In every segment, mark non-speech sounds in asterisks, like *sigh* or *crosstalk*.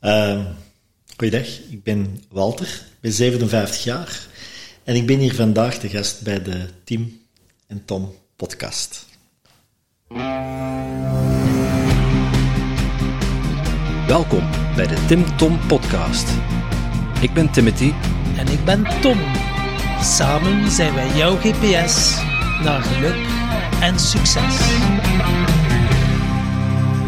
Uh, goeiedag, ik ben Walter, ik ben 57 jaar en ik ben hier vandaag de gast bij de Tim en Tom podcast. Welkom bij de Tim Tom podcast. Ik ben Timothy en ik ben Tom. Samen zijn wij jouw GPS naar geluk en succes.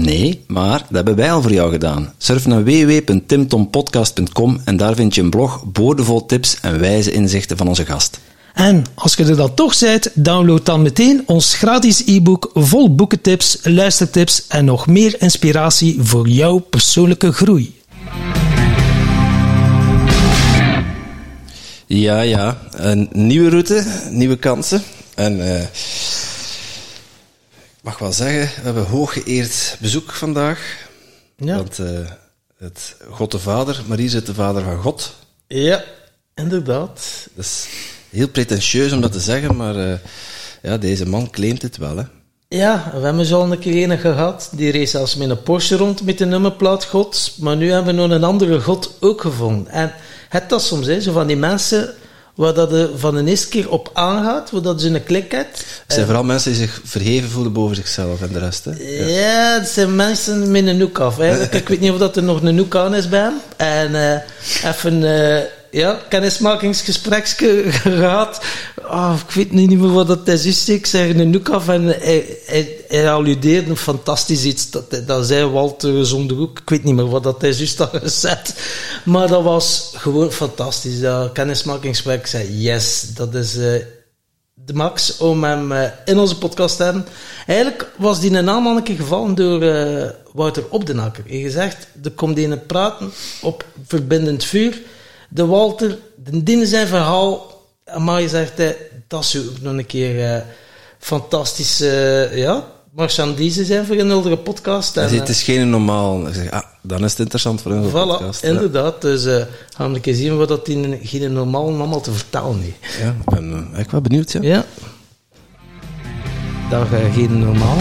Nee, maar dat hebben wij al voor jou gedaan. Surf naar www.timtompodcast.com en daar vind je een blog boordevol tips en wijze inzichten van onze gast. En als je er dan toch bent, download dan meteen ons gratis e-book vol boekentips, luistertips en nog meer inspiratie voor jouw persoonlijke groei. Ja, ja. Een nieuwe route, nieuwe kansen. En uh, ik mag wel zeggen, we hebben hooggeëerd bezoek vandaag. Ja. Want uh, het God de Vader, Marie is de Vader van God. Ja, inderdaad. Dat is heel pretentieus om dat te zeggen, maar uh, ja, deze man claimt het wel, hè. Ja, we hebben zo al een keer een gehad. Die reed zelfs met een Porsche rond met de nummerplaat God. Maar nu hebben we nog een andere God ook gevonden. En het dat soms, hè, zo van die mensen waar dat je van de eerste keer op aangaat, waar dat ze een klik hebt. Het zijn vooral mensen die zich verheven voelen boven zichzelf en de rest. Hè? Ja, ja het zijn mensen met een noek af. Hè. *laughs* Ik weet niet of dat er nog een noek aan is bij hem. En uh, even... Uh, ja, kennismakingsgespreksje *laughs* gehad. Oh, ik weet niet meer wat dat is. Ik zeg een noek af en hij, hij, hij fantastisch iets. Dat, dat zei Walter Zonderhoek. Ik weet niet meer wat dat is dat gezet. Maar dat was gewoon fantastisch. Dat kennismakingsgesprek zei yes, dat is uh, de max om hem uh, in onze podcast te hebben. Eigenlijk was die naam een keer gevallen door uh, Wouter Opdenakker. Hij gezegd, er komt een praten op verbindend vuur de Walter, de Dine zijn verhaal, maar je zegt, dat zou ook nog een keer uh, fantastische uh, ja, marchandise zijn voor een oudere podcast. En, het is geen normaal. Zeg, ah, dan is het interessant voor een voilà, podcast. inderdaad. Ja. Dus uh, gaan we een keer zien wat dat in geen normaal allemaal te vertellen heeft. Ja, ik ben echt wel benieuwd. Ja. ja. Dag, geen normaal,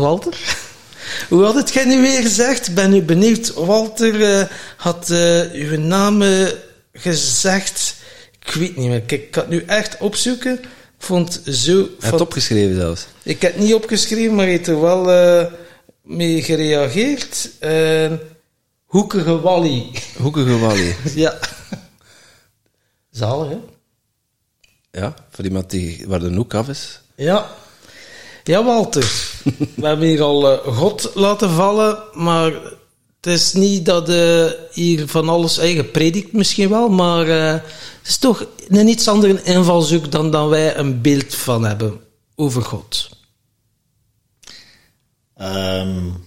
Walter. *laughs* Hoe had het jij nu weer gezegd? Ben u benieuwd. Walter uh, had uh, uw naam gezegd. Ik weet niet meer. Kijk, ik had nu echt opzoeken. Ik vond zo... Hij heeft het opgeschreven zelfs. Ik heb het niet opgeschreven, maar hij heeft er wel uh, mee gereageerd. Hoekige Wally. *laughs* Hoekige Wally. ja. Zalig, hè? Ja, voor iemand die, waar de hoek af is. Ja. Ja, Walter. *laughs* we hebben hier al uh, God laten vallen, maar het is niet dat uh, hier van alles eigen predikt misschien wel, maar uh, het is toch een iets andere invalshoek dan dat wij een beeld van hebben over God. Um,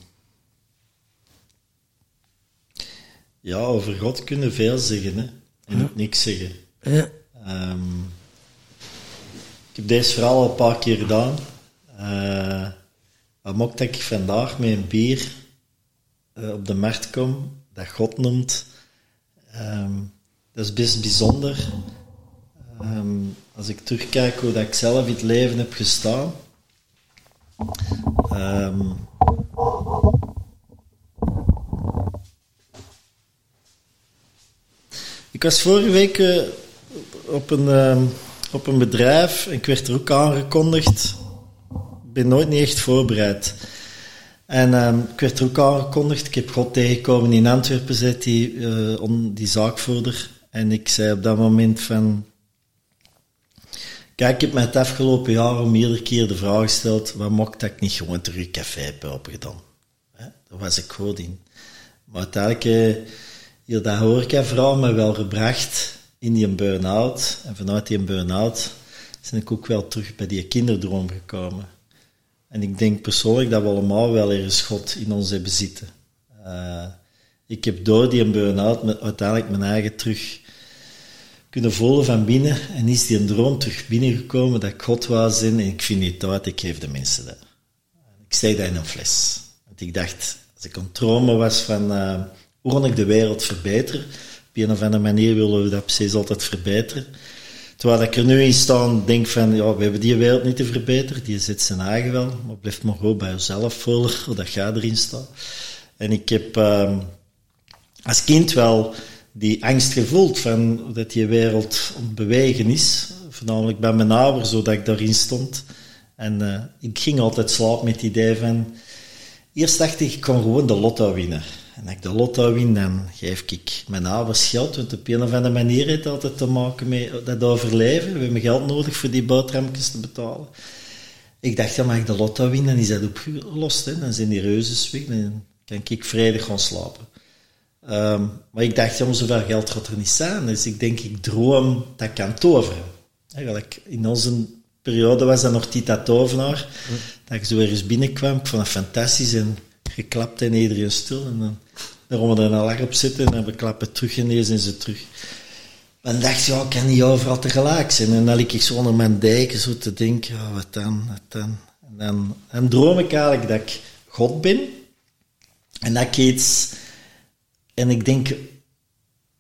ja, over God kunnen veel zeggen hè? en ook niks zeggen. Ja. Um, ik heb deze verhaal al een paar keer gedaan. Uh, wat dat ik vandaag met een bier uh, op de markt kom, dat God noemt? Um, dat is best bijzonder. Um, als ik terugkijk hoe dat ik zelf in het leven heb gestaan. Um, ik was vorige week uh, op, een, op een bedrijf en ik werd er ook aangekondigd ben nooit niet echt voorbereid. En um, ik werd er ook aangekondigd. Ik heb God tegengekomen in Antwerpen, zit die, uh, om die zaakvoerder. En ik zei op dat moment van... Kijk, ik heb mij het afgelopen jaar om iedere keer de vraag gesteld... Wat maakt dat ik niet gewoon terug een café heb opgedaan? Daar was ik goed in. Maar uiteindelijk... Uh, hier dat horeca-verhaal me wel gebracht in die burn-out. En vanuit die burn-out ben ik ook wel terug bij die kinderdroom gekomen. En ik denk persoonlijk dat we allemaal wel ergens God in ons hebben zitten. Uh, ik heb door die burn-out uiteindelijk mijn eigen terug kunnen voelen van binnen. En is die een droom terug binnengekomen dat ik God wou zijn en ik vind niet uit, ik geef de mensen dat. Ik zei dat in een fles. Want ik dacht, als ik het dromen was van uh, hoe kan ik de wereld verbeteren, op een of andere manier willen we dat precies altijd verbeteren. Terwijl ik er nu in sta denk van, ja, we hebben die wereld niet te verbeteren, die zit zijn eigen wel, maar blijf maar gewoon bij jezelf hoe dat gaat erin staan. En ik heb uh, als kind wel die angst gevoeld van dat die wereld om bewegen is. Voornamelijk bij mijn ouders, zodat ik daarin stond. En uh, ik ging altijd slapen met het idee van... Eerst dacht ik, ik kan gewoon de lotto winnen. En als ik de lotto win, dan geef ik mijn ouders geld. Want op een of andere manier heeft het altijd te maken met dat overleven. We hebben geld nodig voor die boterhammetjes te betalen. Ik dacht, ja, maar ik de lotto win, dan is dat opgelost. Hè. Dan zijn die reuzes weg. Dan kan ik vredig gaan slapen. Um, maar ik dacht, ja, zoveel geld gaat er niet zijn. Dus ik denk, ik droom dat ik kan toveren. Eigenlijk, in onze periode was dat nog Tita Tovenaar. Mm. Dat ik zo ergens binnenkwam. Ik vond het fantastisch. En geklapt in iedereen stil. En dan, dan we er een lach op zitten. En we klappen terug en deze en ze terug. Maar dan dacht ik, ja, ik kan niet overal tegelijk zijn. En dan liep ik zo onder mijn dijken zo te denken, wat dan, wat dan. En dan, dan droom ik eigenlijk dat ik God ben. En dat ik iets en ik denk,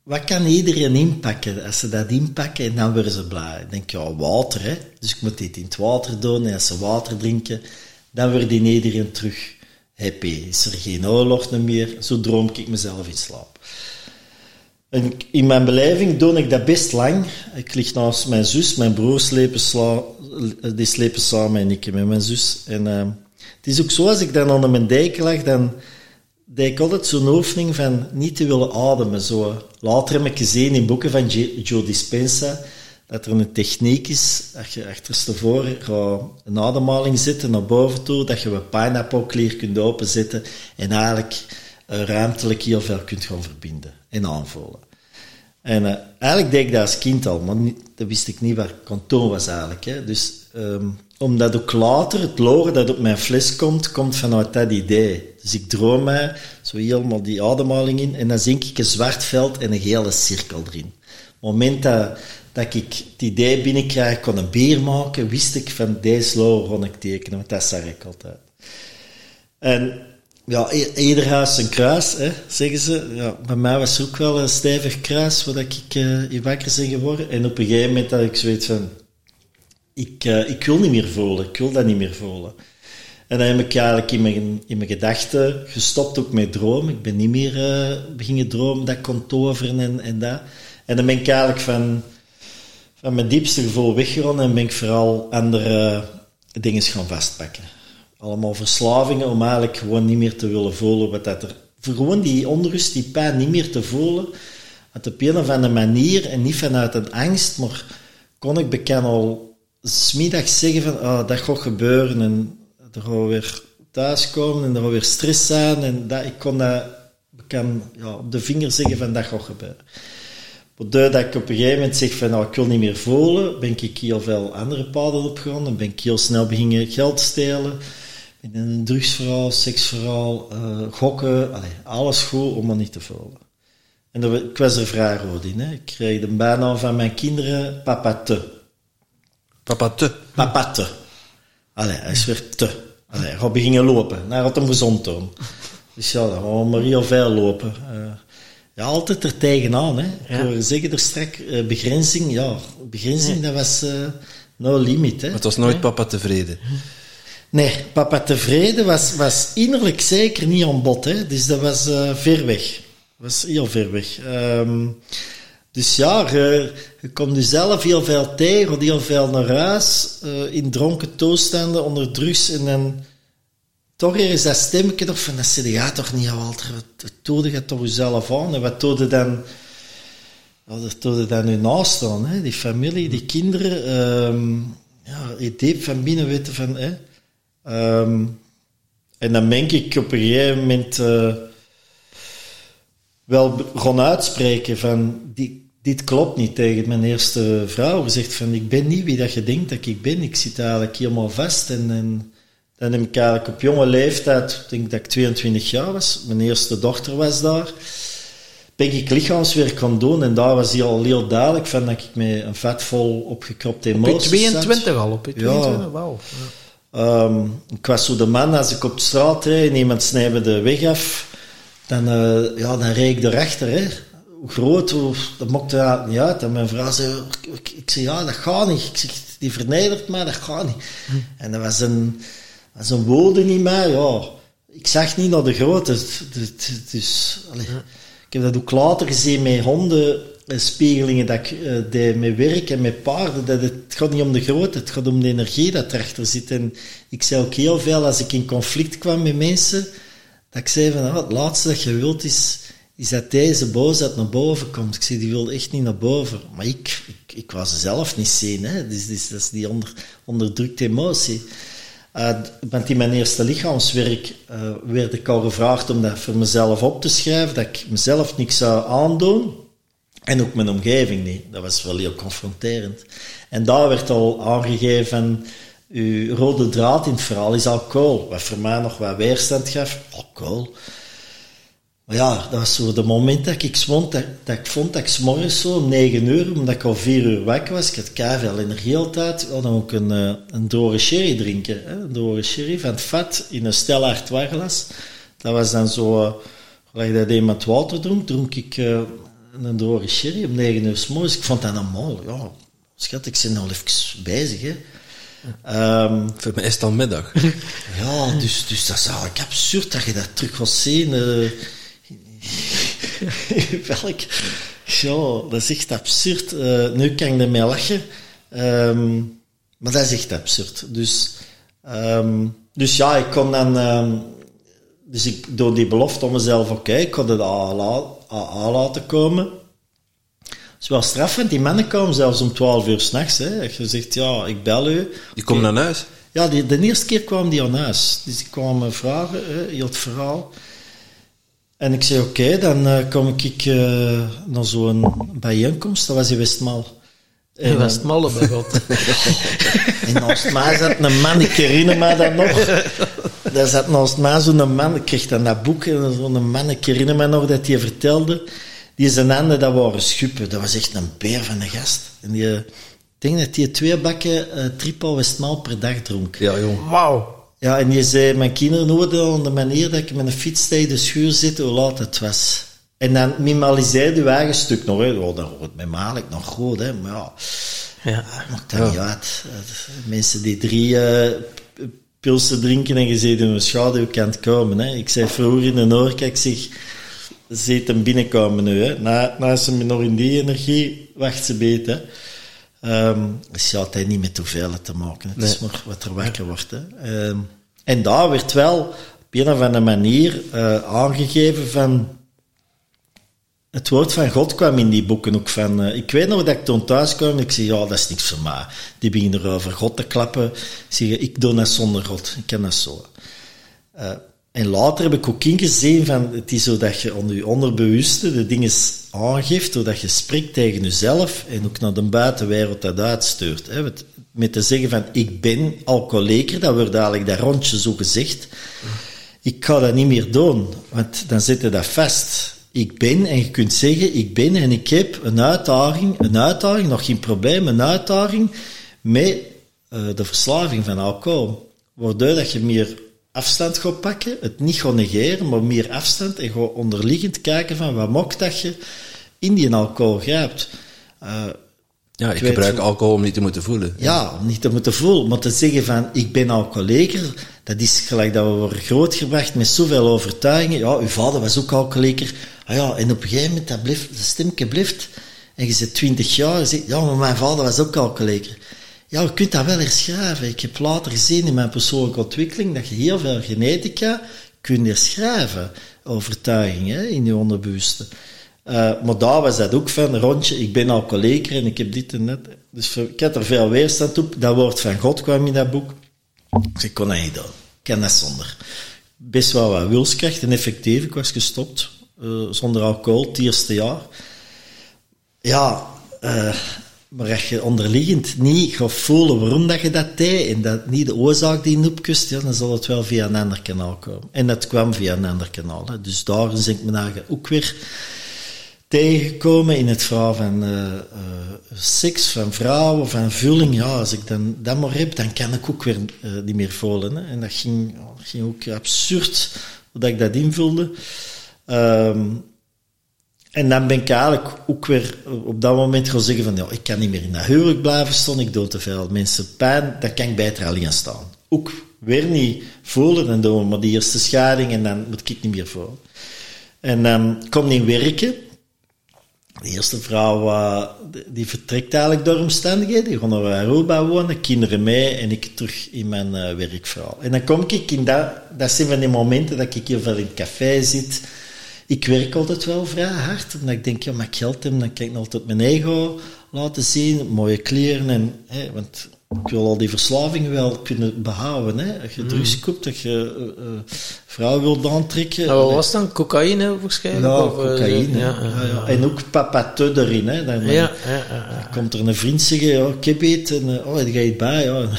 wat kan iedereen inpakken? Als ze dat inpakken, en dan worden ze blij. Ik denk, ja, water, hè. Dus ik moet dit in het water doen. En als ze water drinken, dan wordt iedereen terug happy. Is er geen oorlog meer? Zo droom ik mezelf in slaap. En in mijn beleving doe ik dat best lang. Ik lig naast mijn zus, mijn broer slepen, sla, die slepen samen en ik met mijn zus. En uh, het is ook zo, als ik dan onder mijn dijk lag, dan deed ik altijd zo'n oefening van niet te willen ademen. Zo. Later heb ik gezien in boeken van Joe Dispenza dat er een techniek is, dat je achterstevoren een ademhaling zitten naar boven toe, dat je een pineapple kunt openzetten en eigenlijk ruimtelijk heel veel kunt gaan verbinden en aanvoelen. En uh, eigenlijk deed ik dat als kind al, maar niet, dat wist ik niet waar kantoor was eigenlijk. Hè. Dus um, omdat ook later het loren dat op mijn fles komt, komt vanuit dat idee. Dus ik droom mij zo helemaal die ademhaling in en dan zie ik een zwart veld en een gele cirkel erin. Het moment dat, dat ik het idee binnenkrijg, kon een beer maken, wist ik van deze loren kon ik tekenen, want dat zag ik altijd. En ja, ieder huis een kruis, hè, zeggen ze. Ja, bij mij was het ook wel een stevig kruis, waar ik uh, in wakker ben geworden. En op een gegeven moment had ik zoiets van ik, uh, ik wil niet meer voelen, ik wil dat niet meer voelen. En dan heb ik eigenlijk in mijn, in mijn gedachten gestopt ook met dromen. Ik ben niet meer uh, beginnen dromen dat kon toveren en, en dat. En dan ben ik eigenlijk van, van mijn diepste gevoel weggeronnen en ben ik vooral andere dingen gaan vastpakken. Allemaal verslavingen om eigenlijk gewoon niet meer te willen voelen wat dat er... Voor gewoon die onrust, die pijn niet meer te voelen. Op een of andere manier en niet vanuit een angst, maar kon ik bekend al smiddags zeggen van, oh, dat gaat gebeuren en er gaat weer thuiskomen en er gaat weer stress zijn en dat, ik kon dat, kan ja, op de vinger zeggen van, dat gaat gebeuren. Dat ik op een gegeven moment zeg van, nou, ik wil niet meer voelen, ben ik heel veel andere paden opgegaan en ben ik heel snel beginnen geld stelen. In een drugsverhaal, seksverhaal, uh, gokken, allee, alles goed om maar niet te voelen. En dat, ik was er vrij rood in. Hè. Ik kreeg de bijnaam van mijn kinderen papa te. Papa te. Papa te. Allee, hij is weer te. Allee, we beginnen lopen. Naar het hem gezond doen. Dus ja, dan gaan we maar heel veel lopen. Uh, ja, altijd er tegenaan. Hè. Ja. Zeggen er straks, uh, begrenzing, ja, begrenzing, dat was uh, no limit. Hè. Het was nooit papa tevreden. Nee, papa tevreden was, was innerlijk zeker niet aan bod. Hè. Dus dat was ver weg. Dat was heel ver weg. Um, dus ja, je, je komt jezelf heel veel tegen, heel veel naar huis, uh, in dronken toestanden, onder drugs, en dan toch is dat stemmetje van, dat ja toch niet, Walter, wat toede je toch jezelf aan, en wat toede dan, wat dan nu naast hè? die familie, die kinderen, um, ja, diep van binnen weten van, hè. Um, en dan denk ik op een gegeven moment... Uh, wel gewoon uitspreken van die, dit klopt niet tegen mijn eerste vrouw. Gezegd van ik ben niet wie dat je denkt dat ik ben. Ik zit eigenlijk helemaal vast. En dan heb ik eigenlijk op jonge leeftijd, ik denk dat ik 22 jaar was, mijn eerste dochter was daar. ben ik lichaamswerk gaan doen en daar was hij al heel duidelijk van dat ik met een vetvol opgekropte Op emoties zat. 22 al, op je Ja. 22, wauw. Ehm, ik was zo de man, als ik op de straat rijd en iemand snijdt me de weg af, dan, eh, ja, dan reed ik erachter. Hè. Hoe groot, hoe, dat maakte dat niet uit. En mijn vrouw zei, ik, ik zei, ja, dat gaat niet. Ik zeg, die vernedert mij, dat gaat niet. En dat was een, was een woorden in mij, ja. Ik zag niet naar de het- Dus, ik heb dat ook later gezien met honden, eh, spiegelingen dat ik deed met werk en met paarden. Dat het, het gaat niet om de grootte, het gaat om de energie dat erachter zit. En ik zei ook heel veel, als ik in conflict kwam met mensen, dat ik zei van, ah, het laatste dat je wilt is, is dat deze boosheid naar boven komt. Ik zei, die wil echt niet naar boven. Maar ik, ik, ik ze zelf niet zien. Hè. Dus, dus, dat is die onder, onderdrukte emotie. Eh, want in mijn eerste lichaamswerk eh, werd ik al gevraagd om dat voor mezelf op te schrijven, dat ik mezelf niks zou aandoen. En ook mijn omgeving niet. Dat was wel heel confronterend. En daar werd al aangegeven uw rode draad in het verhaal is alcohol. Wat voor mij nog wat weerstand gaf. Alcohol. Maar ja, dat was zo de moment dat ik vond dat, dat ik vond dat ik 's morgens zo om 9 uur, omdat ik al 4 uur wakker was, ik had kei veel energie altijd, ja, dan ook een, eh, een dode sherry drinken. Hè? Een dode sherry van het vat in een stelhard warglas. Dat was dan zo, uh, gelijk dat iemand water dronk, dronk ik eh, een dode sherry om 9 uur 's morgens. Ik vond dat normaal. Ja, schat, ik ben al even bezig. Hè. Ehm, Voor mij is het al middag. *laughs* ja, dus, dus dat is eigenlijk absurd dat je dat terug gaat zien. eh. *laughs* welk... Ja, dat is echt absurd. Eh, nu kan ik ermee lachen. Ehm, maar dat is echt absurd. Dus, ehm, dus ja, ik kon dan... ehm, dus ik door die belofte om mezelf, oké, ik kon het AA, laten komen. Het is wel straffend. Die mannen komen zelfs om 12 uur s'nachts. Je zegt, ja, ik bel u. Die komt naar huis. Ja, die, de eerste keer kwam die aan huis. Dus die kwamen vragen, hè, heel het verhaal. En ik zei, oké, dan eh, kom ik eh, naar zo'n bijeenkomst. Dat was in Westmaal. En Westmalle bij God. *laughs* En naast mij zat een man, ik herinner me dat nog. Daar zat naast mij zo'n man, ik kreeg dan dat boek, en zo'n man, ik herinner me nog dat hij vertelde, die zijn handen, dat waren schuppen. Dat was echt een beer van een gast. En die, ik denk dat hij twee bakken uh, triple Westmaal per dag dronk. Ja, jong. Wauw. Ja, en je zei, mijn kinderen hoorden al de manier dat ik met een fiets tegen de schuur zit, hoe laat het was. En dan minimaliseer je eigen stuk nog, hè. Oh, dan wordt mijn maalik nog goed, hè. Maar ja, Ja. maakt dat niet uit. Mensen die drie p- pilsen drinken en je ziet hun schaduwkant komen, hè. Ik zei vroeger in de Noorka, ik zeg, ziet hem binnenkomen nu, hè. Na, na ze nog in die energie, wacht ze beter, Ehm, dus ja, het heeft niet met hoeveelheid te maken. Het is maar wat er wakker wordt. Hè. Ehm, en daar werd wel op een of andere manier eh, aangegeven van... Het woord van God kwam in die boeken ook van... eh, ik weet nog dat ik toen thuis kwam en ik zei, ja, dat is niks voor mij. Die beginnen er over God te klappen. Ik zeg, ik doe dat zonder God. Ik ken dat zo. Eh, en later heb ik ook ingezien van, het is zo dat je onder je onderbewuste de dingen aangeeft, doordat je spreekt tegen jezelf en ook naar de buitenwereld dat uitstuurt. Hè. Met, te zeggen van, ik ben alcoholieker, dat wordt eigenlijk dat rondje zo gezegd. Ik ga dat niet meer doen, want dan zit je dat vast. Ik ben, en je kunt zeggen, ik ben en ik heb een uitdaging, een uitdaging, nog geen probleem, een uitdaging met eh, de verslaving van alcohol. Waardoor dat je meer afstand gaat pakken, het niet gaat negeren, maar meer afstand en gaat onderliggend kijken van wat maakt dat je in die alcohol grijpt. Eh, Ja, ik gebruik zo- alcohol om niet te moeten voelen. ja, om niet te moeten voelen, maar te zeggen van, ik ben alcoholieker, dat is gelijk dat we worden grootgebracht met zoveel overtuigingen. Ja, uw vader was ook alcoholieker. Ah ja, en op een gegeven moment, dat, blijft, dat stemmetje blijft. En je zit twintig jaar, je zegt, ja, maar mijn vader was ook alcoholieker. Ja, je kunt dat wel herschrijven. Ik heb later gezien in mijn persoonlijke ontwikkeling dat je heel veel genetica kunt herschrijven. Overtuigingen in je onderbewuste. Eh, maar daar was dat ook van, rondje, ik ben alcoholieker en ik heb dit en dat. Dus ik had er veel weerstand op. Dat woord van God kwam in dat boek. Ik kon dat niet doen. Ik kan dat zonder. Best wel wat wilskracht en effectief. Ik was gestopt eh, zonder alcohol het eerste jaar. Ja, eh, maar als je onderliggend niet gaat voelen waarom dat je dat deed en dat niet de oorzaak die je opkust, ja, dan zal het wel via een ander kanaal komen. En dat kwam via een ander kanaal. Dus daar ben ik me ook weer tegengekomen in het verhaal van uh, uh, seks, van vrouwen, van vulling. Ja, als ik dan dat maar heb, dan kan ik ook weer uh, niet meer voelen. En dat ging, dat ging ook absurd, hoe ik dat invulde. Um, en dan ben ik eigenlijk ook weer op dat moment gaan zeggen van, ja, ik kan niet meer in dat huwelijk blijven staan, ik doe te veel mensen pijn, dan kan ik beter alleen staan. Ook weer niet voelen, dan doen maar die eerste scheiding en dan moet ik niet meer voelen. En dan kom ik werken. De eerste vrouw uh, die vertrekt eigenlijk door omstandigheden. Die gaan naar Aruba wonen, kinderen mee en ik terug in mijn uh, werkverhaal. En dan kom ik in dat, dat zijn van die momenten dat ik heel veel in het café zit. Ik werk altijd wel vrij hard, omdat ik denk, ja, maar ik geld heb, dan kan ik altijd mijn ego laten zien, mooie kleren en, hè, want ik wil al die verslavingen wel kunnen behouden. Hè. Als je drugs mm. koopt, dat je uh, uh, vrouwen wilt aantrekken. Nou, wat was dan? Cocaïne waarschijnlijk? Ja, of, cocaïne. Ja, ja, ja, En ook papateu erin. Hè. Dan, komt er een vriend zeggen, ja, ik heb het. En, oh, ga je het bij? Ja.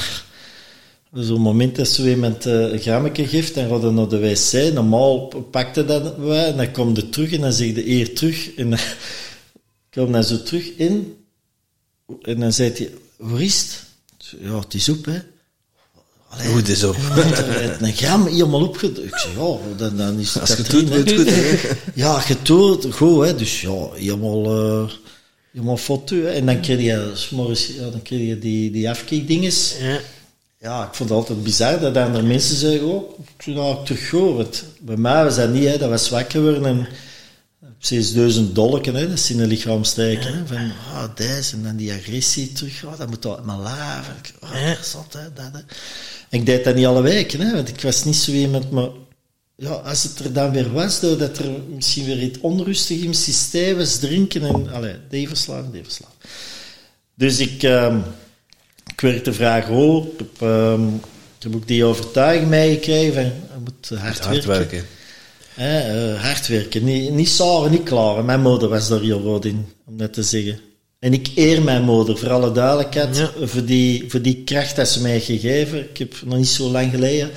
Zo'n moment dat zo iemand uh, een grammetje geeft, dan gaat hij naar de wc. Normaal pakte dat wij, en dan komt hij terug en dan zegt de eer terug. En dan *laughs* komt hij zo terug in. En dan zegt hij, waar is het? Ja, het is op, hè. Allee, Hoe het is op? *laughs* een gram helemaal opgedrukt. Ik zeg, ja, dan, dan is het Als je het goed, hè. *laughs* Ja, doet goed, hè. Dus ja, helemaal, uh, helemaal foto. En dan krijg je, s'morgens, ja, dan krijg je die, die afkikdinges. Ja. Ja, ik vond het altijd bizar dat andere mensen zeggen, oh, ik vind dat terug goed. bij mij was dat niet, hè. Dat was wakker geworden en 6000 dolken, hè, dat is in een lichaam steken. Hè, van, ah, deze, en dan die agressie terug, oh, dat moet mijn lijf. Oh, interessant, hè, dat, hè. En ik deed dat niet alle weken, hè, want ik was niet zo iemand, maar ja, als het er dan weer was, doordat er misschien weer iets onrustig in mijn systeem was, drinken en, allee, die verslaan, die verslaan. Dus ik, um, ik werkte vraag hoog, ik heb, um, ik heb ook die overtuiging meegekregen je moet hard, hard werken. werken. Hè, uh, hard werken, niet, niet niet klaar. Mijn moeder was daar heel rood in, om dat te zeggen. En ik eer mijn moeder, voor alle duidelijkheid, ja. voor, die, voor die kracht dat ze mij heeft gegeven. Ik heb nog niet zo lang geleden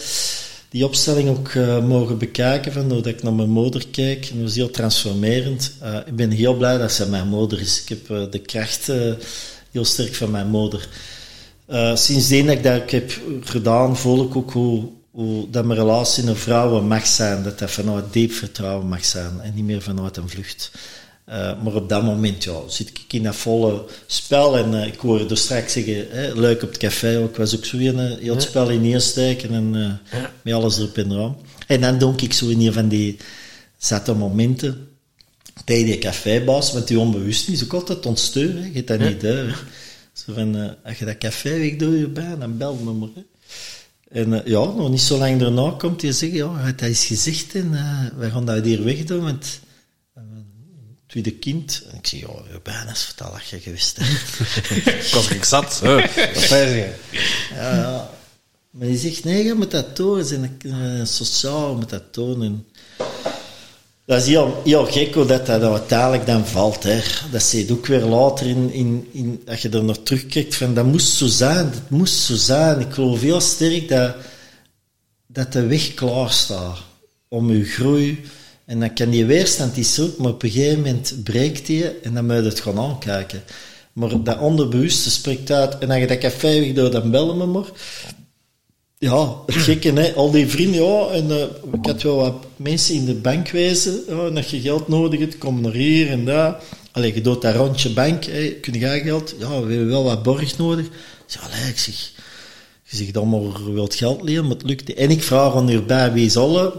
die opstelling ook uh, mogen bekijken, van, doordat ik naar mijn moeder kijk. En dat was heel transformerend. Uh, ik ben heel blij dat ze mijn moeder is. Ik heb de kracht heel sterk van mijn moeder. Sindsdien dat ik dat heb gedaan, voel ik ook hoe, hoe dat mijn relatie naar vrouwen mag zijn, dat dat vanuit diep vertrouwen mag zijn en niet meer vanuit een vlucht. Uh, maar op dat moment ja, zit ik in dat volle spel en uh, ik hoorde er straks zeggen, hè, leuk op het café ook, was ook zo een heel het spel ineensteken en uh, ja. met alles erop en eraan. En dan denk ik zo in een van die zette momenten tegen die cafébaas, want die onbewust is ook altijd ontsteunen, je hebt dat niet door. Zo van, als je dat café weg doet je bij, dan bel me maar. Hè. En uh, ja, nog niet zo lang daarna komt hij zeggen, ja, dat is gezegd en uh, wij gaan dat hier wegdoen, want uh, tweede kind. En ik zeg, ja, je bijna eens vertellen dat je geweest hebt. *laughs* Kom ik zat, hè. Wat ja, ja. Maar die zegt, nee, je moet dat tonen, zijn sociaal, met dat tonen. Dat is heel, heel gek dat, dat uiteindelijk dan valt. Hè. Dat je ook weer later in, in, in, als je er naar terugkijkt, van dat moest zo zijn, dat moest zo zijn. Ik geloof heel sterk dat, dat de weg klaar staat om je groei. En dan kan die weerstand die zoek, maar op een gegeven moment breekt die en dan moet je het gaan aankijken. Maar dat onderbewuste spreekt uit. En als je dat café weg doet, dan bellen me maar ja, het gekke, hè, al die vrienden, ja, en uh, ik had wel wat mensen in de bank wezen, ja, en als je geld nodig hebt, kom naar hier en daar. Allee, je doet dat rondje bank, hè, kun je geld? Ja, we hebben wel wat borg nodig. Ja, allee, ik zeg, je zegt allemaal, wilt geld leren, maar het lukt. En ik vraag aan hierbij, wie is alle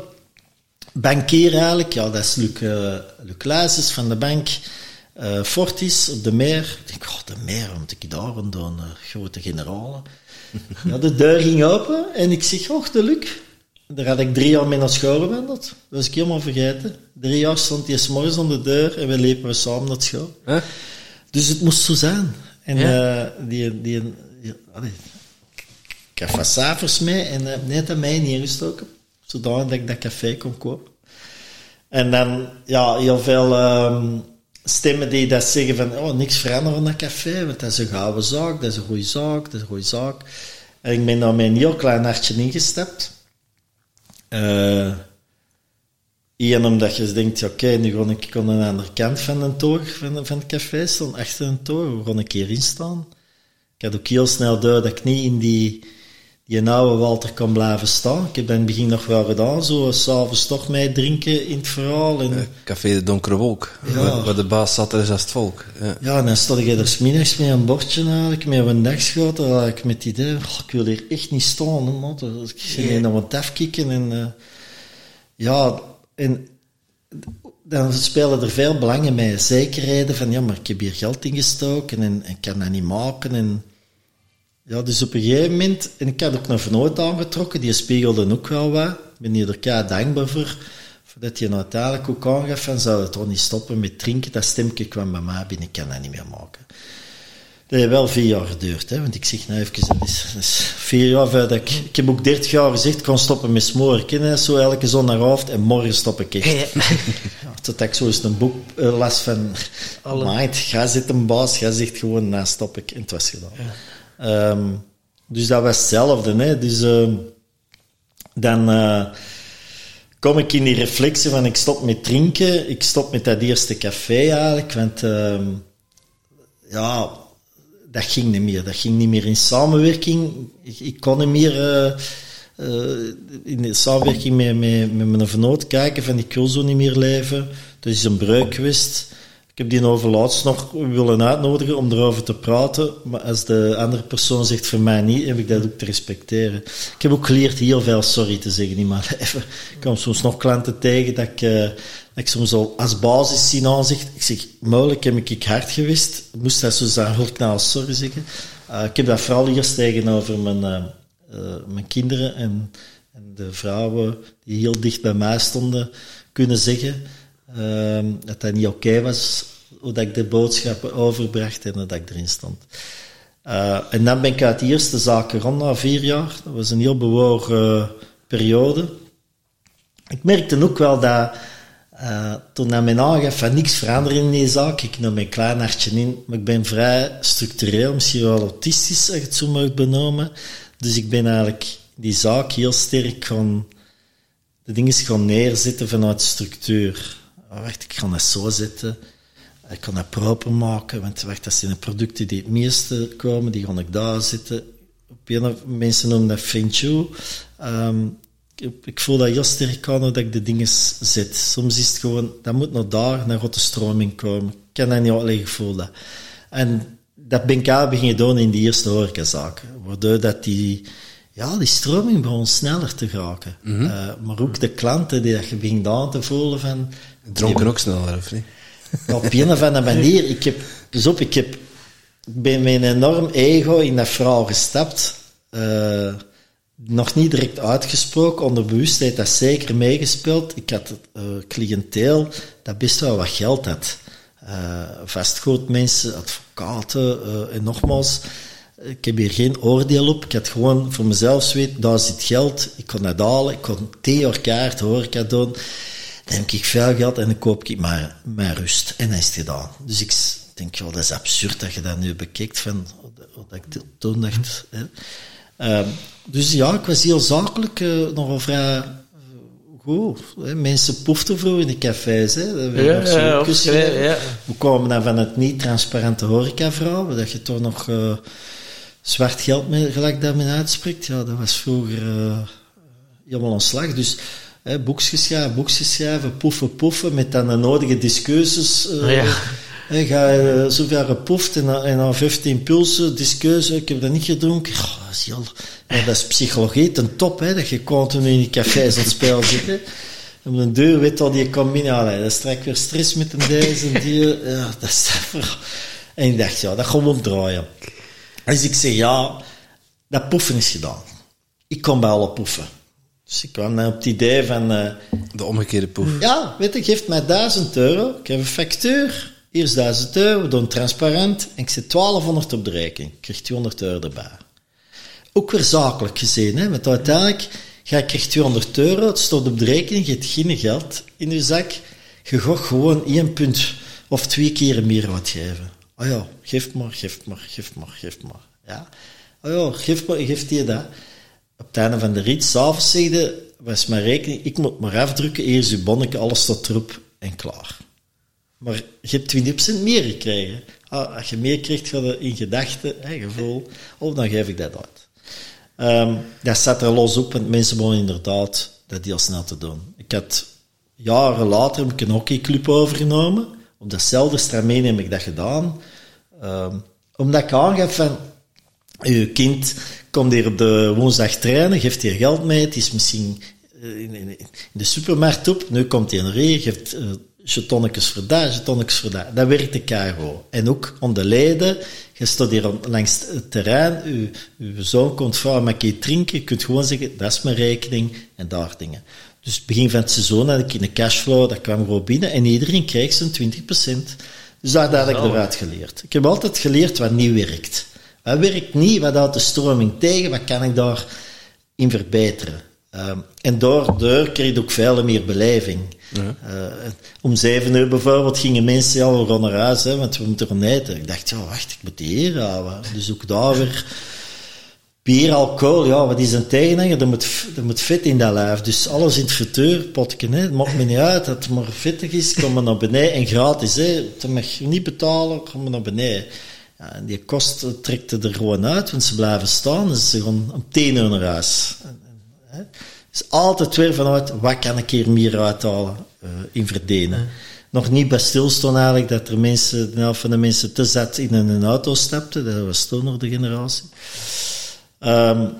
bankier eigenlijk? Ja, dat is Luc, uh, Luc van de bank. Uh, Fortis op de meer. Ik denk, oh, de meer, want ik daar aan doen, grote generalen. Ja, de deur ging open en ik zeg, de Luc. Daar had ik drie jaar mee naar school gewandeld. Dat was ik helemaal vergeten. Drie jaar stond hij s'morgens aan de deur en we liepen we samen naar school. Dus het moest zo zijn. En ja. uh, die, die, die allee, ik wat cijfers mee en uh, net aan mij neergestoken. Zodat ik dat café kon kopen. En dan, ja, heel veel um, stemmen die dat zeggen van, oh, niks veranderen aan dat café, want dat is een gouden zaak, dat is een goede zaak, dat is een goede zaak. En ik ben daar met een heel klein hartje ingestapt. Uh, omdat je denkt, oké, nu ga ik aan de kant van de toog, van, van het café staan, achter een toog, ga ik hier in staan. Ik had ook heel snel door dat ik niet in die, die oude Walter kan blijven staan. Ik heb dat in het begin nog wel gedaan, zo s'avonds toch mee drinken in het verhaal. En, Eh, Café de Donkere Wolk, Ja. waar, waar de baas zat, er is als het volk. Ja. Ja, en dan stond ik er 's middags met een bordje eigenlijk, met een dagschoot, had ik met het idee, "Goh, ik wil hier echt niet staan, man. Dus ik ging hier nog wat afkicken en, eh, ja, en dan spelen er veel belangen mee, zekerheden van, ja, maar ik heb hier geld ingestoken en, en ik kan dat niet maken en, ja, dus op een gegeven moment, en ik had ook een vernoot aangetrokken, die spiegelde ook wel wat, ik ben hier er dankbaar voor, dat je nou uiteindelijk ook aangaf van, zou het toch niet stoppen met drinken, dat stemmetje kwam bij mij binnen, ik kan dat niet meer maken. Dat heeft wel vier jaar geduurd, hè, want ik zeg nou even, dat is, dat is vier jaar voordat ik, ik heb ook dertig jaar gezegd, ik kan stoppen met smoren, zo elke zondagavond, en morgen stop ik echt. Ja, *laughs* tot ik zo eens een boek eh, las van, Alle- ga zitten baas, ga zegt gewoon, nou stop ik, en het was gedaan. Ehm, dus dat was hetzelfde, hè. Dus ehm, dan eh, kom ik in die reflectie van ik stop met drinken, ik stop met dat eerste café eigenlijk, want ehm, ja, dat ging niet meer. Dat ging niet meer in samenwerking. Ik, kon niet meer eh, eh, in de samenwerking met, met, met mijn vernoot kijken van ik wil zo niet meer leven. Dat is een breuk geweest. Ik heb die over laatst nog willen uitnodigen om erover te praten. Maar als de andere persoon zegt voor mij niet, heb ik dat ook te respecteren. Ik heb ook geleerd heel veel sorry te zeggen in mijn *laughs* leven. Ik kom soms nog klanten tegen dat ik, eh, dat soms al als basis zien aanzicht. Ik zeg, mogelijk heb ik hard geweest. Moest dat zo zijn, wil ik nou sorry zeggen. Eh, ik heb dat vooral eerst tegenover mijn, eh, mijn kinderen en, en de vrouwen die heel dicht bij mij stonden kunnen zeggen. Ehm, dat dat niet oké was, hoe dat ik de boodschappen overbracht en dat ik erin stond. Eh, en dan ben ik uit de eerste zaken rond na vier jaar. Dat was een heel bewogen periode. Ik merkte ook wel dat eh, toen dat men aangaf van niks veranderen in die zaak, ik nam mijn klein hartje in, maar ik ben vrij structureel, misschien wel autistisch, als je het zo mag benoemen. Dus ik ben eigenlijk die zaak heel sterk gaan, de dingen gaan neerzetten vanuit structuur. Wacht, ik ga dat zo zetten. Ik kan dat proper maken, want wacht, dat zijn de producten die het meeste komen, die ga ik daar zetten. Op een mensen noemen dat feng. Ehm, ik, ik voel dat heel sterk aan dat ik de dingen zet. Soms is het gewoon, dat moet naar daar, naar de stroming komen. Ik kan dat niet uitleggen, ik voel dat. En dat ben ik eigenlijk beginnen doen in die eerste horecazaken. Waardoor dat die, ja, die stroming begon sneller te geraken. Eh, maar ook de klanten die dat je begint aan te voelen van... Dronken ook sneller, of niet? *laughs* op een of andere manier, ik heb, dus op, ik heb, met een enorm ego in dat verhaal gestapt. Eh, nog niet direct uitgesproken, onder bewustheid dat zeker meegespeeld. Ik had uh, cliënteel dat best wel wat geld had. Uh, vastgoedmensen, advocaten, en nogmaals, ik heb hier geen oordeel op. Ik had gewoon voor mezelf weet, daar zit geld, ik kon dat halen, ik kon tien jaar kaart, horeca doen. Dan heb ik veel geld en dan koop ik maar, maar rust. En dan is het gedaan. Dus ik denk, joh, dat is absurd dat je dat nu bekijkt van wat ik toen dacht. Hè. Uh, dus ja, ik was heel zakelijk, uh, nogal vrij uh, goed. Hè. Mensen poeften vroeger in de cafés. Hè. Ja, ja, ja, ja. We kwamen dan van het niet-transparante horecaverhaal, dat je toch nog uh, zwart geld mee, gelijk dat men uitspreekt. Ja, dat was vroeger helemaal een slag. Dus Hè, boekjes schrijven, boekjes schrijven, poefen, poefen, met dan de nodige discussies. Uh, ja. ga je uh, zoveel gepoefd en, en dan 15 pulsen, discussie, ik heb dat niet gedronken. Oh, dat, is heel, ja, dat is psychologie ten top, hè, dat je continu in die cafés aan het spel zit. Hè. Op de deur weet al die komt binnen, dat is straks weer stress met een deze en die. Ja, dat is *laughs* En ik dacht, ja, dat gaan we omdraaien. Dus ik zeg, ja, dat poefen is gedaan. Ik kom bij alle poefen. Dus ik kwam dan op het idee van... Uh, de omgekeerde poef. Ja, weet je, geef mij 1000 euro. Ik heb een factuur. Hier is 1000 euro. We doen transparant. En ik zet 1200 op de rekening. Ik krijg 200 euro erbij. Ook weer zakelijk gezien, hè. Want uiteindelijk ga ik krijg 200 euro. Het staat op de rekening. Je hebt geen geld in je zak. Je gaat gewoon één punt of twee keer meer wat geven. Oh ja, geef maar, geef maar, geef maar, geef maar. Ja. Oh ja, geef maar, geeft die dat op het einde van de rit, s'avonds zegde, was mijn rekening, ik moet maar afdrukken, eerst uw bonnetje, alles staat erop en klaar. Maar je hebt 20% meer gekregen. Ah, als je meer krijgt, ga je in gedachten, hè, gevoel, of dan geef ik dat uit. Ehm, dat staat er los op, want mensen moeten inderdaad dat heel snel te doen. Ik had jaren later een hockeyclub overgenomen. Op datzelfde stramien heb ik dat gedaan. Ehm, omdat ik aangaf van, je kind komt hier op de woensdag trainen, geeft hier geld mee, het is misschien eh, in, in, in de supermarkt op, nu komt hij naar hier, geeft uh, jetonnetjes voor dat, jetonnetjes voor dat. Dat werkt de KRO. En ook om de leden, je staat hier langs het terrein, uw, uw zoon komt vragen, mag ik drinken? Je kunt gewoon zeggen, dat is mijn rekening, en daar dingen. Dus begin van het seizoen had ik een cashflow, dat kwam gewoon binnen, en iedereen kreeg zijn 20%. Dus dat had ik eruit geleerd. Ik heb altijd geleerd wat niet werkt. Wat werkt niet, wat houdt de stroming tegen, wat kan ik daar in verbeteren? Um, en daardoor kreeg ik ook veel meer beleving. Ja. Uh, om zeven uur bijvoorbeeld gingen mensen al rond naar huis, hè, want we moeten er eten. Ik dacht, ja, wacht, ik moet hier houden. Dus ook daar weer bier, alcohol, ja, wat is een tegenhanger? Er moet, er moet vet in dat lijf. Dus alles in het frituur, potje, hè. Het maakt me niet uit dat het maar vettig is, kom maar naar beneden. En gratis, hè. Dat mag je niet betalen, kom maar naar beneden. Ja, en die kosten trekte er gewoon uit, want ze blijven staan. Dus ze gaan om tien uur naar huis. Hè. Dus altijd weer vanuit, wat kan ik hier meer uithalen uh, in verdienen. Nog niet bij stilstaan eigenlijk dat er mensen, de helft van de mensen te zet in een auto stapten. Dat was toen nog de generatie. Um,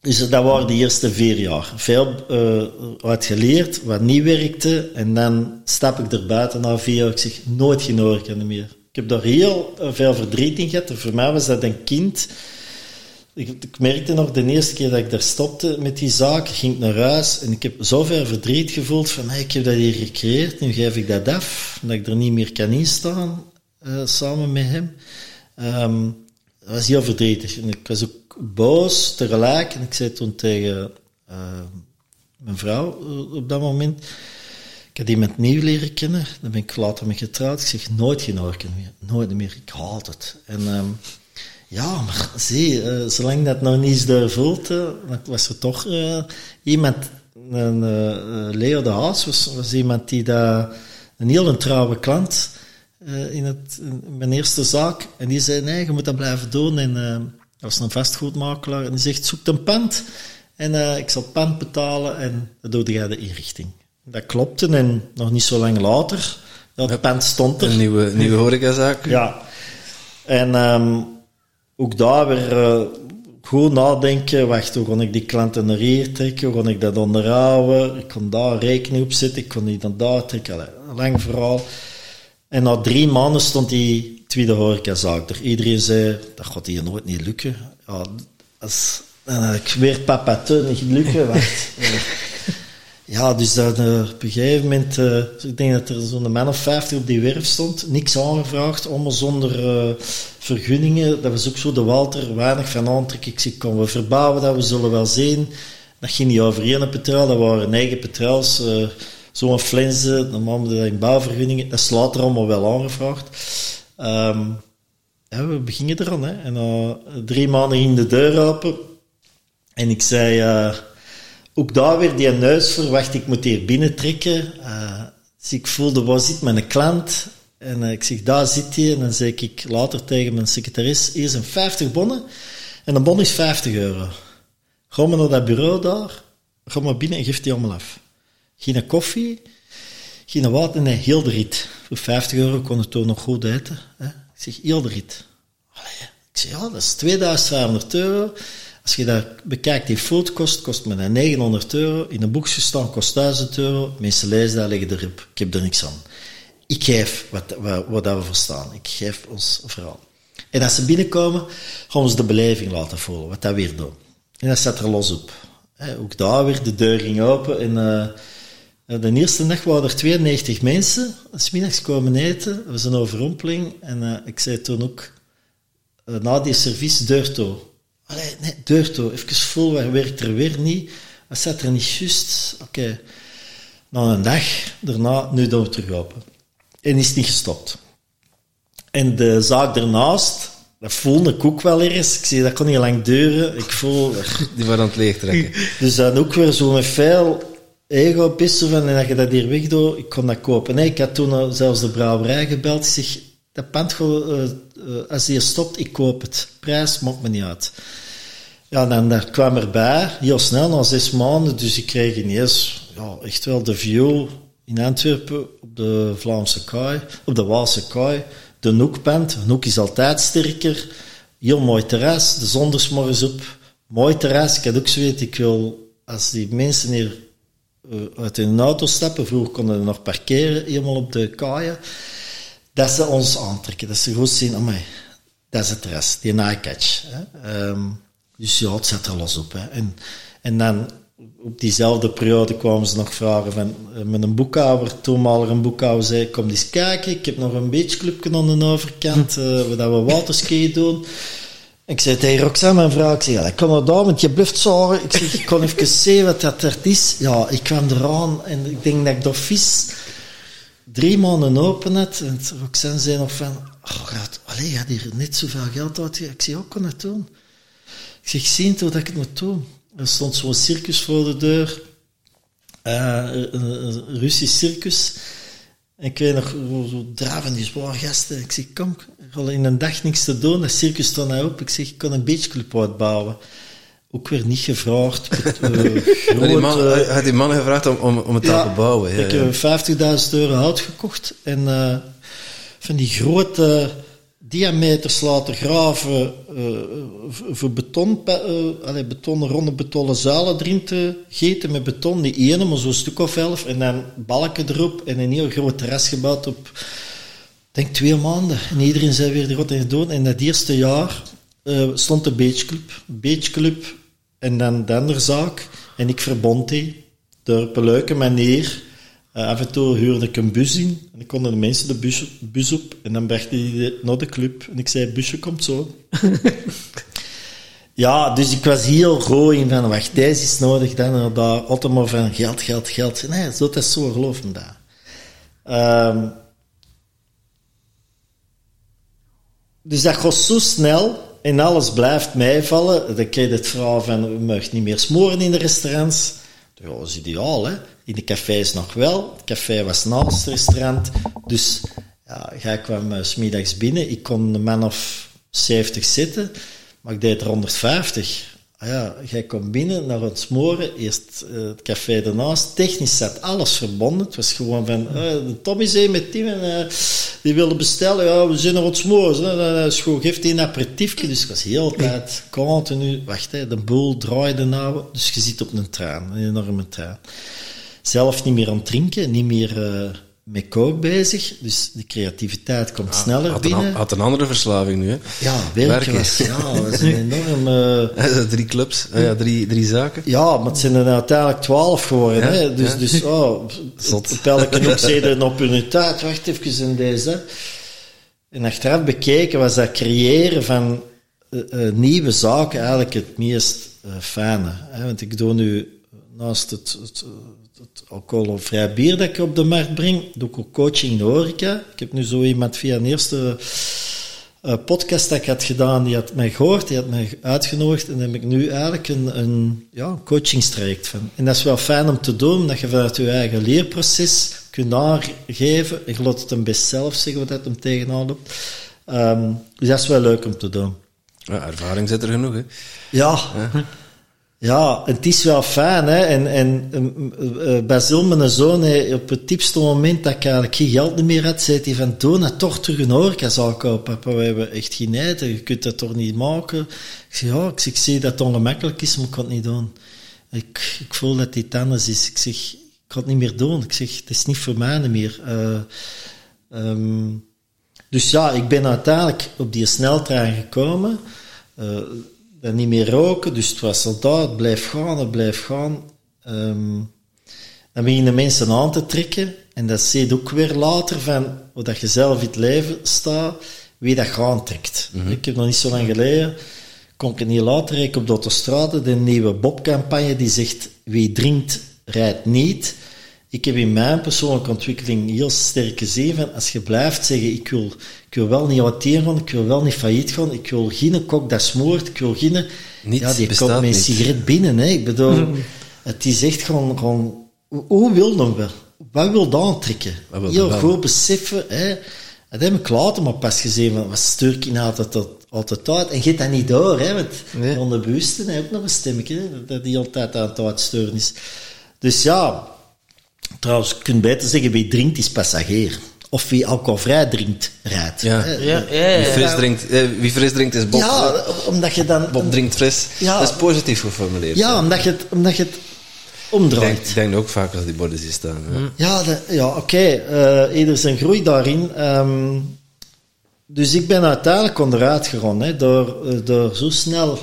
dus dat waren de eerste vier jaar. Veel uh, uit geleerd, wat niet werkte. En dan stap ik er buiten na vier jaar. Ik zeg, nooit geen meer. Ik heb daar heel veel verdriet in gehad. Voor mij was dat een kind. Ik, ik, merkte nog de eerste keer dat ik daar stopte met die zaak, ging ik naar huis en ik heb zoveel verdriet gevoeld van ik heb dat hier gecreëerd, nu geef ik dat af, dat ik er niet meer kan instaan uh, samen met hem. Um, dat was heel verdrietig. En ik was ook boos tegelijk. En ik zei toen tegen uh, mijn vrouw uh, op dat moment... Ik had iemand nieuw leren kennen. Dan ben ik later mee getrouwd. Ik zeg, nooit geen orken meer. Nooit meer. Ik haat het. En um, ja, maar zie, uh, zolang dat nog niet is doorvoeld, dan was er toch iemand... Een, Leo de Haas was, was iemand die daar... Een heel een trouwe klant in, het, mijn eerste zaak. En die zei, nee, je moet dat blijven doen. En dat was een vastgoedmakelaar. En die zegt, zoek een pand. En ik zal het pand betalen en dan doe jij de inrichting. Dat klopte en nog niet zo lang later, dat pand stond er. Een nieuwe, nieuwe *laughs* horecazaak. Ja. En um, ook daar weer goed nadenken. Wacht, hoe kon ik die klanten naar hier trekken? Hoe kon ik dat onderhouden? Ik kon daar rekening op zetten. Ik kon die dan daar trekken. Allee, lang verhaal. En na drie maanden stond die tweede horecazaak er. Iedereen zei, dat gaat hier nooit niet lukken. Ja, als, dan ik weer papa te niet lukken. Wacht. *laughs* ja, dus dat, uh, op een gegeven moment, uh, ik denk dat er zo'n man of 50 op die werf stond, niks aangevraagd, allemaal zonder uh, vergunningen. Dat was ook zo de Walter, weinig van aantrek. Ik zei, kom, we verbouwen dat, we zullen wel zien. Dat ging niet over één petrol, dat waren eigen petrols zo'n flensen, dan moeten we dat in bouwvergunningen, dat is later allemaal wel aangevraagd. Um, ja, we beginnen er aan, hè. En drie maanden ging de deur open. En ik zei, ook daar weer die neus verwacht, ik moet hier binnentrekken. Uh, dus ik voelde, waar zit mijn klant? En ik zeg, daar zit hij. En dan zeg ik later tegen mijn secretaris, hier zijn 50 bonnen. En een bon is 50 euro. Ga maar naar dat bureau daar, ga maar binnen en geef die allemaal af. Geen koffie, geen water, nee, heel de rit. Voor 50 euro kon het toen nog goed eten. Hè. Ik zeg, heel de rit. Ik zeg, ja, dat is 2500 euro. Als je dat bekijkt, die food kost, kost me 900 euro. In een boekje staan kost 1000 euro. Mensen lezen dat, leggen erop. Ik heb er niks aan. Ik geef wat, wat, wat we verstaan. Ik geef ons verhaal. En als ze binnenkomen, gaan we ze de beleving laten voelen, wat dat weer doen. En dat staat er los op. ook daar weer, de deur ging open en... Uh, de eerste nacht waren er 92 mensen. Smiddags komen eten. Dat was een overrompeling. En uh, ik zei toen ook, uh, na die service, deur toe. Allee, nee, deur toe. Even vol, waar werkt er weer niet? Wat zat er niet juist? Oké. Okay. Na een dag, daarna, nu door terug open. En is niet gestopt. En de zaak ernaast, dat voelde ik ook wel ergens. Ik zie dat kon niet lang duren. Ik voel... *laughs* Die waren aan het leegtrekken. Dus dan ook weer zo met veel ego pissen van, en dat je dat hier wegdoet, ik kon dat kopen. Nee, ik had toen zelfs de brouwerij gebeld. Ik zeg, dat pand, uh, als die stopt, ik koop het. Prijs maakt me niet uit. Ja, dan daar kwam erbij, heel snel, na zes maanden, dus ik kreeg ineens ja, echt wel de view in Antwerpen op de Vlaamse kaai, op de Waalse kaai. De Noekpand. Noek is altijd sterker. Heel mooi terras, de zon er morgens op. Mooi terras. Ik had ook zoiets, ik wil, als die mensen hier uh, uit hun auto stappen, vroeger konden ze nog parkeren, helemaal op de kaaien, dat ze ons aantrekken. Dat ze goed zien, amai, dat is het terras, die eye-catch. Um, dus ja, het zet er los op. Hè. En, en dan op diezelfde periode kwamen ze nog vragen van, uh, met een boekhouder, toenmalig een boekhouder zei, kom eens kijken, ik heb nog een beachclubje aan de overkant, uh, waar we waterski doen. Ik zei tegen Roxanne, mijn vrouw, ik zeg, ik kom er daar, want je blijft zorgen. Ik zeg, ik kon even *laughs* zien wat dat er is. Ja, ik kwam eraan en ik denk dat ik dat vis drie maanden open had. En Roxanne zei nog van, oh god, allee, had hier net zoveel geld uit. Ik hoe kon dat doen? Ik zeg, zie hoe dat ik het moet doen. Er stond zo'n circus voor de deur. Uh, een Russisch circus. En ik weet nog, zo draven die zware gasten. Ik zeg, kom, ik had in een dag niks te doen. Dat circus stond nou op. Ik zeg, ik kan een beachclub uitbouwen. Ook weer niet gevraagd. uh, *laughs* groot, die man, uh, had die man gevraagd om, om, om het ja, te bouwen? Ja, ik heb ja. 50.000 euro hout gekocht. En van die grote diameters laten graven uh, voor beton, uh, allee, betonnen, ronde betonnen zuilen erin te gieten met beton. Niet ene, maar zo'n stuk of elf. En dan balken erop en een heel groot terras gebouwd op, denk twee maanden. En iedereen zei weer de rot en doen. En dat eerste jaar stond de beachclub. Beachclub en dan de. En ik verbond die door een leuke manier uh, af en toe huurde ik een bus in en dan konden de mensen de bus, bus op en dan bracht hij naar de club en ik zei, busje komt zo. *laughs* ja, dus ik was heel rooi in van, wacht, deze is nodig, dan en daar, altijd maar van geld, geld, geld. Nee, dat is zo, geloof me daar. Um, dus dat gaat zo snel en alles blijft meevallen. Dan krijg je het verhaal van, we mogen niet meer smoren in de restaurants. Dat is ideaal, hè. In de cafés nog wel. Het café was naast het restaurant. Dus ja, jij kwam uh, smiddags binnen. Ik kon een man of 70 zitten, maar ik deed er 150. Ah ja, jij komt binnen naar het smoren, eerst uh, het café ernaast. Technisch zat alles verbonden. Het was gewoon van, uh, Tom is hier met Tim en die willen bestellen. Ja, we zijn er het smoren. Uh, schoon, geeft een aperitiefje. Dus ik was heel tijd continu, wacht, hè, de boel draaide nou. Dus je zit op een trein, een enorme trein zelf niet meer aan het drinken, niet meer uh, met kook bezig. Dus de creativiteit komt sneller had binnen. Een, had een andere verslaving nu, hè? Ja, werken, werken. ja, *laughs* was een enorm... Uh, *laughs* drie clubs, uh, ja, drie, drie zaken. Ja, maar het zijn er uiteindelijk twaalf geworden. Ja, hè? Dus, ja. dus oh, *laughs* op hun tijd, wacht even in deze. En achteraf bekeken was dat creëren van nieuwe zaken eigenlijk het meest fijne. Hè? Want ik doe nu naast het, het het alcoholvrij bier dat ik op de markt breng, doe ik ook coaching in de horeca. Ik heb nu zo iemand via een eerste uh, podcast dat ik had gedaan, die had mij gehoord, die had mij uitgenodigd en daar heb ik nu eigenlijk een, een ja, coachingstraject van. En dat is wel fijn om te doen, dat je vanuit je eigen leerproces kunt aangeven. Ik laat het hem best zelf zeggen wat dat hem tegenaan loopt. Um, dus dat is wel leuk om te doen. Ja, ervaring zit er genoeg, hè? Ja. ja. Ja, het is wel fijn, hè. En, en uh, Basil, mijn zoon, op het diepste moment dat ik eigenlijk geen geld meer had, zei hij van, doe dat toch terug een horecazaak kopen, papa. We hebben echt geen eten, je kunt dat toch niet maken? Ik zeg, ja, ik, zeg, zie dat het ongemakkelijk is, maar ik kan het niet doen. Ik, ik voel dat dit anders is. Ik zeg, ik kan het niet meer doen. Ik zeg, het is niet voor mij meer. Uh, um, dus ja, ik ben uiteindelijk op die sneltrein gekomen. Uh, dan niet meer roken, dus het was soldaat, het blijft gaan, het blijft gaan. Um, dan beginnen mensen aan te trekken, en dat zie je ook weer later van hoe dat je zelf in het leven staat, wie dat gaan trekt. Mm -hmm. Ik heb nog niet zo lang geleden, kon ik het niet later ik op de autostrade, de nieuwe Bob-campagne die zegt, wie drinkt, rijdt niet. ik heb in mijn persoonlijke ontwikkeling heel sterk gezien van, als je blijft zeggen, ik wil, ik wil wel niet auteren gaan, ik wil wel niet failliet gaan, ik wil geen kok dat smoort, ik wil geen... Niets ja, die komt met een niet. sigaret binnen, hè. Ik bedoel, het is echt gewoon, gewoon hoe- wil dan wel? Wat wil dat aantrekken? Wat wil Heel dat goed beseffen, hè. Dat heb ik later maar pas gezien, van, wat sturk in altijd, tot- altijd uit. En je hebt dat niet door, hè, want Nee. onder bewuste heeft ook nog een stemmetje, hè, dat die altijd aan het uitsturen is. Dus ja, trouwens, je kunt beter zeggen, wie drinkt is passagier. Of wie alcoholvrij drinkt, rijdt. Ja. Hè. Ja, ja, ja. Wie fris drinkt, eh, wie fris drinkt is Bob. Ja, omdat je dan... Bob drinkt fris. Ja. Dat is positief geformuleerd. Ja, omdat je het, omdat je het Ik omdraait. denk, ik denk ook vaak als die borden zien staan. ja. Ja, de- ja oké. eh, ieder zijn groei daarin. Ehm, dus ik ben uiteindelijk onderuit gegaan, hè, door, eh, door zo snel...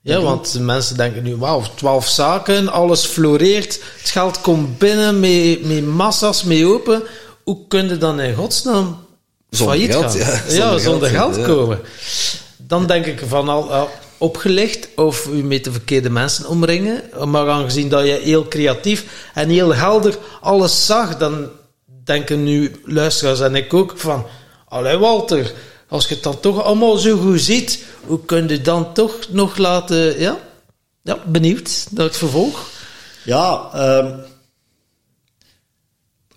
Ja, want de mensen denken nu, wauw, twaalf zaken, alles floreert, het geld komt binnen met, met massa's, mee open. Hoe kun je dan in godsnaam Zonder failliet geld, gaan? ja, Ja, zonder zonder, geld, komen. Dan denk ik van al al opgelicht of u met de verkeerde mensen omringen. Maar aangezien dat je heel creatief en heel helder alles zag, dan denken nu luisteraars en ik ook van, allee Walter, als je het dan toch allemaal zo goed ziet, hoe kun je dan toch nog laten, ja? Ja, benieuwd naar het vervolg. Ja, ehm,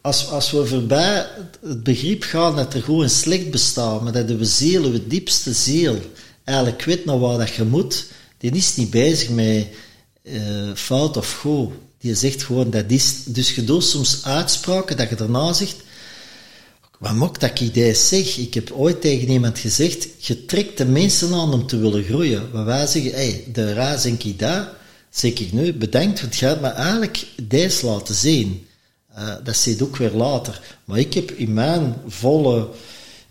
als, als we voorbij het, begrip gaan dat er gewoon slecht bestaat, maar dat de ziel, de diepste ziel, eigenlijk weet naar waar dat je moet, die is niet bezig met eh, fout of goed. Die zegt gewoon dat is. Dus je doet soms uitspraken dat je daarna zegt, wat maakt dat ik dit zeg? Ik heb ooit tegen iemand gezegd, je trekt de mensen aan om te willen groeien. Waar wij zeggen, hey, de raas en ik zeg ik nu, bedankt, want hebt me eigenlijk deze laten zien. Eh, dat zit ook weer later. Maar ik heb in mijn volle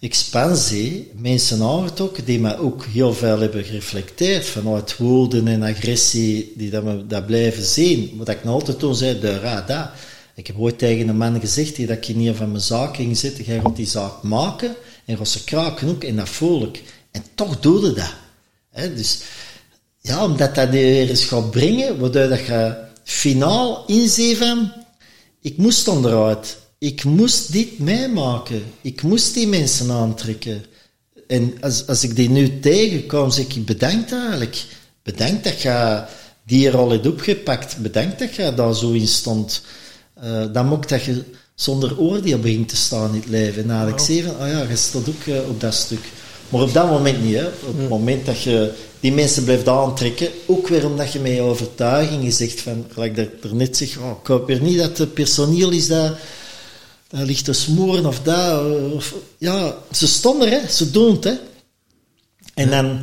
expansie mensen aangetrokken die mij ook heel veel hebben gereflecteerd vanuit woorden en agressie, die dat, me, dat blijven zien. Wat ik nou altijd toen zei, de ra, dat. Ik heb ooit tegen een man gezegd die dat ik in een van mijn zaken ging zitten, jij gaat die zaak maken en gaat ze kraken ook en dat voel ik. En toch doe dat. Dus ja, omdat dat weer eens gaat brengen, waardoor dat je finaal inzien van, ik moest onderuit. Ik moest dit meemaken. Ik moest die mensen aantrekken. En als, als ik die nu tegenkom, zeg ik bedankt eigenlijk. Bedankt dat je die rol hebt opgepakt. Bedankt dat je daar zo in stond. Eh, dan moet dat je zonder oordeel begint te staan in het leven. En eigenlijk zie je van, oh ja, je staat ook eh, op dat stuk. Maar op dat moment niet. Hè. Op het moment dat je die mensen blijft aantrekken, ook weer omdat je met je overtuigingen zegt van, gelijk dat ik er net zeg, oh, ik hoop weer niet dat het personeel is dat, dat ligt te smoren of dat. Of, ja, ze stonden hè. ze doen het. Hè. En dan,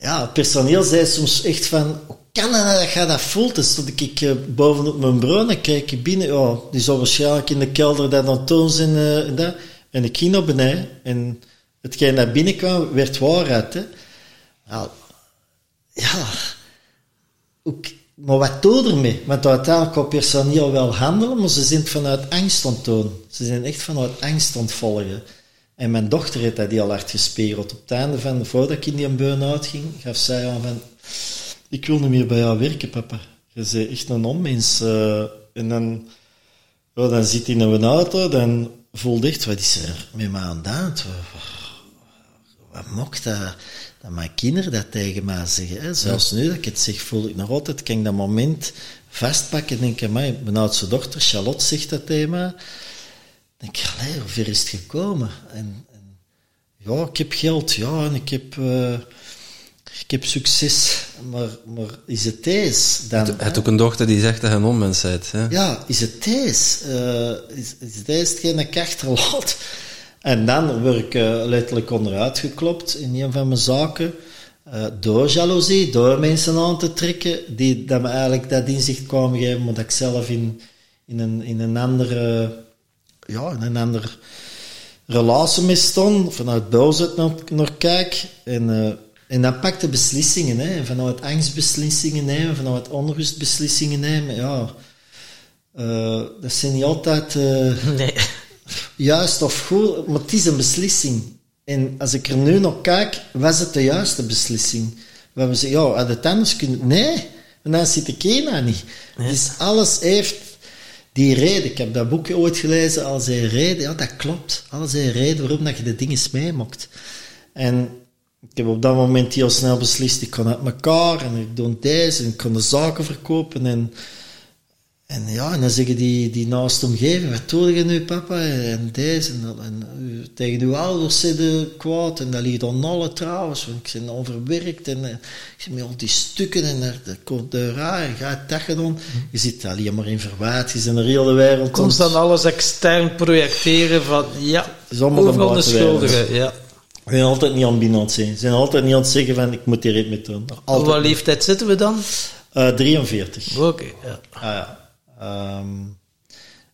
ja, het personeel zei soms echt van, hoe kan dat nou dat je dat voelt? Dan stond ik eh, bovenop mijn kijk ik binnen, ja, die zal waarschijnlijk in de kelder dat aan het doen zijn eh, en dat. En ik ging naar beneden en hetgeen dat binnenkwam, werd waarheid. Hè. Ja, ja, ook, maar wat doe ermee? Want uiteindelijk kan personeel wel handelen, maar ze zijn het vanuit angst het doen. Ze zijn echt vanuit angst aan het volgen. En mijn dochter heeft dat heel hard gespiegeld. Op het einde van, voordat ik in die burn-out ging, gaf zij aan van, ik wil niet meer bij jou werken, papa. Je bent echt een onmens. eh. en dan, ja, dan zit hij in een auto, dan voelde echt, wat is er met mij aan hand? Wat mocht dat, dat mijn kinderen dat tegen mij zeggen. Hè? Zelfs nu dat ik het zeg, voel ik nog altijd, kan ik dat moment vastpakken en denk ik, mijn oudste dochter, Charlotte, zegt dat mij. Dan denk ik, allee, hoe ver is het gekomen? En, en, ja, ik heb geld, ja, en ik heb, eh, ik heb succes, maar, maar is het deze dan? Je hebt ook een dochter die zegt dat je een onmens bent. Hè? Ja, is het deze? Eh, is, is deze hetgeen dat ik achterlaat? En dan word ik eh, letterlijk onderuit geklopt in een van mijn zaken. eh, door jaloezie, door mensen aan te trekken, die dat me eigenlijk dat inzicht kwamen geven, maar dat ik zelf in, in, een, in een andere, ja, in een andere relatie mee stond, vanuit boosheid naar, naar kijk. En, eh, en dan pakte beslissingen, hè, vanuit angst beslissingen nemen, vanuit onrust beslissingen nemen, ja. Dat zijn niet altijd *laughs* Nee. Juist of goed, maar het is een beslissing. En als ik er nu naar kijk, was het de juiste beslissing? We hebben zeggen, ja, had het anders kunnen... Nee, want dan zit ik hier nou niet. Dus alles heeft... die reden, ik heb dat boekje ooit gelezen, als hij reden, ja, dat klopt. Als hij reden waarom dat je de dingen meemaakt. En ik heb op dat moment heel snel beslist, ik kan uit elkaar en ik doe deze en ik kan de zaken verkopen en en ja, en dan zeggen die, die naast omgeving, wat doe je nu papa? En deze en dat. En uh, tegen uw ouders zitten kwaad. En dat ligt aan alle trouwens, want ik ben overwerkt. En uh, ik zit met al die stukken en er, er komt de raar. En gaat dat gedaan. Je zit alleen maar in verwaard. Je in de hele wereld. Constant alles extern projecteren van, ja, overal de schuldigen. Ja. Ze zijn altijd niet aan binnen zijn. Ze zijn altijd niet aan het zeggen van, ik moet hier iets mee doen. Op wat leeftijd zitten we dan? Uh, 43. Oké, okay, ja. Ah, ja. Um,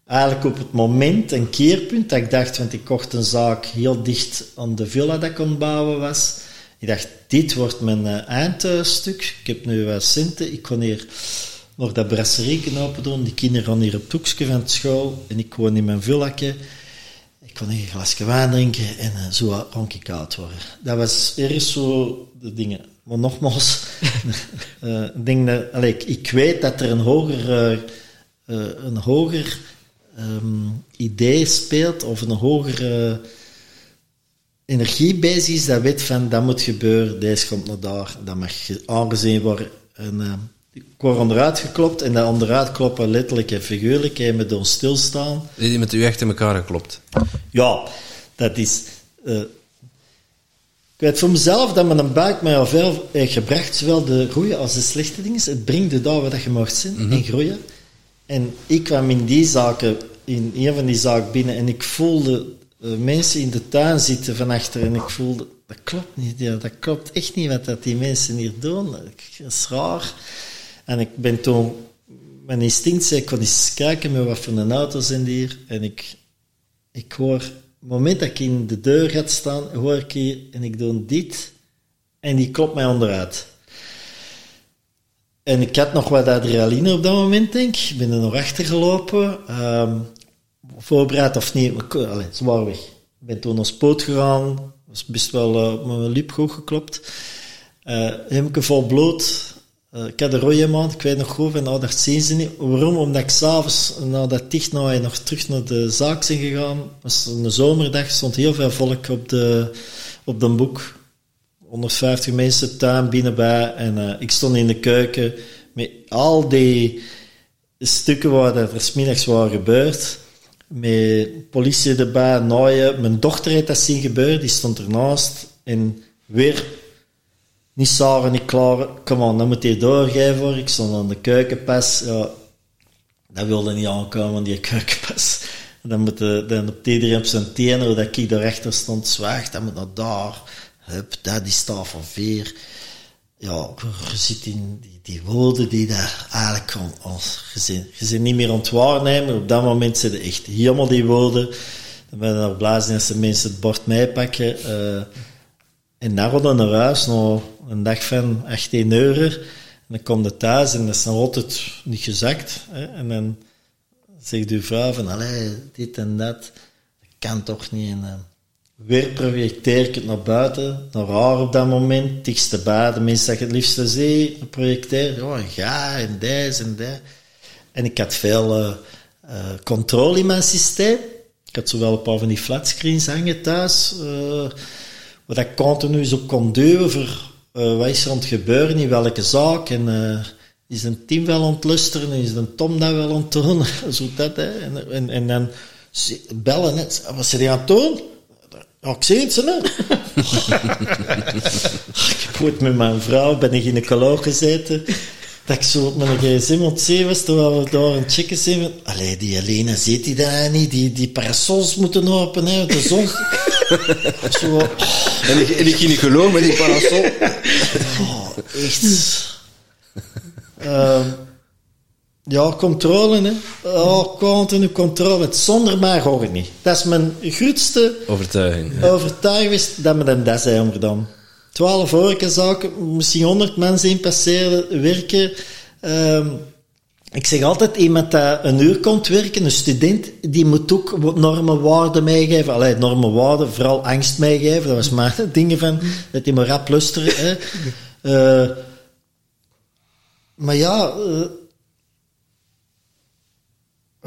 eigenlijk op het moment, een keerpunt, dat ik dacht, want ik kocht een zaak heel dicht aan de villa dat ik kon bouwen was. Ik dacht, dit wordt mijn uh, eindstuk. Ik heb nu wat centen. Ik kon hier nog dat brasserie open doen. Die kinderen gaan hier op het van de school. En ik woon in mijn villake. Ik kon hier een glasje wijn drinken en uh, zo rond ik oud worden. Dat was erg zo de dingen. Maar nogmaals, *laughs* uh, denk dat, ik, ik, weet dat er een hoger een hoger um, idee speelt of een hogere energie bezig is, dat weet van dat moet gebeuren, deze komt naar daar, dat mag aangezien worden. En, uh, ik word onderuit geklopt en dat onderuit kloppen letterlijk en figuurlijk en met ons stilstaan. Die met u echt in elkaar geklopt? Ja, dat is... Uh, ik weet voor mezelf dat mijn buik mij al veel heeft gebracht, zowel de goede als de slechte dingen. Het brengt je daar waar je mag zijn mm -hmm. en groeien. En ik kwam in die zaken, in een van die zaken binnen en ik voelde uh, mensen in de tuin zitten van achter en ik voelde, dat klopt niet, ja, dat klopt echt niet wat dat die mensen hier doen. Dat is raar. En ik ben toen, mijn instinct zei, ik kon eens kijken met wat voor een auto zijn hier. En ik, ik hoor, op het moment dat ik in de deur ga staan, hoor ik hier en ik doe dit en die klopt mij onderuit. En ik had nog wat adrenaline op dat moment, denk ik. Ik ben er nog achter gelopen. Um, voorbereid of niet, allez, zwaar weg. Ik ben toen naar poot gegaan. was best wel op mijn lip goed geklopt. Uh, heb ik vol bloed. Uh, ik had een rode maand, ik weet nog goed, en nou, dat zien ze niet. Waarom? Omdat ik s'avonds, na dat dicht nou, nog terug naar de zaak zijn gegaan. Was een zomerdag, stond heel veel volk op de, op de boek. 150 mensen tuin binnenbij en uh, ik stond in de keuken met al die stukken waar er smiddags waren gebeurd. Met politie erbij, naaien. Mijn dochter heeft dat zien gebeuren, die stond ernaast. En weer niet Sarah, niet klaar. Kom on, dan moet hij doorgeven voor. Ik stond aan de keukenpas. Dat wilde niet aankomen, die *laughs* keukenpas. Dan moet de, dan op iedereen op zijn tenen, dat ik daarachter stond, zwaagt, dan moet naar daar Dat is tafel veer. Ja, je ziet in die, woorden die daar eigenlijk als gezin, je niet meer ontwaarnemen. Op dat moment zitten echt helemaal die woorden. Dan ben je naar blazen als de mensen het bord meepakken. Uh, en dan naar huis, nog een dag van 18 euro. En dan komt het thuis en dat is nog altijd niet gezakt. Hè? En dan zegt uw vrouw van, allee, dit en dat. Dat kan toch niet. Weer projecteer ik het naar buiten, naar haar op dat moment, dichtste bij, de mensen dat je het liefste zie, projecteer, oh, ga en deze en dat. En ik had veel uh, uh, controle in mijn systeem. Ik had zowel een paar van die flatscreens hangen thuis, uh, waar ik continu eens op kon duwen voor wat is er aan het gebeuren, in welke zaak, en is een team wel ontlusteren, is een Tom dat wel doen, *laughs* zo dat, hè. En, en, en dan bellen, wat ze die aan het doen? Ja, ik zie het, ze, *laughs* Ik heb met mijn vrouw, ben ik in de gynaecoloog gezeten. Dat ik zo op mijn gsm op zee was, terwijl we daar een checken zijn. Allee, die Helena ziet die daar niet. Die, die parasols moeten open, hè, de zon. *laughs* zo, oh. En die, en die gynaecoloog met die parasol. Oh, echt. Um, ja, controle, hè. Oh, continu controle. Zonder mij hoor ik niet. Dat is mijn grootste overtuiging. Ja. Overtuiging dat me dan dat zijn gedaan. Twaalf horecazaken, misschien honderd mensen in passeren, werken. Um, ik zeg altijd, iemand dat een uur komt werken, een student, die moet ook normen waarden meegeven. Allee, normen waarden, vooral angst meegeven. Dat was maar *laughs* dingen van, dat hij maar rap lusteren. Hè. Uh, *laughs* maar ja...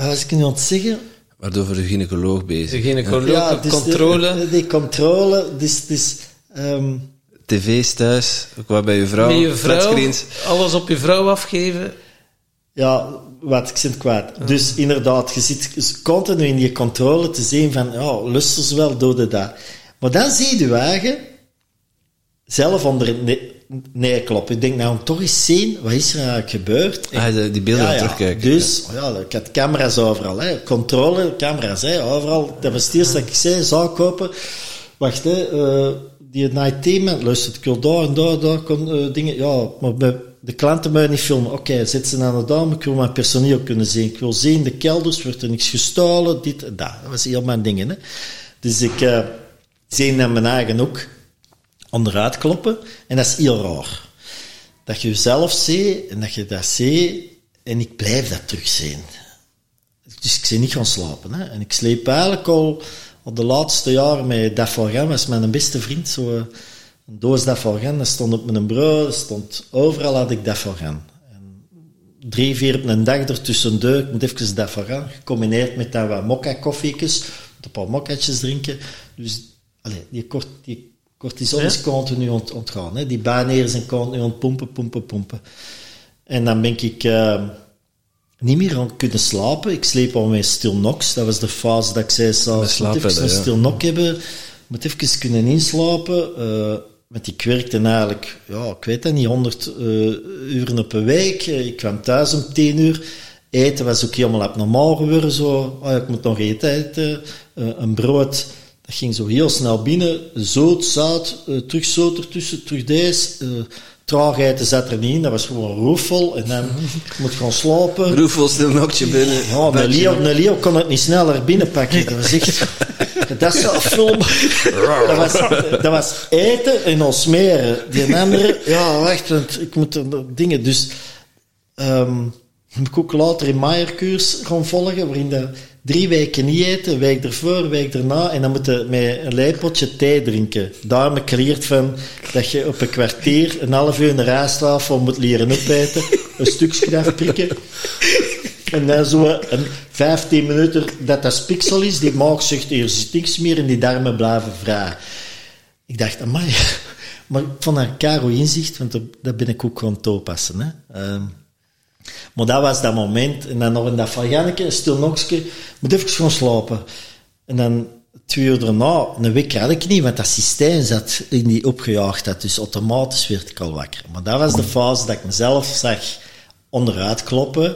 Wat was ik nu aan het zeggen? Waardoor voor de gynaecoloog bezig. De gynaecoloog, Ja, dus controle. De, die controle, dus... dus ehm, TV's thuis, ook wat bij je vrouw. Met je vrouw, alles op je vrouw afgeven. Ja, wat, ik zit kwaad. Dus inderdaad, je zit continu in je controle te zien van, ja, luister ze wel, doe je dat. Maar dan zie je je eigen zelf onder het ne- neerkloppen. Ik denk, nou, toch eens zien, wat is er eigenlijk gebeurd? Ah, de- die beelden terugkijken. Dus, ja, ik had camera's overal, hè. Controle, camera's, hè, overal. Dat was het eerste dat ik zei, zaak kopen. Wacht, hè, eh, die team, luistert, ik wil daar en daar, daar, eh, dingen, ja, maar bij de klanten moeten niet filmen. Oké, zet ze aan de dame, ik wil mijn personeel kunnen zien. Ik wil zien, de kelders, wordt er niks gestolen, dit en dat. Dat was heel mijn dingen, hè. Dus ik eh zie naar mijn eigen ook onderuit kloppen. En dat is heel raar. Dat je jezelf ziet en dat je dat ziet en ik blijf dat terugzien. Dus ik ben niet gaan slapen. Hè. En ik sleep eigenlijk al, al de laatste jaren met Dafalgan, was mijn beste vriend. Zo, eh, een doos Dafalgan, dat stond op mijn dat stond overal had ik Dafalgan. En Drie, vier op een dag ertussendoor, ik moet even Dafalgan, gecombineerd met dan wat mokka koffietjes, een paar mokkatjes drinken. Dus allee, die, kort, die cortisol is continu ont, ontgaan. Hè. Die baaneren zijn continu aan het pompen, pompen, pompen. En dan ben ik eh, niet meer aan kunnen slapen. Ik sleep al met Stilnox. Dat was de fase dat ik zei, ik moet even een ja. Stilnox hebben. Ik moet even kunnen inslapen. eh want ik werkte eigenlijk, ja, ik weet het niet, 100 eh, uren op een week. Eh, Ik kwam thuis om 10 uur. Eten was ook helemaal abnormaal geworden. Zo. Ah, ik moet nog eten. eten. Eh, een brood, dat ging zo heel snel binnen. Zout, zout, eh, terug zout ertussen, terug deze. eh traagheid zat er niet in. Dat was gewoon roefvol. En dan ik *laughs* moet gaan slapen. Roefel stil nokje binnen. Ja, een Leo, een Leo kon het niet sneller binnenpakken. Dat was echt... *laughs* Dat is een film. Dat was, dat was eten en ons smeren. Die andere... *laughs* Ja, wacht, want ik moet er nog dingen... Dus... ehm heb ik ook later in Maier-cursus gaan volgen, waarin drie weken niet eten, week ervoor, week erna, en dan moet je met een lepeltje thee drinken. Daar heb ik geleerd van dat je op een kwartier, een half uur in de rijsttafel moet leren opeten, een stukje afprikken, en dan zo een 15 minuten dat dat spiksel is, die maag zegt, hier zit niks meer en die darmen blijven vrij. Ik dacht, amai. *laughs* Maar dat een karo inzicht, want dat- dat ben ik ook gewoon toepassen. Hè. Ehm, maar dat was dat moment. En dan nog een dag van Janneke, stil nokske, moet even gaan slapen. En dan twee uur daarna, een week had ik niet, want dat systeem zat in die opgejaagd had. Dus automatisch werd ik al wakker. Maar dat was de fase dat ik mezelf zag onderuit kloppen.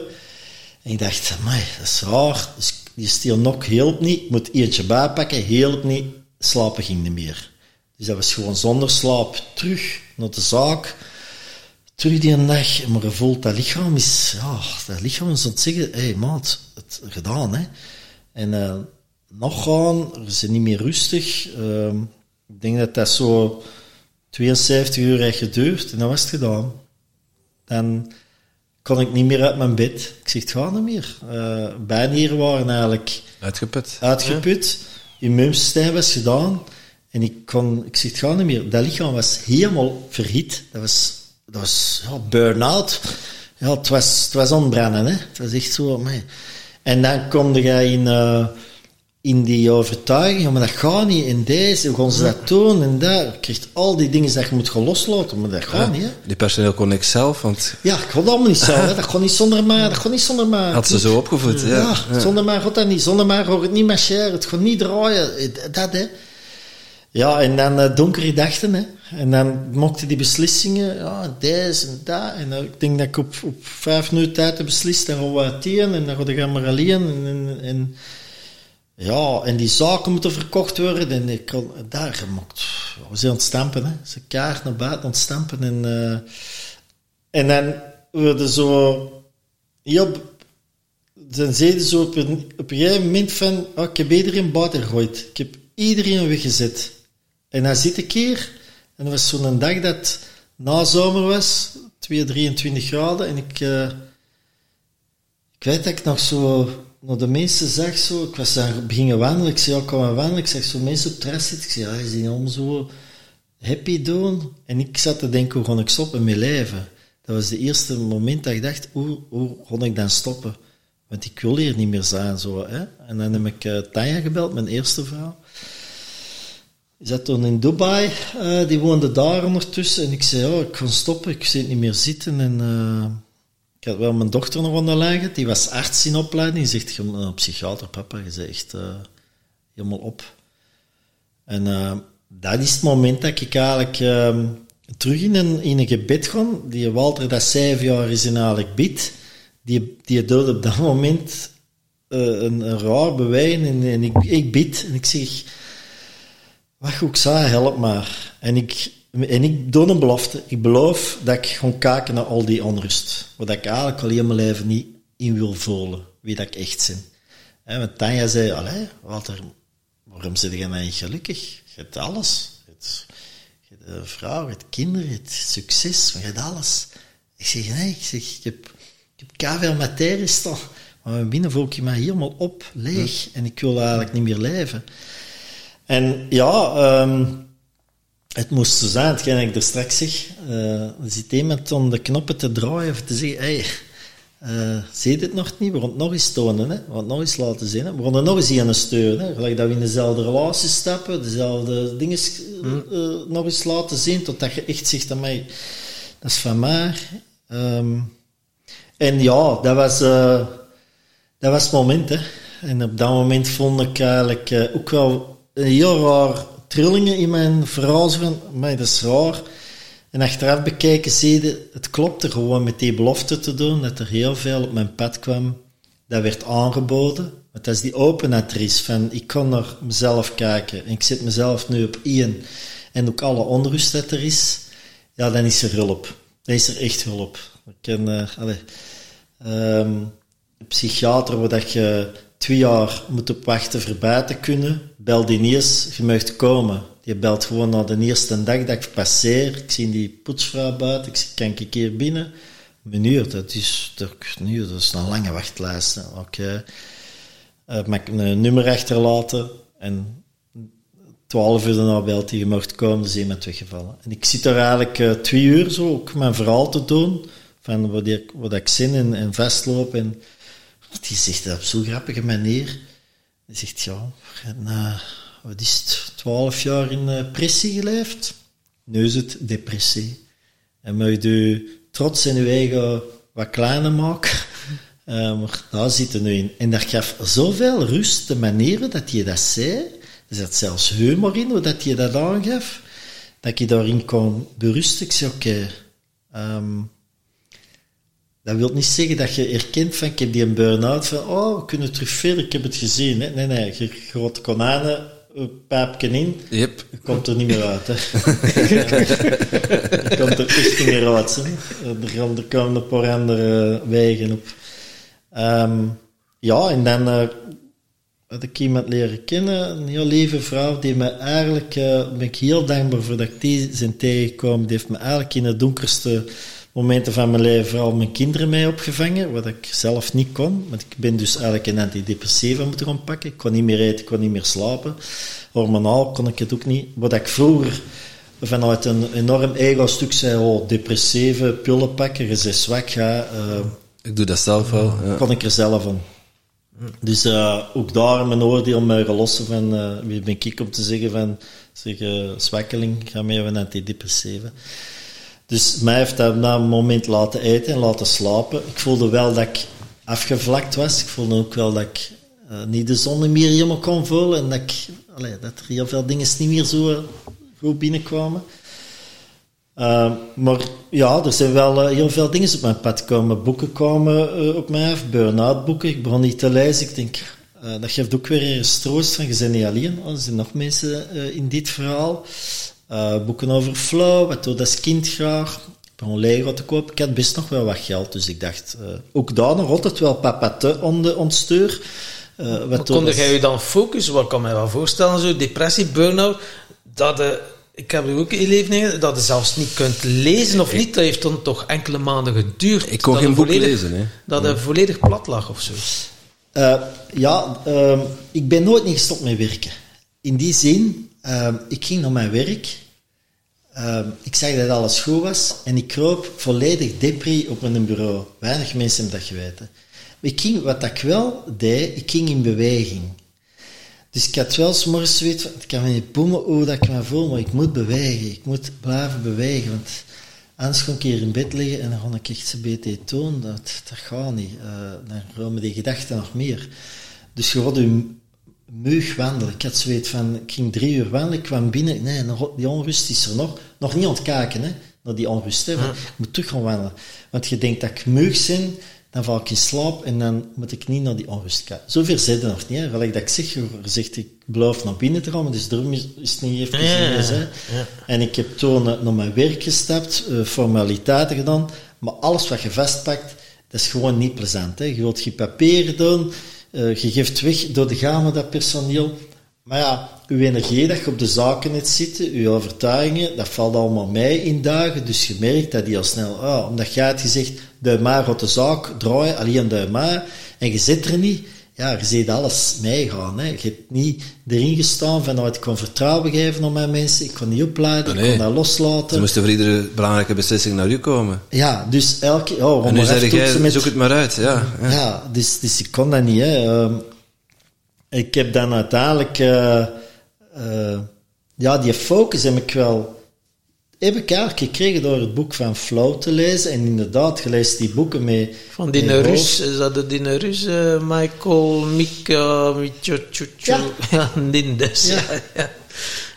En ik dacht, amai, dat is raar. Dus die stil nok hielp niet. Ik moet eentje bijpakken, hielp niet. Slapen ging niet meer. Dus dat was gewoon zonder slaap terug naar de zaak terug die een dag, maar je voelt dat lichaam is, ja, dat lichaam is aan het zeggen, hé hey, maat, het gedaan, hè. En eh, nog gaan, we zijn niet meer rustig. Ehm, ik denk dat dat zo 72 uur heeft geduurd en dan was het gedaan. Dan kon ik niet meer uit mijn bed. Ik zeg, het gaat niet meer. Uh, bijnieren waren eigenlijk Uitgeput. uitgeput. Immuunsysteem was gedaan. En ik kon, ik zeg, het gaat niet meer. Dat lichaam was helemaal verhit. Dat was, dat was ja, burn-out. Ja, het was, het was ontbranden, hè. Het was echt zo. En dan kom je in, uh, in die overtuiging, ja, maar dat gaat niet, in deze, hoe gaan ze dat doen, en dat. Je krijgt al die dingen dat je moet gaan loslaten, maar dat gaat niet, hè. Die personeel kon ik zelf, want Ja, ik kon dat allemaal niet zo, hè. Dat gaat niet zonder mij, dat gaat niet zonder mij. had ze zo opgevoed. Ja. Ja, Ja. zonder mij gaat dat niet. Zonder mij gaat het niet marcheren. Het gaat niet draaien. Eh, Dat, hè. Ja, en dan uh, donkere dachten, hè. En dan mochten die beslissingen, ja, deze en dat. En uh, ik denk dat ik op, op vijf minuten tijd heb beslist, dan gaan we en dan gaan we maar. En, en, ja, en die zaken moeten verkocht worden. En ik kon, daar gemokt. We zijn aan hè. Ze kaart naar buiten aan. En, uh, en dan worden zo heel dan zeiden ze op een, op een gegeven moment van, oh, ik heb iedereen buiten gegooid. Ik heb iedereen weggezet. En dan zit ik hier, en dat was zo'n dag dat na zomer was, 2, 23 graden, en ik, uh, ik weet dat ik nog zo naar de mensen zag, zo, ik was daar beginnen wandelen, ik zei, ja, kom maar wandelen, ik zag zo mensen op het terras zitten, ik zei, ja, is die allemaal zo happy doen? En ik zat te denken, hoe ga ik stoppen met leven? Dat was het eerste moment dat ik dacht, hoe, hoe ga ik dan stoppen? Want ik wil hier niet meer zijn. Zo, hè? En dan heb ik uh, Tanja gebeld, mijn eerste vrouw. Zat toen in Dubai, uh, die woonde daar ondertussen. En ik zei, oh, ik ga stoppen, ik zit niet meer zitten. En uh, ik had wel mijn dochter nog onderleggen, die was arts in opleiding. Die zegt, een psychiater, papa, je zegt echt helemaal op. En dat is het moment dat ik eigenlijk terug in een, in een gebed ga. Die Walter, dat zeven jaar is in eigenlijk bid die, die doet op dat moment een, een, raar beweging en, en, ik, ik bid en ik zeg, wat ik zei, help maar. En ik, en ik doe een belofte. Ik beloof dat ik gewoon kijken naar al die onrust. Wat ik eigenlijk al in mijn leven niet in wil voelen. Wie dat ik echt ben. En want Tanja zei, allee, Walter, waarom zit je nou niet gelukkig? Je hebt alles. Je hebt, je hebt een vrouw, je hebt kinderen, je hebt succes, je hebt alles. Ik zeg, nee, ik zeg, ik heb ik heb veel materie staan. Maar binnen voel ik me helemaal op, leeg. En ik wil eigenlijk niet meer leven. En ja, um, het moest zo zijn, hetgeen ik er straks zeg. Uh, er zit iemand om de knoppen te draaien of te zeggen, hey, uh, zie dit nog niet? We gaan het nog eens tonen, hè? we gaan het nog eens laten zien. Hè? We gaan er nog eens in steunen. Hè? Gelijk dat we in dezelfde relatie stappen, dezelfde dingen uh, nog eens laten zien, totdat je echt zegt aan mij, dat is van mij. Um, en ja, dat was, uh, dat was het moment. Hè. En op dat moment vond ik eigenlijk ook wel een heel raar trillingen in mijn verhaal. Van, maar dat is raar. En achteraf bekijken zie je, het klopte gewoon met die belofte te doen, dat er heel veel op mijn pad kwam. Dat werd aangeboden. Want dat is die openheid er is, van ik kan naar mezelf kijken en ik zet mezelf nu op één en ook alle onrust dat er is, ja, dan is er hulp. Dan is er echt hulp. Ik ken, uh, een psychiater waar dat je twee jaar moet op wachten te kunnen, bel die niet eens, je mag komen. Je belt gewoon na de eerste dag dat ik passeer. Ik zie die poetsvrouw buiten, ik kan een keer binnen. Een uur, dat is, nu, dat is een lange wachtlijst. Oké. Okay. Uh, mag een nummer achterlaten en twaalf uur daarna belt hij, je mocht komen, dus iemand weggevallen. En ik zit daar eigenlijk uh, twee uur zo ook mijn verhaal te doen van wat ik, wat ik zin en, en vastloop. En die zegt dat op zo'n grappige manier. Die zegt, ja, na, wat is het, twaalf jaar in depressie geleefd? Nu is het depressie. En moet je trots in je eigen wat kleiner maken. Uh, *laughs* maar daar zit er nu in. En dat gaf zoveel rust, de manieren dat je dat zei. Er zat zelfs humor in, hoe dat je dat aangaf. Dat je daarin kon berusten. Ik zei, oké, ehm, dat wil niet zeggen dat je erkent van, ik heb die een burn-out, van, oh, we kunnen terug verder, ik heb het gezien. Hè? Nee, nee, je grote konijnen, pijpje in, yep. je komt er niet meer uit. Hè? je komt er echt niet meer uit. Hè? Er, komen een paar andere wegen op. Um, ja, en dan uh, had ik iemand leren kennen, een heel lieve vrouw, die me eigenlijk, uh, ben ik heel dankbaar voor dat ik die zijn tegengekomen, die heeft me eigenlijk in het donkerste momenten van mijn leven vooral mijn kinderen mee opgevangen, wat ik zelf niet kon. Want ik ben dus eigenlijk een antidepressiva moeten gaan pakken. Ik kon niet meer eten, ik kon niet meer slapen. Hormonaal kon ik het ook niet. Wat ik vroeger vanuit een enorm ego-stuk zei, oh, depressieve pillen pakken, je bent zwak, ga... Uh, ik doe dat zelf wel. Ja. Kon ik er zelf aan. Dus uh, ook daar mijn oordeel mij gelossen van, uh, wie ben ik om te zeggen van, zeg, zwakkeling, ga mee een antidepressiva. Dus mij heeft dat na een moment laten eten en laten slapen. Ik voelde wel dat ik afgevlakt was. Ik voelde ook wel dat ik uh, niet de zon meer helemaal kon voelen. En dat, dat er heel veel dingen niet meer zo goed binnenkwamen. Uh, maar ja, er zijn wel uh, heel veel dingen op mijn pad komen. Boeken uh, op mij af, burn-out boeken. Ik begon niet te lezen. Ik denk, dat geeft ook weer een troost van, je bent niet alleen. Er zijn nog mensen in dit verhaal. Uh, boeken over flow, wat doe als kind graag. Ik ben Lego te kopen. Ik had best nog wel wat geld, dus ik dacht, uh, ook daar nog altijd wel papate on de ontstuur. Uh, wat kon jij je dan focussen? Wat kan mij wel voorstellen, zo depressie, burn-out, dat de, ik heb ook in leven dat je zelfs niet kunt lezen of niet. Dat heeft dan toch enkele maanden geduurd. Ik kon geen boek lezen, hè. Dat hij volledig plat lag of zo. ja, ehm, ik ben nooit niet gestopt met werken. In die zin, Ehm, ik ging naar mijn werk. Ehm, ik zag dat alles goed was en ik kroop volledig depri op mijn bureau. Weinig mensen hebben dat geweten. Ik ging, wat ik wel deed, ik ging in beweging. Dus ik had wel s'morgens zoiets ik kan me niet boemen hoe dat ik me voel, maar ik moet bewegen. Ik moet blijven bewegen, want anders ga ik hier in bed liggen en dan ga ik echt een beetje. Dat, dat gaat niet. Uh, dan komen die gedachten nog meer. Dus je je meug wandelen. Ik had zoiets van, ik ging drie uur wandelen, ik kwam binnen, nee, die onrust is er nog. Nog niet ontkaken, hè, naar die onrust. Hè, Ik moet terug gaan wandelen. Want je denkt dat ik meug ben, dan val ik in slaap en dan moet ik niet naar die onrust kijken. Zover zit er nog niet. Hè. Gelijk dat ik zeg, je zegt, ik blijf naar binnen te komen, dus daarom is, is het niet even ja, ja, ja. En ik heb toen naar mijn werk gestapt, uh, formaliteiten gedaan, maar alles wat je vastpakt, dat is gewoon niet plezant. Hè. Je wilt je papieren doen, uh, je geeft weg door de gaan met dat personeel. Maar ja, uw energie dat je op de zaken net zit, uw overtuigingen, dat valt allemaal mee in dagen. Dus je merkt dat die al snel, oh, omdat jij het gezegd, de maar gaat de zaak draaien, alleen de maar, en je zit er niet, ja, je ziet alles meegaan. Hè. Je hebt niet erin gestaan van, nou, ik kon vertrouwen geven op mijn mensen, ik kon niet opleiden, nee. ik kon dat loslaten. Ze moesten voor iedere belangrijke beslissing naar u komen. Ja, dus elke... Oh, en nu zeg jij, met, zoek het maar uit, ja. Ja, ja dus, dus ik kon dat niet, hè. Um, ik heb dan uiteindelijk... Uh, uh, ja, die focus heb ik wel heb ik eigenlijk gekregen door het boek van Flow te lezen. En inderdaad, gelezen die boeken mee. Van die Rus, is dat de Rus, uh, Michael Mika Michochuchu? Ja. *laughs* ja, Nindes. Ja. *laughs* ja.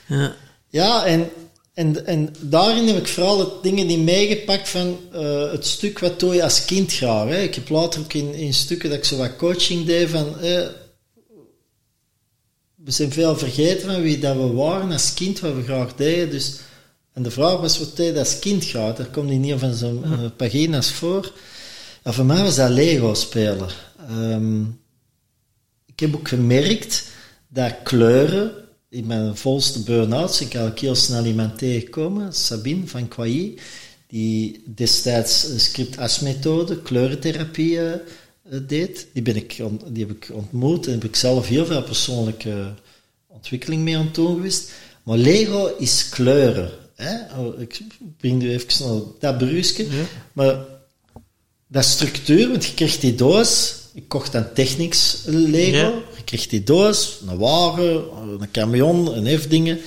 ja. ja en, en, en daarin heb ik vooral het dingen die meegepakt van uh, het stuk wat doe je als kind graag. Hè. Ik heb later ook in, in stukken dat ik zo wat coaching deed van... Eh, we zijn veel vergeten van wie dat we waren als kind, wat we graag deden. Dus en de vraag was wat hij als kind gaat. Daar komt hij niet van zijn uh, pagina's voor. En voor mij was dat Lego-spelen. Um, ik heb ook gemerkt dat kleuren, in mijn volste burn-outs, ik had heel snel iemand tegengekomen, Sabine van Kwai, die destijds script-as-methode, kleurentherapie uh, deed. Die, ben ik die heb ik ontmoet en heb ik zelf heel veel persoonlijke ontwikkeling mee aan geweest. Maar Lego is kleuren. Hè? Oh, ik breng nu even snel dat bruisje. Maar dat structuur, want je kreeg die doos. Ik kocht dan Technics Lego. Ja. Je kreeg die doos, een wagen, een camion, een hefdingen.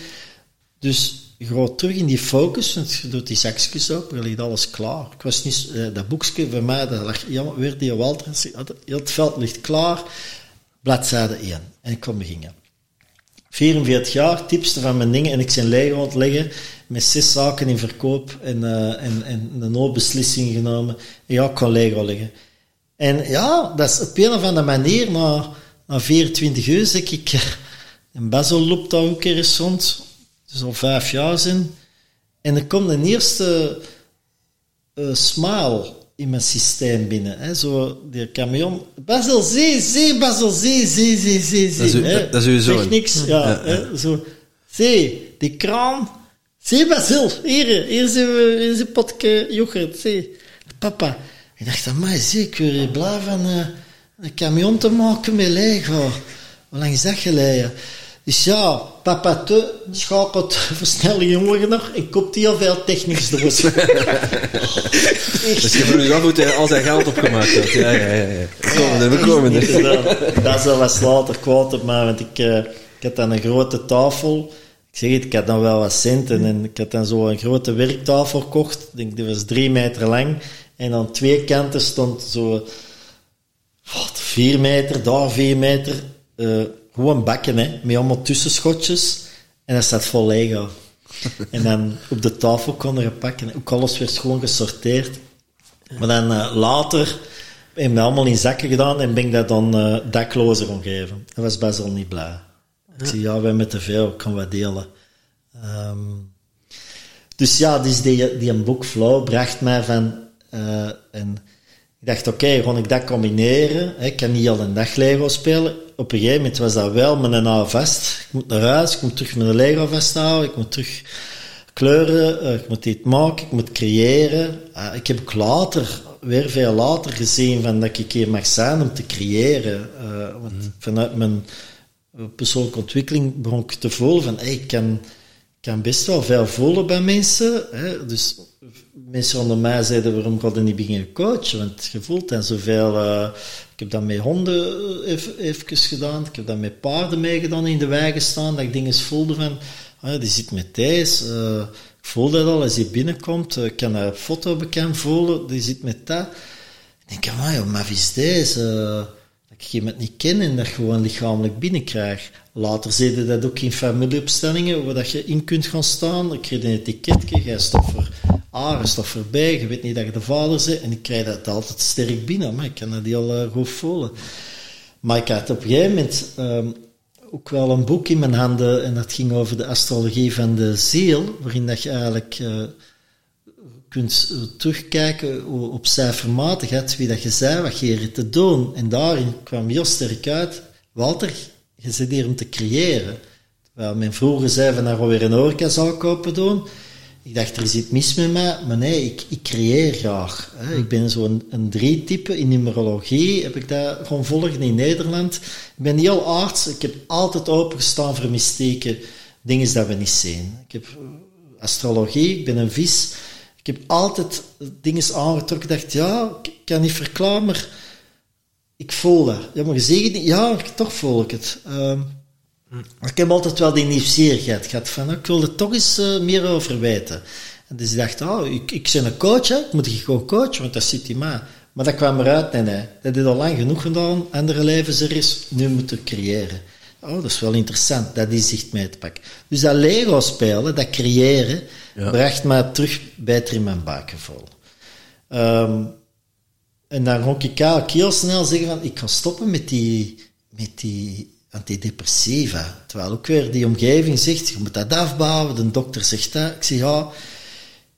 Dus je gaat terug in die focus, want je doet die zakjes op, er ligt alles klaar. Ik was niet, eh, dat boekje voor mij, dat lag weer die Walter, heel het veld ligt klaar, bladzijde 1. En ik kon beginnen. 44 jaar, tipste van mijn dingen, en ik zijn Lego aan het leggen met zes zaken in verkoop en, uh, en, en een hoop beslissingen genomen. En ja, ik kan Lego leggen. En ja, dat is op een of andere manier, na, na 24 uur, zeg ik, en Basil loopt daar ook eens rond, dus al vijf jaar zijn. En er komt een eerste uh, smile in mijn systeem binnen. Hè? Zo, die camion. Basil, zie, zie, Basil, zie, zie, zie, zie. zie dat, is, dat is uw zoon. niks, ja. ja, hè? Zo, zie, die kraan Zie, Basil, hier, hier is is uw potje yoghurt, zie. Papa. Ik dacht, amai, zie, ik weer blij van uh, een camion te maken met Lego. Hoe lang is dat geleden? Dus ja, papa te schakelt versnelling jongen nog en koopt heel veel technisch doos. *laughs* dus je vroeg af hoe al zijn geld opgemaakt heeft. Ja, ja, ja. ja. We komen er, we komen er. Dat is wel wat later kwaad op mij, want ik, uh, ik had dan een grote tafel ik zeg het, ik had dan wel wat centen en ik had dan zo een grote werktafel gekocht. Ik denk, die was drie meter lang. En aan twee kanten stond zo, wat, vier meter, daar vier meter, uh, gewoon bakken, hè, met allemaal tussenschotjes. En dat staat vol Lego. *laughs* en dan op de tafel konden we pakken. Ook alles werd gewoon gesorteerd. Maar dan uh, later hebben we allemaal in zakken gedaan en ben ik dat dan uh, daklozen omgeven. Dat was best wel niet blij. Ik zie, ja, we hebben te veel, kan wat delen. Um, dus ja, dus die, die een boek Flow bracht mij van... Uh, en ik dacht, oké, okay, ik dat combineren? Ik kan niet al een dag Lego spelen. Op een gegeven moment was dat wel met een nou vast. Ik moet naar huis, ik moet terug met een Lego vasthouden, ik moet terug kleuren, uh, ik moet dit maken, ik moet creëren. Uh, ik heb ook later, weer veel later gezien van dat ik hier mag zijn om te creëren. Uh, want mm. vanuit mijn persoonlijke ontwikkeling begon ik te voelen van, ik kan, kan best wel veel voelen bij mensen. Hè? Dus mensen onder mij zeiden, waarom ga je niet beginnen coachen? Want je voelt dan zoveel... Uh, ik heb dat met honden even, even gedaan. Ik heb dat met paarden meegedaan in de wei gestaan. Dat ik dingen voelde van... Ah, die zit met deze. Uh, ik voel dat al als hij binnenkomt. Ik kan een foto bekend voelen. Die zit met dat. Ik denk, maar wie is deze? Ik iemand niet ken en dat gewoon lichamelijk binnenkrijg. Later zie je dat ook in familieopstellingen, waar dat je in kunt gaan staan. Ik krijg een etiketje, jij staat voor A, je staat voor B, je weet niet dat je de vader bent. En ik krijg dat altijd sterk binnen, maar ik kan dat heel uh, goed voelen. Maar ik had op een gegeven moment um, ook wel een boek in mijn handen, en dat ging over de astrologie van de ziel, waarin dat je eigenlijk... Uh, kunt terugkijken op cijfermatigheid, wie dat je zei, wat je te doen. En daarin kwam heel sterk uit, Walter, je zit hier om te creëren. Terwijl mijn vroeger zei van, nou weer een horecazaak kopen doen. Ik dacht, er is iets mis met mij, maar nee, ik, ik creëer graag. Hè. Ik ben zo'n een, drie-type. In numerologie heb ik dat gewoon volgen in Nederland. Ik ben heel arts. Ik heb altijd opengestaan voor mystieke dingen dat we niet zien. Ik heb astrologie, ik ben een vis. Ik heb altijd dingen aangetrokken. Ik dacht, ja, ik kan niet verklaren, maar ik voel dat. Ja, maar je ja, toch voel ik het. Um, ik heb altijd wel die nieuwsgierigheid gehad van, ik wil er toch eens uh, meer over weten. En dus ik dacht, oh, ik, ik ben een coach, hè. ik moet ik gewoon coachen, want dat zit in mij. Maar dat kwam eruit, nee, nee, dat is al lang genoeg gedaan, andere levens er is, nu moet ik creëren. Oh, dat is wel interessant, dat is zich mee te pakken. Dus dat Lego spelen, dat creëren, ja. bracht mij terug beter in mijn buikgevoel. Um, en dan kon ik eigenlijk heel snel zeggen van, ik ga stoppen met die, met die antidepressiva. Terwijl ook weer die omgeving zegt, je moet dat afbouwen, de dokter zegt dat. Ik zeg, ja,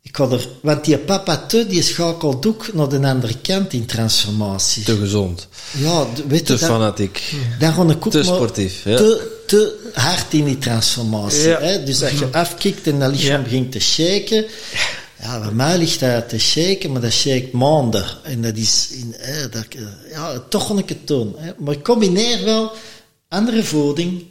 ik ga er... Want die papa te, die schakelt ook naar de andere kant in transformatie. Te gezond. Ja, weet te je... Te fanatiek. Ook te sportief, ja. Te, te hard in die transformatie. Ja. Hè? Dus als je afkikt en dat lichaam begint te shaken... Ja, bij mij ligt dat te shaken, maar dat shake maanden. En dat is... In, hè, dat, ja, toch ik het doen. Hè? Maar ik combineer wel andere voeding,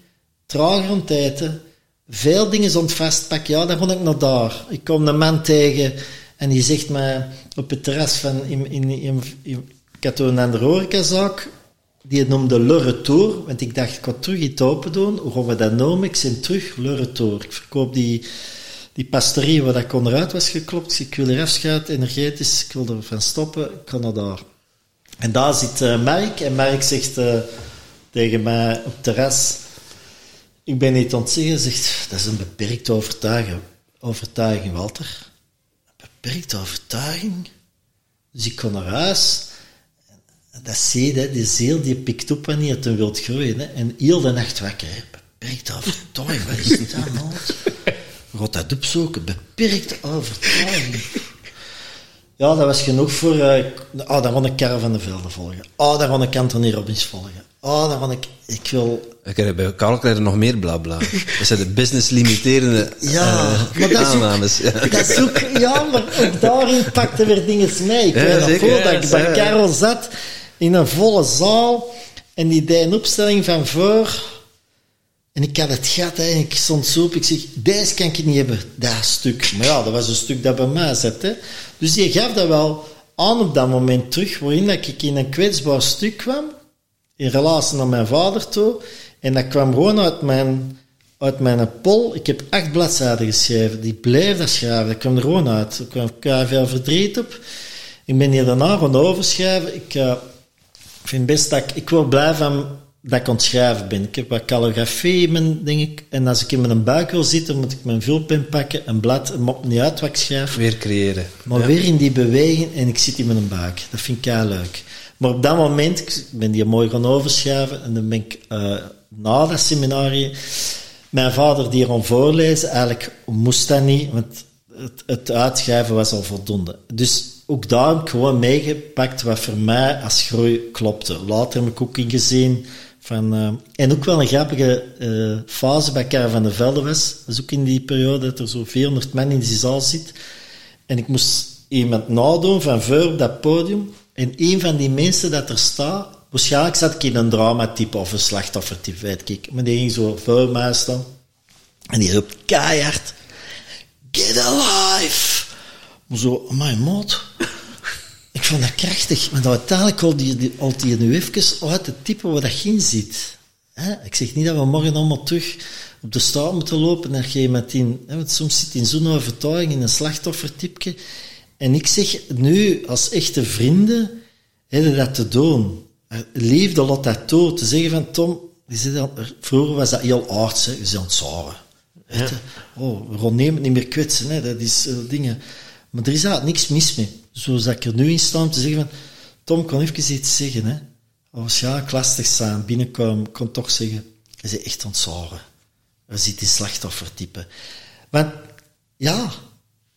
trager eten, veel dingen zond vastpakken. Ja, dan kon ik naar daar. Ik kom een man tegen en die zegt mij op het terras van... In, in, in, in ik had toen een andere horecazaak, die noemde Le Retour, want ik dacht, ik ga terug iets open doen. Hoe gaan we dat noemen? Ik zei terug Le Retour. Ik verkoop die, die pasterie waar dat onderuit was geklopt. Ik wil er afschuiten, energetisch, ik wil er van stoppen, ik ga naar daar. En daar zit uh, Mark, en Mark zegt uh, tegen mij op het terras, ik ben niet ontzeggen, zegt, dat is een beperkte overtuiging, overtuiging Walter. Een beperkte overtuiging? Dus ik kon naar huis dat zie je, die ziel die pikt op wanneer het wilt groeien. Hè. En heel de nacht wakker. Hè. Beperkte overtuiging, wat is dat, man? Gaat dat opzoeken? Beperkte overtuiging. Ja, dat was genoeg voor... Uh, oh, dan kon ik Karel van de Velde volgen. Oh, dan kon ik Anthony Robbins volgen. Oh, dan kon ik... Ik wil... Ik heb bij Karel krijg nog meer blabla. Dat zijn de business limiterende ja, uh, maar dat aannames. Is ook, ja. Dat is ook... Ja, maar ook daarin pakte weer dingen mee. Ik Ja, weet voor ja, dat ik bij. Karel zat in een volle zaal en die deed een opstelling van voor... En ik had het gat hè, en ik stond zo op. Ik zeg, deze kan ik niet hebben, dat stuk. Maar ja, dat was een stuk dat bij mij zat. Hè. Dus die gaf dat wel aan op dat moment terug, waarin dat ik in een kwetsbaar stuk kwam, in relatie naar mijn vader toe. En dat kwam gewoon uit mijn, uit mijn pol. Ik heb acht bladzijden geschreven, die bleef dat schrijven. Dat kwam er gewoon uit. Er kwam veel verdriet op. Ik ben hier daarna gaan overschrijven. Ik uh, vind best dat ik, ik word blij van dat ik aan het schrijven ben. Ik heb wat calligrafie in mijn ding. En als ik in mijn buik wil zitten, moet ik mijn vulpen pakken, een blad, het maakt niet uit wat ik schrijf. Weer creëren. Maar Ja. weer in die beweging en ik zit in mijn buik. Dat vind ik heel leuk. Maar op dat moment, ik ben die mooi gaan overschrijven en dan ben ik uh, na dat seminarie, mijn vader die erom voorlezen, eigenlijk moest dat niet, want het, het uitschrijven was al voldoende. Dus ook daar heb ik gewoon meegepakt wat voor mij als groei klopte. Later heb ik ook ingezien van, uh, en ook wel een grappige uh, fase bij Karel van der Velde was. Dat is ook in die periode dat er zo 400 man in die zaal zit. En ik moest iemand nadoen van voor op dat podium. En een van die mensen dat er staat, waarschijnlijk zat ik in een dramatype of een slachtoffertype, weet ik. Maar die ging zo voor mij staan. En die roept keihard, get alive. Maar zo, my maat. Ik vond dat krachtig. Maar dat uiteindelijk al die, die nu even uit het type waar dat in zit. Ik zeg niet dat we morgen allemaal terug op de straat moeten lopen in, hè, want soms zit in zo'n overtuiging in een slachtoffertypje. En ik zeg nu, als echte vrienden, hebben dat te doen. Eh, Liefde laat dat toe. Te zeggen van, Tom, dan, vroeger was dat heel aards, hè. je het zaren. Je? Oh, Ron neem het niet meer kwetsen, hè. dat is eh, dingen. Maar er is eigenlijk niks mis mee. Zoals ik er nu in sta om te zeggen van, Tom, kan even iets zeggen, hè. Als ja, lastig zijn, binnenkomen, kan toch zeggen, je bent echt zaren. Er zit die slachtoffertype. Want, ja,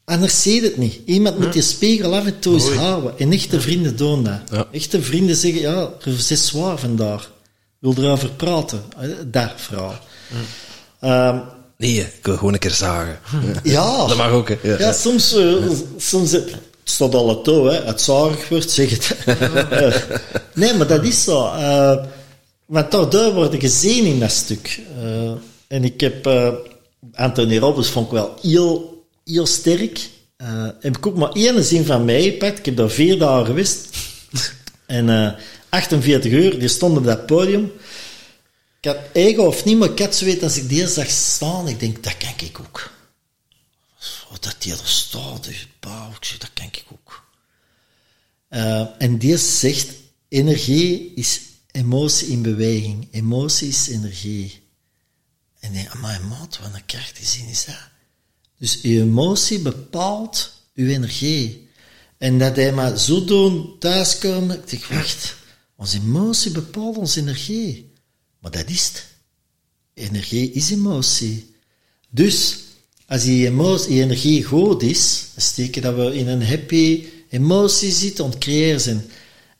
anders zie je het niet. Iemand moet je spiegel af en toe eens houden. En echte vrienden doen dat. Ja. Echte vrienden zeggen, ja, het is zwaar vandaag. Wil erover praten. Dat verhaal. Ehm, Nee, ik wil gewoon een keer zagen. ja. Dat mag ook, hè. Ja. Ja, soms, eh, soms eh, het staat al het toe, hè. Het zalig wordt, zeg het. Eh, nee, maar dat is zo. eh want daardoor worden gezien in dat stuk. Eh, en ik heb eh, Anthony Robbins vond ik wel heel, heel sterk. Eh, heb ik ook maar één zin van mij gepakt. Ik heb daar vier dagen geweest. en eh 48 uur, die stond op dat podium. Ik had eigen of niet, maar ik had weten, als ik die zag staan, ik denk, dat kan ik ook. Dat die er staat, dus, zeg, dat kan ik ook. Eh, en die zegt, energie is emotie in beweging. Emotie is energie. En denk, amai maat, wat een krachtige zin is dat. Dus uw emotie bepaalt uw energie. En dat hij maar zo doen thuiskomen, ik denk, wacht, onze emotie bepaalt onze energie. Maar dat is het. Energie is emotie. Dus, als die, emotie, energie goed is, steken dat we in een happy emotie zitten, aan het creëren zijn.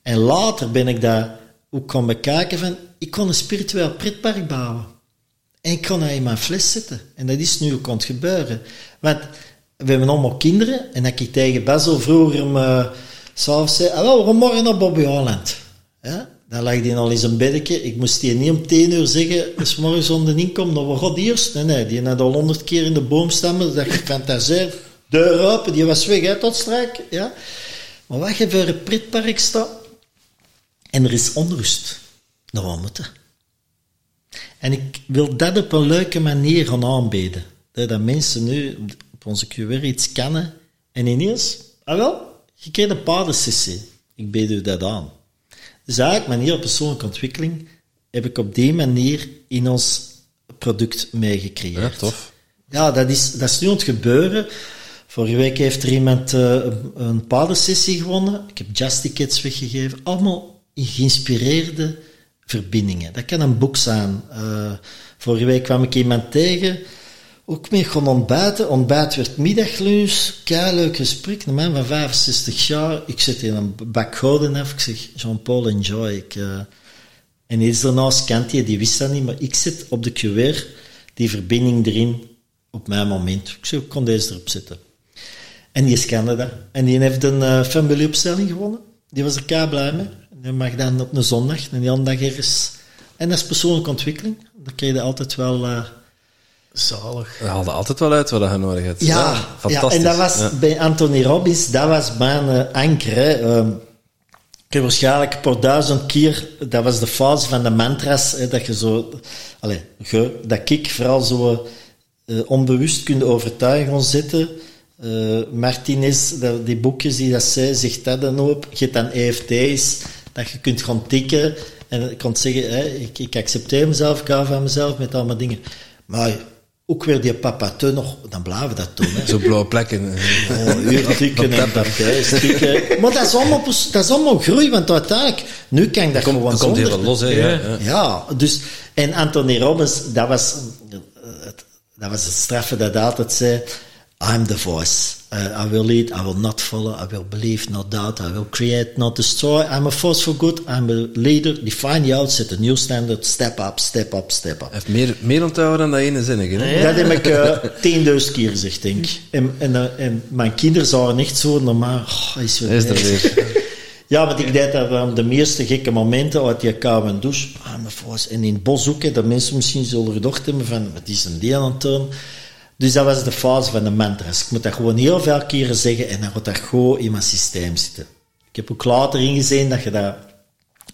En later ben ik dat ook gaan bekijken van, ik kon een spiritueel pretpark bouwen. En ik kon dat in mijn fles zetten. En dat is nu ook het gebeuren. Want we hebben allemaal kinderen. En dat ik tegen Basil vroeger me s'avonds zei, hallo, we morgen naar Bobby Holland. Dan lag die al in zijn beddeke. Ik moest die niet om tien uur zeggen, als morgens onder inkomen, dan we gaan eerst. Nee, nee, die had al honderd keer in de boom stammen. Dat je fantaseert. Deur open, die was weg, hè, tot strak. Ja? Maar wat je voor een pretpark staat, en er is onrust, dan wat moeten. En ik wil dat op een leuke manier gaan aanbieden. Dat dat mensen nu op onze QR iets kennen en ineens, ah wel, je krijgt een paardensessie. Ik bied u dat aan. Dus eigenlijk, manier op persoonlijke ontwikkeling, heb ik op die manier in ons product meegecreëerd. Ja, tof. Ja, dat is, dat is nu aan het gebeuren. Vorige week heeft er iemand eh, een, paardensessie gewonnen. Ik heb just tickets weggegeven. Allemaal geïnspireerde verbindingen. Dat kan een boek zijn. Eh, vorige week kwam ik iemand tegen, ook mee gaan ontbijten. Ontbijt werd middaglunch, kei leuk gesprek. Een man van 65 jaar. Ik zit in een bak gouden af. Ik zeg, Jean-Paul, enjoy. Ik, eh, en iets daarnaast kent hij, die wist dat niet, maar ik zit op de QR, die verbinding erin, op mijn moment. Ik zeg, ik kon deze erop zetten. En die scande dat. En die heeft een uh, familieopstelling gewonnen. Die was er kei blij mee. Die mag dan op een zondag, en die andere dag ergens. En dat is persoonlijke ontwikkeling. Dat krijg je altijd wel... eh, Zalig. We haalden altijd wel uit wat je nodig hebt. ja, ja, fantastisch. en dat was Ja. bij Anthony Robbins, dat was mijn eh, anker. Hè. Ehm, ik heb waarschijnlijk per duizend keer, dat was de fase van de mantras, hè, dat je zo, allez, je, dat ik vooral zo eh, onbewust kunt overtuigen gaan zitten. Eh Martinez, dat, die boekjes die dat zei, zegt dat dan ook. Je hebt dan EFT's, dat je kunt gaan tikken en je kunt zeggen, hè, ik, ik accepteer mezelf, ik hou van mezelf, met allemaal dingen. Maar ook weer die papateu nog, dan blijven we dat doen. Hè. Zo blauwe plekken. Oh, uur tikken en partij tikken. Maar dat is, allemaal, dat is allemaal groei, want uiteindelijk, nu kan ik dat gewoon er komt zonder. heel los, hè. Ja. Ja. Ja. Ja, dus, en Anthony Robbins, dat was, eh, het, dat was het straffe dat hij altijd zei, I'm the voice. Uh, I will lead, I will not follow, I will believe, not doubt, I will create, not destroy. I'm a force for good, I'm a leader, define the outset, a new standard, step up, step up, step up. Heeft meer, meer onthouden dan dat ene zinnige. hè. Dat heb ik eh, tienduizend keer gezegd, denk ik. En, en, eh, en mijn kinderen zouden echt zo normaal... Oh, is is er weer. *laughs* Ja, want ik deed dat aan de meeste gekke momenten uit die koude douche. Ah. En in het bos ook, hè, dat mensen misschien zullen gedacht hebben van, wat is een die aan het doen? Dus dat was de fase van de mantras. Ik moet dat gewoon heel veel keren zeggen en dan gaat dat gewoon in mijn systeem zitten. Ik heb ook later ingezien dat je dat...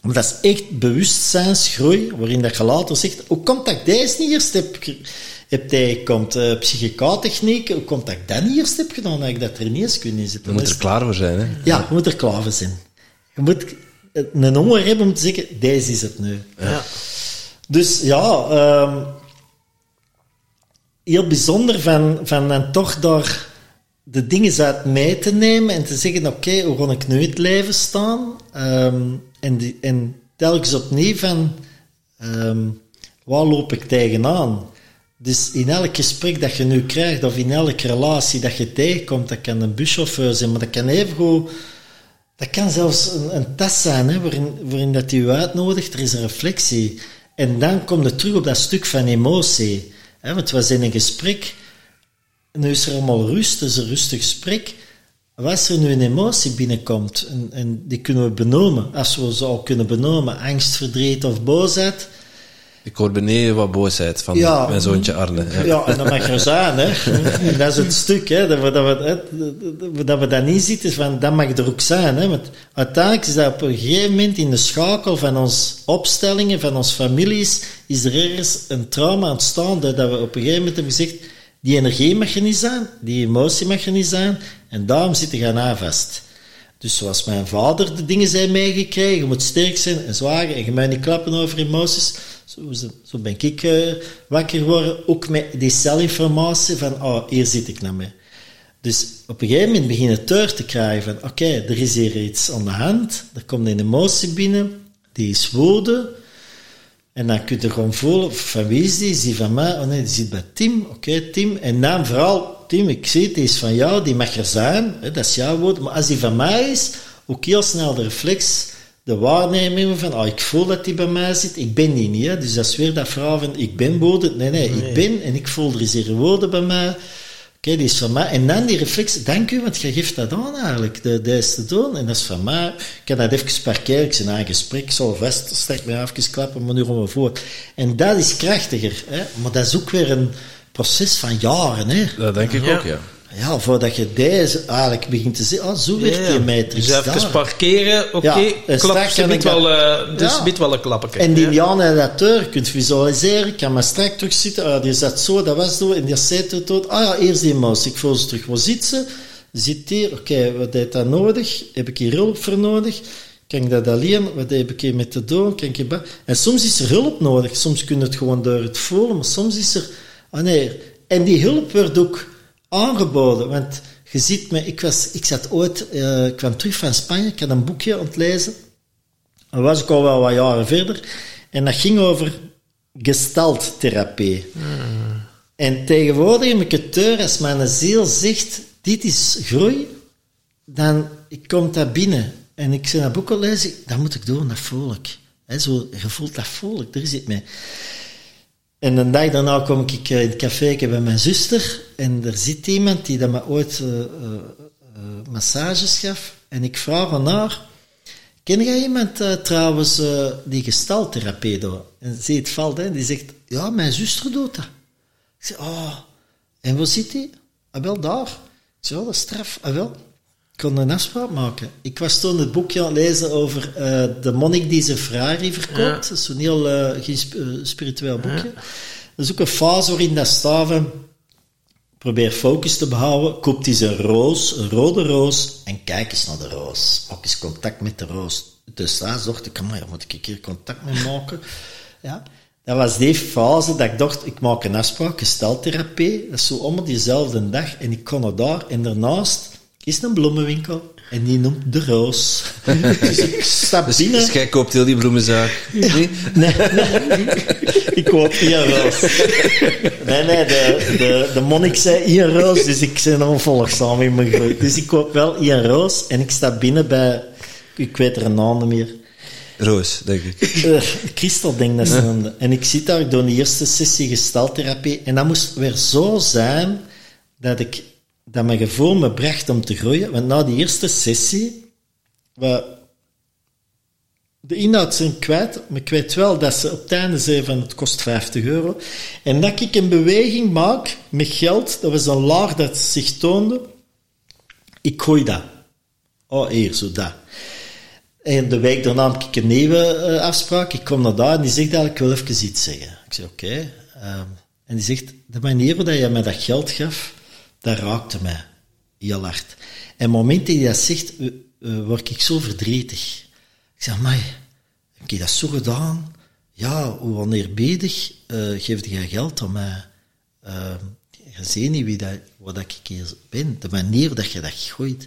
Maar dat is echt bewustzijnsgroei, waarin dat je later zegt, hoe komt dat ik deze niet eerst heb, heb tegenkomt? Uh, psychica-techniek, hoe komt dat ik dat niet eerst heb gedaan, dat ik dat er niet eens kunnen zitten? Je moet er klaar voor zijn, hè? Ja, je moet er klaar voor zijn. Je moet een honger hebben om te zeggen, deze is het nu. Ja. Dus ja, um, heel bijzonder van, van dan toch daar de dingen uit mee te nemen en te zeggen, oké, hoe ga ik nu het leven staan? Um, en, die, en telkens opnieuw van, um, waar loop ik tegenaan? Dus in elk gesprek dat je nu krijgt, of in elke relatie dat je tegenkomt, dat kan een buschauffeur zijn, maar dat kan even goed, dat kan zelfs een, een test zijn, hè, waarin, waarin dat je uitnodigt, er is een reflectie. En dan komt het terug op dat stuk van emotie. Hè, want in een gesprek, nu is er allemaal rust, het is een rustig gesprek. Als er nu een emotie binnenkomt, en, en die kunnen we benoemen, als we ze al kunnen benoemen, angst, verdriet of boosheid, ik hoor beneden wat boosheid van ja, mijn zoontje Arne. Ja. ja, en dat mag er zijn. Hè. En *laughs* dat is het stuk, hè, dat, we, dat, we, dat we dat niet zitten, van, dat mag er ook zijn. Hè. Want uiteindelijk is dat op een gegeven moment in de schakel van onze opstellingen, van onze families, is er ergens een trauma ontstaan dat we op een gegeven moment hebben gezegd, die energie mag er niet zijn, die emotie mag er niet zijn, en daarom zitten gaan aan vast. Dus zoals mijn vader de dingen zijn meegekregen, je moet sterk zijn en zwaar en je mag niet klappen over emoties, zo, zo ben ik uh, wakker geworden, ook met die celinformatie van, oh, hier zit ik naar mee. Dus op een gegeven moment begin je deur te krijgen van, oké, er is hier iets aan de hand, er komt een emotie binnen, die is woede, en dan kun je gewoon voelen, van wie is die? Is die van mij? Oh nee, die zit bij Tim. Oké, Tim. En dan vooral, Tim, ik zie het, die is van jou, die mag er zijn, hè, dat is jouw woord. Maar als die van mij is, ook heel snel de reflex de waarneming van, oh, ik voel dat die bij mij zit, ik ben die niet. Hè? Dus dat is weer dat verhaal van, ik ben woorden. Nee, nee, ik ben en ik voel, er is hier woorden bij mij. Oké, die is van mij. En dan die reflex, dank u, want je geeft dat aan eigenlijk, de, de is te doen. En dat is van mij. Ik kan dat even parkeren, ik zit een gesprek, ik zal vast, strek me even klappen, maar nu gaan we voor. En dat is krachtiger. Hè? Maar dat is ook weer een proces van jaren. Hè? Dat denk ik ook, ja. Ja, voordat je deze eigenlijk begint te zeggen, oh, zo werkt die matrix. Dus even parkeren, oké, okay, ja, klap, ze biedt wel, uh, dus ja. wel een klappen. En die Jan en dat deur kunt visualiseren, ik kan maar straks terug zitten, ah, die zat zo, dat was zo, en die zit er tot, ah ja, eerst die mouse, ik voel ze terug, waar zit ze? Zit hier, oké, okay, wat heeft dat nodig? Heb ik hier hulp voor nodig? Kan ik dat alleen? Wat heb ik hier met te doen? Kan ik en soms is er hulp nodig, soms kun je het gewoon door het voelen, maar soms is er, ah nee, en die hulp wordt ook aangeboden. Want je ziet me, ik, was, ik zat ooit, uh, ik kwam terug van Spanje, ik had een boekje aan het lezen. Dan was ik al wel wat jaren verder. En dat ging over gestalttherapie. Hmm. En tegenwoordig heb ik het deur, als mijn ziel zegt, dit is groei, dan ik kom dat binnen. En ik zeg dat boek al lezen, dat moet ik doen, dat voel ik. He, zo, je voelt dat voel ik, daar zit mee. En een dag daarna kom ik eh, in het café bij mijn zuster en er zit iemand die dat me ooit uh, massages gaf. En ik vraag aan haar, ken jij iemand trouwens die gestaltherapie doet? En ze het valt, hè, die zegt, ja, mijn zuster doet dat. Ik zeg, oh, en waar zit die? Ah, wel daar. Ik zeg, oh, dat is straf. Ah, wel kon een afspraak maken. Ik was toen het boekje aan het lezen over uh, de monnik die zijn Ferrari verkoopt. Ja. Dat is zo'n heel uh, spiritueel boekje. Ja. Dat is ook een fase waarin dat staven probeer focus te behouden. Koopt hij een roos, een rode roos, en kijk eens naar de roos. Maak eens contact met de roos. Dus daar dacht ik, maar moet ik een keer contact mee maken? *laughs* Ja. Dat was die fase dat ik dacht, ik maak een afspraak, gesteltherapie. Dat is zo om diezelfde dag. En ik kon er daar. En daarnaast is een bloemenwinkel en die noemt de Roos. *laughs* dus ik stap dus, binnen. Dus jij koopt heel die bloemenzaak? Nee? Nee, nee, ik koop hier Roos. Nee, nee, de, de, de monnik zei hier Roos, dus ik ben onvolgzaam in mijn groei. Dus ik koop wel hier Roos en ik sta binnen bij, ik weet er een naam meer. Roos, denk ik. Uh, Christel, denk dat ze En ik zit daar, ik doe de eerste sessie gestaltherapie en dat moest weer zo zijn dat ik dat mijn gevoel me bracht om te groeien. Want na die eerste sessie, wat, de inhoud zijn kwijt, maar ik weet wel dat ze op het einde zei van het kost 50 euro. En dat ik een beweging maak met geld, dat was een laag dat zich toonde, ik gooi dat. Oh, hier, zo dat. En de week daarna heb ik een nieuwe uh, afspraak. Ik kom naar daar en die zegt eigenlijk, ik wil even iets zeggen. Ik zeg, oké. Um, en die zegt, de manier waarop je mij dat geld gaf, dat raakte mij heel hard. En op het moment dat hij dat zegt, uh, uh, word ik zo verdrietig. Ik zeg, maar heb je dat zo gedaan? Ja, hoe oneerbiedig uh, geef je geld aan mij? Uh, je ziet niet wie dat, wat ik hier ben, de manier dat je dat gooit.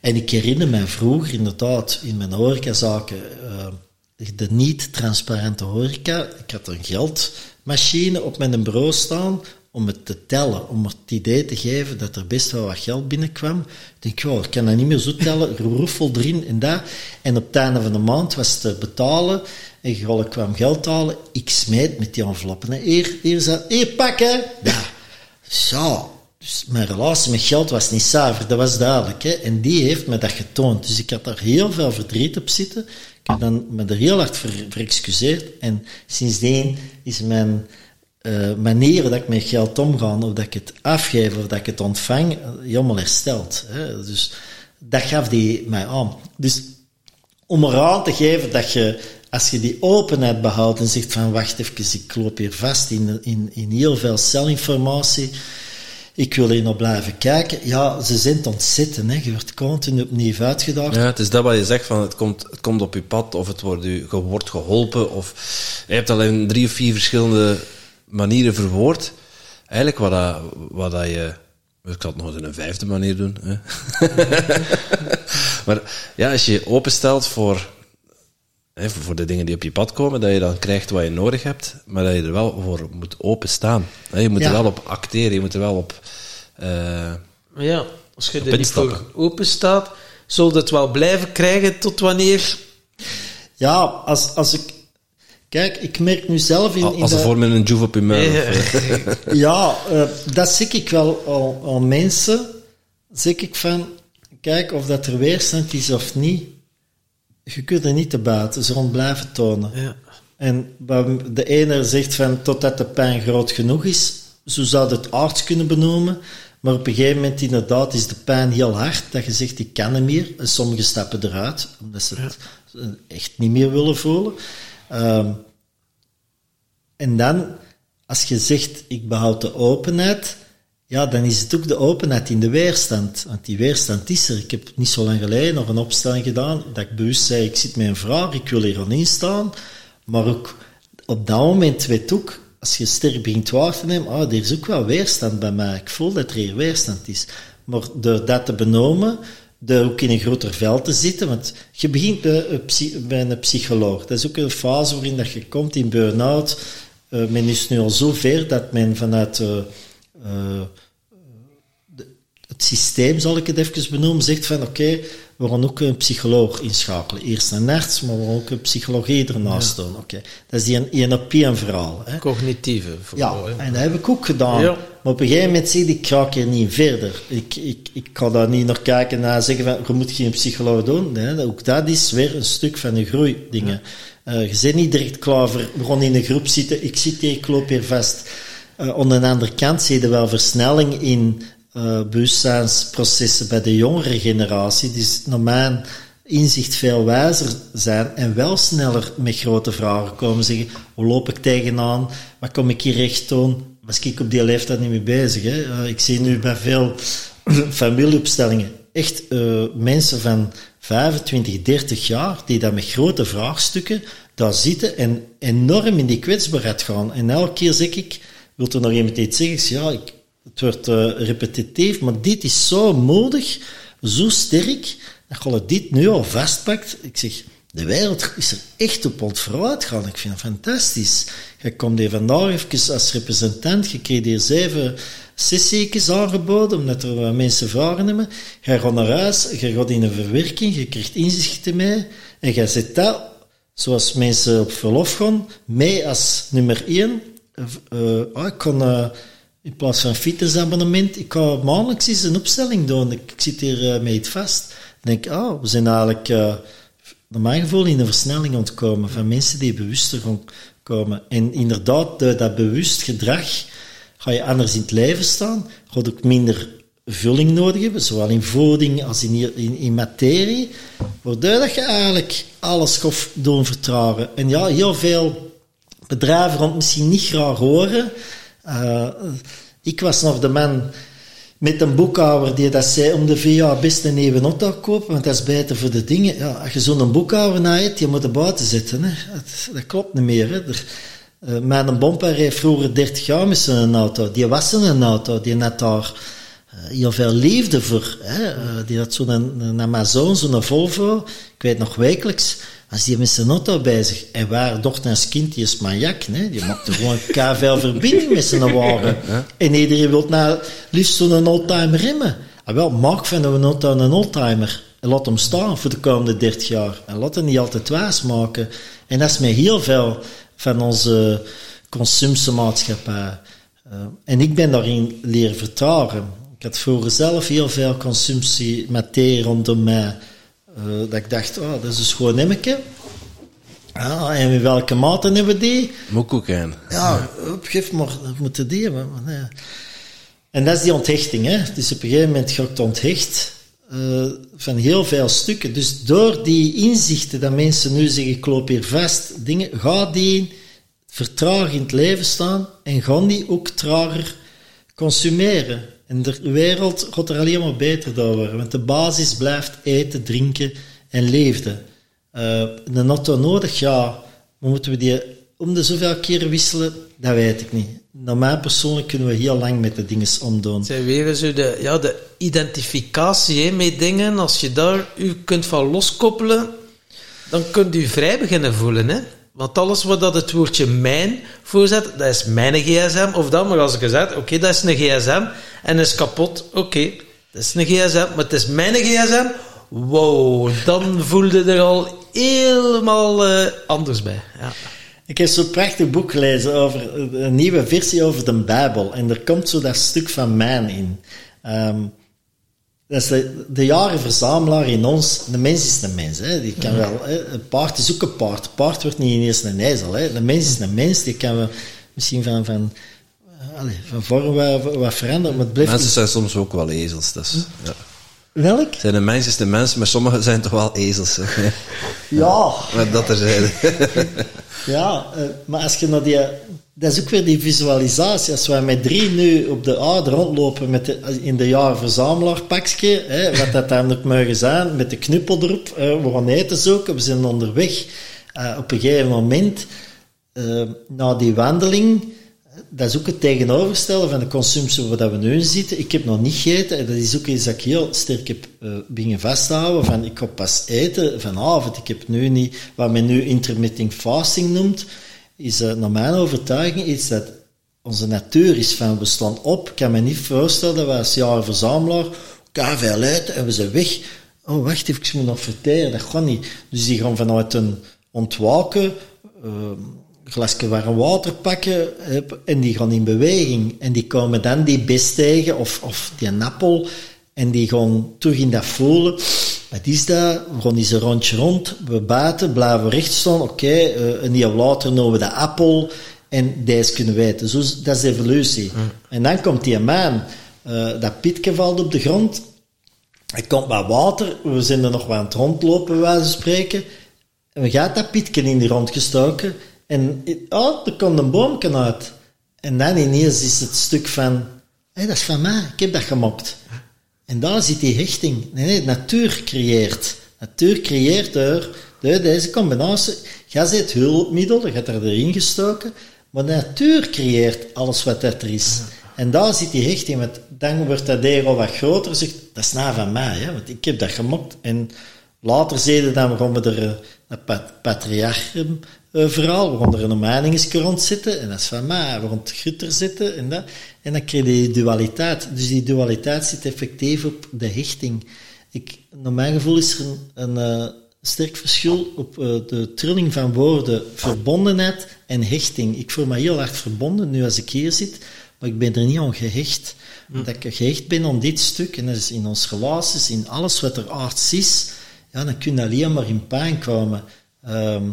En ik herinner me vroeger inderdaad in mijn horecazaken, de niet-transparante horeca. Ik had een geldmachine op mijn bureau staan om het te tellen, om het idee te geven dat er best wel wat geld binnenkwam. Ik denk, ik kan dat niet meer zo tellen, roefel erin en dat. En op het einde van de maand was het te betalen en gewoon kwam geld halen. Ik smijt met die enveloppen. Hier, hier, zo, hier pakken. Ja, zo. Dus mijn relatie met geld was niet zuiver, dat was duidelijk. Hè? En die heeft me dat getoond. Dus ik had daar heel veel verdriet op zitten. Ik heb dan me er heel hard voor, voor excuseerd. En sindsdien is mijn uh, manier dat ik met geld omga, of dat ik het afgeef of dat ik het ontvang, helemaal hersteld. Hè? Dus dat gaf die mij aan. Dus om eraan te geven dat je, als je die openheid behoudt en zegt van wacht even, ik loop hier vast in, in, in heel veel celinformatie, ik wil hier nog blijven kijken. Ja, ze zijn ontzettend, hè. je wordt continu opnieuw uitgedaagd. Ja, het is dat wat je zegt, van het komt, het komt op je pad, of het wordt, je wordt geholpen, of je hebt alleen drie of vier verschillende manieren verwoord. Eigenlijk wat, dat, wat dat je... Ik zal het nog eens in een vijfde manier doen. Hè? *laughs* maar ja, als je openstelt voor, hè, voor de dingen die op je pad komen, dat je dan krijgt wat je nodig hebt, maar dat je er wel voor moet openstaan. Je moet er wel op acteren, je moet er wel op... Uh, ja, als je er niet voor open staat, zul je het wel blijven krijgen tot wanneer... Ja, als, als ik Kijk, ik merk nu zelf in... Als er voor met een joef op je muil. *laughs* ja, uh, dat zie ik wel al, al mensen. Zeg ik van, kijk of dat er weerstand is of niet. Je kunt er niet te buiten, ze rond blijven tonen. Ja. En de ene zegt van, totdat de pijn groot genoeg is, zo zou het arts kunnen benoemen. Maar op een gegeven moment inderdaad is de pijn heel hard, dat je zegt, ik kan hem meer. En sommigen stappen eruit, omdat ze het echt niet meer willen voelen. Um, en dan, als je zegt, ik behoud de openheid, ja, dan is het ook de openheid in de weerstand. Want die weerstand is er. Ik heb niet zo lang geleden nog een opstelling gedaan, dat ik bewust zei, ik zit met een vraag, ik wil hier aan instaan. Maar ook op dat moment weet ook, als je sterk begint waar te nemen, ah, er is ook wel weerstand bij mij. Ik voel dat er hier weerstand is. Maar door dat te benoemen, de, ook in een groter veld te zitten. Want je begint bij, bij een psycholoog. Dat is ook een fase waarin dat je komt in burn-out. Uh, men is nu al zo ver dat men vanuit uh, uh, het systeem, zal ik het even benoemen, zegt van oké, we gaan ook een psycholoog inschakelen. Eerst een arts, maar we gaan ook een psychologie ernaast doen. Oké, Dat is die INP-verhaal. Cognitieve Ja, en dat heb ik ook gedaan. Ja. Maar op een gegeven moment zie ik, ik ga hier niet verder. Ik, ik, ik kan daar niet naar kijken en zeggen van, je moet geen psycholoog doen. Nee, ook dat is weer een stuk van de groeidingen. Ja. Uh, je bent niet direct klaar voor, we gaan in een groep zitten, ik zit hier, ik loop hier vast. Uh, aan de andere kant zie je wel versnelling in uh, bewustzijnsprocessen bij de jongere generatie, die naar mijn inzicht veel wijzer zijn en wel sneller met grote vragen komen zeggen, hoe loop ik tegenaan, wat kom ik hier recht doen, was ik op die leeftijd niet mee bezig. Hè. Uh, ik zie nu bij veel *clears throat* familieopstellingen echt uh, mensen van 25, 30 jaar die daar met grote vraagstukken daar zitten en enorm in die kwetsbaarheid gaan. En elke keer zeg ik, wil er nog iemand iets zeggen? ja, ik, het wordt uh, repetitief, maar dit is zo moedig, zo sterk, dat je dit nu al vastpakt. Ik zeg, de wereld is er echt op ontvrouwd gaan. Ik vind het fantastisch. Je komt hier vandaag even als representant, je kreeg hier zeven sessies aangeboden, omdat er mensen vragen hebben. Je gaat naar huis, je gaat in een verwerking, je krijgt inzichten mee, en je zet dat, zoals mensen op verlof gaan, mee als nummer één. Uh, uh, ik kan... in plaats van fitnessabonnement, ik ga maandelijks eens een opstelling doen. Ik, zit hier uh, mee vast. Ik denk, ah, we zijn eigenlijk uh, naar mijn gevoel, in een versnelling ontkomen van mensen die bewuster komen. En inderdaad, door dat bewust gedrag ga je anders in het leven staan, ga je ook minder vulling nodig hebben, zowel in voeding als in, in, materie, waardoor dat je eigenlijk alles gaat doen vertragen. En ja, heel veel bedrijven het misschien niet graag horen. Uh, ik was nog de man met een boekhouder die dat zei om de jaar best een nieuwe auto kopen, want dat is beter voor de dingen. Ja, als je zo'n boekhouder na hebt, je moet er buiten zitten. Hè. Dat, klopt niet meer. Hè. Er, uh, mijn bomper heeft vroeger 30 jaar met zijn auto. Die was een auto, die net daar uh, heel veel liefde voor. Hè. Die had zo'n een Amazon, zo'n Volvo. Ik weet nog wekelijks als die met zijn auto bezig en waar dochter en kind, die is maniak, hè? die maakt er gewoon veel verbinding met zijn *laughs* wagen. En iedereen wil nou liefst zo'n oldtimer remmen. En wel, maak van een auto een oldtimer. En laat hem staan voor de komende 30 jaar. En laat hem niet altijd wijs maken. En dat is met heel veel van onze consumptiemaatschappij. Uh, en ik ben daarin leren vertragen. Ik had vroeger zelf heel veel consumptie met thee rondom mij. Uh, dat ik dacht, oh, dat is een schoon. Ja, en in welke mate hebben we die? Moet ook een. Ja, geef maar, dat moeten die hebben. Maar, nee. En dat is die onthechting. Hè. Dus op een gegeven moment ga ik onthecht uh, van heel veel stukken. Dus door die inzichten dat mensen nu zeggen, ik loop hier vast, dingen, ga die vertragen in het leven staan en gaan die ook trager consumeren. En de wereld gaat er alleen maar beter door worden, want de basis blijft eten, drinken en leefden. Uh, een auto nodig, ja, maar moeten we die om de zoveel keren wisselen? Dat weet ik niet. Naar mij persoonlijk kunnen we heel lang met de dingen omdoen. Zijn weer zo de, ja, de identificatie hè, met dingen, als je daar u kunt van loskoppelen, dan kunt u vrij beginnen voelen. Hè? Want alles wat dat het woordje mijn voorzet, dat is mijn gsm. Of dan, maar als ik gezegd, oké, dat is een gsm en is kapot. Oké, dat is een gsm, maar het is mijn gsm. Wow, dan voelde er al helemaal uh, anders bij. Ja. Ik heb zo'n prachtig boek gelezen over een nieuwe versie over de Bijbel. En er komt zo dat stuk van mijn in. Um, dat is de, de jarenverzamelaar in ons. De mens is een mens. Hè. Die kan wel, hè. Een paard is ook een paard. Een paard wordt niet ineens een ezel. Hè. De mens is een mens. Die kan wel misschien van, van, allez, van vorm wat, wat veranderen. Maar het blijft Mensen zijn soms ook wel ezels. Dus, ja. Welk? Zijn de mensen is de mens, maar sommigen zijn toch wel ezels. Hè. Ja. Met dat er zijn. ja, uh, maar als je naar die... Dat is ook weer die visualisatie. Als wij met drie nu op de aarde rondlopen met in de jaar verzamelaarpakje, hè, wat dat dan ook mogen zijn, met de knuppel erop, uh, we gaan eten zoeken, we zijn onderweg. Uh, op een gegeven moment, na die wandeling, dat is ook het tegenovergestelde van de consumptie waar we nu zitten. Ik heb nog niet gegeten en dat is ook iets dat ik heel sterk heb uh, vasthouden. Van ik ga pas eten vanavond. Ik heb nu niet, wat men nu intermittent fasting noemt, is uh, naar mijn overtuiging iets dat onze natuur is van we staan op. Ik kan me niet voorstellen dat wij als jaarverzamelaar elkaar veel eten en we zijn weg. Oh, wacht even, ik moet nog verteren. Dat gaat niet. Dus die gaan vanuit een ontwaken... Uh, glasje warm water pakken en die gaan in beweging. En die komen dan die best tegen of, of die appel en die gaan terug in dat voelen. Wat is dat? We gaan eens een rondje rond, we buiten, blijven recht staan. Oké, okay, uh, een jaar later nemen we de appel en deze kunnen weten. Zo, dat is de evolutie. Mm. En dan komt die man, uh, dat pitje valt op de grond. Er komt wat water, we zijn er nog wat aan het rondlopen, wijze van spreken. En we gaan dat pitje in die rond gestoken en oh, er komt een boomje uit. En dan ineens is het stuk van, hé, dat is van mij, ik heb dat gemokt. En daar zit die hechting. Nee, nee, natuur creëert. Natuur creëert door, door deze combinatie. Je zit hulpmiddel, je hebt er erin gestoken, maar de natuur creëert alles wat er is. En daar zit die hechting, want dan wordt dat deel wat groter, zegt, dat is nou van mij, hè, want ik heb dat gemokt. En later zeiden dan, we er een patriarchen uh, verhaal, waarom er een omheiningske rond zitten, en dat is van mij, waarom het gutter zitten, en dat. En dan krijg je die dualiteit. Dus die dualiteit zit effectief op de hechting. Ik, naar mijn gevoel is er een, een uh, sterk verschil op uh, de trilling van woorden, verbondenheid en hechting. Ik voel me heel hard verbonden nu als ik hier zit, maar ik ben er niet aan gehecht. Hm. Dat ik gehecht ben aan dit stuk, en dat is in onze relaties, in alles wat er aards is, ja, dan kun je alleen maar in pijn komen. Ehm,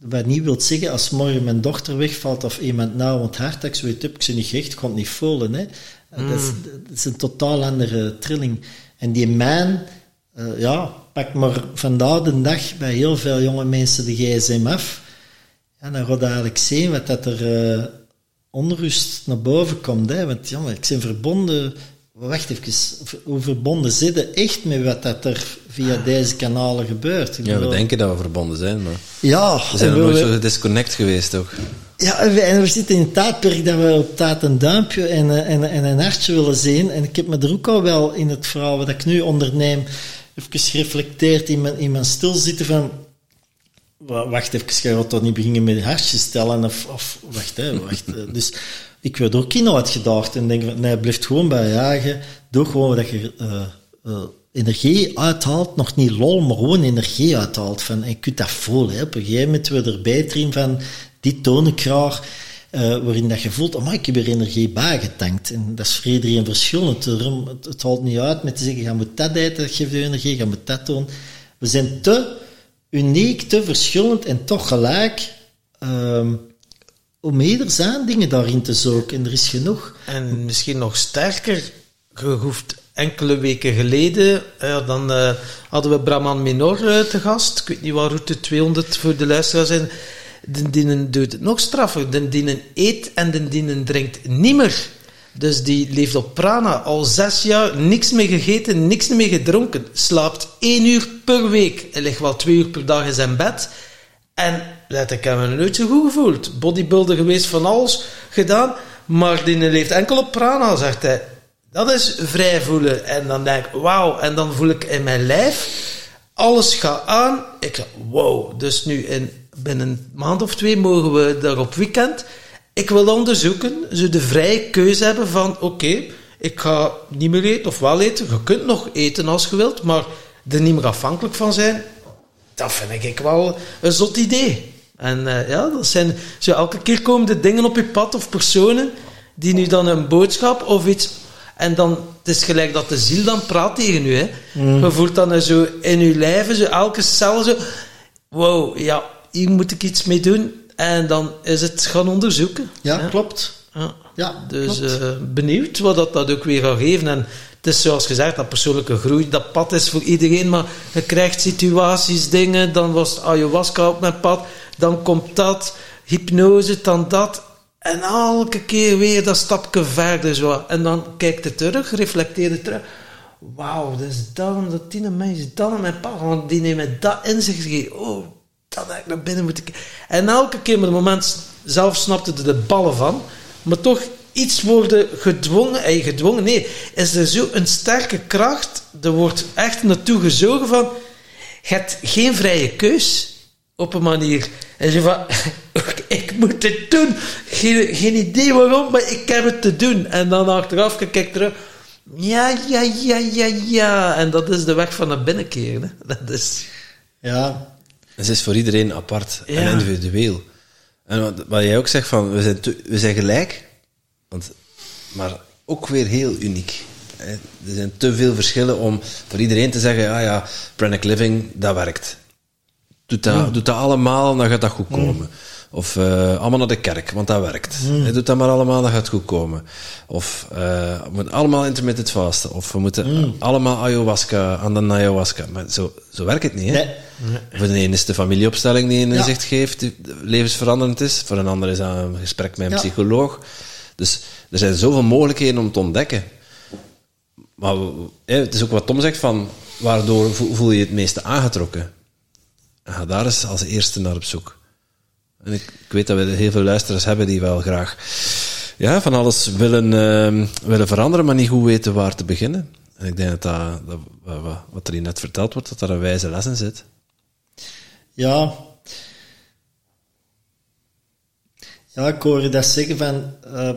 wat niet wil zeggen, als morgen mijn dochter wegvalt of iemand nou het hartattack zoiets heb, ik ze niet gehecht, kon het niet voelen. Hè. Dat, is, dat is een totaal andere trilling. En die mijn, eh, ja, pak maar vandaag de dag bij heel veel jonge mensen de gsm af. Ja, dan gaat eigenlijk zien wat dat er eh, onrust naar boven komt. Hè. Want maar ik ben verbonden, wacht even, hoe verbonden zitten echt met wat dat er via deze kanalen gebeurt? Ik Ja, we denken dat we verbonden zijn, maar ja, we zijn nog nooit we- zo gedisconnect geweest, toch? ja, en we, en we zitten in een tijdperk dat we op tijd een duimpje en, eh, en, en een hartje willen zien. En ik heb me er ook al wel in het verhaal wat ik nu onderneem, even gereflecteerd in mijn, in mijn stilzitten van... wa- Wacht even, je gaat toch niet beginnen met hartjes stellen of... of wacht, hè, wacht. eh, Dus ik werd ook in uitgedaagd en denk van, nee, blijf gewoon bij je eigen. Doe gewoon wat je eh, energie uithaalt. Nog niet lol, maar gewoon energie uithaalt. Van, en je kunt dat voelen. Hè. Op een gegeven moment word je er beter in van, dit toon ik eh, waarin dat je voelt, oh, ik heb er energie bijgetankt. En dat is voor iedereen verschillend. Daarom, het, haalt niet uit met te zeggen, je moet dat eten, dat geeft je energie, je moet dat doen. We zijn te uniek, te verschillend en toch gelijk. ehm, om ieder zijn dingen daarin te zoeken. En er is genoeg. En misschien nog sterker, je hoeft enkele weken geleden, ja, dan eh, hadden we Brahman Minor eh, te gast. Ik weet niet waar route 200 voor de luisteraars zijn. De dienen doet het nog straffer. De dienen eet en de dienen drinkt niet meer. Dus die leeft op prana al zes jaar, niks meer gegeten, niks meer gedronken. Slaapt één uur per week. Hij ligt wel twee uur per dag in zijn bed. En ik heb me nooit zo goed gevoeld. Bodybuilder geweest, van alles gedaan. Maar die leeft enkel op prana, zegt hij. Dat is vrij voelen. En dan denk ik, wauw. En dan voel ik in mijn lijf, alles gaat aan. Ik zeg, wow. Dus nu in, binnen een maand of twee mogen we daar op weekend. Ik wil onderzoeken, ze de vrije keuze hebben van, oké, ik ga niet meer eten of wel eten. Je kunt nog eten als je wilt, maar er niet meer afhankelijk van zijn. Dat vind ik wel een zot idee. En eh, ja, dat zijn zo elke keer komen de dingen op je pad of personen die nu dan een boodschap of iets. En dan, het is gelijk dat de ziel dan praat tegen u. Hè. Je voelt dan zo in je lijf, zo elke cel zo. Wow, ja, hier moet ik iets mee doen. En dan is het gaan onderzoeken. Ja, klopt. Ja. Ja, Dus eh, benieuwd wat dat, dat ook weer gaat geven. En het is zoals gezegd, dat persoonlijke groei, dat pad is voor iedereen, maar je krijgt situaties, dingen, dan was ayahuasca op mijn pad, dan komt dat, hypnose, dan dat. En elke keer weer dat stapje verder zo. En dan kijkt het terug, reflecteert het terug. Wauw, dat is dan, dat die mensen dan mijn pad, want die nemen dat in zich. Oh, dat heb ik naar binnen moeten kijken. En elke keer met het moment zelf snapte er de ballen van, maar toch iets worden gedwongen, eh, gedwongen, nee, is er zo een sterke kracht, er wordt echt naartoe gezogen van, je hebt geen vrije keus op een manier. En je van, *laughs* ik moet het doen. Geen, geen idee waarom, maar ik heb het te doen. En dan achteraf kijk terug. Ja, ja, ja, ja, ja. En dat is de weg van naar binnen keren. hè. *laughs* Dat is... Ja, Het is voor iedereen apart en individueel. En wat, wat jij ook zegt van, we zijn, te- we zijn gelijk, want, maar ook weer heel uniek. hè. Er zijn te veel verschillen om voor iedereen te zeggen, ah ja, pranic living, dat werkt. Doe dat, doe dat allemaal, dan gaat dat goed komen. Of eh, allemaal naar de kerk, want dat werkt. Hè, Doe dat maar allemaal, dan gaat het goed komen. Of eh, we moeten allemaal intermittent vasten. Of we moeten allemaal ayahuasca aan de ayahuasca. Maar zo, zo werkt het niet. Hè? nee. Voor de ene is de familieopstelling die een Ja. inzicht geeft, die levensveranderend is. Voor een ander is dat een gesprek met een Ja. psycholoog. Dus er zijn zoveel mogelijkheden om te ontdekken. Maar het is ook wat Tom zegt van, waardoor vo- voel je het meeste aangetrokken? En daar eens als eerste naar op zoek. En ik, ik weet dat we heel veel luisteraars hebben die wel graag ja, van alles willen, ehm, willen veranderen, maar niet goed weten waar te beginnen. En ik denk dat, dat, wat er hier net verteld wordt, dat daar een wijze les in zit. Ja. Ja, ik hoor je dat zeggen van eh,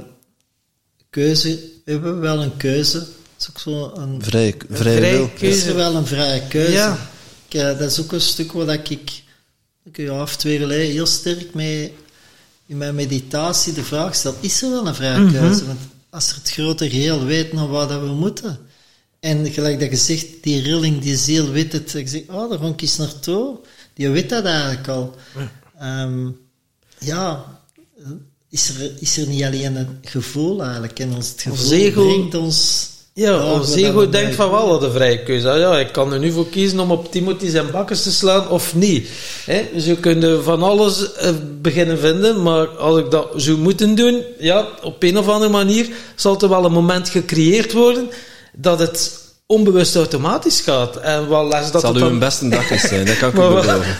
keuze. We hebben wel een keuze. Dat is ook zo een. Vrije, vrije vrije wil. keuze. Is er wel een vrije keuze? Ja. Ik, eh, dat is ook een stuk waar dat ik een jaar of twee geleden heel sterk mee in mijn meditatie de vraag stel: is er wel een vrije keuze? Want als er het grote geheel weet naar waar dat we moeten, En gelijk dat je zegt, die rilling, die ziel weet het. Ik zeg, oh, daar ga ik eens naartoe. Die weet dat eigenlijk al. Ehm, ja, is er, is er niet alleen een gevoel eigenlijk. En ons het gevoel brengt ons... Ja, waar ego denkt van wel wat een vrije keuze. Ah, Ja, ik kan er nu voor kiezen om op Timothy zijn bakkers te slaan of niet. Hè? Dus je kunt van alles eh, beginnen vinden, maar als ik dat zou moeten doen, ja, op een of andere manier zal er wel een moment gecreëerd worden dat het onbewust automatisch gaat. En wat *laughs* *laughs* les dat Het zal het u dan... een beste dag eens zijn, dat kan ik wat- beloven.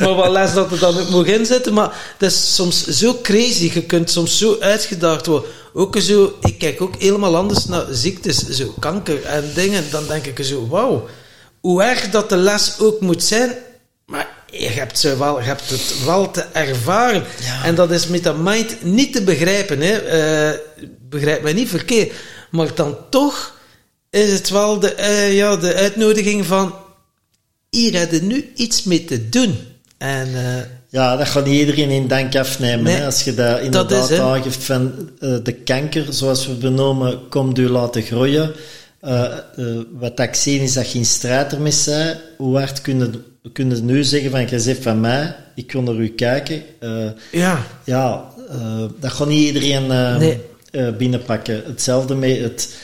Maar wat les dat er dan ook moet inzitten. Maar het is soms zo crazy. Je kunt soms zo uitgedaagd worden. Ook zo, ik kijk ook helemaal anders naar ziektes, zo kanker en dingen. Dan denk ik zo, wauw, hoe erg dat de les ook moet zijn. Maar je hebt, zo wel, je hebt het wel te ervaren. Ja. En dat is met dat mind niet te begrijpen. Hè. Eh, begrijp mij niet verkeerd. Maar dan toch is het wel de, eh, ja, de uitnodiging van hier heb je nu iets mee te doen. En eh, Ja, dat gaat niet iedereen in dank afnemen. Nee, hè. Als je dat inderdaad aangeeft van eh, de kanker, zoals we benoemen, komt u laten groeien. Wat ik zie is dat je in strijd ermee bent. Hoe hard kunnen kunnen nu zeggen van, je zegt van mij, ik wil naar u kijken. Ja, ja, dat gaat niet iedereen Nee. binnenpakken. Hetzelfde met het,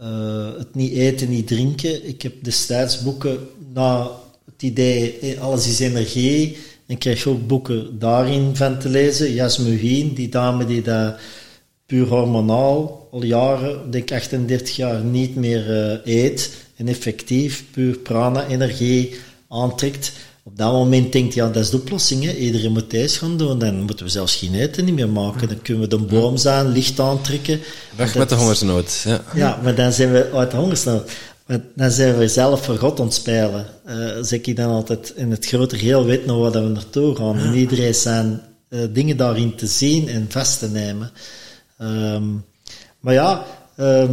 eh, het niet eten, niet drinken. Ik heb destijds boeken na het idee, eh, alles is energie. En krijg ook boeken daarin van te lezen. Jasmuheen, die dame die dat puur hormonaal al jaren, denk 38 jaar, niet meer eh, eet. En effectief puur prana-energie aantrekt. Op dat moment denkt ja, dat is de oplossing. Hè. Iedereen moet deze gaan doen. Dan moeten we zelfs geen eten niet meer maken. Dan kunnen we de boom zijn, licht aantrekken. Weg met de hongersnood. Ja. ja, maar dan zijn we uit de hongersnood. Maar dan zijn we zelf voor God aan het spelen. Eh, zeg ik dan altijd, in het grote geheel weet nog waar dat we naartoe gaan. En iedereen zijn eh, dingen daarin te zien en vast te nemen. Ehm, maar ja, ehm,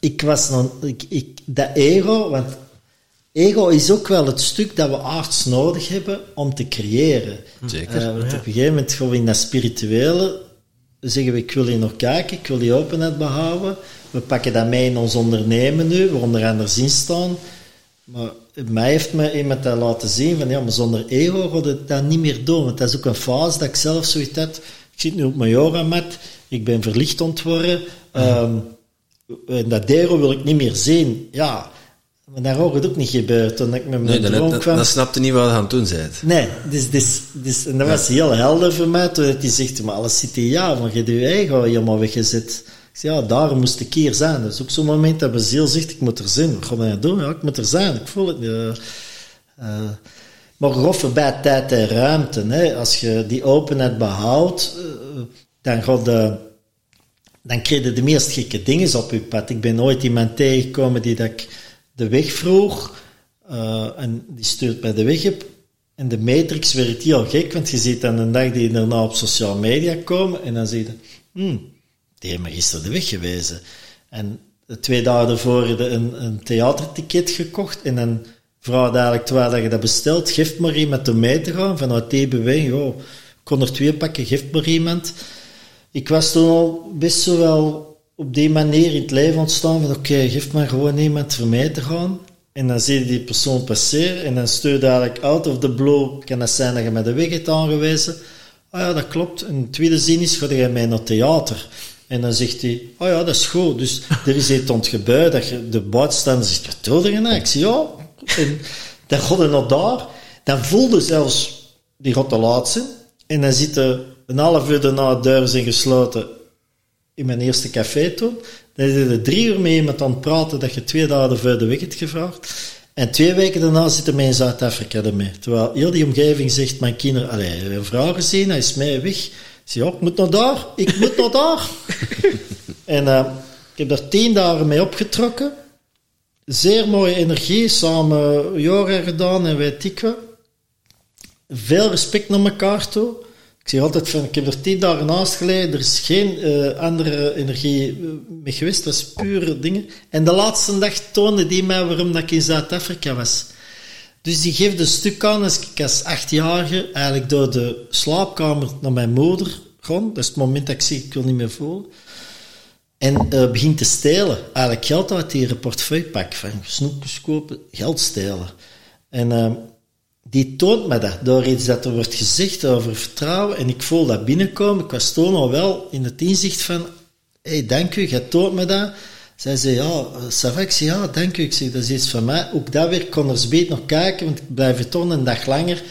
ik was nog, ik, ik, dat ego, want ego is ook wel het stuk dat we aards nodig hebben om te creëren. Zeker. Eh, want op een gegeven moment gaan we in dat spirituele, zeggen we ik wil hier nog kijken, ik wil die openheid behouden. We pakken dat mee in ons ondernemen nu, waar onder andere zin staan. Maar mij heeft me iemand dat laten zien van ja, maar zonder ego gaat het dat niet meer doen. Want dat is ook een fase dat ik zelf zoiets had. Ik zit nu op mijn yogamat, ik ben verlicht ontworpen. Ehm, en dat ego wil ik niet meer zien. Ja, maar daar gaat het ook niet gebeuren toen ik met mijn Nee, droom kwam. dan snapte niet wat je aan het doen bent. Nee, dus, dus, dus, en dat was heel helder voor mij toen hij zegt, maar alles zit hier, ja, maar je hebt je eigen helemaal weggezet. Ik zei, ja, daarom moest ik hier zijn. Dat is ook zo'n moment dat mijn ziel zegt, ik moet er zijn. Wat ga je nou doen? Ja, ik moet er zijn, ik voel het. niet. Eh, maar groffe bij tijd en ruimte. Hè. Als je die openheid behoudt, eh, dan gaat de, dan krijg je de meest gekke dingen op je pad. Ik ben ooit iemand tegengekomen die dat ik de weg vroeg, eh, en die stuurt mij de weg op. En de matrix werkt heel gek, want je ziet dan een dag die daarna op sociale media komen, en dan zie je, hmm, die heeft me de weg gewezen. En twee dagen daarvoor een, een theaterticket gekocht, en dan vraagt eigenlijk, terwijl dat je dat bestelt, geef maar iemand om mee te gaan, vanuit die beweging, oh, ik kon er twee pakken, geef maar iemand. Ik was toen al best zo wel op die manier in het leven ontstaan van oké, geef maar gewoon iemand voor mij te gaan. En dan zie je die persoon passeren en dan stuur je eigenlijk out of the blue, kan dat zijn dat je met de weg hebt aangewezen. Ah ja, dat klopt. En de tweede zin is, ga jij mee naar theater? En dan zegt hij, oh ja, dat is goed. Dus er is iets ontgebouwd dat je de buitenstaander zegt, wat doe je nou? Ik zeg, ja. Dan gaat hij naar daar. Dan voelde zelfs, die gaat te laat. En dan zitten een half uur daarna de deuren zijn gesloten in mijn eerste café toen. Dan zit er drie uur mee iemand aan het praten dat je twee dagen voor de weg hebt gevraagd. En twee weken daarna zitten wij in Zuid-Afrika ermee. Terwijl heel die omgeving zegt, mijn kinderen, allee, we hebben een vrouw gezien, hij is mee weg. Ik zeg, ja, ik moet naar daar, ik moet naar daar. *laughs* en uh, ik heb daar tien dagen mee opgetrokken. Zeer mooie energie, samen yoga gedaan en weet ik wat. Veel respect naar elkaar toe. Zeg altijd van, ik heb er tien dagen naast geleden, er is geen uh, andere energie mee geweest, dat is pure dingen. En de laatste dag toonde die mij waarom dat ik in Zuid-Afrika was. Dus die geeft een stuk aan als ik als achtjarige eigenlijk door de slaapkamer naar mijn moeder ga. Dat is het moment dat ik zeg, ik wil niet meer voelen. En eh, begint te stelen. Eigenlijk geld uit die portefeuille pak. Van snoepjes kopen, geld stelen. En eh, die toont me dat. Door iets dat er wordt gezegd over vertrouwen. En ik voel dat binnenkomen. Ik was toen al wel in het inzicht van... Hé, dank u, jij toont me dat. Zij zei, ja, Savak, ja, dank u. Ik zeg, dat is iets van mij. Ook dat weer kon er beet nog kijken, want ik blijf toch een dag langer.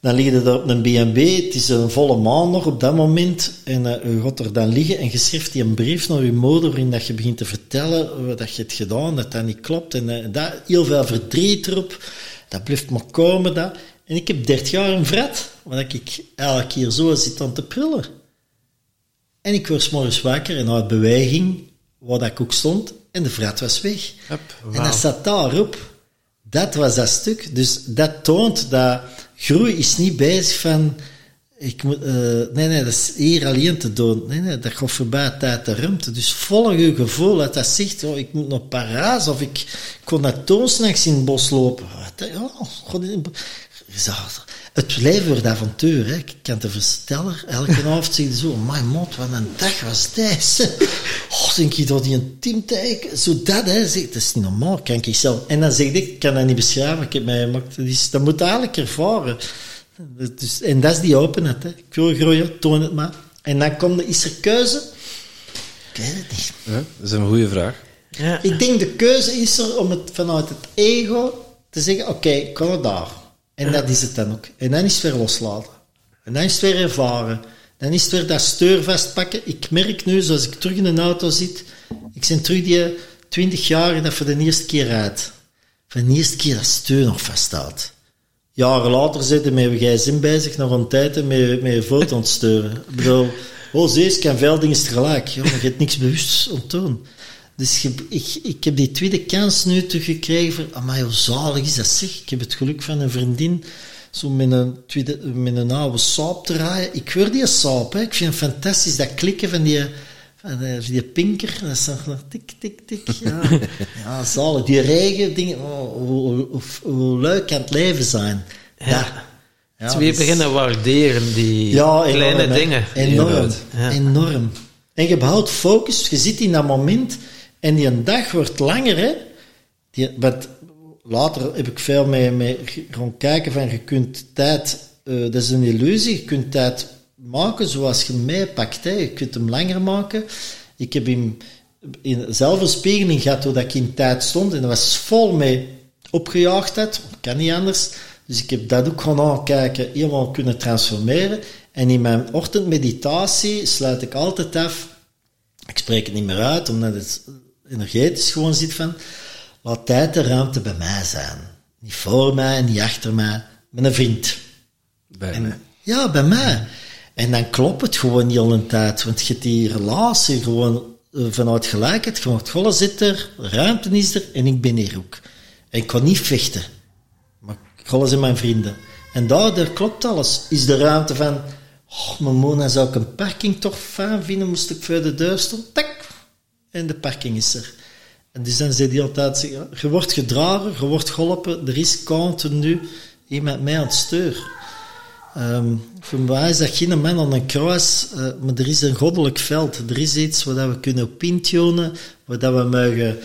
Dan lig je er op een B&B, het is een volle maan nog op dat moment, en uh, je gaat er dan liggen en je schrijft die een brief naar je moeder waarin dat je begint te vertellen wat je hebt gedaan, dat dat niet klopt, en uh, dat, heel veel verdriet erop, dat blijft maar komen, dat. En ik heb 30 jaar een vrat, waar ik elke keer zo zit aan te prullen. En ik word morgens wakker en uit beweging, waar ik ook stond, en de vrat was weg. En dat zat daarop. Dat was dat stuk. Dus dat toont dat groei is niet bezig van... Ik moet, uh, nee, nee, dat is hier alleen te doen. Nee, nee, dat gaat voorbij tijd de ruimte. Dus volg je gevoel dat dat zegt, oh, ik moet naar Parijs of ik kon naar toonsnachts in het bos lopen. Oh, God, het leven wordt avontuur. Hè. Ik kan te verstellen. Elke *laughs* avond zeg je zo, my mot, wat een dag was deze. *laughs* Oh, denk je dat die een? Zo dat, hè. Zeg, dat is niet normaal, kan ik zelf. En dan zeg ik, ik kan dat niet beschrijven. Ik heb mij gemaakt. Dus, dat moet eigenlijk ervaren. Dus, en dat is die openheid. Hè. Ik wil groeien, toon het maar. En dan komt er, is er keuze? Ik weet het niet. Ja, dat is een goede vraag. Ja. Ik denk de keuze is er om het vanuit het ego te zeggen, oké, okay, ik kan het daar. En dat is het dan ook. En dan is het weer loslaten. En dan is het weer ervaren. Dan is het weer dat steur vastpakken. Ik merk nu, zoals ik terug in een auto zit, ik ben terug die 20 jaar dat voor de eerste keer uit. Voor de eerste keer dat steur nog vaststaat. Jaren later zitten met een gsm bezig, nog een tijd met, met een foto ontsturen. Ik bedoel, oh ik kan veel dingen tegelijk. Ja, maar je hebt niks bewust onttoon. Dus ik, ik, heb die tweede kans nu teruggekregen van, amai, hoe zalig is dat zeg. Ik heb het geluk van een vriendin, zo met een, tweede, met een oude saap te draaien. Ik wil die saap, hè. ik vind het fantastisch, dat klikken van die, van die, die pinker. Dat is nog tik, tik, tik. Ja, *laughs* ja zalig. Die regen, dingen, oh, hoe, hoe, hoe, leuk kan het leven zijn. Ja. Ja, Twee dus, beginnen waarderen, die ja, enorm, kleine dingen. Enorm, ja. enorm. En je behoudt focus, je zit in dat moment en die een dag wordt langer, hè. Die, wat, later heb ik veel mee, mee gaan kijken van, je kunt tijd, uh, dat is een illusie, je kunt tijd maken zoals je meepakt, hè. Je kunt hem langer maken. Ik heb hem in, zelf een spiegeling gehad doordat ik in tijd stond en dat was vol mee opgejaagdheid, kan niet anders. Dus ik heb dat ook gaan aankijken, helemaal kunnen transformeren. En in mijn ochtendmeditatie sluit ik altijd af, ik spreek het niet meer uit, omdat het energetisch gewoon zit van, laat tijd de ruimte bij mij zijn. Niet voor mij, niet achter mij, met een vriend. Bij en, mij. Ja, bij mij. En dan klopt het gewoon al een tijd, want je hebt die relatie gewoon uh, vanuit gelijkheid, gewoon het golle zit er, ruimte is er en ik ben hier ook. En ik kan niet vechten, maar golle zijn mijn vrienden. En daardoor klopt alles. Is de ruimte van, oh, mijn Mona zou ik een parking toch fijn vinden, moest ik voor de deur tak, en de parking is er. En dus dan zei hij altijd, je wordt gedragen, je wordt geholpen, er is continu iemand mij aan het stuur. Um, voor mij is dat geen man aan een kruis, uh, maar er is een goddelijk veld. Er is iets waar we kunnen op intunen, waar we mogen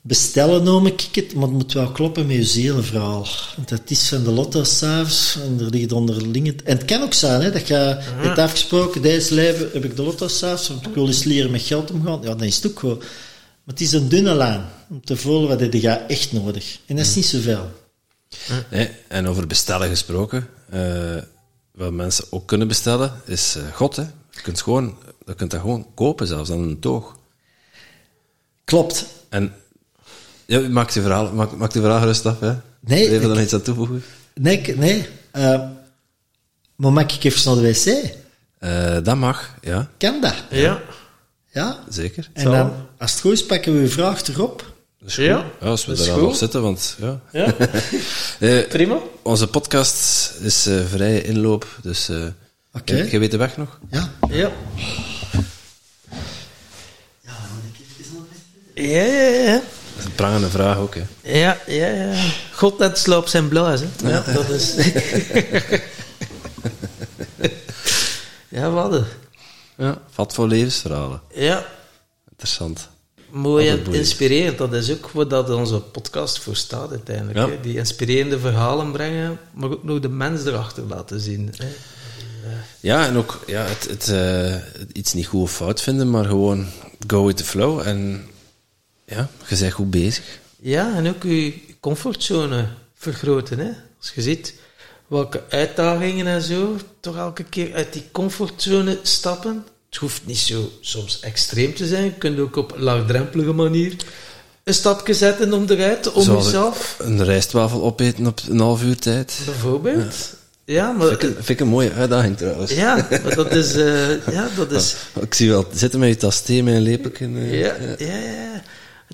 bestellen, noem ik het, maar het moet wel kloppen met je. Want dat is van de lotto s'avonds, en er ligt onderling... En het kan ook zijn, hè, dat je hebt afgesproken, deze leven heb ik de lotto s'avonds, want ik wil eens leren met geld omgaan. Ja, dan is het ook gewoon. Maar het is een dunne lijn, om te voelen wat je echt nodig. En dat is niet zoveel. Nee, en over bestellen gesproken, uh, wat mensen ook kunnen bestellen, is uh, God. Hè. Je kunt, gewoon, je kunt dat gewoon kopen, zelfs aan een toog. Klopt. En ja, maak je verhaal, maak, maak de verhaal gerust af. Hè. Nee. Wil je dan iets aan toevoegen? Nee, nee. Uh, maar mag ik even naar de wc? Uh, dat mag, ja. Kan dat? Ja. Ja? Zeker. En dan, als het goed is, pakken we uw vraag erop. Ja. ja, als we daar al op zitten, want ja. ja. uh, *laughs* Prima. Onze podcast is uh, vrije inloop, dus uh, okay. je, je weet de weg nog? Ja. Ja. Ja, ja, ja. Dat is een prangende vraag ook, hè. Ja, ja, ja. God dat sloopt zijn blaas, hè. Ja, *laughs* dat is... ja, wat Ja, vat voor levensverhalen. Ja. Interessant. Mooi en inspirerend. Dat is ook wat dat onze podcast voor staat uiteindelijk. Ja. Hè? Die inspirerende verhalen brengen, maar ook nog de mens erachter laten zien. Hè? Ja, en ook ja, het, het, eh, iets niet goed of fout vinden, maar gewoon go with the flow. En ja, je bent goed bezig. Ja, en ook je comfortzone vergroten. Hè? Als je ziet welke uitdagingen en zo, toch elke keer uit die comfortzone stappen. Het hoeft niet zo soms extreem te zijn. Je kunt ook op een laagdrempelige manier een stapje zetten om eruit, om jezelf, Een rijstwafel opeten op een half uur tijd. bijvoorbeeld. Ja, maar... Vind ik, een- vind ik een mooie uitdaging trouwens. Ja, maar dat is... eh, ja, dat is... Ik zie wel zitten met je tas thee met een lepeltje. eh. Ja, ja, ja.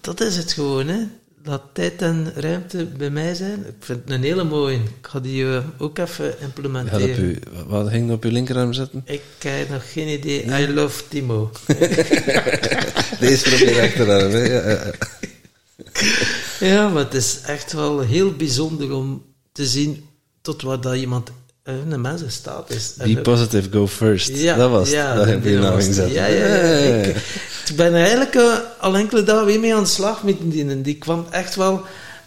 Dat is het gewoon, hè. Laat tijd en ruimte bij mij zijn. Ik vind het een hele mooie. Ik ga die eh, ook even implementeren. je, wat ging op je linkerarm zetten? Ik heb nog geen idee. I love Timo. *laughs* Deze op je rechterarm. hè. Ja, ja, maar het is echt wel heel bijzonder om te zien tot wat dat iemand eh, een mens in staat is. En Be positive, go first. Ja, dat was ja, het. Dat heb je nou. Ja, ja, ja. Ik, ik ben eigenlijk eh, al enkele dagen weer mee aan de slag met die. Die kwam echt wel...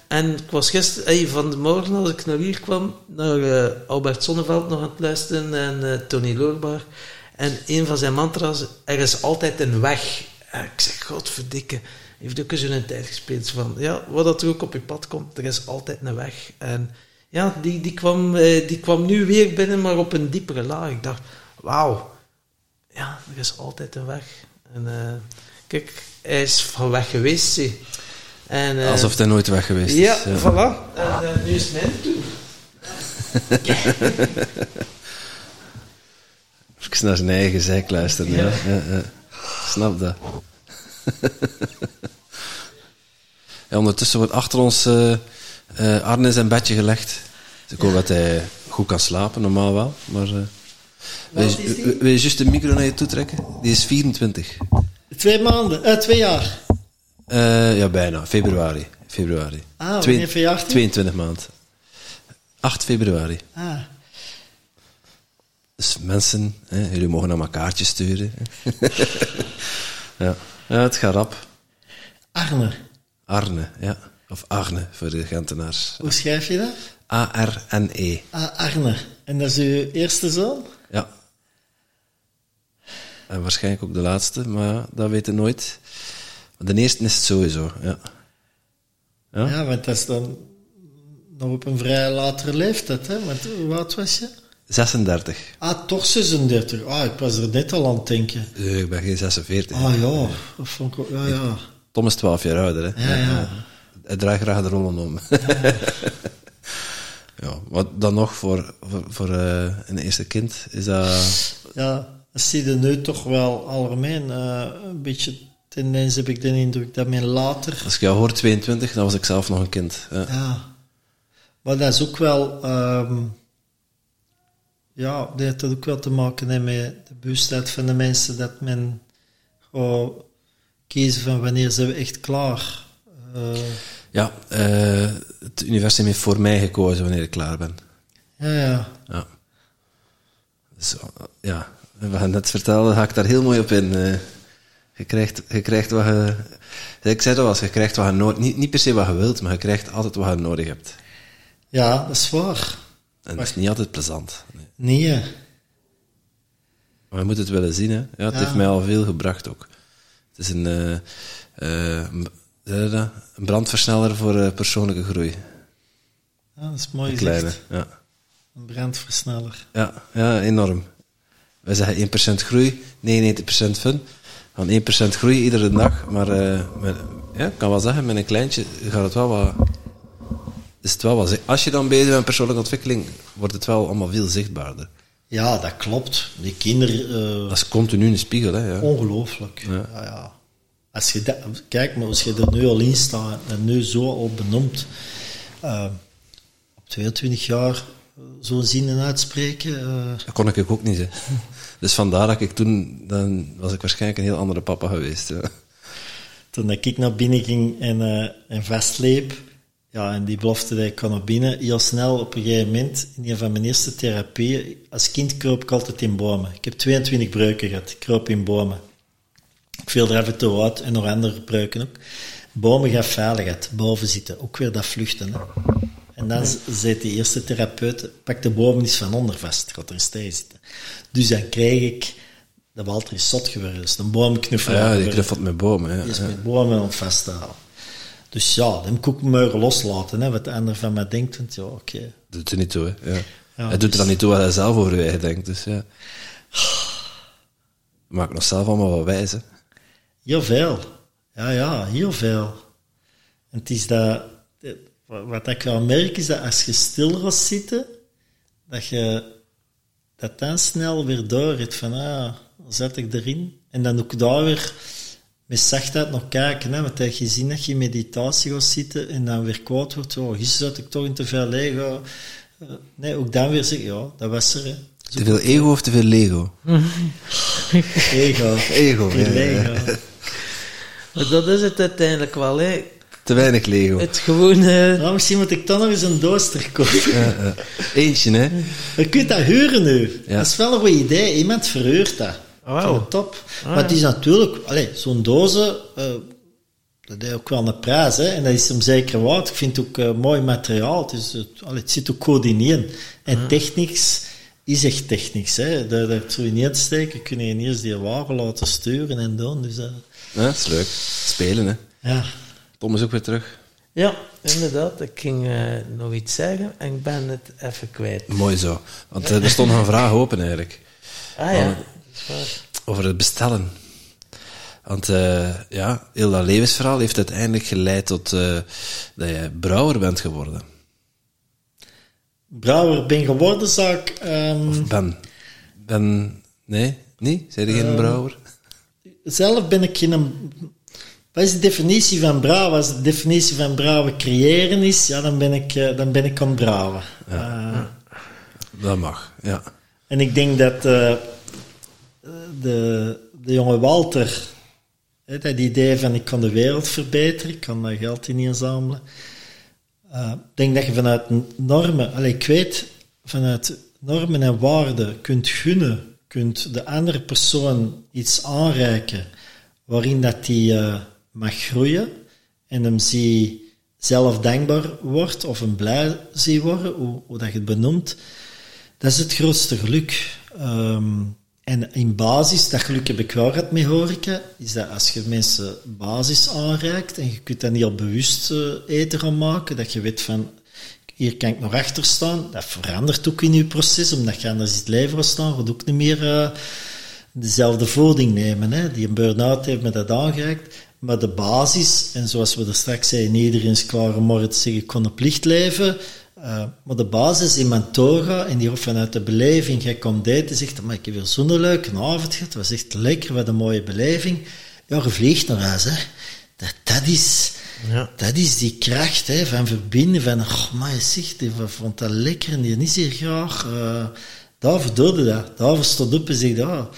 En ik was gisteren, eh, van de morgen als ik naar hier kwam, naar eh, Albert Sonneveld nog aan het luisteren en eh, Tony Loorbaar. En een van zijn mantra's, er is altijd een weg. En ik zeg, godverdikke, heeft ook eens een tijd gespeeld van, ja, wat dat er ook op je pad komt, er is altijd een weg. En ja, die, die, kwam, eh, die kwam nu weer binnen, maar op een diepere laag. Ik dacht, wauw, ja, er is altijd een weg. En eh, kijk, hij is van weg geweest, zie. En, eh, Alsof hij nooit weg geweest is. ja, voilà. En nu is mijn toer. *laughs* Even naar zijn eigen zeik luisteren. Ja. Ja, ja. Snap dat. *laughs* ja, ondertussen wordt achter ons eh Arne in zijn bedje gelegd. Dus ik hoop dat hij goed kan slapen, normaal wel. Maar eh wil, je, is wil- juist de micro naar je toe trekken? Die is 24. Twee maanden, eh, twee jaar. Ja, bijna. Februari. Februari. Ah, Twee- wanneer verjaart hij? 22 maand. 8 februari. Ah, Dus mensen, hè, jullie mogen naar elkaar kaartjes sturen. *laughs* ja. ja, het gaat rap. Arne. Arne, ja. Of Arne voor de Gentenaars. Hoe schrijf je dat? A-R-N-E. Ah, Arne. En dat is uw eerste zoon? Ja. En waarschijnlijk ook de laatste, maar dat weten we nooit. Maar de eerste is het sowieso, ja. Ja? Ja, want dat is dan nog op een vrij latere leeftijd, hè? Want hoe oud was je? 36. Ah, toch 36. Ah, ik was er net al aan het denken. Eh, ik ben geen 46. Ah ja, dat vond ik ook, ja, ja. Tom is 12 jaar ouder, hè. Ja, ja. Hij draait graag de rollen om. *laughs* ja, wat dan nog voor, voor, voor eh, een eerste kind is dat... Ja, dat zie je nu toch wel algemeen. eh, een beetje tendens heb ik de indruk dat men later... Als ik jou hoor 22, dan was ik zelf nog een kind. Ja. Ja. Maar dat is ook wel... ehm, ja, dat heeft ook wel te maken met de bewustheid van de mensen, dat men gewoon kiezen van wanneer zijn we echt klaar. Ja, eh, het universum heeft voor mij gekozen wanneer ik klaar ben. ja, ja. Ja. Dus, eh, ja, we gaan net vertellen, ga ik daar heel mooi op in. eh. je, krijgt, je krijgt wat je... Ik zei dat al, je krijgt wat je nodig... Niet, niet per se wat je wilt, maar je krijgt altijd wat je nodig hebt. Ja, dat is waar. En dat is niet altijd plezant. Nee. Maar je moet het willen zien, hè. Ja, het Ja. heeft mij al veel gebracht ook. Het is een, een- brandversneller voor eh, persoonlijke groei. Ja, dat is mooi Een kleine, ja. Een brandversneller. Ja, ja, enorm. Wij zeggen 1% groei, 99% fun. Van 1% groei iedere dag, maar met, ja, ik kan wel zeggen, met een kleintje gaat het wel wat... Is het wel wat Als je dan bezig bent met persoonlijke ontwikkeling, wordt het wel allemaal veel zichtbaarder. Ja, dat klopt. Die kinderen, eh, Dat is continu een spiegel, hè. Ja. ongelooflijk. Ja. Ja, Als je dat, kijk, maar als je er nu al in staat en nu zo al benoemd, eh, op 22 jaar zo'n zinnen uitspreken, eh, Dat kon ik ook niet, hè. *laughs* Dus vandaar dat ik toen... Dan was ik waarschijnlijk een heel andere papa geweest, toen dat ik naar binnen ging en, eh en vastleep, ja, en die belofte dat ik kan naar binnen, heel snel op een gegeven moment, in een van mijn eerste therapieën, als kind kroop ik altijd in bomen. Ik heb 22 breuken gehad, ik kroop in bomen. Ik viel er even toe uit en nog andere gebruiken ook. Bomen gaan veiligheid, boven zitten. Ook weer dat vluchten. Hè. En dan zei die eerste therapeut, pak de bomen eens van onder vast, gaat er eens tegen zitten. Dus dan kreeg ik, de Walter is zot geworden, dus een boomknuffelaar. Ja, die knuffelt met bomen. Die is met bomen om vast te houden. Dus ja, dan moet ik me loslaten, hè, wat de ander van mij denkt. Want ja, oké. Doet er niet toe, hè. Ja. Ja, hij doet er dan niet toe wat hij zelf over denkt, dus ja. *sighs* Maak nog zelf allemaal wat wijs, hè. Heel veel. Ja, ja, heel veel. En het is dat, wat ik wel merk is dat als je stil gaat zitten, dat je dat dan snel weer door hebt van, ah, zet ik erin? En dan ook daar weer met zachtheid nog kijken, hè, want dat je ziet dat je in meditatie gaat zitten en dan weer kwaad wordt, oh, gisteren zat ik toch in te veel Lego. Eh, Nee, ook dan weer zeggen, ja, dat was er, hè. Te veel ego of te veel Lego? Ego. Ego, ja, ja, ja. Lego. Maar dat is het uiteindelijk wel, hè. Te weinig Lego. Het gewoon... eh, Nou, misschien moet ik dan nog eens een doos kopen. Ja, ja. Eentje, hè. Je kunt dat huren nu. Ja. Dat is wel een goed idee. Iemand verhuurt dat. Vind het top. maar het is natuurlijk... Zo'n dozen... eh, dat heeft ook wel een prijs, hè. En dat is hem zeker waard. Ik vind het ook eh, mooi materiaal. Het, is, het, allee, het zit ook goed in één. En technisch is echt technisch, hè. Daar, daar zo in één steken kun je eerst die wagen laten sturen en doen. Dus, eh, Ja, dat is leuk. Spelen, hè. ja. Tom is ook weer terug. Ja, inderdaad. Ik ging eh, nog iets zeggen en ik ben het even kwijt. Mooi zo. Want eh, er stond nog een vraag open, eigenlijk. Ah ja, dat is waar. Over het bestellen. Want eh, ja, heel dat levensverhaal heeft uiteindelijk geleid tot eh, dat je brouwer bent geworden. Brouwer ben geworden, zou ik... ehm, Ben. Ben. Nee? Niet? Zijn je geen brouwer? Zelf ben ik geen... Wat is de definitie van brouwen? Als de definitie van brouwen creëren is, ja, dan ben ik, eh, dan ben ik aan brouwen. Eh, Dat mag, ja. en ik denk dat eh, de, de jonge Walter, hè, dat idee van ik kan de wereld verbeteren, ik kan daar geld in inzamelen. Ik denk dat je vanuit normen, allee, ik weet, vanuit normen en waarden kunt gunnen, kunt de andere persoon iets aanreiken waarin dat die eh, mag groeien en hem zie zelf dankbaar wordt of hem blij zie worden, hoe, dat je het benoemt. Dat is het grootste geluk. Ehm, en in basis, dat geluk heb ik wel gehad met horeca, is dat als je mensen basis aanreikt en je kunt dat niet al bewust eh, eten gaan maken, dat je weet van, hier kan ik nog achter staan, dat verandert ook in je proces, omdat je anders het leven staan, gaat ook niet meer eh, dezelfde voeding nemen. Hè? Die burn-out heeft met dat aangereikt. Maar de basis, en zoals we er straks zeiden, iedereen is klaar om morgen te zeggen, ik kon op licht leven. Uh, maar de basis in mijn en die vanuit de beleving, jij komt eten, zegt, maar ik heb weer zo'n leuke avond gehad, was echt lekker, wat een mooie beleving. Ja, je vliegt naar huis, hè. Dat, dat is... Ja. Dat is die kracht hè, van verbinden, van, oh, je zegt, die vond dat lekker en die is hier graag. Uh, daarvoor doe je dat. Daarvoor stond op en zegt, ja,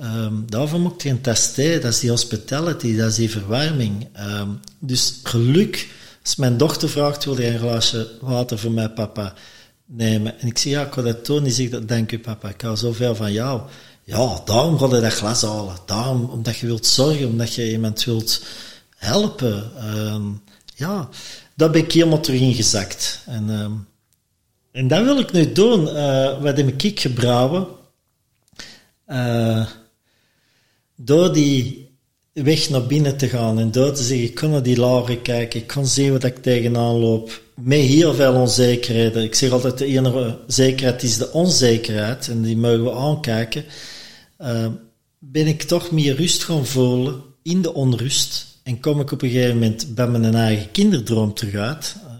um, daarvoor moet je een testé, dat is die hospitality, dat is die verwarming. Um, dus geluk, als mijn dochter vraagt, wil je een glaasje water voor mij, papa, nemen? En ik zeg, ja, ik ga dat doen. Die zegt, dank u, papa, ik hou zoveel van jou. Ja, daarom ga je dat glas halen. Daarom, omdat je wilt zorgen, omdat je iemand wilt helpen. Um, ja, daar ben ik helemaal terug ingezakt. En, um, en dat wil ik nu doen. Uh, wat heb ik gebrouwen? Uh, door die weg naar binnen te gaan en door te zeggen, ik kan naar die lagen kijken, ik kan zien wat ik tegenaan loop, met heel veel onzekerheden. Ik zeg altijd, de enige zekerheid is de onzekerheid, en die mogen we aankijken. Uh, ben ik toch meer rust gaan voelen in de onrust. En kom ik op een gegeven moment bij mijn eigen kinderdroom terug uit. Uh,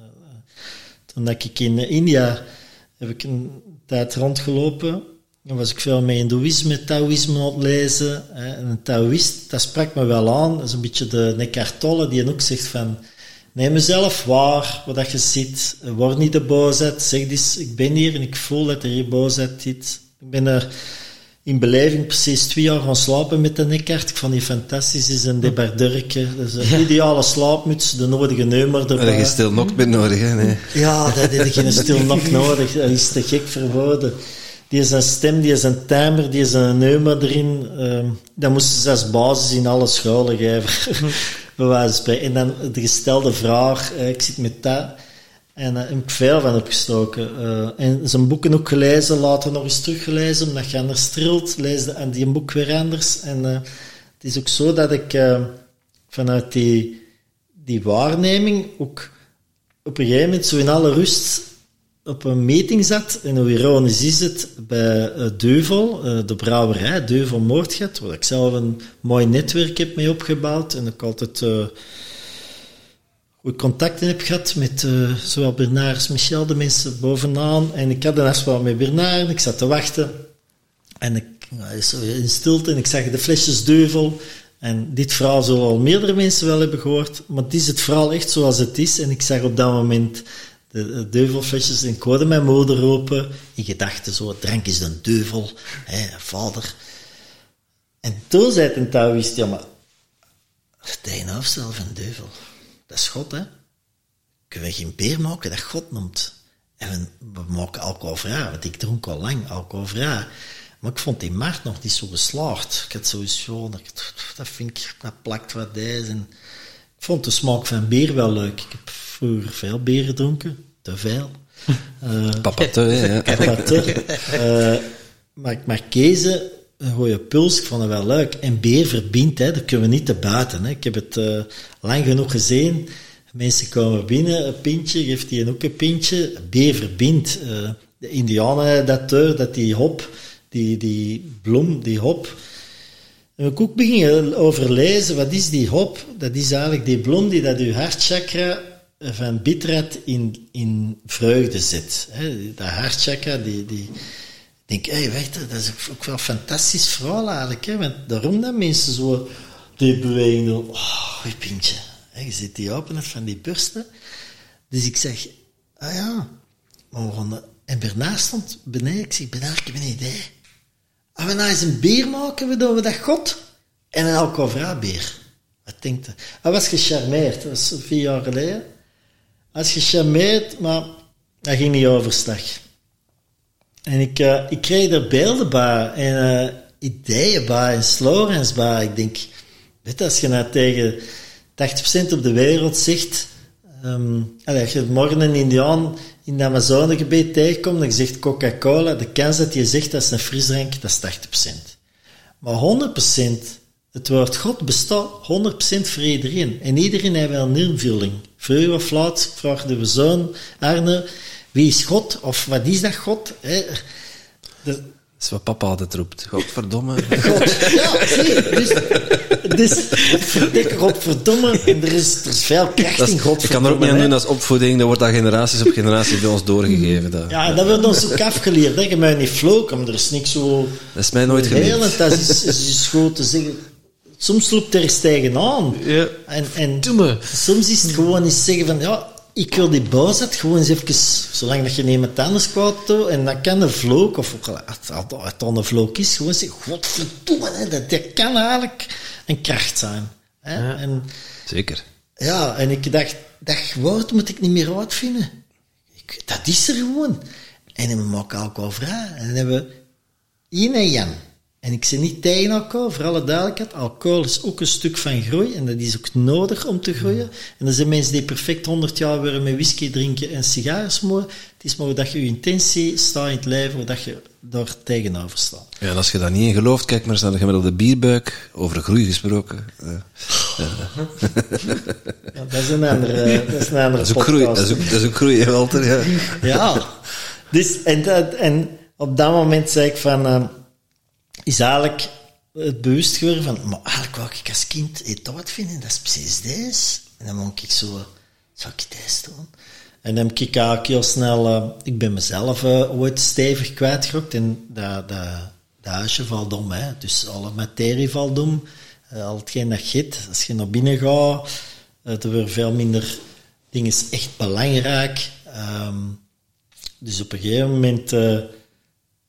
toen dat ik in India heb ik een tijd rondgelopen. Dan was ik veel mee hindoeïsme, Taoïsme aan lezen. En een Taoïst, dat sprak me wel aan. Dat is een beetje de Eckhart Tolle, die ook zegt van... Neem mezelf waar, wat dat je ziet. Word niet de boosheid. Zeg dus, ik ben hier en ik voel dat er hier boosheid zit. Ik ben er in beleving precies twee jaar gaan slapen met de Eckhart. Ik vond die fantastisch. is een debardeurke. Dat is een ideale slaapmuts, de nodige nummer erbij. Dat je stil nok bent nodig, hè? Nee. Ja, dat heb ik stil nok nodig. Dat is te gek verwoorden. die is een stem, die is een timer, die is een neuma erin. ehm dat moesten ze als basis in alle scholen geven. *laughs* bij wijze van spreken. En dan de gestelde vraag, ik zit met dat. En daar heb ik veel van opgestoken. Eh, en zijn boeken ook gelezen, later nog eens teruggelezen, omdat je anders trilt, lees de- en die boek weer anders. En eh, het is ook zo dat ik eh, vanuit die, die waarneming ook op een gegeven moment zo in alle rust op een meeting zat. En hoe ironisch is het bij eh, Deuvel, eh, de brouwerij, Deuvel Moordgat, waar ik zelf een mooi netwerk heb mee opgebouwd. En ik altijd eh goed contacten heb gehad met eh, zowel Bernard als Michel, de mensen bovenaan. En ik had een afspraak met Bernard ik zat te wachten. En ik nou, in stilte en ik zag de flesjes Deuvel. En dit verhaal zullen al meerdere mensen wel hebben gehoord, maar het is het verhaal echt zoals het is. En ik zag op dat moment de, de deuvelflesjes en ik hoorde mijn moeder roepen in gedachten zo, drank is een deuvel, hè, vader. En toen zei het een Taoïst, ja maar, tegenover zelf een deuvel, dat is God hè. Kunnen we geen beer maken dat God noemt? En we, we maken alcoholvrij, want ik dronk al lang alcoholvrij. Maar ik vond die markt nog niet zo geslaagd. Ik had sowieso, dat, dat vind ik, dat plakt wat deze. En ik vond de smaak van bier wel leuk. Ik heb vroeger veel bier gedronken, te veel. *laughs* Eh, Papa te, ja. *laughs* Papa te. Eh, maar ik mag kiezen, een goede puls, ik vond het wel leuk. En beer verbindt, hè, dat kunnen we niet te buiten. Hè. Ik heb het eh, lang genoeg gezien. Mensen komen binnen, een pintje, geeft die ook een pintje. Beer verbindt. Eh, de indianen dat deur, dat die hop, die, die bloem, die hop. En ik ook beginnen overlezen, wat is die hop? Dat is eigenlijk die bloem die dat je hartchakra van bitterheid in, in vreugde zet. Dat hartchakra, die, die, denk, hé, je, dat is ook wel een fantastisch verhaal eigenlijk. Hè? Want daarom dat mensen zo die beweging doen. Oh, je pintje. Hè, je ziet die openheid van die bursten. Dus ik zeg, ah ja, maar. En Bernard stond beneden. Ik zeg, Bernard, ik heb een idee. Als we nou eens een bier maken, we doen we dat God. En een alcoholvrij Wat denkt hij? Hij was gecharmeerd. Dat was vier jaar geleden. Hij was gecharmeerd, maar dat ging niet overstag. En ik, eh, ik kreeg er beelden bij en eh, ideeën bij en slogans bij. Ik denk, weet als je nou tegen 80% op de wereld zegt, ehm, als je morgen een Indiaan in het Amazonegebied tegenkomt en je zegt Coca-Cola, de kans dat je zegt dat is een frisdrank, dat is 80%. Maar 100%, het woord God bestaat 100% voor iedereen. En iedereen heeft wel een invulling. Vroeger of laat we zoon Arne, wie is God? Of wat is dat God? Hè? De- Dat is wat papa altijd roept. Godverdomme. *laughs* God, ja, zie, dus, dus godverdikke, godverdomme, en er is, er is veel kracht Dat in is, godverdomme. ik kan er ook niet aan doen als opvoeding. Dat wordt dat generaties op generaties bij ons doorgegeven. Dat, Ja, dat wordt ons ook afgeleerd. Hè. Je moet niet floken, maar er is niks zo... dat is mij nooit Helend, geleerd. dat is, is, is gewoon te zeggen... Soms loopt er eens tegenaan. Ja. En, en Doe me. soms is het gewoon eens zeggen van... Ja, ik wil die boosheid gewoon eens even... Zolang dat je anders kwaad doet, en dan kan een vloek, of ook al het, dan een vloek is, gewoon zeggen... Godverdomme, hè, dat, dat kan eigenlijk een kracht zijn. Hè. En, Zeker. ja, en ik dacht, dat woord moet ik niet meer uitvinden. Ik, dat is er gewoon. En we maken alcohol vrij. En dan hebben we en yang. En ik zeg niet tegen alcohol, voor alle duidelijkheid. Alcohol is ook een stuk van groei en dat is ook nodig om te groeien. En er zijn mensen die perfect 100 jaar weer met whisky drinken en sigaren smoren. Het is maar dat je je intentie staat in het leven, dat je daar tegenover staat. Ja, en als je daar niet in gelooft, kijk maar eens naar de gemiddelde bierbuik. Over groei gesproken. Eh, Ja, *laughs* dat is een andere, dat is een andere dat, is ook groei, podcast. dat, is ook, dat is ook groei, Walter. Ja. Ja. *laughs* Dus, en, dat, en op dat moment zei ik van, ehm, is eigenlijk het bewust geworden van, maar eigenlijk wou ik als kind het wat vinden, dat is precies deze. En dan moet ik zo, zou ik deze doen? En dan heb ik eigenlijk heel snel, eh, ik ben mezelf eh, ooit stevig kwijtgeraakt en dat, dat, dat huisje valt om, hè. Dus alle materie valt om, eh, al hetgeen dat giet. Als je naar binnen gaat, er veel minder dingen echt belangrijk. Ehm, dus op een gegeven moment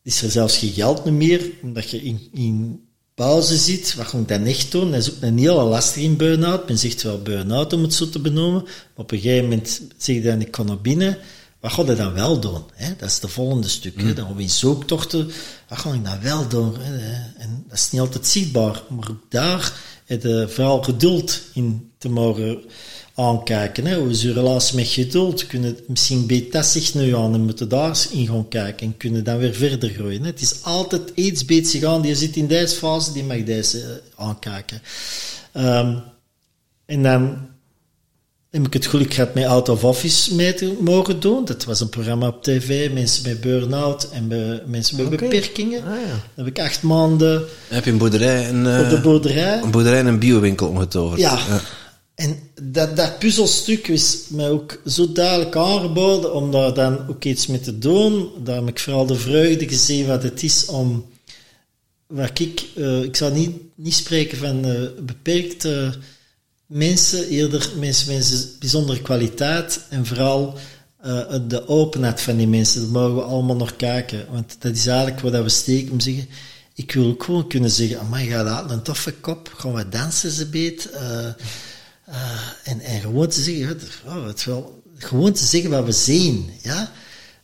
is er zelfs geen geld meer, omdat je in, in pauze zit. Wat ga ik dan echt doen? Dat is ook een hele lastig in burn-out. Men zegt wel burn-out om het zo te benoemen. Maar op een gegeven moment zeg je dan, ik ga naar binnen. wat ga je dan wel doen? Hè? Dat is de volgende stuk. Hè? Dan gaan we in zoektochten. Wat ga ik dan wel doen? Hè? En dat is niet altijd zichtbaar. Maar ook daar heb je vooral geduld in te mogen aankijken. Hè? Hoe is je relatie met geduld? Kunnen misschien beter zich nu aan en moeten daar in gaan kijken en kunnen dan weer verder groeien. Hè? Het is altijd iets beter gaan. Die zit in deze fase, die mag deze eh, aankijken. Ehm, en dan heb ik het geluk gehad met Out of Office mee te mogen doen. Dat was een programma op tv, mensen met burn-out en be- mensen met beperkingen. Ah, ja. Heb ik acht maanden Heb je een boerderij, een, eh, op de boerderij. een boerderij en een biowinkel omgetoverd? Ja. En dat, dat puzzelstuk is mij ook zo duidelijk aangeboden om daar dan ook iets mee te doen. Daar heb ik vooral de vreugde gezien wat het is om... Wat ik, eh, ik zal niet, niet spreken van eh, beperkte mensen, eerder mensen met bijzondere kwaliteit en vooral eh, de openheid van die mensen. Daar mogen we allemaal nog kijken. Want dat is eigenlijk wat we steken om zeggen... Ik wil ook gewoon kunnen zeggen, amai, ga dat een toffe kop, gaan we dansen ze beet. Eh, en, en gewoon te zeggen, wel, gewoon te zeggen wat we zien, ja.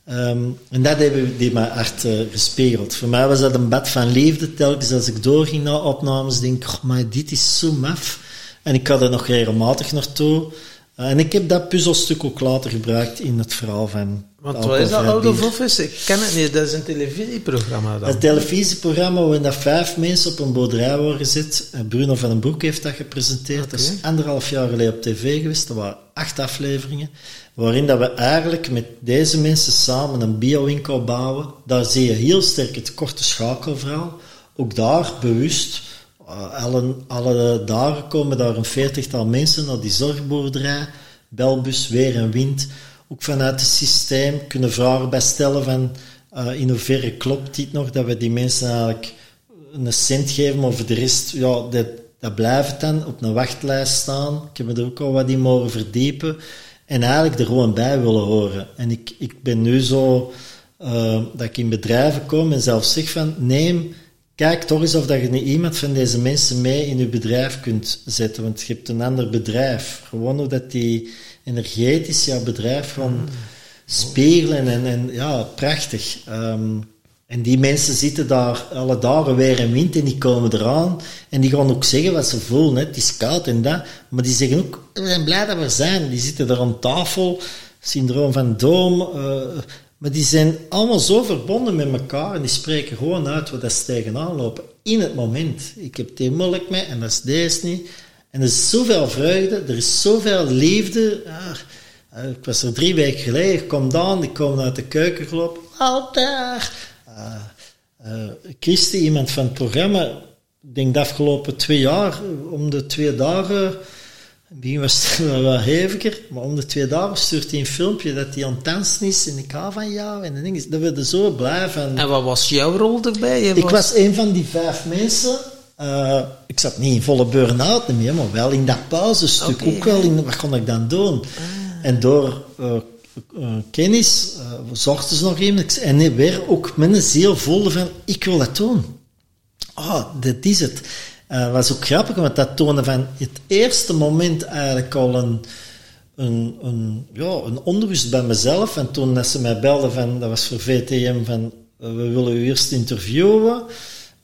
Ehm, en dat hebben we die mijn hart eh, gespiegeld. Voor mij was dat een bad van liefde. Telkens als ik doorging naar opnames, denk ik, maar dit is zo maf. En ik had er nog regelmatig naartoe. Uh, en ik heb dat puzzelstuk ook later gebruikt in het verhaal van... Want wat is dat. Office? Ik ken het niet. Dat is een televisieprogramma dan. Een televisieprogramma waarin dat vijf mensen op een boerderij worden gezet. En Bruno van den Broek heeft dat gepresenteerd. Dat is anderhalf jaar geleden op tv geweest. Dat waren acht afleveringen. Waarin dat we eigenlijk met deze mensen samen een biowinkel bouwen. Daar zie je heel sterk het korte schakelverhaal. Ook daar bewust. Uh, alle, alle dagen komen daar een veertigtal mensen naar die zorgboerderij. Belbus, weer en wind. Ook vanuit het systeem kunnen vragen bij stellen van uh, in hoeverre klopt dit nog dat we die mensen eigenlijk een cent geven, maar voor de rest, ja, dat, dat blijft dan op een wachtlijst staan. Ik heb me er ook al wat in mogen verdiepen. En eigenlijk er gewoon bij willen horen. En ik, ik ben nu zo, uh, dat ik in bedrijven kom en zelf zeg van, neem, kijk toch eens of dat je niet iemand van deze mensen mee in je bedrijf kunt zetten. Want je hebt een ander bedrijf. Gewoon hoe dat die energetisch jouw bedrijf gewoon spiegelen. En, en ja, prachtig. Um, en die mensen zitten daar alle dagen weer en wind en die komen eraan. En die gaan ook zeggen wat ze voelen. Hè. Het is koud en dat. Maar die zeggen ook, we zijn blij dat we zijn. Die zitten er aan tafel. Syndroom van Doom. Uh, maar die zijn allemaal zo verbonden met elkaar. En die spreken gewoon uit wat ze tegenaan lopen. In het moment. Ik heb het moeilijk mee en dat is deze niet. En er is zoveel vreugde. Er is zoveel liefde. Ja, ik was er drie weken geleden. Ik kom dan. Ik kom uit de keuken gelopen. Al daar. Uh, iemand van het programma, ik denk de afgelopen twee jaar, om de twee dagen, in het begin was *laughs* het wel heviger, maar om de twee dagen stuurt hij een filmpje dat hij aan het dansen is en ik hou van jou en ding is, dat we er zo blij van. En wat was jouw rol erbij? Je ik was... was een van die vijf mensen. Uh, ik zat niet in volle burn-out meer, maar wel in dat pauzestuk. Okay, ook wel in, wat kon ik dan doen? Ah. En door uh, kennis, uh, zochten ze nog iemand. En weer ook een ziel voelde van, ik wil dat doen. Ah, oh, dit is het. Uh, was ook grappig, want dat toonde van het eerste moment eigenlijk al een, een, ja, een onrust bij mezelf. En toen dat ze mij belden van, dat was voor VTM, van we willen u eerst interviewen.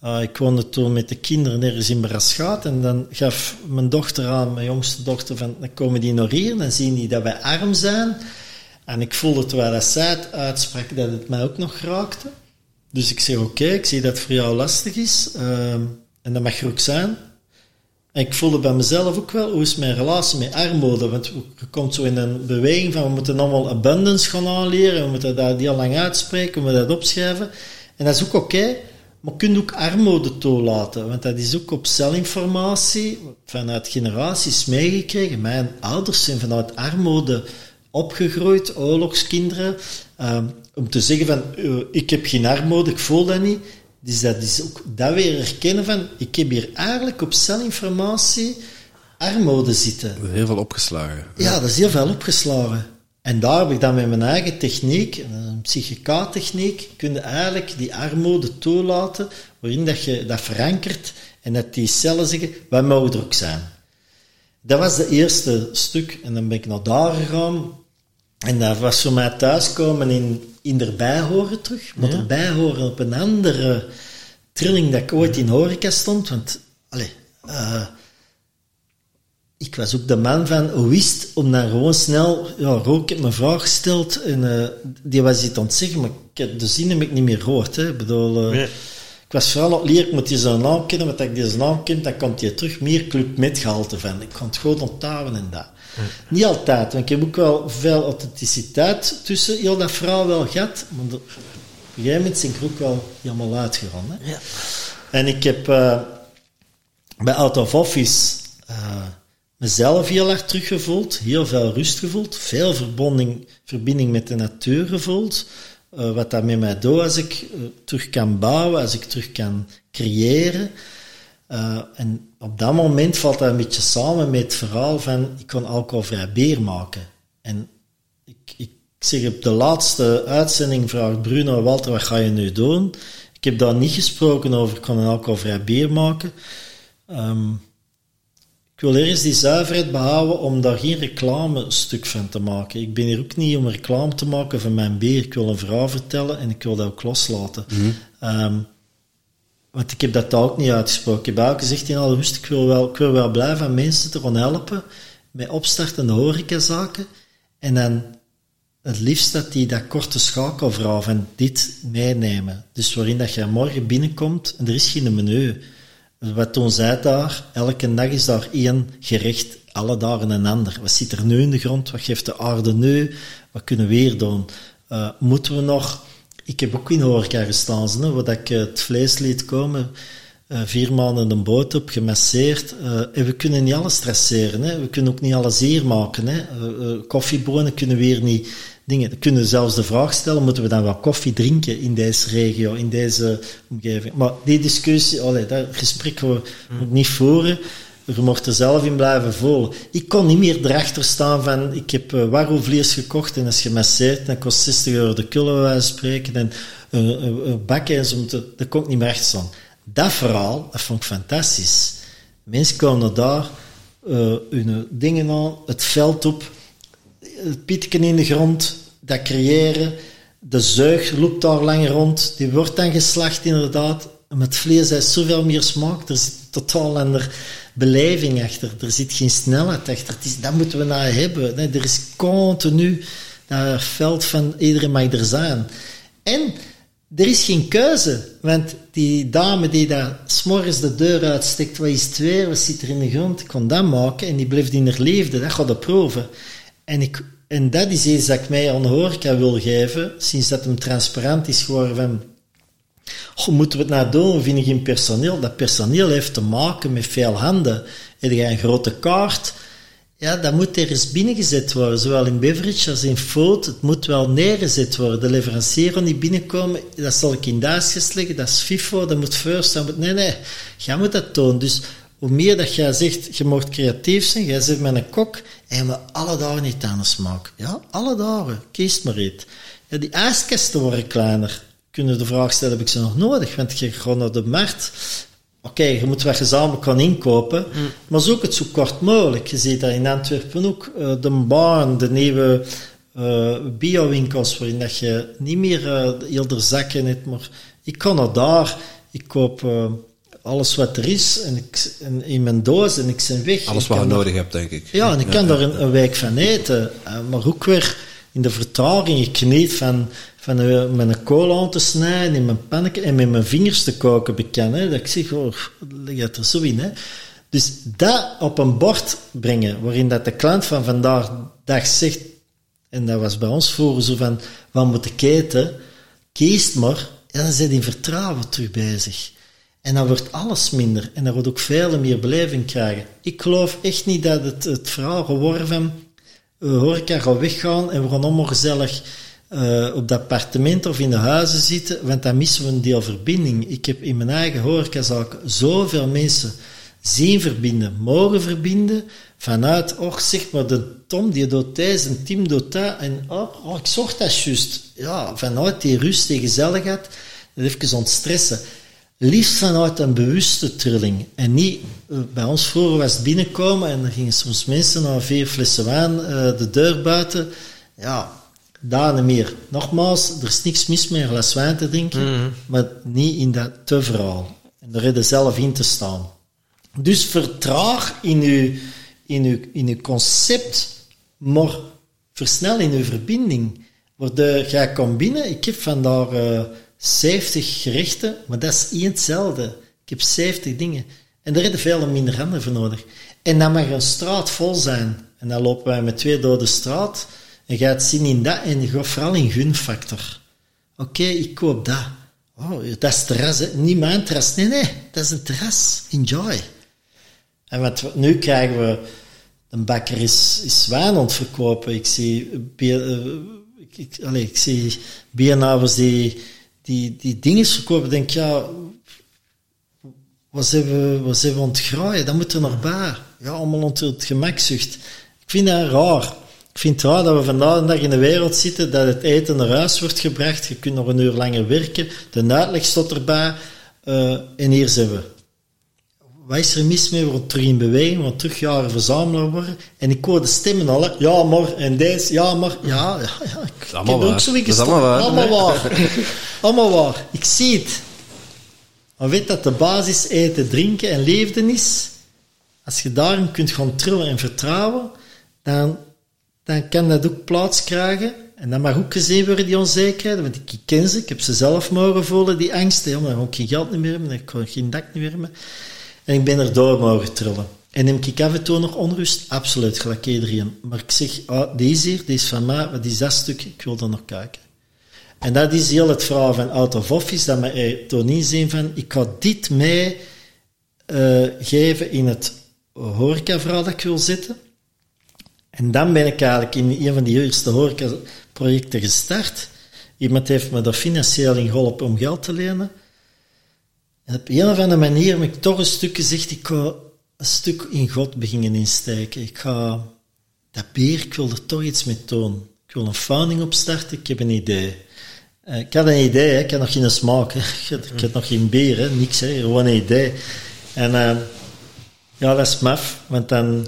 Uh, ik woonde toen met de kinderen ergens in Braschaat en dan gaf mijn dochter aan, mijn jongste dochter, van dan komen die nog hier, dan zien die dat wij arm zijn. En ik voelde terwijl dat zij het uitsprak dat het mij ook nog raakte. Dus ik zeg, oké, ik zie dat het voor jou lastig is. Uh, en dat mag er ook zijn. En ik voelde bij mezelf ook wel, hoe is mijn relatie met armoede? Want je komt zo in een beweging van, we moeten allemaal abundance gaan aanleren. We moeten dat heel lang uitspreken, we moeten dat opschrijven. En dat is ook oké. Maar je kunt ook armoede toelaten. Want dat is ook op celinformatie vanuit generaties meegekregen. Mijn ouders zijn vanuit armoede opgegroeid, oorlogskinderen, um, om te zeggen van, uh, ik heb geen armoede, ik voel dat niet. Dus dat is ook dat weer herkennen van, ik heb hier eigenlijk op celinformatie armoede zitten. Heel veel opgeslagen. Ja, dat is heel veel opgeslagen. En daar heb ik dan met mijn eigen techniek, een psychica-techniek, kun je eigenlijk die armoede toelaten, waarin dat je dat verankert en dat die cellen zeggen, wij mogen er ook zijn. Dat was de eerste stuk. En dan ben ik naar daar gegaan. En dat was voor mij thuiskomen in, in erbij horen terug. Maar Ja. erbij horen op een andere trilling dat ik ooit in horeca stond. Want, allee, eh, ik was ook de man van, hoe het om dan gewoon snel, ja, Rook, ik heb me vraag gesteld en eh, die was iets aan het zeggen, maar ik heb, de zin heb ik niet meer gehoord. Hè. Ik bedoel, eh, Nee. ik was vooral het leren, ik moet die zijn naam kennen, want als ik deze naam ken, dan komt hij terug meer club met gehalte van. Ik kan het gewoon onthouden en dat. Niet altijd, want ik heb ook wel veel authenticiteit tussen heel dat verhaal wel gehad, maar op een gegeven moment ben ik er ook wel helemaal uitgegaan. Hè. Ja. En ik heb eh, bij Out of Office eh, mezelf heel erg teruggevoeld, heel veel rust gevoeld, veel verbinding, verbinding met de natuur gevoeld. Eh, wat dat met mij doet als ik terug kan bouwen, als ik terug kan creëren. Eh, en op dat moment valt dat een beetje samen met het verhaal van ik kon alcoholvrij bier maken. En ik, ik zeg op de laatste uitzending vraagt Bruno Walter, wat ga je nu doen? Ik heb daar niet gesproken over, ik kon een alcoholvrij bier maken. Ehm, ik wil eerst die zuiverheid behouden om daar geen reclamestuk van te maken. Ik ben hier ook niet om reclame te maken van mijn bier. Ik wil een verhaal vertellen en ik wil dat ook loslaten. Ehm, want ik heb dat ook niet uitgesproken. Ik heb ook gezegd in alle rust, ik wil wel, wel blijven mensen te helpen met opstartende horecazaken. En dan het liefst dat die dat korte schakelverhaal van dit meenemen. Dus waarin dat je morgen binnenkomt en er is geen menu. Wat doen zij daar? Elke dag is daar één gerecht, alle dagen een ander. Wat zit er nu in de grond? Wat geeft de aarde nu? Wat kunnen we weer doen? Eh, moeten we nog... Ik heb ook in horeca gestaan, hè, waar ik eh, het vlees liet komen, eh, vier maanden een boot op, gemasseerd. eh, en we kunnen niet alles stresseren. Hè. We kunnen ook niet alles hier maken. Hè. Koffiebonen kunnen weer niet dingen. We kunnen zelfs de vraag stellen, moeten we dan wel koffie drinken in deze regio, in deze omgeving? Maar die discussie, allee, dat gesprek gaan we ook niet voeren. Je mocht er zelf in blijven voelen. Ik kon niet meer erachter staan van, ik heb uh, warroevlees gekocht en dat is gemasseerd dat kost 60 euro de kilo, van spreken, en een, een, een bak en zo, daar kon ik niet meer achter staan. Dat verhaal, dat vond ik fantastisch. Mensen kwamen daar, eh, hun dingen aan, het veld op, het pietken in de grond, dat creëren, de zuig loopt daar lang rond, die wordt dan geslacht inderdaad. Met vlees heeft zoveel meer smaak, er zit totaal ander beleving achter, er zit geen snelheid achter. Is, dat moeten we nou hebben. Er is continu dat veld van iedereen mag er zijn. En er is geen keuze, want die dame die daar s'morgens de deur uitsteekt, wat is het weer, wat zit er in de grond, ik kon dat maken en die blijft in haar leefde, dat gaat de proeven. En, ik, en dat is iets dat ik mij aan de horeca wil geven, sinds dat hem transparant is geworden van, goh, moeten we het nou doen, we vinden geen personeel. Dat personeel heeft te maken met veel handen. Heb je een grote kaart, ja, dat moet ergens binnengezet worden, zowel in beverage als in food. Het moet wel neergezet worden. De leverancier niet binnenkomen, dat zal ik in duitsjes leggen, dat is FIFO, dat moet first. Nee, nee, jij moet dat doen. Dus hoe meer dat jij zegt, je mag creatief zijn, jij zit met een kok, en moet alle dagen niet anders maken. Ja, alle dagen. Kies maar iets. Ja, die ijskasten worden kleiner. Kunnen de vraag stellen, heb ik ze nog nodig? Want je gaat naar de markt, Oké, je moet wat gezamenlijk gaan inkopen, maar zoek het zo kort mogelijk. Je ziet dat in Antwerpen ook, eh, de baan, de nieuwe eh bio-winkels, waarin dat je niet meer eh heel de zakken hebt, maar ik kan naar daar, ik koop alles wat er is en ik, en in mijn doos en ik ben weg. Alles wat je nodig hebt, denk ik. ja, en ik kan daar een, een week van eten. Maar ook weer in de vertraging. Ik geniet van, van eh, met een kool aan te snijden, in mijn pannetje en met mijn vingers te koken bekend. Dat ik zeg, oh, leg het er zo in. Hè. Dus dat op een bord brengen, waarin dat de klant van vandaag dag zegt, en dat was bij ons vroeger zo van, wat moet ik eten? Kiest maar, en dan zit in vertrouwen terug bezig. En dan wordt alles minder. En dan wordt ook veel meer beleving krijgen. Ik geloof echt niet dat het, het verhaal geworden van uh, horeca gaat weggaan en we gaan allemaal gezellig uh, op dat appartement of in de huizen zitten, want dan missen we een deel verbinding. Ik heb in mijn eigen horecazaak zoveel mensen zien verbinden, mogen verbinden, vanuit, oh zeg maar, de Tom die doet deze en Tim doet dat, en oh, oh ik zorg dat juist. Ja, vanuit die rust, die gezelligheid, dat even ontstressen liefst vanuit een bewuste trilling. En niet, uh, bij ons vroeger was het binnenkomen en er gingen soms mensen na vier flessen wijn uh, de deur buiten Ja, daar niet meer. Nogmaals, er is niks mis met een glas wijn te drinken, maar niet in dat te verhaal. En er redden zelf in te staan. Dus vertraag in uw, in uw, in uw concept, maar versnel in uw verbinding. De, jij komt binnen, ik heb vandaag eh 70 gerechten, maar dat is één hetzelfde. Ik heb 70 dingen. En daar hebben veel minder handen voor nodig. En dan mag een straat vol zijn. En dan lopen wij met twee door de straat. En gaat zien in dat, en vooral in gunfactor. Oké, ik koop dat. Oh, dat is terras, niet mijn terras. Nee, nee, dat is een terras. Enjoy. En wat nu krijgen we, een bakker is, is wijn aan het verkopen. Ik zie, bier, eh, ik, zie biernaars die, die, die dingen verkopen. Ik denk, ja, wat we, wat zijn we aan het graaien? Dat moet er nog bij. Ja, allemaal onder het gemakzucht. Ik vind dat raar. Ik vind het raar dat we vandaag de dag in de wereld zitten, dat het eten naar huis wordt gebracht. Je kunt nog een uur langer werken. De uitleg staat erbij. eh, en hier zijn we. Wat is er mis mee? We worden terug in beweging, we terug jaren verzamelaar worden. En ik hoor de stemmen al, hè. ja maar, en deze, ja maar, ja, ja, ja. Ik, heb ook zo allemaal waar. Allemaal waar. *laughs* allemaal waar. Ik zie het. Maar weet dat de basis eten, drinken en leefden is, als je daarin kunt gaan trillen en vertrouwen, dan, dan kan dat ook plaats krijgen. En dan mag ook gezien worden, die onzekerheid. Want ik ken ze, ik heb ze zelf mogen voelen, die angsten. Maar dan ga ik geen geld meer hebben, dan ik geen dak meer hebben. En ik ben er door mogen trillen. En neem ik af en toe nog onrust? Absoluut, gelijk iedereen. Maar ik zeg, ah, deze hier, die is van mij, wat is dat stuk? Ik wil er nog kijken. En dat is heel het verhaal van out of office, dat mij toen inzien van, ik ga dit mee eh, geven in het horeca-verhaal dat ik wil zetten. En dan ben ik eigenlijk in een van die eerste horeca-projecten gestart. Iemand heeft me daar financieel in geholpen om geld te lenen. En op een of andere manier heb ik toch een stuk gezegd, ik ga een stuk in God beginnen insteken. Ik ga dat bier, ik wil er toch iets mee doen. Ik wil een founding opstarten, ik heb een idee. Eh, ik had een idee, ik had nog geen smaak. Hè. *laughs* Ik, had, nog geen bier, niks, gewoon een idee. En eh, ja, dat is maf, want dan,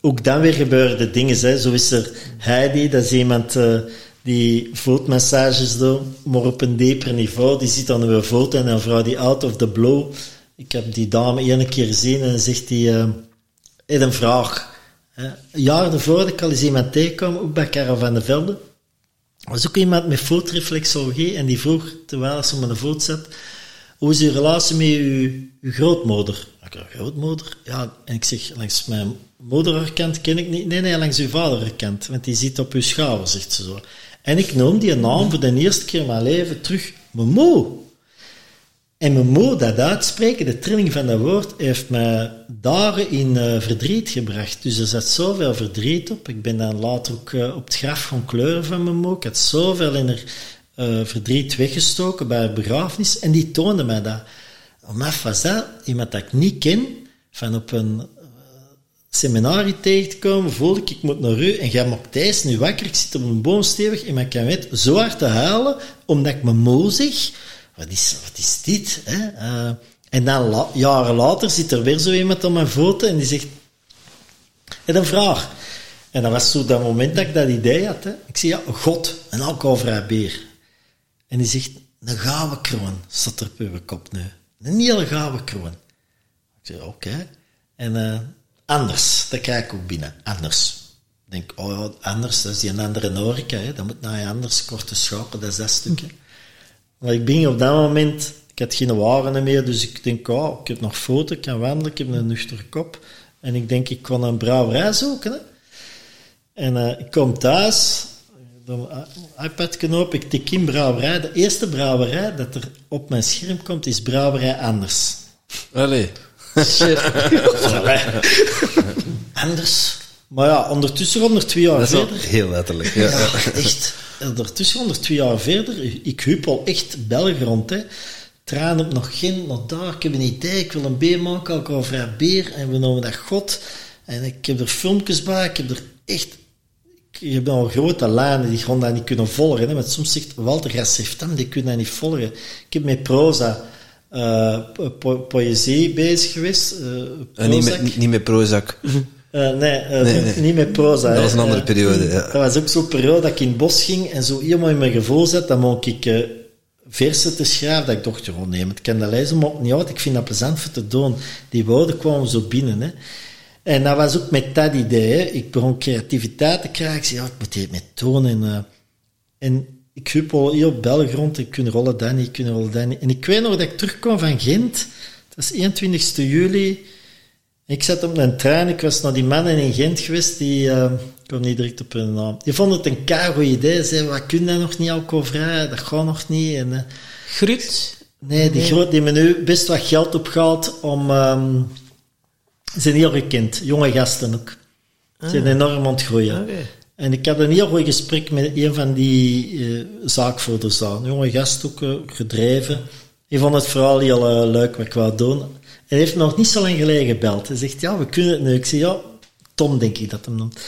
ook dan weer gebeuren dingen. Hè. Zo is er Heidi, dat is iemand eh, die voetmassages doet, maar op een dieper niveau. Die zit aan uw voet en een vrouw die out of the blue. Ik heb die dame één keer gezien en dan zegt die, heeft een vraag. Hè. Een jaar ervoor ik al eens iemand tegenkwam, ook bij Karel van de Velde. Was ook iemand met voetreflexologie en die vroeg, terwijl ze op mijn voet zat, hoe is uw relatie met uw grootmoeder? Ik grootmoeder? Ja, en ik zeg, langs mijn moederkant ken ik niet. Nee, nee, langs uw vaderkant, want die zit op uw schouder, zegt ze zo. En ik noem die naam voor de eerste keer in mijn leven terug, moe. En moe, dat uitspreken, de trilling van dat woord, heeft mij dagen in eh, verdriet gebracht. Dus er zat zoveel verdriet op. Ik ben dan later ook eh, op het graf gaan kleuren van moe. Ik had zoveel in haar eh, verdriet weggestoken bij haar begrafenis. En die toonde mij dat. Maar was dat iemand dat ik niet ken, van op een eh, seminarie tegen te komen, voelde ik, ik moet naar u, en jij maakt deze nu wakker, ik zit op een boom stevig, en ik kan weet zo hard te huilen, omdat ik me moe zeg, wat is, wat is dit? Hè? Eh, en dan jaren later zit er weer zo iemand aan mijn voeten en die zegt, en een vraag. En dat was zo dat moment dat ik dat idee had. Hè. Ik zeg, ja, God, een alcoholvrij bier. En die zegt, een gouden kroon staat er op uw kop nu. Een hele gouden kroon. Ik zeg, oké. En eh, anders, dat krijg ik ook binnen. Anders. Ik denk, oh ja, anders, dat is die een andere horeca. Hè. Dat moet naar je anders korte schapen, dat is dat stukje. Maar ik ben op dat moment, ik had geen waren meer, dus ik denk, oh, ik heb nog foto, ik kan wandelen, ik heb een nuchtere kop. En ik denk, ik kan een brouwerij zoeken. Hè. En eh, ik kom thuis, dan iPad knop, ik tik in brouwerij. De eerste brouwerij dat er op mijn scherm komt, is brouwerij Anders. Allee. Shit. Anders. Maar ja, ondertussen, onder twee jaar Dat is verder... heel letterlijk. Ja. Ja, echt. Ondertussen, onder twee jaar verder, ik huppel echt België rond. Hè. Traan op nog geen, nog daar. Ik heb een idee, ik wil een beer maken, alcoholvrij beer. En we noemen dat God. En ik heb er filmpjes bij, ik heb er echt... Ik heb al grote lijnen, die gewoon dat niet kunnen volgen. Hè. Want soms zegt Walter Gasseftam, die kunnen dat niet volgen. Ik heb met proza, eh, po- poëzie bezig geweest. eh, En niet met, niet met Prozac. *laughs* Eh, nee, eh, Nee, niet- nee. niet met proza. Dat was een andere Eh, periode, ja. Dat was ook zo'n periode dat ik in het bos ging en zo helemaal in mijn gevoel zat. Dan mocht ik eh, versen te schrijven. Dat ik dacht, oh nee, maar ik kan dat lezen, maar niet uit. Ik vind dat plezant voor te doen. Die woorden kwamen zo binnen. Hè. En dat was ook met dat idee. Hè. Ik begon creativiteit te krijgen. Ik zei, ja, ik moet dit met tonen. En, eh, en ik huppel hier op België rond. Ik kun rollen dat niet, ik kun rollen dat niet. En ik weet nog dat ik terugkwam van Gent. Dat was 21 juli. Ik zat op een trein, ik was naar die mannen in Gent geweest, die, eh, ik kom niet direct op hun naam, die vonden het een keigoed idee, zeiden, wat kun je nog niet alcoholvrij, dat gaat nog niet. En, Gruut. nee, die, groot, die hebben nu best wat geld opgehaald om, ehm, ze zijn heel gekend, jonge gasten ook. Ze zijn enorm ontgroeien. Oké. En ik had een heel goed gesprek met een van die eh zaakvoerders daar. Een jonge gast ook eh, gedreven. Die vond het vooral heel eh, leuk wat ik wou doen. En hij heeft nog niet zo lang geleden gebeld. Hij zegt, ja, we kunnen het nu. Ik zeg, ja, Tom denk ik dat hem noemt.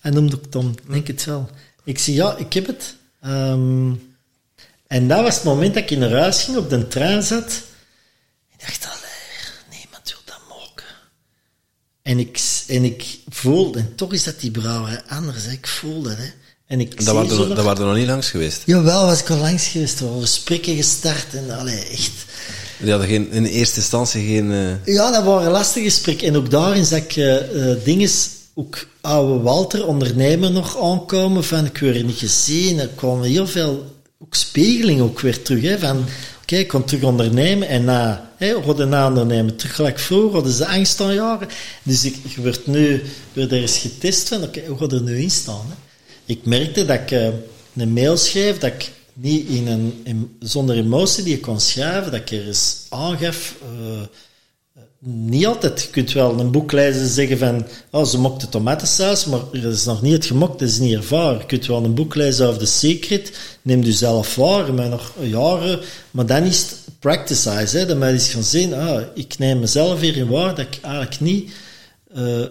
Hij noemde ook Tom, denk het wel. Ik zeg, ja, ik heb het. Ehm, en dat was het moment dat ik naar huis ging, op de trein zat. Ik dacht, allee, niemand wil dat mogen. En ik, en ik voelde, en toch is dat die brouwerij anders, hè. ik voelde het. Hè. En ik Dat waren, er, dat waren er nog niet langs geweest. Jawel, was ik al langs geweest, we hadden gesprekken gestart en allee, echt. Die hadden geen, in eerste instantie geen... eh, Ja, dat waren lastige gesprekken. En ook daarin zag ik uh, dingen, ook oude Walter, ondernemer, nog aankomen van ik word er niet gezien. Er kwamen heel veel ook spiegeling ook weer terug, hè, van oké, ik kon terug ondernemen en na, hè, worden na ondernemen, terug gelijk vroeger, hadden ze angst aan jaren. Dus ik, je wordt nu, wordt er eens getest van, oké, hoe gaat er nu in staan? Hè? Ik merkte dat ik uh, een mail schreef, dat ik niet in een, in, zonder emotie die je kon schrijven, dat ik er eens aangaf, uh, niet altijd. Je kunt wel een boek lezen en zeggen van, oh, ze mokte tomatensaus, maar dat is nog niet het gemokt, dat is niet ervaren. Je kunt wel een boek lezen over The Secret, neem je zelf waar, maar nog jaren, maar dan is het practicize, hè, dat men eens gaan zien, ah, ik neem mezelf hierin waar, dat ik eigenlijk niet, uh,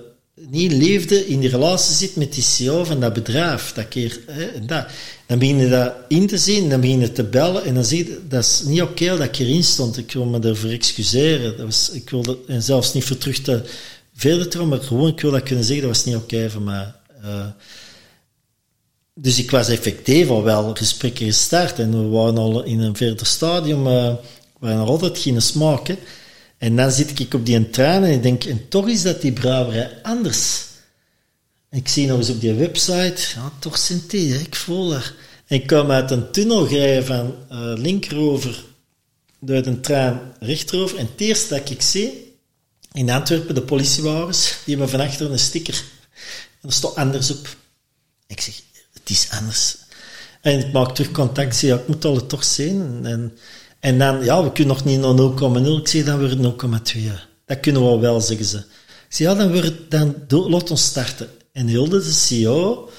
niet leefde in die relatie zit met die CEO van dat bedrijf. Dat keer, hè, dat. Dan begin je dat in te zien, dan begin je te bellen en dan zie je, dat is niet oké dat ik hierin stond. Ik wil me ervoor excuseren. Dat was, ik wilde, en zelfs niet voor terug te verder te maar gewoon, ik wil dat kunnen zeggen, dat was niet oké voor mij. Uh, dus ik was effectief al wel gesprekken gestart en we waren al in een verder stadium, uh, we waren altijd geen smaak. Hè. En dan zit ik op die trein en ik denk, en toch is dat die brouwerij anders. Ik zie nog eens op die website, ja, toch zijn die, ik voel er. En ik kom uit een tunnel rijden van uh, linkerover, door een trein rechterover. En het eerste dat ik zie, in Antwerpen, de politiewagens, die hebben van achter een sticker. En er staat anders op. Ik zeg, het is anders. En ik maak terug contact, ja, ik moet al het toch zien. En, en dan, ja, we kunnen nog niet naar 0,0. Ik zeg, dan wordt het 0,2. Dat kunnen we wel, zeggen ze. Ik zeg, ja, dan, wordt, dan laat ons starten. En Hilde, de CEO,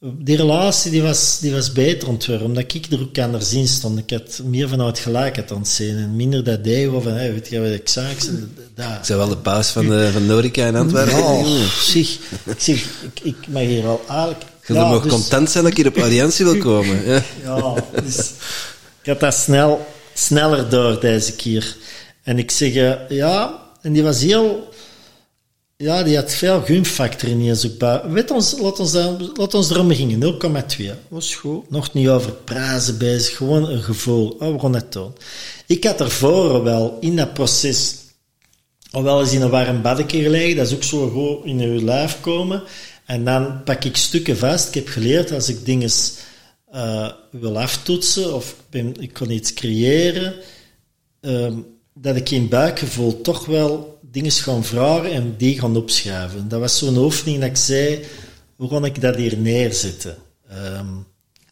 die relatie die was, die was beter ontworpen, omdat ik er ook anders in stond. Ik had meer vanuit gelijkheid aan het zien en minder dat ego van, hey, weet je wat ik zag? Ik. Zijn wel de paus van de, van Norica in Antwerpen? Oh, zeg, ik zeg, ik, ik mag hier al eigenlijk... Je ja, mag dus, content zijn dat ik hier op audiëntie wil komen. *laughs* Ja, ja dus ik had dat snel, sneller door deze keer. En ik zeg, ja, en die was heel ja, die had veel gunfactor in hier bij. Weet ons, laat, ons laat ons erom gingen, 0,2. Was goed. Nog niet over prijzen bezig, gewoon een gevoel. Oh, we gaan het doen. Ik had ervoor wel in dat proces al wel eens in een warm baddetje gelegen. Dat is ook zo gewoon in je lijf komen. En dan pak ik stukken vast. Ik heb geleerd als ik dingen uh, wil aftoetsen of ik, ben, ik kan iets creëren, um, dat ik in buikgevoel toch wel dingen gaan vragen en die gaan opschrijven. Dat was zo'n oefening dat ik zei, hoe kan ik dat hier neerzetten? Um,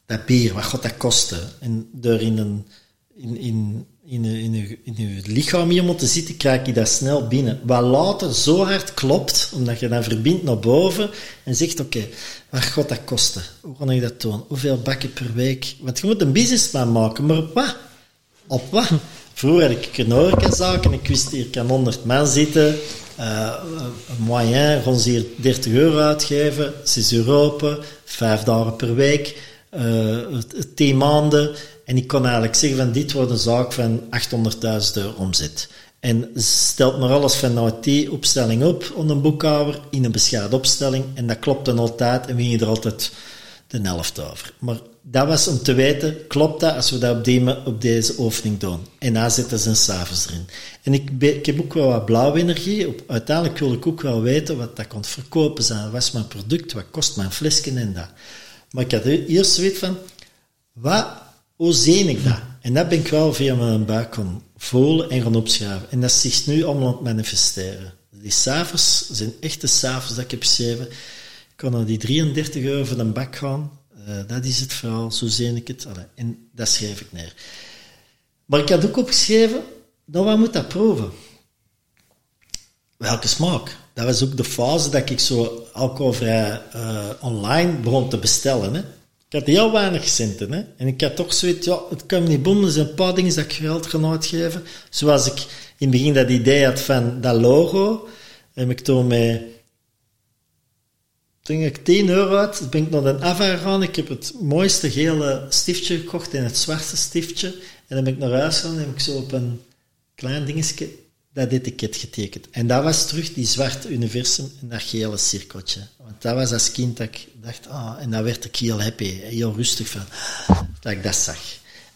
dat bier, wat gaat dat kosten? En door in een, in, in, in, in, in, je lichaam hier moeten zitten, krijg je dat snel binnen. Wat later zo hard klopt, omdat je dan verbindt naar boven en zegt, oké, okay, wat gaat dat kosten? Hoe kan ik dat doen? Hoeveel bakken per week? Want je moet een businessplan maken, maar op wat? Op wat? Vroeger had ik een horecazaak en ik wist, hier kan 100 man zitten. Uh, moyen, gaan ze hier 30 euro uitgeven, 6 euro open, 5 dagen per week, uh, 10 maanden. En ik kon eigenlijk zeggen van dit wordt een zaak van 800.000 euro omzet. En stelt maar alles van nou die opstelling op op een boekhouder in een beschaafde opstelling. En dat klopt dan altijd en win je er altijd de helft over. Maar dat was om te weten, klopt dat als we dat op, die, op deze oefening doen? En daar zitten ze s'avonds erin. En ik, ik, heb ook wel wat blauwe energie. Uiteindelijk wil ik ook wel weten wat dat kon verkopen zijn. Wat is mijn product? Wat kost mijn flesje en dat? Maar ik had eerst zoiets van, wat, hoe zie ik dat? En dat ben ik wel via mijn buik gaan voelen en gaan opschrijven. En dat is zich nu allemaal aan het manifesteren. Die cijfers zijn echte cijfers dat ik heb geschreven. Ik kan naar die 33 euro voor een bak gaan. Uh, dat is het verhaal, zo zie ik het. En dat schrijf ik neer. Maar ik had ook opgeschreven, nou, wat moet dat proeven? Welke smaak? Dat was ook de fase dat ik zo alcoholvrij uh, online begon te bestellen. Hè. Had heel weinig centen. Hè. En ik had toch zoiets, ja, het kan me niet bonden. Er zijn een paar dingen dat ik geld ga uitgeven. Zoals ik in het begin dat idee had van dat logo, heb ik toen met toen ik 10 euro uit, ben ik naar de Ava gegaan. Ik heb het mooiste gele stiftje gekocht en het zwarte stiftje. En dan ben ik naar huis gegaan en heb ik zo op een klein dingetje dat etiket getekend. En dat was terug die zwarte universum en dat gele cirkeltje. Want dat was als kind dat ik dacht, ah, en dan werd ik heel happy, heel rustig van, dat ik dat zag.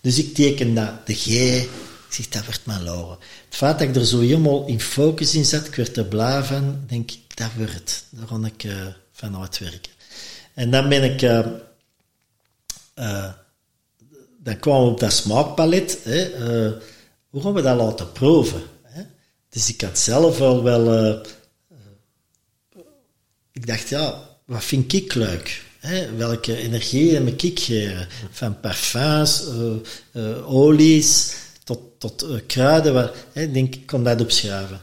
Dus ik teken dat, de G, ik zeg, dat werd mijn logo. Het feit dat ik er zo helemaal in focus in zat, ik werd er blij van, denk ik, dat wordt het. Daar kon ik uh, van uitwerken. En dan ben ik, uh, uh, dan kwam op dat smaakpalet, hè, hoe gaan we dat laten proeven? Dus ik had zelf wel wel... Uh, ik dacht, ja, wat vind ik leuk? Hè? Welke energie heb ik geven? Van parfums, uh, olies, tot, tot kruiden. Waar, hè? Ik denk, ik kon dat opschrijven.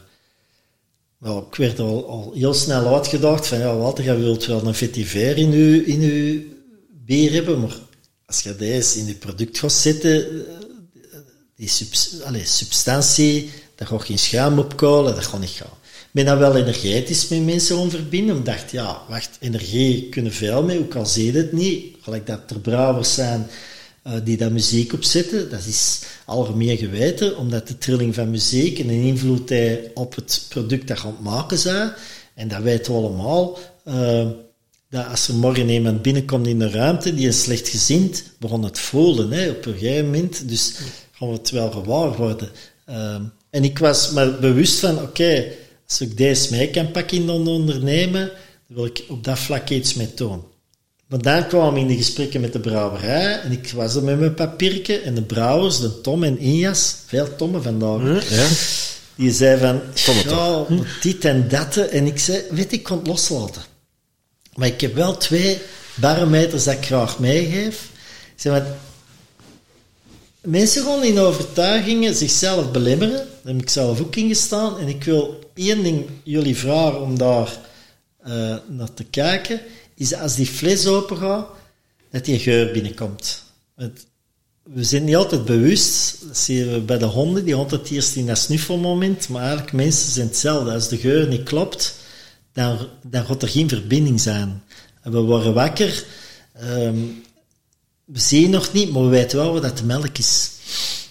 Nou, ik werd al, al heel snel uitgedacht van, ja, Walter, je wilt wel een vetiver in je, in uw bier hebben, maar als je deze in je product gaat zetten, die subs, allez, substantie, daar gaat geen schuim op kolen, dat gaat niet gaan. Ik ben dan wel energetisch met mensen om verbinden, ik dacht, ja, wacht, energie kunnen veel mee, ook al zie het niet. Gelijk dat er brouwers zijn uh, die daar muziek op zetten, dat is algemeen geweten, omdat de trilling van muziek een invloed heeft op het product dat je aan het maken zijn. En dat weten we allemaal. Uh, dat als er morgen iemand binnenkomt in een ruimte die is slecht gezind, begon het voelen hè, op een gegeven moment. Dus gaan we het wel gewaar worden. Uh, en ik was me bewust van, oké, als ik deze mee kan pakken in een ondernemen, dan wil ik op dat vlak iets mee doen. Maar dan kwam ik in de gesprekken met de brouwerij en ik was er met mijn papiertje en de brouwers, de Tom en Injas, veel Tommen vandaag, ja. die zei van, ja, dit en dat. En ik zei, weet ik, kon het loslaten. Maar ik heb wel twee barometers dat ik graag meegeef. Ik zei, mensen gewoon in overtuigingen zichzelf belemmeren. Daar heb ik zelf ook in gestaan. En ik wil één ding jullie vragen om daar uh, naar te kijken. Is als die fles open gaat, dat die geur binnenkomt. We zijn niet altijd bewust. Dat zien we bij de honden. Die hond het eerst in dat snuffelmoment. Maar eigenlijk mensen zijn hetzelfde. Als de geur niet klopt, dan, dan gaat er geen verbinding zijn. We worden wakker. Um, we zien nog niet, maar we weten wel wat dat de melk is.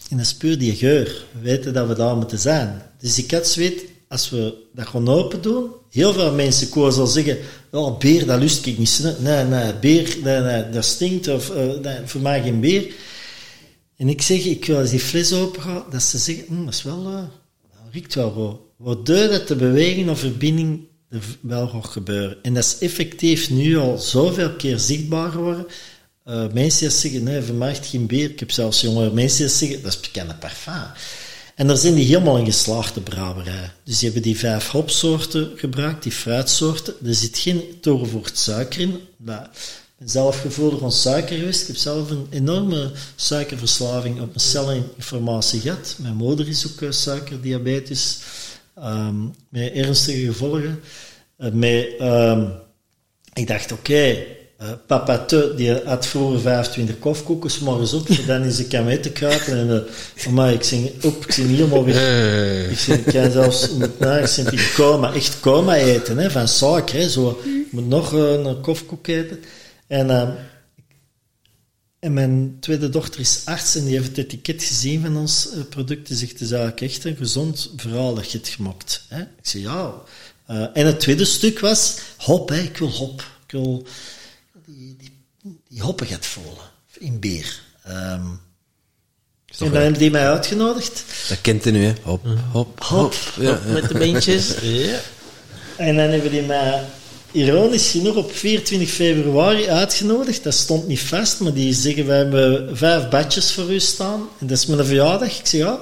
En dat is puur die geur. We weten dat we daar moeten zijn. Dus ik had weet, als we dat open doen, heel veel mensen kozen zal zeggen, oh, beer, dat lust ik niet. Nee, nee, beer, nee, nee, dat stinkt, of uh, voor mij geen beer. En ik zeg, ik wil als die fles open gaan, dat ze zeggen, hm, dat is wel, uh, dat riekt wel goed. Waardoor dat de beweging of verbinding er wel gaat gebeuren. En dat is effectief nu al zoveel keer zichtbaar geworden, uh, mensen zeggen, nee, mij geen bier. Ik heb zelfs jongere mensen zeggen, dat is bekende parfum. En daar zijn die helemaal in geslaagde brouwerij. Dus die hebben die vijf hopsoorten gebruikt, die fruitsoorten. Er zit geen toegevoegd suiker in. Nou, ik ben zelf gevoelig van suiker geweest. Ik heb zelf een enorme suikerverslaving op mijn celleninformatie gehad. Mijn moeder is ook uh, suikerdiabetes, um, met ernstige gevolgen. Uh, met, um, ik dacht, oké, uh, papa te, die had vroeger 25 kofkoekjes morgens op, *laughs* dan is ik aan te kruipen en uh, maar ik zing op, ik zing helemaal weer. Hey. Ik, zing, ik kan zelfs met na, ik coma, echt coma eten, hè, van suiker, hè, zo, ik moet nog uh, een kofkoek eten. En, uh, En mijn tweede dochter is arts en die heeft het etiket gezien van ons eh, product. Die zegt, het is eigenlijk echt een gezond verhaal dat je het gemaakt. Hè? Ik zei, ja. Eh, en het tweede stuk was hop, hè. ik wil hop. Ik wil die, die, die hoppigheid voelen in bier. Ehm, en dan hebben die mij uitgenodigd. Dat kent hij nu, hè. Hop, hop, hop. Ja, ja. Met de beentjes. *laughs* ja. En dan hebben die mij ironisch genoeg op 24 februari uitgenodigd. Dat stond niet vast, maar die zeggen, we hebben vijf badges voor u staan. En dat is mijn verjaardag. Ik zeg, ja.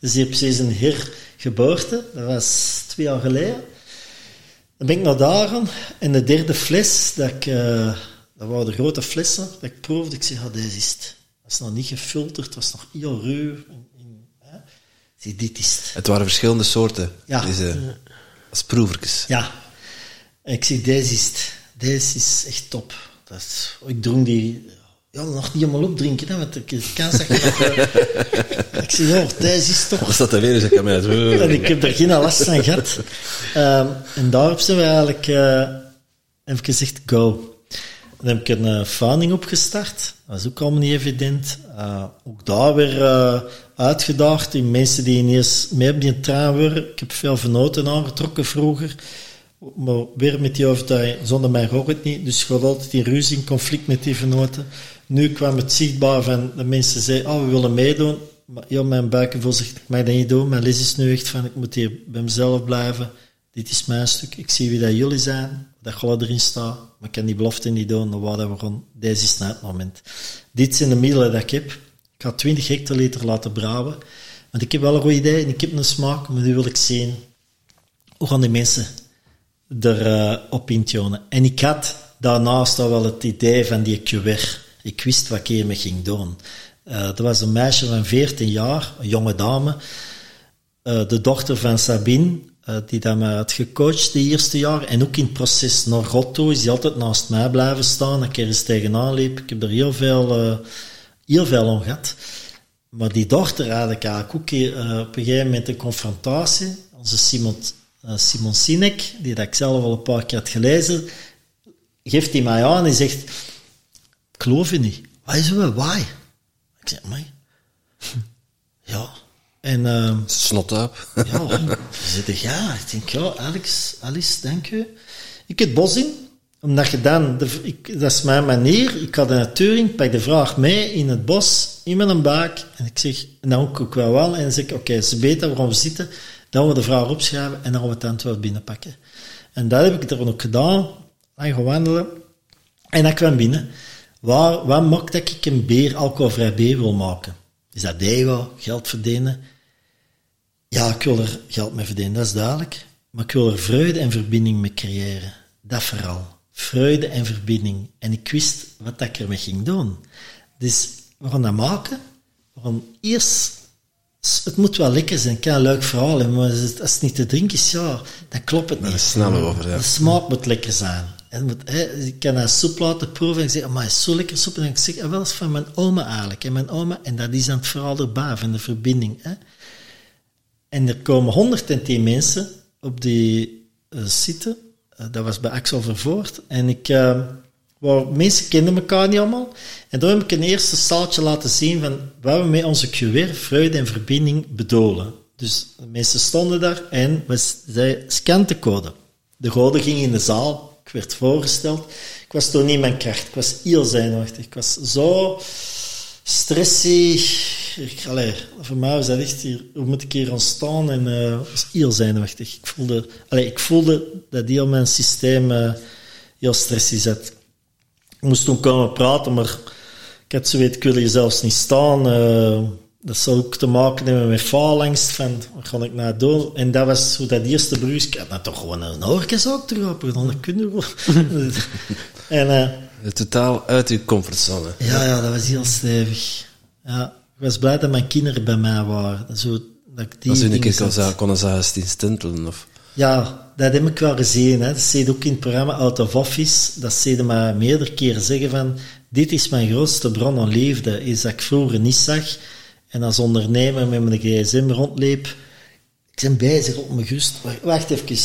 Dus die heeft precies een hergeboorte. Dat was twee jaar geleden. Dan ben ik naar daar gaan. En de derde fles, dat, ik, eh, dat waren de grote flessen, dat ik proefde. Ik zeg, ja, deze is het. Dat is nog niet gefilterd, het was nog heel ruw. In, in, hè. Zeg, dit is het. Het waren verschillende soorten. Ja. Deze, als proevertjes. Ja. En ik zie, deze is het. Deze is echt top. Dat is, ik dronk die... Ja, nog niet helemaal opdrinken, hè, want ik kan zeggen... dat, *laughs* ik zeg, ja, deze is top. Was dat er weer eens? En ik heb er geen last van gehad. Ehm, en daarop zijn we eigenlijk... eh ik gezegd, go. Dan heb ik een eh founding opgestart. Dat is ook allemaal niet evident. Eh, ook daar weer eh, uitgedaagd. Die mensen die ineens mee op die trein waren. Ik heb veel vernoten aangetrokken vroeger. Maar weer met die overtuiging, zonder mij gaat het niet. Dus ik had altijd in ruzie, in conflict met die vernoten. Nu kwam het zichtbaar van de mensen zeiden, oh, we willen meedoen. Maar heel mijn buikgevoel zegt, ik mag dat niet doen. Mijn les is nu echt van, ik moet hier bij mezelf blijven. Dit is mijn stuk. Ik zie wie dat jullie zijn, dat God erin staat. Maar ik kan die belofte niet doen, dan dat we gaan. Deze is het moment. Dit zijn de middelen dat ik heb. Ik ga 20 hectoliter laten brouwen. Want ik heb wel een goed idee en ik heb een smaak, maar nu wil ik zien hoe gaan die mensen er eh, op intunen. En ik had daarnaast al wel het idee van die QR. Ik wist wat ik hiermee ging doen. Eh er was een meisje van 14 jaar, een jonge dame, eh, de dochter van Sabine, eh, die dat mij had gecoacht de eerste jaar. En ook in het proces naar God toe is die altijd naast mij blijven staan. Dat ik er eens tegenaan liep. Ik heb er heel veel, eh, heel veel aan gehad. Maar die dochter had ik eigenlijk ook eh, op een gegeven moment een confrontatie. Onze Simon, eh, Simon Sinek, die dat ik zelf al een paar keer had gelezen, geeft hij mij aan en zegt, ik geloof je niet. Wat is het? Why? Ik zeg, mij. *laughs* Ja. En ehm Snot op. ja, zegt, ja, ik denk, ja, Alex, Alice, dank u. Ik het bos in, omdat je dan, de, ik, dat is mijn manier, ik natuur in, ik pak de vraag mee in het bos, in mijn buik, en ik zeg, dan ook, wel wel, en dan zeg ik, oké, ze weten waar we zitten, dan gaan we de vraag opschrijven, en dan gaan we het antwoord binnenpakken. En dat heb ik er ook gedaan, lang gaan wandelen, en ik kwam binnen. Waar, wat maakt dat ik een beer, alcoholvrij beer wil maken? Is dat ego, geld verdienen? Ja, ik wil er geld mee verdienen, dat is duidelijk. Maar ik wil er vreugde en verbinding mee creëren. Dat vooral. Vreugde en verbinding. En ik wist wat dat ik ermee ging doen. Dus we gaan dat maken. We gaan eerst... Het moet wel lekker zijn, ik kan een leuk verhaal hebben, maar als het, niet te drinken is, ja, dan klopt het niet. snel over, ja. De smaak moet lekker zijn. En ik kan een soep laten proeven en ik zeg, maar is zo lekker soep. En ik zeg, ah, wel eens van mijn oma eigenlijk. En mijn oma, en dat is dan verhaal erbij, van de verbinding. Hè. En er komen 110 mensen op die uh, site. Uh, dat was bij Axel Vervoort. En ik, uh, waar mensen kenden elkaar niet allemaal. En daar heb ik een eerste staaltje laten zien van wat we met onze QR, vreugde en verbinding bedoelen. Dus de mensen stonden daar en we zeiden, scan de code. De code ging in de zaal. Ik werd voorgesteld. Ik was toen niet mijn kracht. Ik was heel zenuwachtig. Ik was zo stressy. Ik, allee, voor mij was dat echt hier, hoe moet ik hier gaan staan? En uh, was heel zenuwachtig. Ik voelde, allee, ik voelde dat heel mijn systeem uh, heel stressy zat. Ik moest toen komen praten, maar ik had zo weet, ik wil zelfs niet staan. Uh, dat zou ook te maken hebben met faalangst, van wat ga ik nou doen? En dat was hoe dat eerste bruis, ik had nou toch gewoon een orkest terug dan kunnen we *laughs* En... Uh, Totaal uit uw comfortzone. Ja, ja, dat was heel stevig. Ja, ik was blij dat mijn kinderen bij mij waren. Zo, dat ik die Als u een keer kon, konden ze stintelen, of... Ja, dat heb ik wel gezien. Hè. Dat je ook in het programma Out of Office. Dat je mij meerdere keren zeggen van... Dit is mijn grootste bron aan liefde. Is dat ik vroeger niet zag. En als ondernemer met mijn gsm rondleep. Ik ben bezig op mijn gust. Wacht, wacht even.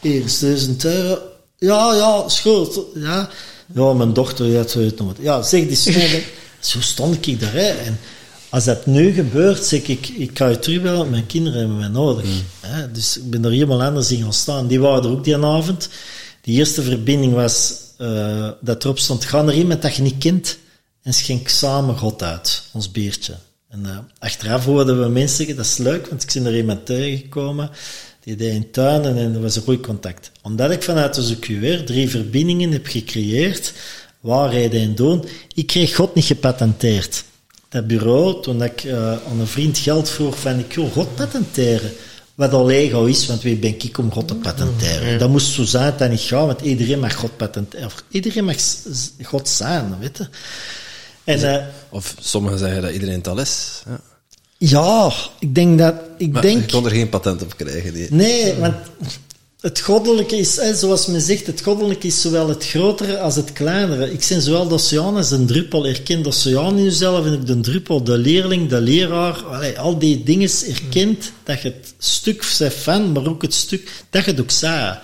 Hier is 1000 euro. Ja, ja, schuld. Ja. Ja, mijn dochter, ja, het nooit. Ja, zeg die *laughs* snel. Zo stond ik daar. Hè. En als dat nu gebeurt, zeg ik, ik ga je terugbellen, mijn kinderen hebben mij nodig. Hè. Dus ik ben er helemaal anders in gaan staan. Die waren er ook die avond. Die eerste verbinding was uh, dat erop stond, ga erin met dat je niet kent en schenk samen God uit, ons biertje. En uh, achteraf hoorden we mensen zeggen, dat is leuk, want ik ben er iemand tegengekomen, die deed in tuinen en er was een goed contact. Omdat ik vanuit de QR drie verbindingen heb gecreëerd, waarheden en doen, ik kreeg God niet gepatenteerd. Dat bureau, toen ik uh, aan een vriend geld vroeg van, ik wil God patenteren. Wat al ego is, want wie ben ik om God te patenteren? Dat moest zo zijn dat niet gaan, want iedereen mag God patenteren. Iedereen mag God zijn, weet je. En, uh, of sommigen zeggen dat iedereen het al is. Ja. Ja, ik denk dat... Ik maar denk, je kon er geen patent op krijgen. Die. Nee, want het goddelijke is, hè, zoals men zegt, het goddelijke is zowel het grotere als het kleinere. Ik ben zowel de oceaan als een druppel. Erken de oceaan in jezelf en ik de druppel, de leerling, de leraar. Allee, al die dingen erkent dat je het stuk van, maar ook het stuk dat je het ook zei.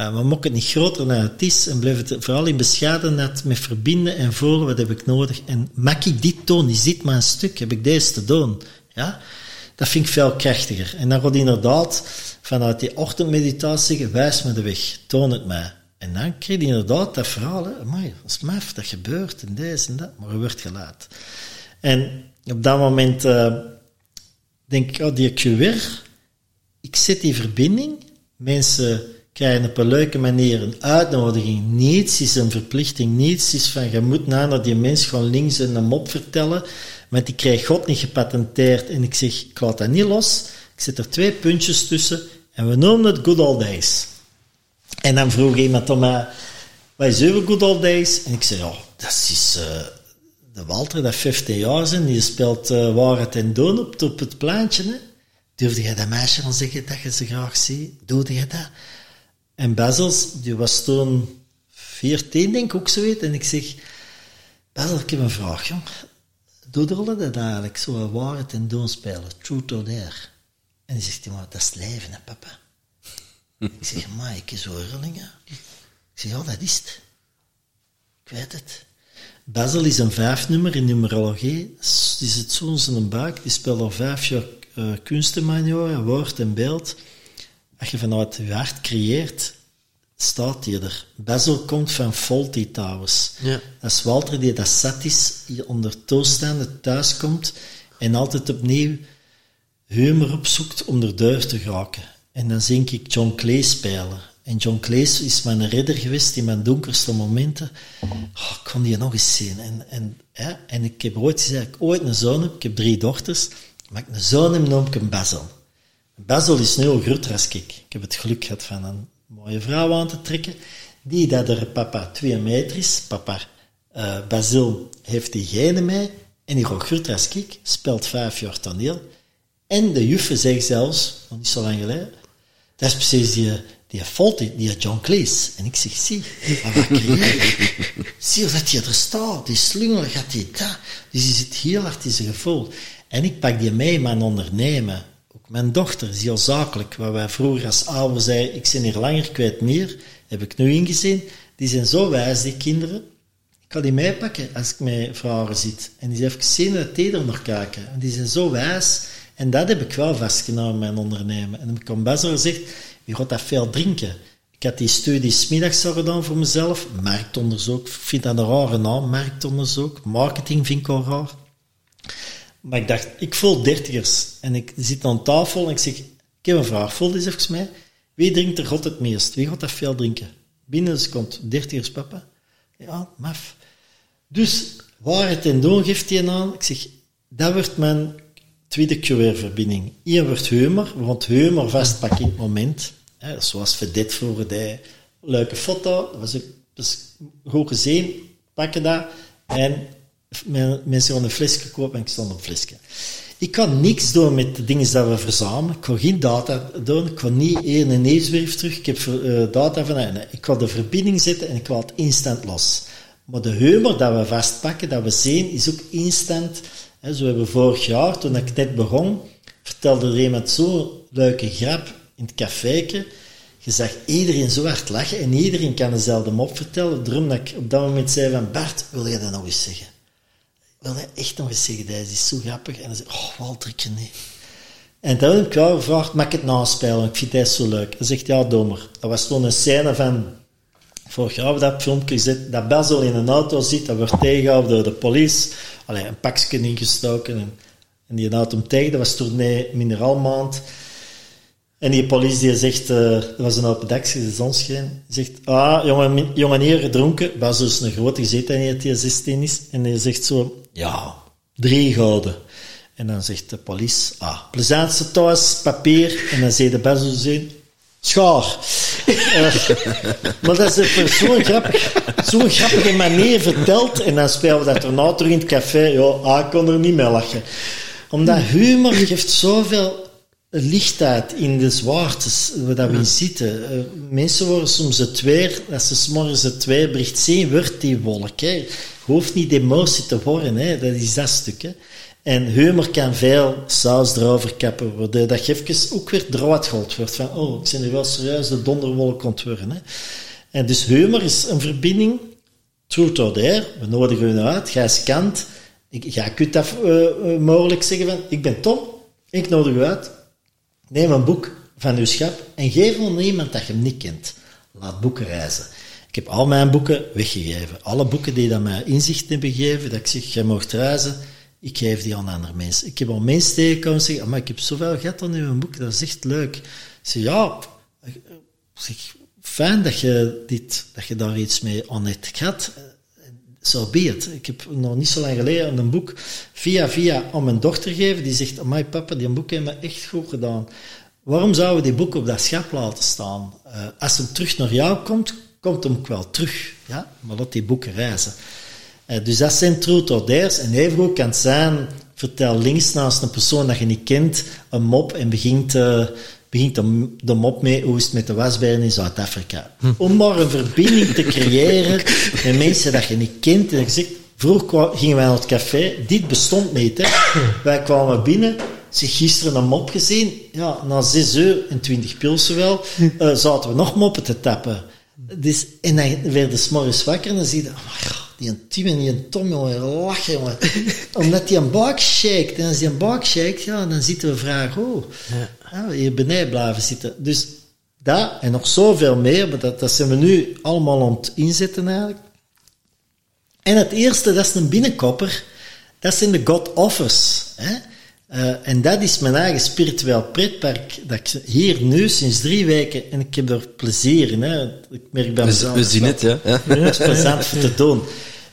Uh, maar maak het niet groter dan het is en blijf het vooral in bescheidenheid met verbinden en voelen wat heb ik nodig. En maak ik dit toon, is dit mijn stuk, heb ik deze te doen. Ja? Dat vind ik veel krachtiger. En dan gaat inderdaad vanuit die ochtendmeditatie zeggen, wijs me de weg, toon het mij. En dan krijg je inderdaad dat verhaal, hè, dat is maf, dat gebeurt en deze en dat, maar je wordt gelaat. En op dat moment uh, denk ik, oh, die QR, ik zet die verbinding, mensen krijgen op een leuke manier een uitnodiging. Niets is een verplichting, niets is van, je moet nou naar die mens gewoon links en een mop vertellen, want die krijgt God niet gepatenteerd. En ik zeg, ik laat dat niet los, ik zet er twee puntjes tussen en we noemen het Good Old Days. En dan vroeg iemand om mij, wat is uw Good Old Days? En ik zei, ja, dat is uh, de Walter, dat 50 jaar en die speelt uh, Waarheid en Doen op, op het plaatje. Hè? Durfde jij dat meisje dan zeggen dat je ze graag ziet? Doe je dat? En Bezels, die was toen 14, denk ik ook zoiets. En ik zeg, Bezel, ik heb een vraag, jong. Doe er dat eigenlijk, zo waarheid en doen spelen, truth or dare. En die zegt, maar dat is het leven, hè, papa. *laughs* ik zeg, maar ik is zo Erlingen. Ik zeg, ja, dat is het. Ik weet het. Basil is een vijfnummer in numerologie. Die zit zo in zijn buik. Die speelt al vijf jaar uh, kunstenmanior, woord en beeld. Als je vanuit je hart creëert, staat hij er. Basil komt van Faulty Towers. Ja. Dat is Walter die dat zat is, hier onder toestanden thuis komt en altijd opnieuw humor opzoekt om er duif te geraken. En dan zie ik John Clay spelen. En John Clay is mijn redder geweest in mijn donkerste momenten. Oh, ik kon die nog eens zien. En, en, ja, en ik heb ooit gezegd, ik ooit een zoon heb, ik heb drie dochters, maar ik een zoon heb, noem ik hem Basil. Basil is nu al groter als ik. Ik heb het geluk gehad van een mooie vrouw aan te trekken, die dat er papa twee meter is. Papa uh, Basil heeft die gene mee, en die groter als ik, speelt vijf jaar toneel. En de juffen zegt zelfs, nog niet zo lang geleden, dat is precies die, die Faulty, die John Cleese. En ik zeg, zie, wat *laughs* Zie dat hij er staat, die slungel gaat hij daar. Dus die zit heel hard in zijn gevoel. En ik pak die mee mijn ondernemen. Mijn dochter is heel zakelijk. Waar wij vroeger als ouder zeiden, ik ben hier langer kwijt meer, heb ik nu ingezien. Die zijn zo wijs, die kinderen. Ik kan die meepakken als ik met vrouwen zit. En die even zien dat die nog kijken. En die zijn zo wijs. En dat heb ik wel vastgenomen in mijn ondernemen. En ik heb best wel gezegd, je gaat dat veel drinken. Ik had die studie smiddags gedaan voor mezelf. Marktonderzoek, ik vind dat een rare naam, marktonderzoek. Marketing vind ik al raar. Maar ik dacht, ik voel dertigers. En ik zit aan tafel en ik zeg, ik heb een vraag, voel eens even mij. Wie drinkt er God het meest? Wie gaat dat veel drinken? Binnen een seconde, dertigers papa. Ja, maf. Dus, waar het en doen geeft hij aan. Ik zeg, dat wordt mijn tweede QR-verbinding. Hier wordt humor, want humor vastpakken in het moment. Hè, zoals Vedette vroeger. Leuke foto, dat was dus goed gezien. Pakken dat en mensen gaan een flesje kopen en ik stond een flesje. Ik kan niks doen met de dingen die we verzamelen. Ik kan geen data doen. Ik kan niet één en neusbrief terug. Ik heb uh, data van... Nee, ik kan de verbinding zetten en ik laat instant los. Maar de humor dat we vastpakken, dat we zien, is ook instant zo hebben we vorig jaar, toen ik net begon, vertelde er iemand zo'n leuke grap in het caféke. Je zag iedereen zo hard lachen en iedereen kan dezelfde mop vertellen. Daarom dat ik op dat moment zei van, Bart, wil je dat nog eens zeggen? Wil hij echt nog eens zeggen, dat is zo grappig. En dan zei oh, Waltertje, nee. En toen heb ik wel gevraagd, mag ik het naspelen? Ik vind het zo leuk. Hij zegt, ja, dommer. Dat was toen een scène van... Vorig jaar dat filmpje gezet, dat Basil in een auto zit, dat wordt tegengehouden door de police. Allee, een pakje ingestoken en, en die houdt hem tegen. Dat was tournee Mineraalmaand. En die police die zegt, uh, dat was een open dag, de zon scheen, zegt, ah, jongen, jongen hier gedronken. Basil is een grote gezeten die 16 is. En hij zegt zo, ja, drie gouden. En dan zegt de police, ah, plezantste thuis, papier. En dan zei de Basil zien, schaar. Uh, *laughs* maar dat is op zo'n grappig, zo'n grappige manier verteld. En dan spelen we dat erna terug in het café. Ja, ah, ik kon er niet mee lachen. Omdat humor geeft zoveel lichtheid in de zwaartes waar we in zitten. Uh, mensen worden soms het weer, als ze s'morgens het weerbericht zien, wordt die wolk. Hè. Je hoeft niet emotie te worden, hè. dat is dat stuk. Hè. En humor kan veel saus erover kappen. Dat je even ook weer gehaald wordt. Van, oh, ik ben nu wel serieus de donderwolk ontworpen. En dus humor is een verbinding. Truth or dare, we nodigen u uit. Jij is kant. Jij kunt dat uh, mogelijk zeggen van, ik ben Tom, ik nodig u uit. Neem een boek van uw schap en geef aan iemand dat je hem niet kent. Laat boeken reizen. Ik heb al mijn boeken weggegeven. Alle boeken die dat mij inzicht hebben gegeven, dat ik zeg, jij mocht reizen, ik geef die aan andere mensen. Ik heb al mensen tegengekomen en zeggen, maar ik heb zoveel gehad aan uw boek, dat is echt leuk. Ik zeg, ja, fijn dat je, dit, dat je daar iets mee aan hebt gehad. Zo so. Ik heb nog niet zo lang geleden een boek via via aan mijn dochter gegeven. Die zegt, my papa, die boek heeft me echt goed gedaan. Waarom zouden we die boek op dat schap laten staan? Uh, als hem terug naar jou komt, komt hem ook wel terug. Ja? Maar laat die boeken reizen. Uh, dus dat zijn dares. En evengoed kan het zijn, vertel links naast een persoon dat je niet kent, een mop en begint... Uh, begint de, de mop mee hoe is het met de wasberen in Zuid-Afrika. Hm. Om maar een verbinding te creëren *laughs* met mensen dat je niet kent. En je zegt, vroeger gingen wij naar het café, dit bestond niet. Hè. Wij kwamen binnen, zeg gisteren een mop gezien. Ja, na zes uur en twintig pilsen wel, uh, zaten we nog moppen te tappen. Dus, en dan werden ze morgens wakker en dan zie je, oh die een Tim en die een Tom, jongen, lachen, jongen. *laughs* Omdat die een buik shake. En als die een buik ja, dan zitten we vragen, oh, ja. hier beneden blijven zitten. Dus dat en nog zoveel meer, maar dat, dat zijn we nu allemaal aan het inzetten eigenlijk. En het eerste, dat is een binnenkopper. Dat zijn de God Offers. Hè? Uh, en dat is mijn eigen spiritueel pretpark. Dat ik hier nu sinds drie weken, en ik heb er plezier in. Hè. Ik merk bij mezelf. We, zien het, ja. ja. Het is plezant voor te doen.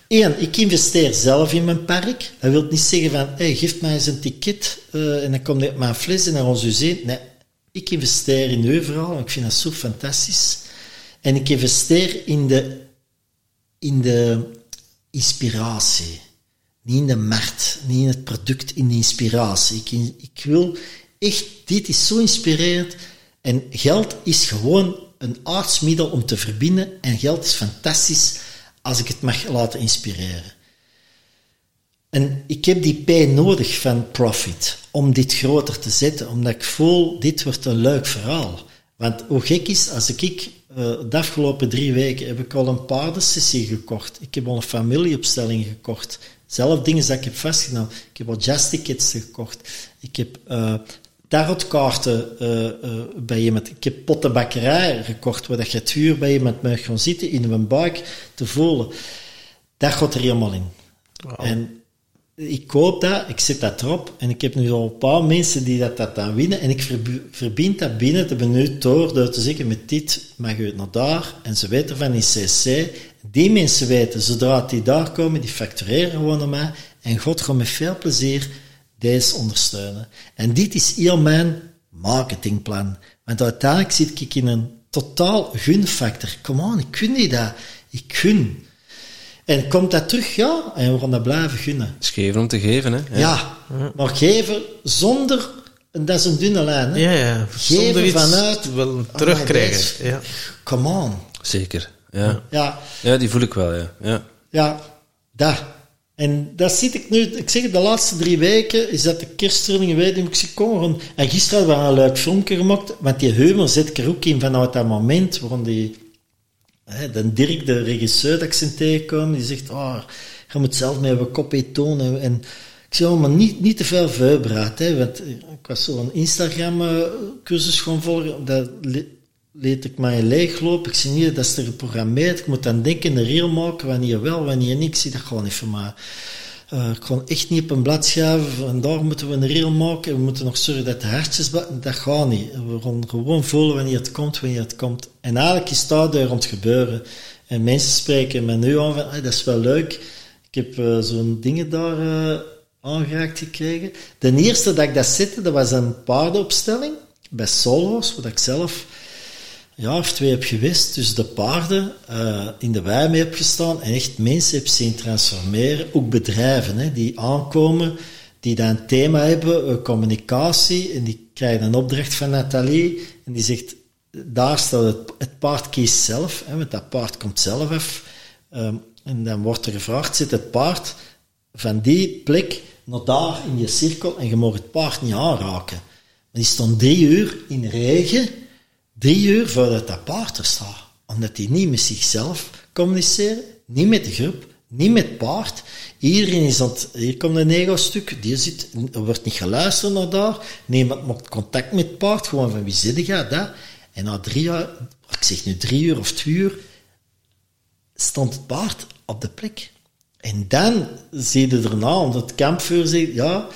Eén, ik investeer zelf in mijn park. Dat wil niet zeggen van, hey, geef mij eens een ticket uh, en dan komt ik mijn fles dan ons zien. Nee, ik investeer in u vooral, ik vind dat zo fantastisch. En ik investeer in de, in de inspiratie. Niet in de markt, niet in het product, in de inspiratie. Ik, ik wil echt, dit is zo inspirerend. En geld is gewoon een aardsmiddel om te verbinden. En geld is fantastisch als ik het mag laten inspireren. En ik heb die P nodig van profit om dit groter te zetten, omdat ik voel, dit wordt een leuk verhaal. Want hoe gek is, als ik, uh, de afgelopen drie weken heb ik al een paardensessie gekocht. Ik heb al een familieopstelling gekocht. Zelf dingen dat ik heb vastgenomen. Ik heb al jazztickets gekocht. Ik heb uh, tarotkaarten uh, bij iemand. Ik heb pottenbakkerij gekocht, waar dat je het uur bij iemand mag gaan zitten in mijn buik te voelen. Dat gaat er helemaal in. En ik koop dat, ik zet dat erop en ik heb nu al een paar mensen die dat, dat dan winnen en ik verbind dat binnen te benieuwd door, door te zeggen met dit mag je naar daar en ze weten van in CC. Die mensen weten, zodra die daar komen, die factureren gewoon naar mij en God gaat met veel plezier deze ondersteunen. En dit is heel mijn marketingplan. Want uiteindelijk zit ik in een totaal gunfactor. Come on, ik gun niet dat. Ik gun. En komt dat terug? Ja. En we gaan dat blijven gunnen. Het geven om te geven, hè? Ja. ja. Maar geven zonder... Dat is een dunne lijn, hè? Ja, ja. Geven vanuit... Wel terugkrijgen. ja. Come on. Zeker. Ja. Ja. Ja, die voel ik wel, ja. Ja, ja dat. En dat zit ik nu, ik zeg de laatste drie weken, is dat de kersttrainingen weet, ik zie komen. En gisteren hadden we een leuk filmpje gemaakt, want die humor zet ik er ook in vanuit dat moment, waarom die, hè, de Dirk, de regisseur dat ik zijn tegenkom, die zegt, oh, Je moet zelf met je kopie tonen. En ik zei, oh, maar niet, niet te veel voorbereid. Hè, want ik was zo'n Instagram-cursus gaan volgen. Dat leed ik mij leeglopen. Ik zie niet, dat er geprogrammeerd. Ik moet dan denken, een reel maken, wanneer wel, wanneer niet. Ik zie dat gewoon niet voor mij. Eh, ik kon echt niet op een blad schrijven. Van daar moeten we een reel maken. We moeten nog zorgen dat de hartjes... Dat gaat niet. We gaan gewoon voelen wanneer het komt, wanneer het komt. En eigenlijk is dat daar rond gebeuren. En mensen spreken me nu aan van, "Ah, dat is wel leuk. Ik heb eh, zo'n dingen daar eh, aangeraakt gekregen. De eerste dat ik dat zette, dat was een paardenopstelling bij Solos, wat ik zelf jaar of twee heb geweest. Dus de paarden eh, in de wei mee heb gestaan en echt mensen heb zien transformeren. Ook bedrijven hè, die aankomen, die dan een thema hebben, eh, communicatie. En die krijgen een opdracht van Nathalie en die zegt, daar staat het, het paard kiest zelf, hè, want dat paard komt zelf af. Ehm, en dan wordt er gevraagd, zit het paard van die plek naar daar in je cirkel en je mag het paard niet aanraken. Maar die stond drie uur in regen, drie uur voordat dat paard er staat. Omdat hij niet met zichzelf communiceren, niet met de groep, niet met paard. Iedereen is aan hier komt een ego-stuk, die zit, er wordt niet geluisterd naar daar. Niemand maakt contact met paard, gewoon van wie zit je, dat. En na drie jaar, ik zeg nu drie uur of twee uur, stond het paard op de plek. En dan zie je erna, omdat het kampvuur zegt, ja,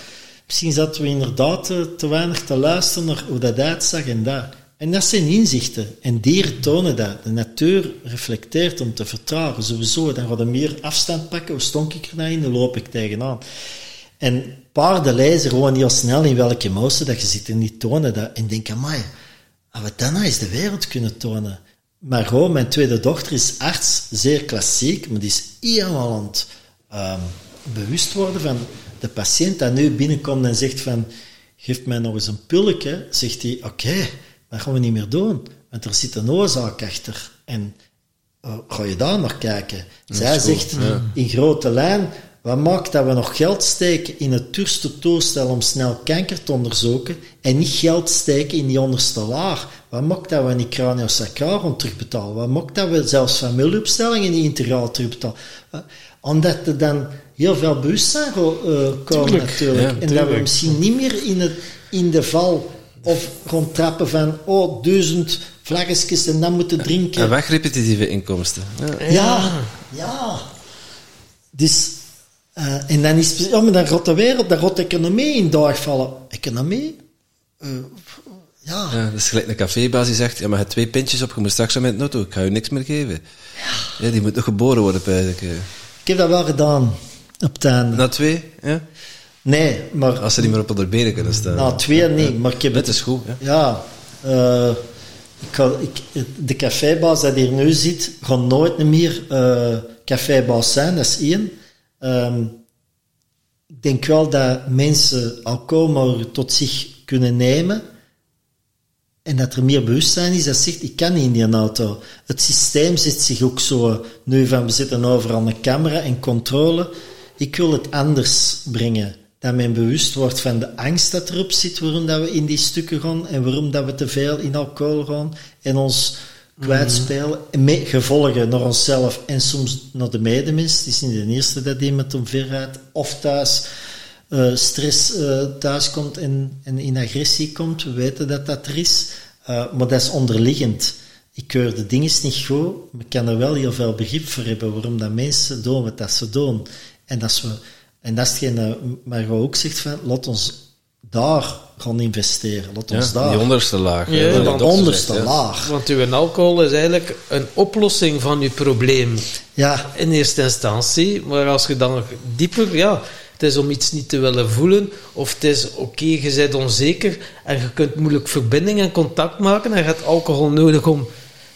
misschien zaten we inderdaad te, te weinig te luisteren naar hoe dat uitzag en dat. En dat zijn inzichten. En dieren tonen dat. De natuur reflecteert om te vertragen. Sowieso, dan gaat er meer afstand pakken. Hoe stonk ik er nou in? Dan loop ik tegenaan. En paarden lezen gewoon heel snel in welke emotie dat je zit en die tonen dat. En denken, amai, we dat nou eens de wereld kunnen tonen. Margot, mijn tweede dochter, is arts, zeer klassiek, maar die is helemaal aan het ehm, bewust worden van de patiënt dat nu binnenkomt en zegt van, geef mij nog eens een pilletje, zegt hij, oké, dat gaan we niet meer doen, want er zit een oorzaak achter. En uh, ga je daar naar kijken? Zij zegt in grote lijn, wat maakt dat we nog geld steken in het duurste toestel om snel kanker te onderzoeken en niet geld steken in die onderste laag? Wat maakt dat we niet craniosacraal terugbetalen? Wat maakt dat we zelfs familieopstellingen niet integraal terugbetalen? Uh, omdat er dan heel veel bewustzijn uh, komen Tuurlijk. natuurlijk. Ja, en dat we misschien niet meer in, het, in de val of gewoon trappen van, oh, duizend vlaggetjes en dan moeten drinken. En wegrepetitieve inkomsten. Ja. Ja, ja. Dus, eh, en dan is ja, maar dan gaat de wereld, dan gaat de economie in dag vallen. Economie? Eh, ja. Ja, dat is gelijk een cafébaas die zegt, ja, maar je hebt twee pintjes op, je moet straks aan met auto, ik ga je niks meer geven. Ja. die moet nog geboren worden, eigenlijk. eh. Ik heb dat wel gedaan, op het einde. Na twee, ja? Nee, maar Als ze niet meer op de benen kunnen staan. na twee niet, maar ik heb het... is goed, ja. Ja, eh, ik ga, ik, de cafébaas dat hier nu zit, gaat nooit meer eh cafébaas zijn, dat is één. Ehm, ik denk wel dat mensen alcohol maar tot zich kunnen nemen en dat er meer bewustzijn is dat zegt, ik kan niet in die auto. Het systeem zit zich ook zo, nu van we zitten overal een camera en controle. Ik wil het anders brengen. Dat men bewust wordt van de angst dat erop zit, waarom dat we in die stukken gaan en waarom dat we te veel in alcohol gaan en ons kwijtspelen. En met gevolgen naar onszelf en soms naar de medemens. Het is niet de eerste dat iemand omver rijdt of thuis eh, stress eh, thuis komt en, en in agressie komt. We weten dat dat er is. Eh, maar dat is onderliggend. Ik keur de dingen niet goed, maar ik kan er wel heel veel begrip voor hebben waarom dat mensen doen wat dat ze doen. En, als we, en dat is hetgeen dat Margot ook zegt van, laat ons daar gaan investeren. Laat ons Ja, daar. die onderste laag. Ja, de onderste zegt, ja. laag. Want uw alcohol is eigenlijk een oplossing van uw probleem Ja, in eerste instantie. Maar als je dan nog dieper, ja, het is om iets niet te willen voelen, of het is oké, je bent onzeker en je kunt moeilijk verbinding en contact maken en je hebt alcohol nodig om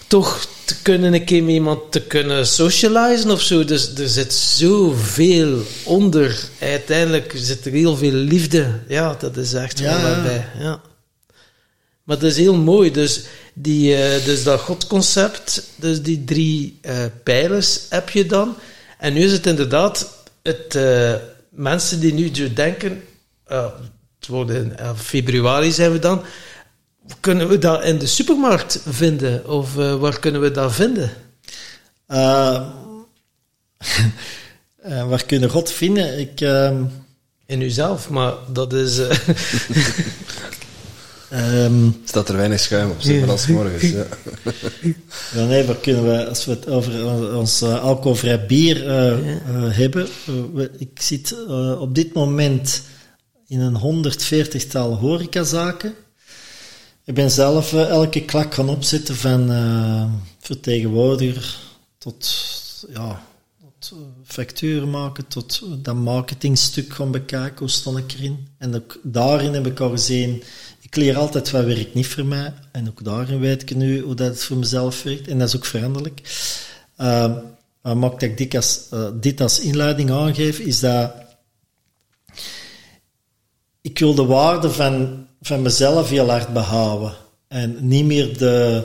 toch te kunnen een keer met iemand te kunnen socializen of zo. Dus er zit zoveel onder. Uiteindelijk zit er heel veel liefde. Ja, dat is echt Ja. wel bij. Ja. Maar dat is heel mooi. Dus, die, eh, dus dat godconcept, dus die drie eh, pijlers heb je dan. En nu is het inderdaad het, eh, mensen die nu denken, het wordt in februari zijn we dan, kunnen we dat in de supermarkt vinden? Of eh, waar kunnen we dat vinden? Uh, *laughs* waar kunnen God vinden? Ik, ehm, In uzelf, maar dat is... eh, *laughs* ehm, Staat er weinig schuim op, zeker als morgens. Ja. *laughs* ja, nee, waar kunnen we, als we het over ons alcoholvrij bier eh, eh, hebben. we- ik zit eh, op dit moment in een 140-tal horecazaken. Ik ben zelf eh, elke klak gaan opzetten van eh, vertegenwoordiger tot ja, tot, eh, facturen maken, tot dat marketingstuk gaan bekijken, hoe stond ik erin. En ook daarin heb ik al gezien, ik leer altijd wat werkt niet voor mij. En ook daarin weet ik nu hoe dat het voor mezelf werkt. En dat is ook veranderlijk. Uh, maakt dat ik dit als, dit als inleiding aangeef, is dat ik wil de waarde van, van mezelf heel hard behouden. En niet meer de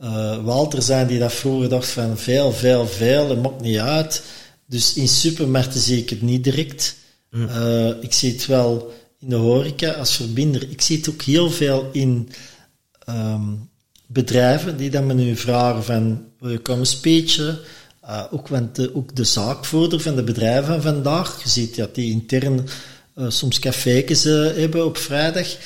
eh, Walter zijn die dat vroeger dacht van veel, veel, veel, het maakt niet uit. Dus in supermarkten zie ik het niet direct. Eh, ik zie het wel in de horeca als verbinder. Ik zie het ook heel veel in ehm, bedrijven die dan me nu vragen van, wil je komen speechen? Uh, ook, want de, ook de zaakvoerder van de bedrijven van vandaag, je ziet dat die intern uh, soms café's uh, hebben op vrijdag.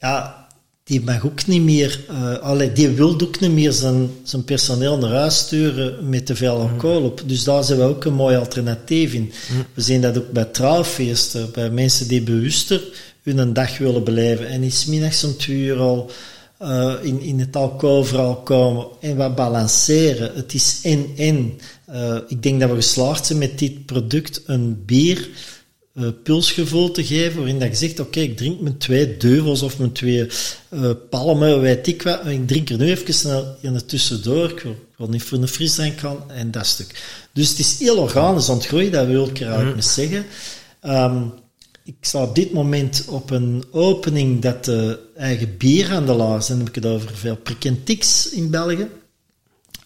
Ja, die mag ook niet meer, uh, allee, die wil ook niet meer zijn, zijn personeel naar huis sturen met te veel alcohol op. Dus daar zijn we ook een mooi alternatief in. Mm. We zien dat ook bij trouwfeesten, bij mensen die bewuster hun dag willen beleven en is middags om twee uur al uh, in, in het alcoholverhaal komen en wat balanceren. Het is en-en. Uh, ik denk dat we geslaagd zijn met dit product een bier uh, pulsgevoel te geven, waarin dat je zegt, oké, okay, ik drink mijn twee deuvels of mijn twee uh, palmen, weet ik wat, ik drink er nu even snel in het tussendoor, ik wil, ik wil niet voor een frisdrank gaan, en dat stuk. Dus het is heel organisch ontgroeid, dat wil ik eruit mm. zeggen. Um, ik sta op dit moment op een opening dat de eigen bierhandelaars, en dan heb ik het over veel Prikentix in België,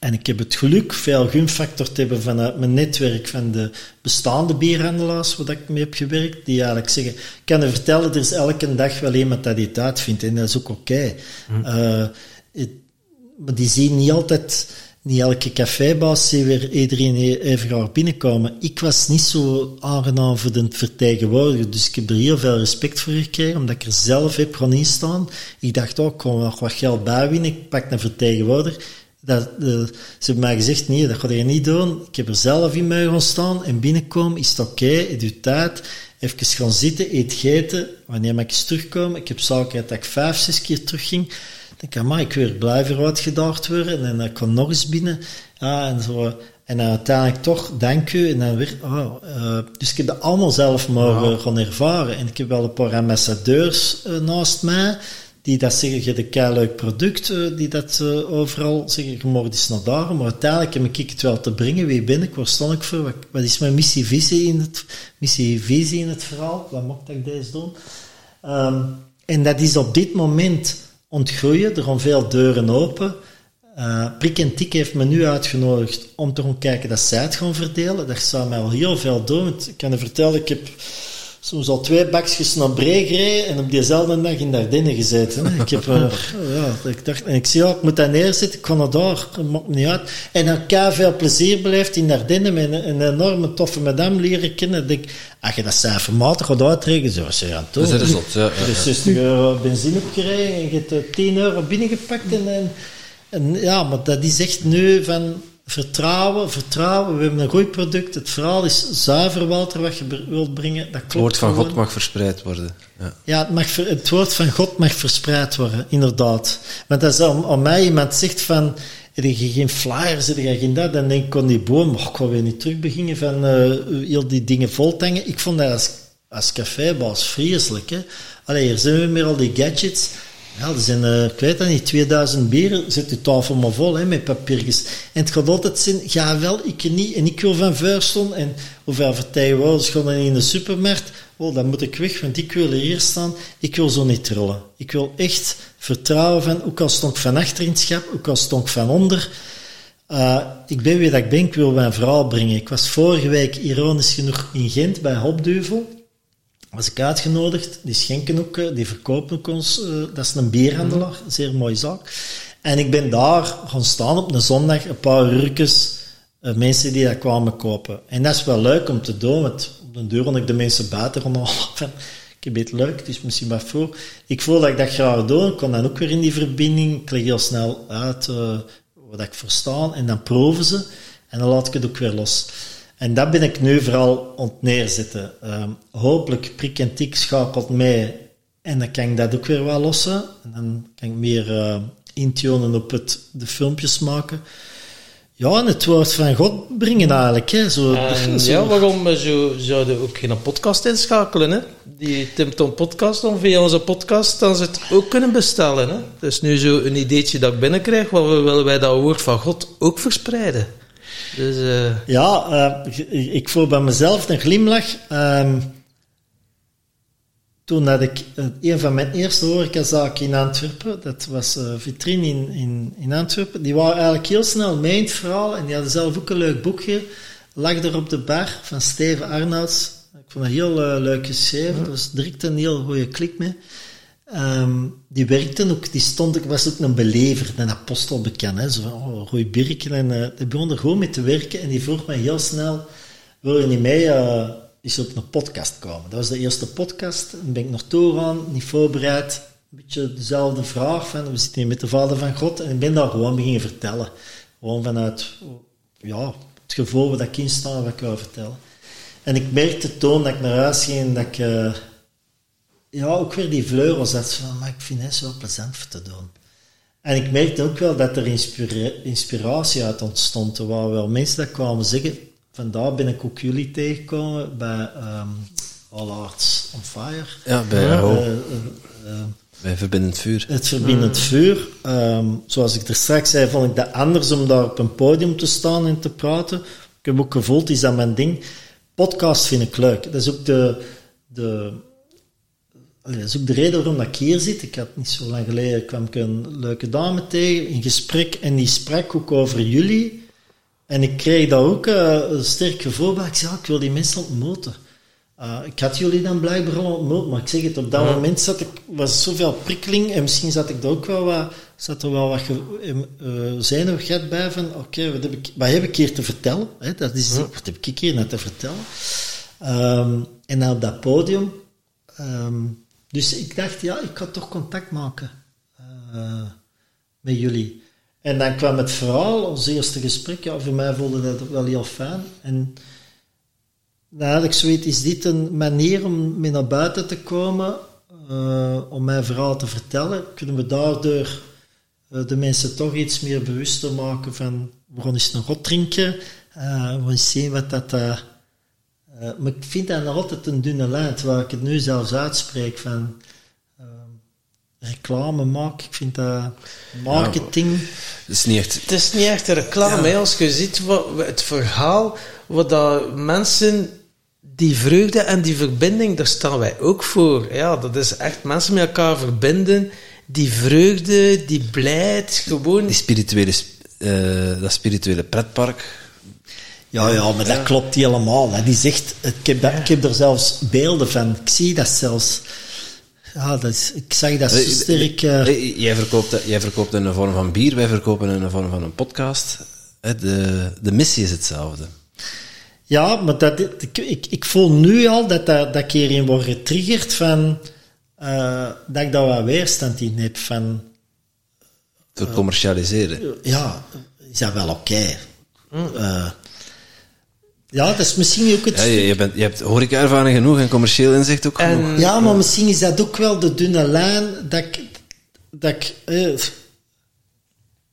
en ik heb het geluk veel gunfactor te hebben vanuit mijn netwerk van de bestaande bierhandelaars waar ik mee heb gewerkt, die eigenlijk zeggen, ik kan je vertellen, er is elke dag wel iemand dat dit uitvindt en dat is ook oké. Okay. Mm. Uh, maar die zien niet altijd, niet elke cafébaas zie weer iedereen even graag binnenkomen. Ik was niet zo aangenaam voor de vertegenwoordiger, dus ik heb er heel veel respect voor gekregen, omdat ik er zelf heb gaan instaan. Ik dacht ook, oh, ik kon nog wat geld bijwinnen, ik pak een vertegenwoordiger. Dat, ze hebben mij gezegd, nee, dat ga je niet doen. Ik heb er zelf in mee gaan staan en binnenkomen, is het oké, okay, het doet tijd. Even gaan zitten, eet gegeten. Wanneer mag ik eens terugkomen? Ik heb zaken dat ik vijf, zes keer terugging. Dan denk ik, maar ik weer blijven uitgedaagd worden. En dan kwam nog eens binnen. Ja, en zo. En dan uiteindelijk toch, dank u. En dan weer, oh, uh, dus ik heb dat allemaal zelf mogen wow. gaan ervaren. En ik heb wel een paar ambassadeurs uh, naast mij die dat zeggen, je hebt een leuk product, uh, die dat uh, overal zeggen, je mag eens naar daar, maar uiteindelijk heb ik het wel te brengen. Wie ben ik? Waar sta ik voor? Wat, is mijn missie-visie in het, missie-visie in het verhaal? Wat mag ik deze doen? Um, en dat is op dit moment ontgroeien. Er gaan veel deuren open. Uh, Prik en Tik heeft me nu uitgenodigd om te gaan kijken dat zij het gaan verdelen. Daar zou mij al heel veel doen. Ik kan je vertellen, ik heb soms al twee bakjes naar Bree gereden en op diezelfde dag in Dardenne gezeten. Ik heb, uh, *laughs* ja, ik dacht, en ik zie, ja, ik moet daar neerzetten, ik ga naar daar, maakt me niet uit. En dan heb veel plezier beleefd in Dardenne met een, een enorme toffe madame leren kennen. Ik denk, als je dat cijfermatig gaat uitrekenen, zo was je aan het doen. Dat is zot, ja. ja, ja. 60 euro benzine opgereden en je hebt 10 euro binnengepakt en, en, en ja, maar dat is echt nu van vertrouwen, vertrouwen. We hebben een goed product. Het verhaal is zuiver, Walter, wat je wilt brengen. Dat klopt het woord van gewoon. God mag verspreid worden. Ja, ja het, mag, het woord van God mag verspreid worden, inderdaad. Want als aan, aan mij iemand zegt van, heb je geen flyers, heb je geen dat, dan denk ik aan die boom, oh, ik wil weer niet terug beginnen van uh, heel die dingen vol te hangen. Ik vond dat als, als cafébaas vreselijk. Hè? Allee, hier zijn we met al die gadgets. Ja, er zijn, uh, ik weet dat niet, 2000 bieren, zet je tafel maar vol hè, met papiertjes. En het gaat altijd zijn, ga wel, ik niet, en ik wil van vuurston, en hoeveel gaan dan in de supermarkt, oh, dan moet ik weg, want ik wil hier staan, ik wil zo niet trillen. Ik wil echt vertrouwen van, ook al stond ik van achter in het schap, ook al stond ik van onder, uh, ik ben wie dat ik ben, ik wil mijn verhaal brengen. Ik was vorige week, ironisch genoeg, in Gent bij Hopduvel, was ik uitgenodigd. Die schenken ook, die verkopen ook ons. Uh, dat is een bierhandelaar, zeer mooie zaak. En ik ben daar gaan staan op een zondag, een paar uurtjes Eh, mensen die dat kwamen kopen. En dat is wel leuk om te doen, want op de deur had ik de mensen buiten rondhalen *laughs* van, ik heb het leuk, het is misschien wat voor. Ik voel dat ik dat graag doe, ik kon dan ook weer in die verbinding, ik leg heel snel uit uh, wat ik verstaan, en dan proeven ze, en dan laat ik het ook weer los. En dat ben ik nu vooral aan het neerzetten. Um, hopelijk prik en tik schakelt mee, en dan kan ik dat ook weer wel lossen. En dan kan ik meer uh, intunen op het, de filmpjes maken. Ja, en het woord van God brengen eigenlijk. Hè. Zo, *laughs* en, zo. Ja, waarom we zo, zouden we ook geen podcast inschakelen? Hè? Die Tim Tom podcast, dan via onze podcast, dan ze het ook kunnen bestellen. Hè? Dat is nu zo een ideetje dat ik binnenkrijg, waar we willen wij dat woord van God ook verspreiden. Dus, uh... Ja, uh, ik voel bij mezelf een glimlach. Uh, toen had ik een van mijn eerste horecazaken in Antwerpen, dat was Vitrine in, in, in Antwerpen, die waren eigenlijk heel snel mee in het verhaal en die hadden zelf ook een leuk boekje, lag er op de bar van Steven Arnouds. Ik vond het heel leuk geschreven, dat was direct een heel goede klik mee. Um, die werkte ook, die stond, ik was ook een belever, een apostel bekend, hè, zo van, oh, birken, en uh, die begon er gewoon mee te werken en die vroeg mij heel snel, wil je niet mee is op een podcast komen. Dat was de eerste podcast. Dan ben ik naartoe gegaan, niet voorbereid. Een beetje dezelfde vraag van, we zitten hier met de Vader van God. En ik ben daar gewoon beginnen vertellen. Gewoon vanuit, ja, het gevoel wat ik in wat ik wou vertellen. En ik merkte toen dat ik naar huis ging, dat ik, uh, ja, ook weer die vleugels had van, maar ik vind het zo plezant voor te doen. En ik merkte ook wel dat er inspira inspiratie uit ontstond. Er waren wel mensen dat kwamen zeggen, vandaar ben ik ook jullie tegengekomen bij um, All Arts on Fire. Ja, bij uh, uh, bij Verbindend Vuur. Het Verbindend Vuur. Um, zoals ik er straks zei, vond ik dat anders om daar op een podium te staan en te praten. Ik heb ook gevoeld, is dat mijn ding. Podcast vind ik leuk. Dat is ook de, de, dat is ook de reden waarom dat ik hier zit. Ik had niet zo lang geleden, kwam ik een leuke dame tegen in gesprek en die sprak ook over jullie. En ik kreeg daar ook uh, een sterk gevoel bij. Ik zei, ja, ik wil die mensen ontmoeten. Uh, ik had jullie dan blijkbaar al ontmoet, maar ik zeg het, op dat ja. moment zat ik, was zoveel prikkeling en misschien zat ik er ook wel wat, zat er wel wat uh, zenuwigheid bij van, oké, okay, wat, heb ik, wat heb ik hier te vertellen? Hè? Dat is, ja. Wat heb ik hier net te vertellen? Um, en dan op dat podium, um, dus ik dacht, ja, ik ga toch contact maken uh, met jullie. En dan kwam het verhaal, ons eerste gesprek. Ja, voor mij voelde dat wel heel fijn. En had ik zoiets, is dit een manier om mee naar buiten te komen, uh, om mijn verhaal te vertellen? Kunnen we daardoor uh, de mensen toch iets meer bewuster maken van, we gaan eens een rot drinken, we gaan eens zien wat dat... maar ik vind dat nog altijd een dunne lijn, waar ik het nu zelfs uitspreek van reclame maken. Ik vind dat marketing. Ja, het is niet echt. Het is niet echt reclame. Ja. Als je ziet wat, het verhaal, wat dat mensen. Die vreugde en die verbinding, daar staan wij ook voor. Ja, dat is echt mensen met elkaar verbinden. Die vreugde, die blijheid, gewoon. Die spirituele, uh, dat spirituele pretpark. Ja, ja, maar dat klopt helemaal. Hè. Die zegt, ik heb, dat, ik heb er zelfs beelden van. Ik zie dat zelfs. Ja, dat is, ik zag dat zo sterk. Uh... Jij, verkoopt, jij verkoopt in een vorm van bier, wij verkopen in een vorm van een podcast. De, de missie is hetzelfde. Ja, maar dat, ik, ik, ik voel nu al dat, dat, dat ik hierin word getriggerd van. Uh, dat ik daar wat weerstand in heb van. Te commercialiseren. Uh, ja, is dat wel oké. Okay. Mm. Ja, dat is misschien ook het... Ja, je, je, bent, je hebt horeca-ervaring genoeg en commercieel inzicht ook en, genoeg. Ja, maar misschien is dat ook wel de dunne lijn dat ik... Dat ik eh,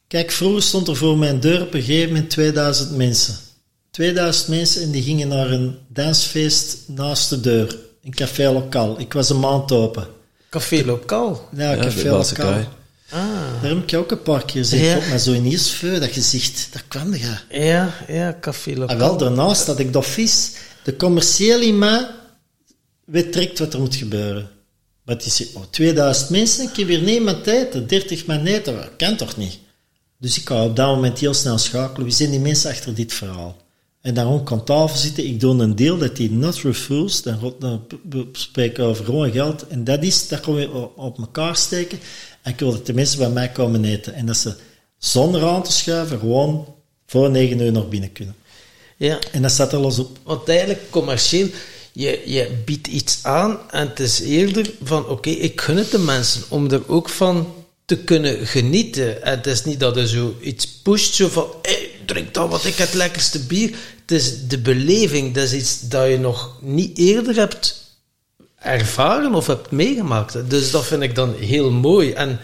kijk, vroeger stond er voor mijn deur op een gegeven moment 2000 mensen. 2000 mensen en die gingen naar een dansfeest naast de deur. Een café lokaal. Ik was een maand open. Café lokaal? Ja, ja café lokaal. Ah. Daar heb ik ook een paar keer gezien. Ja. Maar zo in Iersveu, dat gezicht, daar kwam je. Ja, ja, café lokaal. En wel, daarnaast dat ik dat vis, de commerciële in mij weet direct wat er moet gebeuren. Het is oh, 2000 mensen, ik heb hier niemand tijd, 30 man eten, dat kan toch niet? Dus ik ga op dat moment heel snel schakelen. Wie zijn die mensen achter dit verhaal? En daarom kan tafel zitten. Ik doe een deel dat die not refused. Dan, dan spreken we over gewoon geld. En dat is, dat gaan we op elkaar steken. En ik wil dat de mensen bij mij komen eten. En dat ze zonder aan te schuiven gewoon voor 9 uur nog binnen kunnen. Ja. En dat staat er los op. Want eigenlijk, commercieel, je, je biedt iets aan en het is eerder van, oké, ik gun het de mensen om er ook van te kunnen genieten. En het is niet dat je zo iets pusht, zo van, hey, drink dan wat ik het lekkerste bier. Het is de beleving, dat is iets dat je nog niet eerder hebt ervaren of hebt meegemaakt. Dus dat vind ik dan heel mooi. En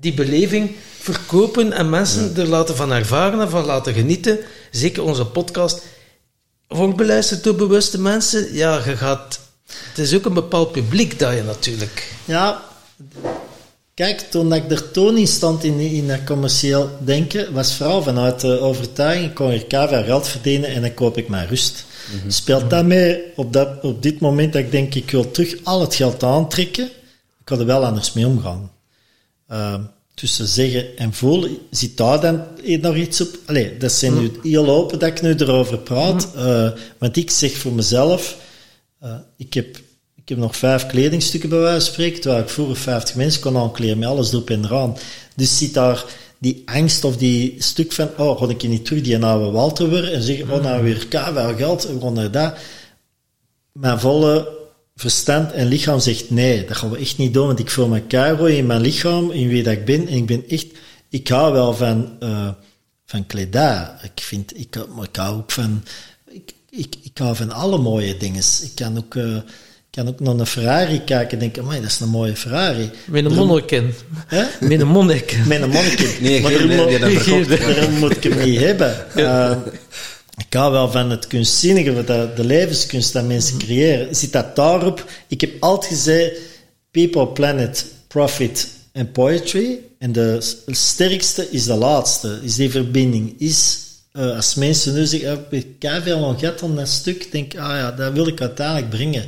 die beleving verkopen en mensen er laten van ervaren en van laten genieten. Zeker onze podcast. Wordt beluisterd door bewuste mensen. Ja, je gaat... Het is ook een bepaald publiek dat je natuurlijk... Ja, kijk, toen ik er toen in stond in, in dat commercieel denken, was vooral vanuit de overtuiging, ik kon hier KV geld verdienen en dan koop ik mijn rust. Speelt dat mee op, dat, op dit moment dat ik denk, ik wil terug al het geld aantrekken, ik had er wel anders mee omgaan. Ehm, tussen zeggen en voelen, zit daar dan nog iets op? Allee, dat zijn nu heel open dat ik nu erover praat, eh, want ik zeg voor mezelf, eh, ik, heb, ik heb nog vijf kledingstukken bij wijze van spreken, terwijl ik vroeger 50 mensen kon aankleden met alles erop en eraan. Dus zit daar die angst of die stuk van, oh, ga ik niet terug die oude Walter weer en zeggen, oh, nou weer wel geld, we gaan dat. Mijn volle verstand en lichaam zegt, nee, dat gaan we echt niet doen, want ik voel me keihard in mijn lichaam, in wie dat ik ben, en ik ben echt, ik hou wel van, eh, van kledij. Ik vind, ik, maar ik hou ook van, ik, ik, ik hou van alle mooie dingen. Ik kan ook, eh, kan ook naar een Ferrari kijken en denken, amai, dat is een mooie Ferrari. Met een monniken. Hè? Met een monniken. Met een mannetje. Nee, maar geen- daarom die dat moet- verkocht. *laughs* daarom moet ik hem niet hebben. Eh, ik hou wel van het kunstzinnige, van de, de levenskunst dat mensen creëren. Zit dat daarop? Ik heb altijd gezegd, people, planet, profit en poetry. En de sterkste is de laatste, is die verbinding. Is, eh, als mensen nu zeggen, "Ah, ik heb veel gehad aan dat stuk, denk ik, ah ja, dat wil ik uiteindelijk brengen.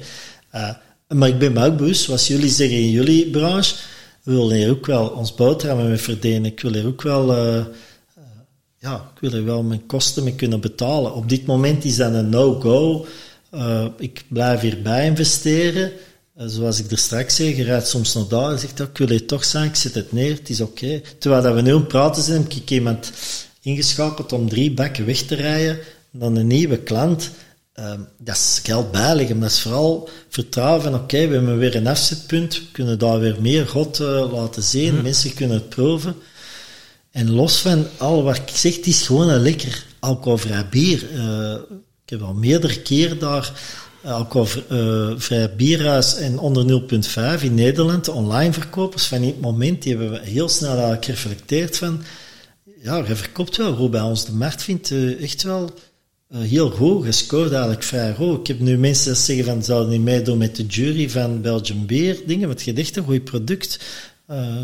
Eh, maar ik ben me ook bewust, zoals jullie zeggen in jullie branche, we willen hier ook wel ons boterhammen mee verdienen. Ik wil hier ook wel, eh, eh, ja, ik wil er wel mijn kosten mee kunnen betalen. Op dit moment is dat een no-go. Ik blijf hierbij investeren. Zoals ik er straks zei, je rijdt soms naar daar en zegt, oh, ik wil hier toch zijn, ik zet het neer, het is oké. Terwijl dat we nu aan het praten zijn, heb ik iemand ingeschakeld om drie bakken weg te rijden, dan een nieuwe klant. Ehm, dat is geld bijleggen, maar dat is vooral vertrouwen van oké, we hebben weer een afzetpunt, we kunnen daar weer meer God eh, laten zien, mensen kunnen het proeven. En los van al wat ik zeg, het is gewoon een lekker alcoholvrij bier. Eh, ik heb al meerdere keren daar eh, alcoholvrij bierhuis en onder 0.5 in Nederland, de online verkopers van dit moment, die hebben heel snel eigenlijk gereflecteerd van, ja, je verkoopt wel goed bij ons. De markt vindt echt wel heel goed. Je scoort eigenlijk vrij goed. Ik heb nu mensen zeggen van, zouden niet meedoen met de jury van Belgian Beer dingen, want je echt een goed product. Eh,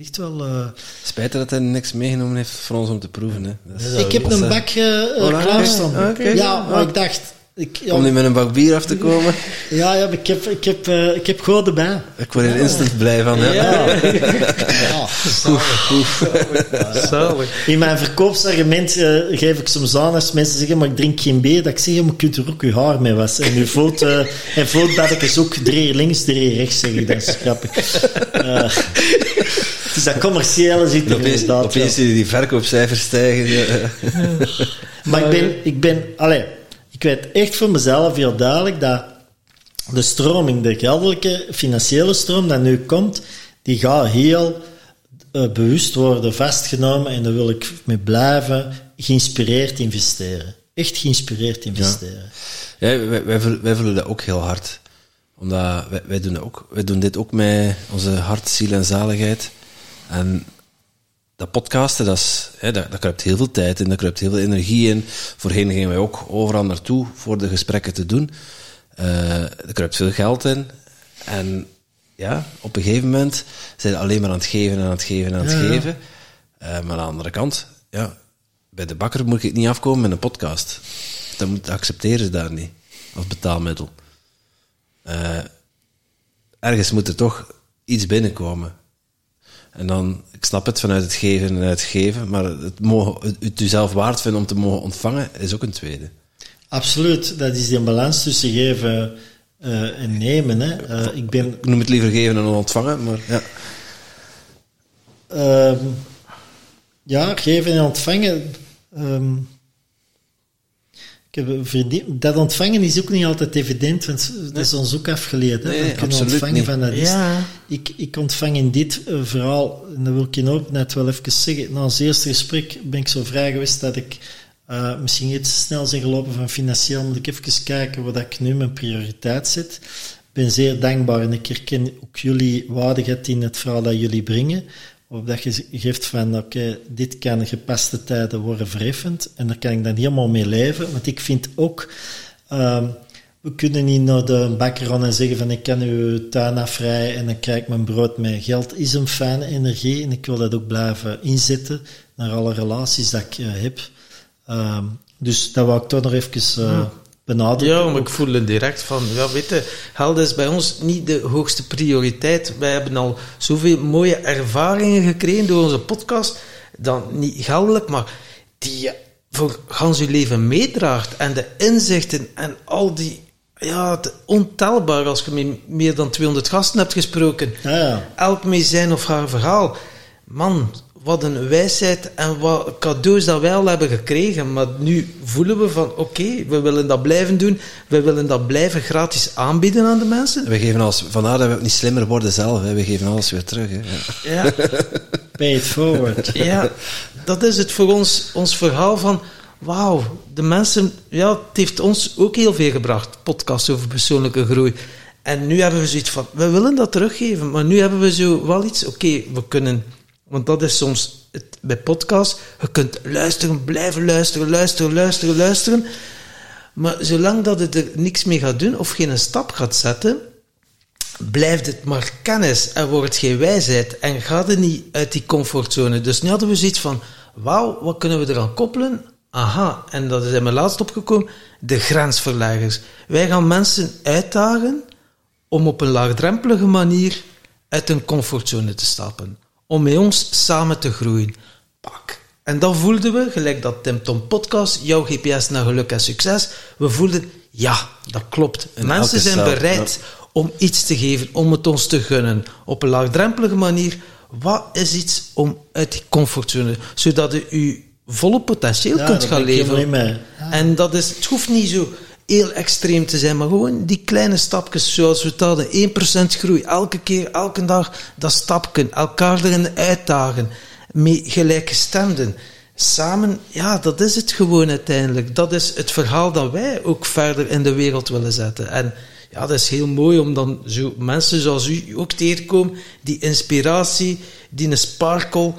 echt wel... eh, Spijt dat hij niks meegenomen heeft voor ons om te proeven. Hè. Dat is- ik heb een eh, bak eh, eh, Oh, klaarstaan. Ja, maar ik dacht... Ik, ja, Om nu met een bak bier af te komen. *laughs* ja, ja, ik heb, ik heb, eh, ik heb gewoon erbij. Ik word er instant blij van. Hè. Ja. *laughs* ja. Zalig. In mijn verkoopsargument eh, geef ik soms aan als mensen zeggen, maar ik drink geen bier, dat ik zeg, maar je kunt er ook je haar mee wassen. En u voelt, eh en voelt dat ik eens ook drie links, drie rechts zeg ik, dat is grappig. Het is dat commerciële zit er Opeens, inderdaad opeens zie je die verkoopcijfers stijgen. ja. Maar ik ben, ik ben, allee, ik weet echt voor mezelf heel duidelijk dat de stroming, de geldelijke, financiële stroom dat nu komt, die gaat heel eh, bewust worden vastgenomen en daar wil ik mee blijven geïnspireerd investeren. Echt geïnspireerd investeren. Ja, wij, wij, voelen- dat ook heel hard. Omdat wij, wij, doen ook, wij doen dit ook met onze hart, ziel en zaligheid. En dat podcasten, dat, is, hè, dat, dat kruipt heel veel tijd in, dat kruipt heel veel energie in. Voorheen gingen wij ook overal naartoe voor de gesprekken te doen. Eh er kruipt veel geld in. En ja, op een gegeven moment zijn alleen maar aan het geven en aan het geven en aan het Ja, ja. geven. Eh, maar aan de andere kant, ja, bij de bakker moet ik niet afkomen met een podcast. Dan moet, accepteren ze daar niet als betaalmiddel. Eh, ergens moet er toch iets binnenkomen. En dan, ik snap het vanuit het geven en uit het geven, maar het, mogen, het, jezelf waard vinden om te mogen ontvangen is ook een tweede. Absoluut, dat is die balans tussen geven eh, en nemen. Hè. Eh, ik ben Ik noem het liever geven dan ontvangen, maar ja. Ehm, ja, geven en ontvangen. Ehm, Ik heb een vriendin, dat ontvangen is ook niet altijd evident, want dat is ons ook afgeleerd. Hè? Nee, We kunnen ontvangen niet. van dat is. Ja. Ik, ik ontvang in dit eh, verhaal, en dat wil ik je ook net wel even zeggen, na ons eerste gesprek ben ik zo vrij geweest dat ik eh, misschien iets te snel zijn gelopen van financieel, moet ik even kijken waar dat ik nu mijn prioriteit zet. Ik ben zeer dankbaar en ik herken ook jullie waardigheid in het verhaal dat jullie brengen. Op dat je geeft van, oké, dit kan gepaste tijden worden verheffend en daar kan ik dan helemaal mee leven. Want ik vind ook, ehm, we kunnen niet naar de bakker gaan en zeggen van, ik kan uw tuin afvrij en dan krijg ik mijn brood mee. Geld is een fijne energie en ik wil dat ook blijven inzetten naar alle relaties dat ik eh, heb. Ehm, dus dat wou ik toch nog even eh, Ja, maar ik voel het direct van, ja, weet je, geld is bij ons niet de hoogste prioriteit. Wij hebben al zoveel mooie ervaringen gekregen door onze podcast, dan niet geldelijk, maar die je voor gans je leven meedraagt. En de inzichten en al die, ja, het ontelbaar als je met meer dan 200 gasten hebt gesproken. Ja, ja. Elk mee zijn of haar verhaal. Man, wat een wijsheid en wat cadeaus dat wij al hebben gekregen. Maar nu voelen we van, oké, we willen dat blijven doen. We willen dat blijven gratis aanbieden aan de mensen. We geven alles, vandaar dat we ook niet slimmer worden zelf. Hè. We geven alles weer terug. Hè. Ja. Ja, *laughs* Pay it forward. ja dat is het voor ons, ons verhaal van, wauw, de mensen, ja, het heeft ons ook heel veel gebracht, podcast over persoonlijke groei. En nu hebben we zoiets van, we willen dat teruggeven, maar nu hebben we zo wel iets, oké, we kunnen, want dat is soms bij podcasts, je kunt luisteren, blijven luisteren, luisteren, luisteren, luisteren, maar zolang dat het er niks mee gaat doen of geen stap gaat zetten, blijft het maar kennis en wordt geen wijsheid en gaat het niet uit die comfortzone. Dus nu hadden we zoiets van, wauw, wat kunnen we eraan koppelen? Aha, en dat is in mijn laatst opgekomen, de grensverleggers. Wij gaan mensen uitdagen om op een laagdrempelige manier uit een comfortzone te stappen. Om met ons samen te groeien. Pak. En dat voelden we, gelijk dat Tim Tom podcast, jouw GPS naar geluk en succes. We voelden, ja, dat klopt. Mensen zijn bereid om iets te geven, om het ons te gunnen. Op een laagdrempelige manier. Wat is iets om uit die comfortzone, zodat u uw volle potentieel Ja, kunt gaan leven. Ja. En dat is, het hoeft niet zo heel extreem te zijn, maar gewoon die kleine stapjes, zoals we het hadden, 1% groei, elke keer, elke dag, dat stapje, elkaar erin uitdagen, met gelijkgestemden. Samen, ja, dat is het gewoon uiteindelijk. Dat is het verhaal dat wij ook verder in de wereld willen zetten. En ja, dat is heel mooi om dan zo mensen zoals u ook tegenkomen, die inspiratie, die sparkle,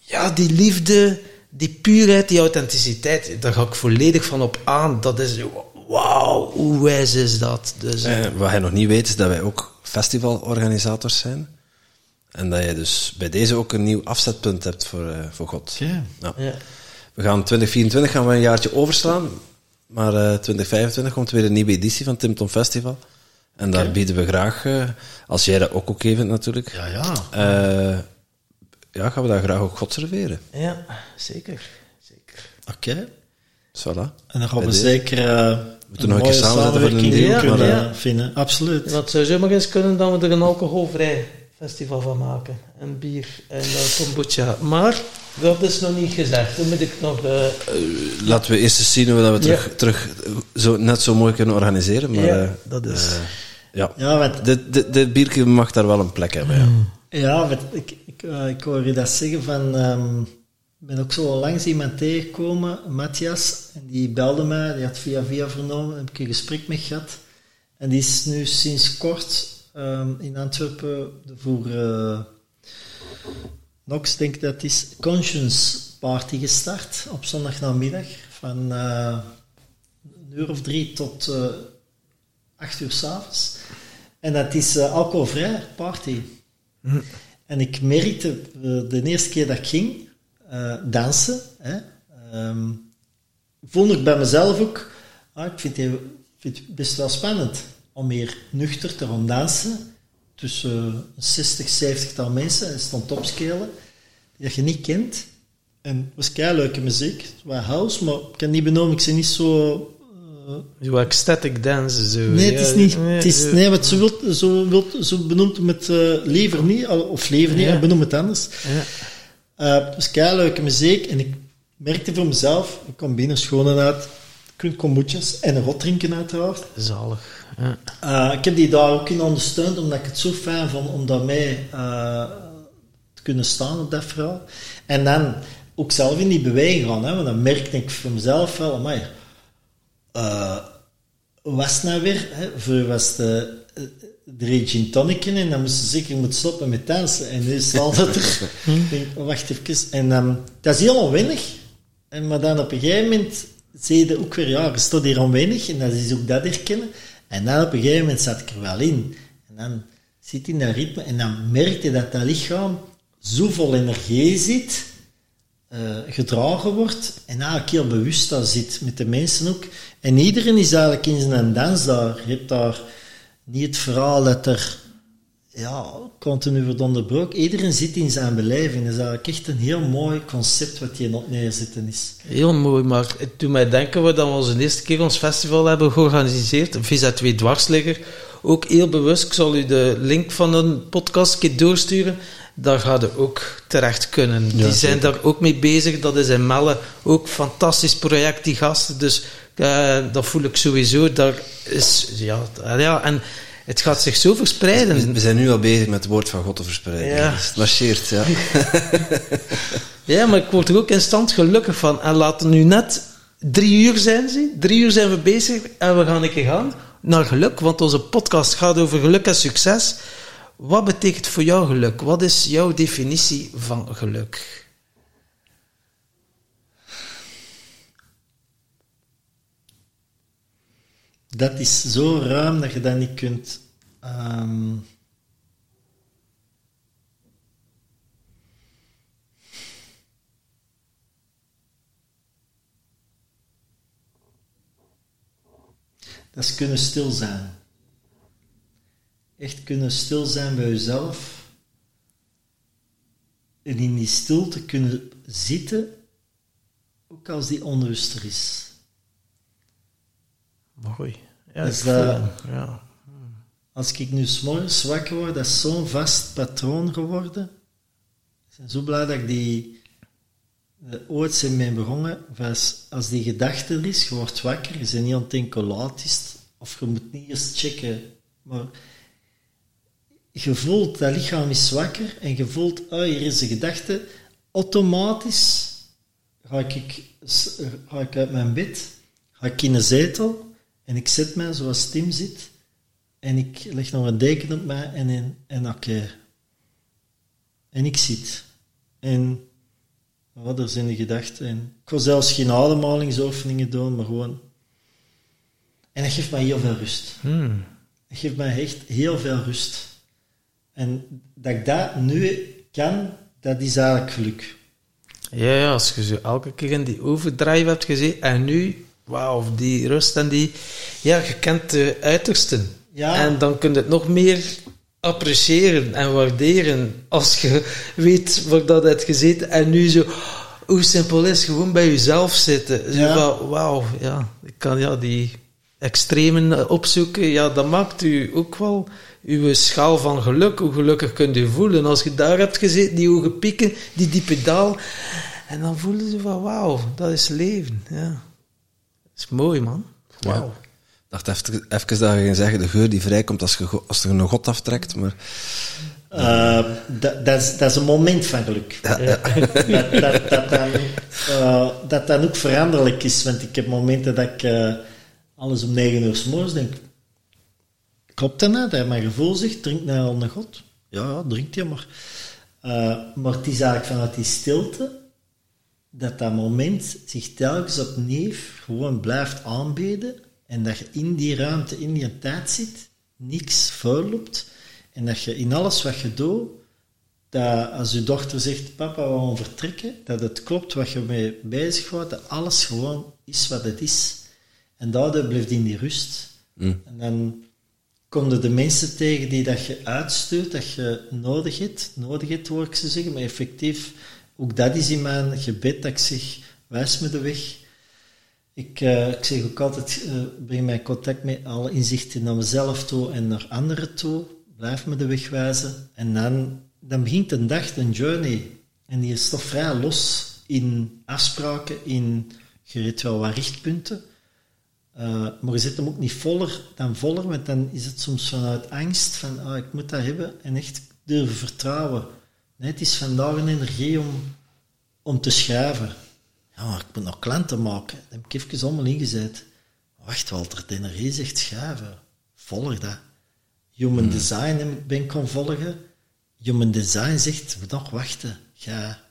ja, die liefde, die puurheid, die authenticiteit, daar ga ik volledig van op aan. Dat is, wauw, hoe wijs is dat? Dus, eh, Eh, wat hij nog niet weet, is dat wij ook festivalorganisators zijn. En dat je dus bij deze ook een nieuw afzetpunt hebt voor, eh, voor God. Oké. Ja. ja. We gaan 2024 gaan we een jaartje overslaan. Maar eh 2025 komt weer een nieuwe editie van Tim Tom Festival. En daar bieden we graag, eh, als jij dat ook oké vindt natuurlijk, Ja, ja. eh, ja, gaan we daar graag ook God serveren. ja, zeker. zeker. Oké. Voilà. En dan gaan we zeker uh, moeten nog een keer samenzetten voor een deal, kunnen eh, ja. vinden. Absoluut. Dat zou zomaar eens kunnen dat we er een alcoholvrij festival van maken. En bier en dan kombucha. Maar dat is nog niet gezegd. Dan moet ik nog... eh, Laten we eerst eens zien hoe we dat we terug, Ja. terug zo, net zo mooi kunnen organiseren. Maar, Ja, eh, dat is- eh, ja. Ja, want, De, de, de bierke mag daar wel een plek hebben. Ja. ja, want ik, ik, eh, ik hoor je dat zeggen van... ehm, ben ook zo langs iemand tegengekomen, Matthias, en die belde mij, die had via via vernomen, heb ik een gesprek mee gehad. En die is nu sinds kort ehm, in Antwerpen voor eh Nox, denk ik dat is, Conscience Party gestart op zondagnamiddag van eh, een uur of drie tot eh, acht uur s'avonds. En dat is alcoholvrij party. En ik merkte de eerste keer dat ik ging eh, dansen, hè, ehm, voelde ik bij mezelf ook, ah, ik vind het, vind het best wel spannend om hier nuchter te gaan dansen tussen 60, 70 tal mensen, en stond topscalen, die je niet kent. En het was kei leuke muziek, het was house, maar ik kan niet benoemen, ik ben niet zo eh, zo ecstatic dance. Zo. Nee, het is niet. Het is, nee, wat zo, wilt, zo, wilt, zo benoemt het uh, liever niet, of liever niet, Ja. benoem het anders. Ja. Eh, het was kei leuke muziek en ik merkte voor mezelf, ik kwam binnen schoenen uit, kunt kombucha's en rot drinken uiteraard. Zalig. Ja. Uh, ik heb die daar ook in ondersteund, omdat ik het zo fijn vond om daarmee uh, te kunnen staan op dat verhaal. En dan ook zelf in die beweging gaan, hè, want dan merkte ik voor mezelf wel, maar uh, was nou weer? Hè? Voor was de drie gin tonicen en dan moesten ze zeker moeten stoppen met dansen. En nu is altijd er... *laughs* denk, wacht even. En um, dat is heel onwennig. En, maar dan op een gegeven moment zie je ook weer, ja, je staat hier onwennig. En dat is ook dat herkennen. En dan op een gegeven moment zat ik er wel in. En dan zit in dat ritme. En dan merk je dat dat lichaam zo vol energie zit, uh, gedragen wordt. En eigenlijk heel bewust daar zit, met de mensen ook. En iedereen is eigenlijk in zijn dans daar. Je hebt daar niet het verhaal dat er ja, continu wordt onderbroken. Iedereen zit in zijn beleving. Dat is eigenlijk echt een heel mooi concept wat je op neerzetten is. Heel mooi, maar het doet mij denken we dat we onze eerste keer ons festival hebben georganiseerd, Visa 2 Dwarsligger. Ook heel bewust, ik zal u de link van een podcast doorsturen. Daar gaat je ook terecht kunnen. die zijn daar ook mee bezig. Dat is in Melle ook een fantastisch project, die gasten. Dus uh, dat voel ik sowieso. Daar is, ja, ja, en het gaat zich zo verspreiden. We zijn nu al bezig met het woord van God te verspreiden. Ja. het marcheert, ja. *laughs* ja, maar ik word er ook instant gelukkig van. En laten nu net drie uur zijn, zie. Drie uur zijn we bezig en we gaan een keer gaan naar geluk. Want onze podcast gaat over geluk en succes. Wat betekent voor jou geluk? Wat is jouw definitie van geluk? Dat is zo ruim dat je dat niet kunt. Um, dat is kunnen stil zijn. Echt kunnen stil zijn bij jezelf. En in die stilte kunnen zitten, ook als die onrust er is. Mooi. Ja, dus dat, ja. Als ik nu s'morgens wakker word, dat is zo'n vast patroon geworden. Ik ben zo blij dat ik die uh, ooit zijn mee begonnen. Als, als die gedachte er is, je wordt wakker, je bent niet aan het denken laat is, of je moet niet eerst checken. Maar je voelt, dat lichaam is wakker en je voelt, oh, hier is een gedachte. Automatisch ga ik, ga ik uit mijn bed, ga ik in een zetel en ik zet mij zoals Tim zit. En ik leg nog een deken op mij en, en, en oké. En ik zit. En wat er zijn de gedachten. En ik wil zelfs geen ademhalingsoefeningen doen, maar gewoon. En dat geeft mij heel veel rust. Hmm. Dat geeft mij echt heel veel rust. En dat ik dat nu kan, dat is eigenlijk geluk. Ja, ja als je zo elke keer in die overdrive hebt gezien en nu wauw, die rust en die... Ja, je kent de uitersten. Ja. En dan kun je het nog meer appreciëren en waarderen als je weet waar dat hebt gezeten en nu zo... Hoe simpel is gewoon bij jezelf zitten. Zo ja. wauw, ja, ik kan ja, die extremen opzoeken. Ja, dat maakt u ook wel uw schaal van geluk. Hoe gelukkig kunt u voelen als je daar hebt gezeten, die hoge pieken, die diepe daal. En dan voelen ze van wauw, dat is leven. Ja is mooi, man. Wauw. Ik dacht even, even dat je ging zeggen, de geur die vrijkomt als je, als er een god aftrekt, maar... Uh, dat, dat, is, dat is een moment van geluk. Ja, ja. *laughs* dat, dat, dat, dan, uh, dat dan ook veranderlijk is. Want ik heb momenten dat ik uh, alles om negen uur s morgens denk... Klopt dat nou? Dat mijn gevoel zegt, drink nou al een god. Ja, ja, drinkt je maar. maar het is eigenlijk vanuit die stilte dat dat moment zich telkens opnieuw gewoon blijft aanbeden en dat je in die ruimte, in die tijd zit, niks voorloopt en dat je in alles wat je doet, dat als je dochter zegt, papa, we gaan vertrekken, dat het klopt wat je mee bezig wordt, dat alles gewoon is wat het is. En daardoor blijft in die rust. Mm. En dan komen de mensen tegen die dat je uitstuurt, dat je nodig hebt, nodig hebt, hoor ik ze zeggen, maar effectief ook dat is in mijn gebed, dat ik zeg, wijs me de weg. Ik, uh, ik zeg ook altijd, uh, breng mij contact met alle inzichten naar mezelf toe en naar anderen toe. Blijf me de weg wijzen. En dan, dan begint een dag, een journey. En die is toch vrij los in afspraken, in, je wel wat richtpunten. Eh, maar je zet hem ook niet voller dan voller, want dan is het soms vanuit angst van ah, ik moet dat hebben en echt durven vertrouwen. Nee, het is vandaag een energie om, om te schrijven. Ja, maar ik moet nog klanten maken. Dat heb ik even allemaal ingezet. Wacht, Walter, de energie zegt schrijven. Volg dat. Human design heb ik- ben ik gaan volgen. Human design zegt, nog wachten. Ga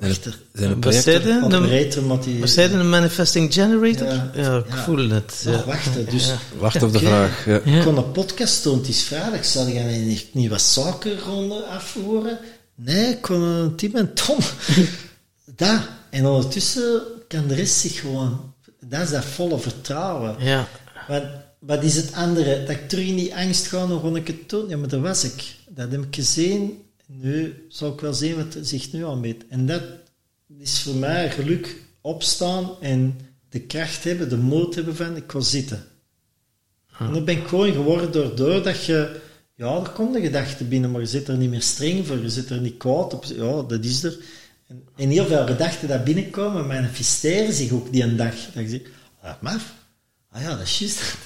wachten. Zijn een je? Een- Operator, maar die... Wat zei je, een manifesting generator? Ja. Ja, ik Ja. voel het. Ja. wachten. Dus Wacht op de vraag. Ja. ik kon een podcast doen, het is vrijdag. Zal ik dan niet, niet wat zakenronde afvoeren? Nee, ik kon een team en Tom. *laughs* dat. En ondertussen kan de rest zich gewoon... Dat is dat volle vertrouwen. Ja. Want wat is het andere? Dat ik terug in die angst ga, dan kon ik het doen. Ja, maar dat was ik. Dat heb ik gezien. Nu zou ik wel zien wat zich nu aanbiedt. En dat is voor mij geluk opstaan en de kracht hebben, de moed hebben van ik wil zitten. En dat ben ik gewoon geworden doordat dat je... Ja, er komt een gedachte binnen, maar je zit er niet meer streng voor. Je zit er niet kwaad op. Ja, dat is er. En, en heel veel gedachten die binnenkomen, manifesteren zich ook die een dag. Dat je zegt, ah, maf. Ah ja, dat is juist.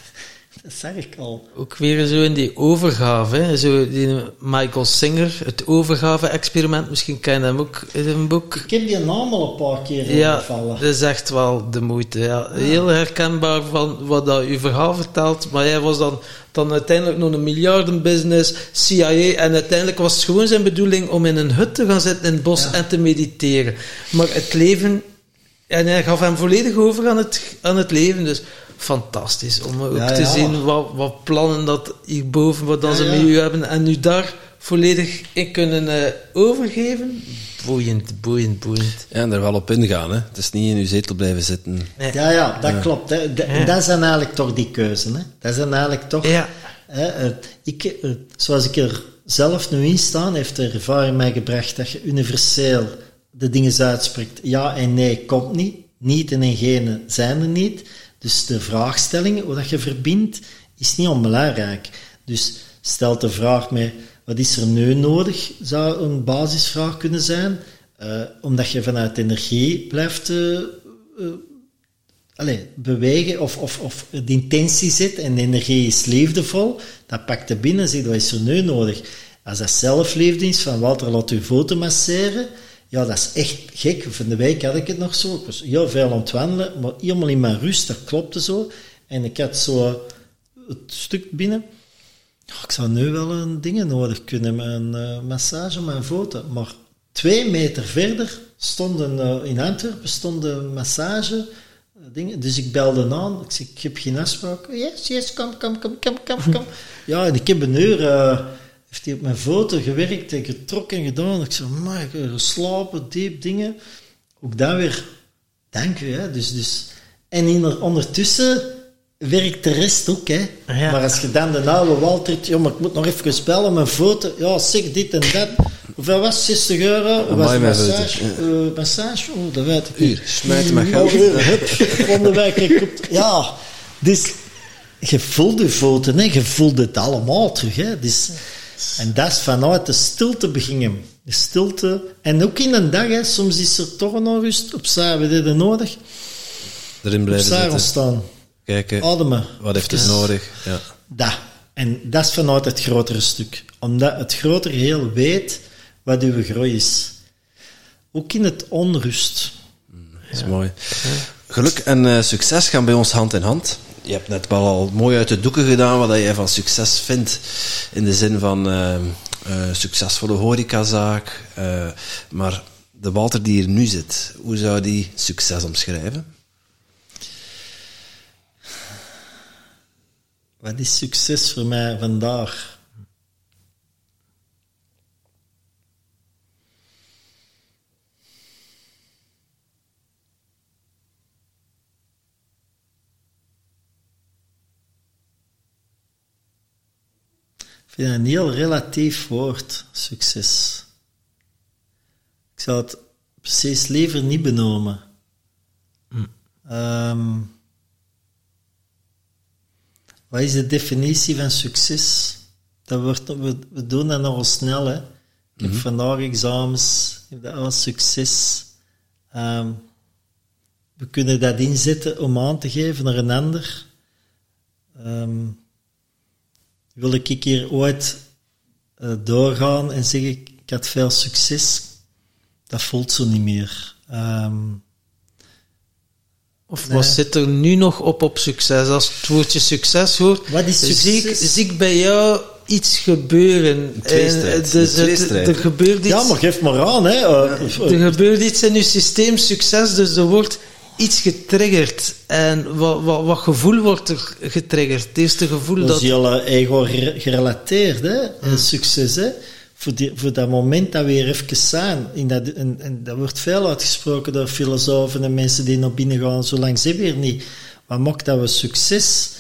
*laughs* Dat zag ik al. Ook weer zo in die overgave, hè. Zo die Michael Singer, het overgave-experiment, misschien ken je hem ook in een boek. Ik heb die naam al een paar keer Ja, dat is echt wel de moeite. Ja. Heel herkenbaar van wat dat uw verhaal vertelt. Maar hij was dan, dan uiteindelijk nog een miljardenbusiness, CIA. En uiteindelijk was het gewoon zijn bedoeling om in een hut te gaan zitten in het bos Ja. en te mediteren. Maar het leven... En hij gaf hem volledig over aan het, aan het leven. Dus fantastisch om ook Ja, te ja. zien wat, wat plannen dat hierboven, wat dan Ja, ze ja. met u hebben. En nu daar volledig in kunnen eh, overgeven. Boeiend, boeiend, boeiend. Ja, en er wel op ingaan. Hè. Het is niet in uw zetel blijven zitten. Nee. Ja, ja, dat klopt. Hè. Dat, Ja. dat zijn eigenlijk toch die keuzen. Hè. Dat zijn eigenlijk toch... Ja. Hè, ik, zoals ik er zelf nu in sta, heeft de ervaring mij gebracht dat je universeel de dingen uitspreekt. Ja en nee komt niet. Niet en gene zijn er niet. Dus de vraagstelling, dat je verbindt, is niet onbelangrijk. Dus stelt de vraag mee, wat is er nu nodig, zou een basisvraag kunnen zijn. Eh, omdat je vanuit energie blijft allee, bewegen of, of, of de intentie zit en de energie is liefdevol, dat pakt er binnen en zegt, wat is er nu nodig? Als dat zelfliefde is, van Walter, laat uw voeten masseren, ja, dat is echt gek. Van de week had ik het nog zo. Ik was heel veel aan het wandelen, maar helemaal in mijn rust, dat klopte zo. En ik had zo het stuk binnen. Ik zou nu wel een dingen nodig kunnen, een eh, massage op mijn voeten. Maar twee meter verder stonden, eh, in Antwerpen stonden massage eh, dingen. Dus ik belde aan. Ik zei, ik heb geen afspraak. Yes, yes, kom, kom, kom, kom, kom, kom. *laughs* ja, en ik heb een uur... heeft hij op mijn voeten gewerkt en getrokken en gedaan. Ik zei, maar ik heb geslapen, diep dingen. Ook dan weer, dank u. Hè. Dus, dus, en in, ondertussen werkt de rest ook. Hè. Ja. Maar als je dan de oude Walter, ja, maar ik moet nog even bellen, mijn voeten, ja, zeg dit en dat. Hoeveel was het? 60 euro? Hoe was mijn massage? Eh, massage? Oh, dat weet ik Hier, niet. geld. Hier, hup, de wijk. ik op- Ja, dus je voelt je voeten, hè. je voelt het allemaal terug. Hè. Dus, en dat is vanuit de stilte beginnen. De stilte. En ook in een dag, hè. soms is er toch een onrust. Op zaa, we deden nodig. Erin Op blijven zitten. staan. Kijken, Ademen. wat heeft het nodig? Ja. Dat. En dat is vanuit het grotere stuk. Omdat het grotere geheel weet wat uw groei is. Ook in het onrust. Dat is mooi. Geluk en eh, succes gaan bij ons hand in hand. Je hebt net wel al mooi uit de doeken gedaan wat jij van succes vindt. In de zin van eh, eh, succesvolle horecazaak. eh, maar de Walter die hier nu zit, hoe zou die succes omschrijven? Wat is succes voor mij vandaag? Ik vind het een heel relatief woord, succes. Ik zou het precies liever niet benoemen. Ehm, wat is de definitie van succes? Dat wordt, we, we doen dat nogal snel. Hè? Ik heb vandaag examens, ik heb dat alles succes. Ehm, we kunnen dat inzetten om aan te geven naar een ander. Ehm, wil ik hier ooit eh, doorgaan en zeggen, ik had veel succes? Dat voelt zo niet meer. Ehm, Of Nee. wat zit er nu nog op op succes? Als het woordje succes hoort, Wat is zie ik, succes? zie ik bij jou iets gebeuren. En, eh, dus het- tweestrijd. er gebeurt iets... ja, maar geef maar aan, hè. Eh, Er gebeurt iets in je systeem, succes, dus er wordt iets getriggerd. En wat, wat, wat gevoel wordt er getriggerd? Het eerste gevoel Dat dat... is heel eh, ego gere- gerelateerd, hè? Mm. Succes, hè? Voor, die, voor dat moment dat we hier even zijn. In dat, en, en dat wordt veel uitgesproken door filosofen en mensen die naar binnen gaan. Zo lang zijn we hier niet. Wat maakt dat we succes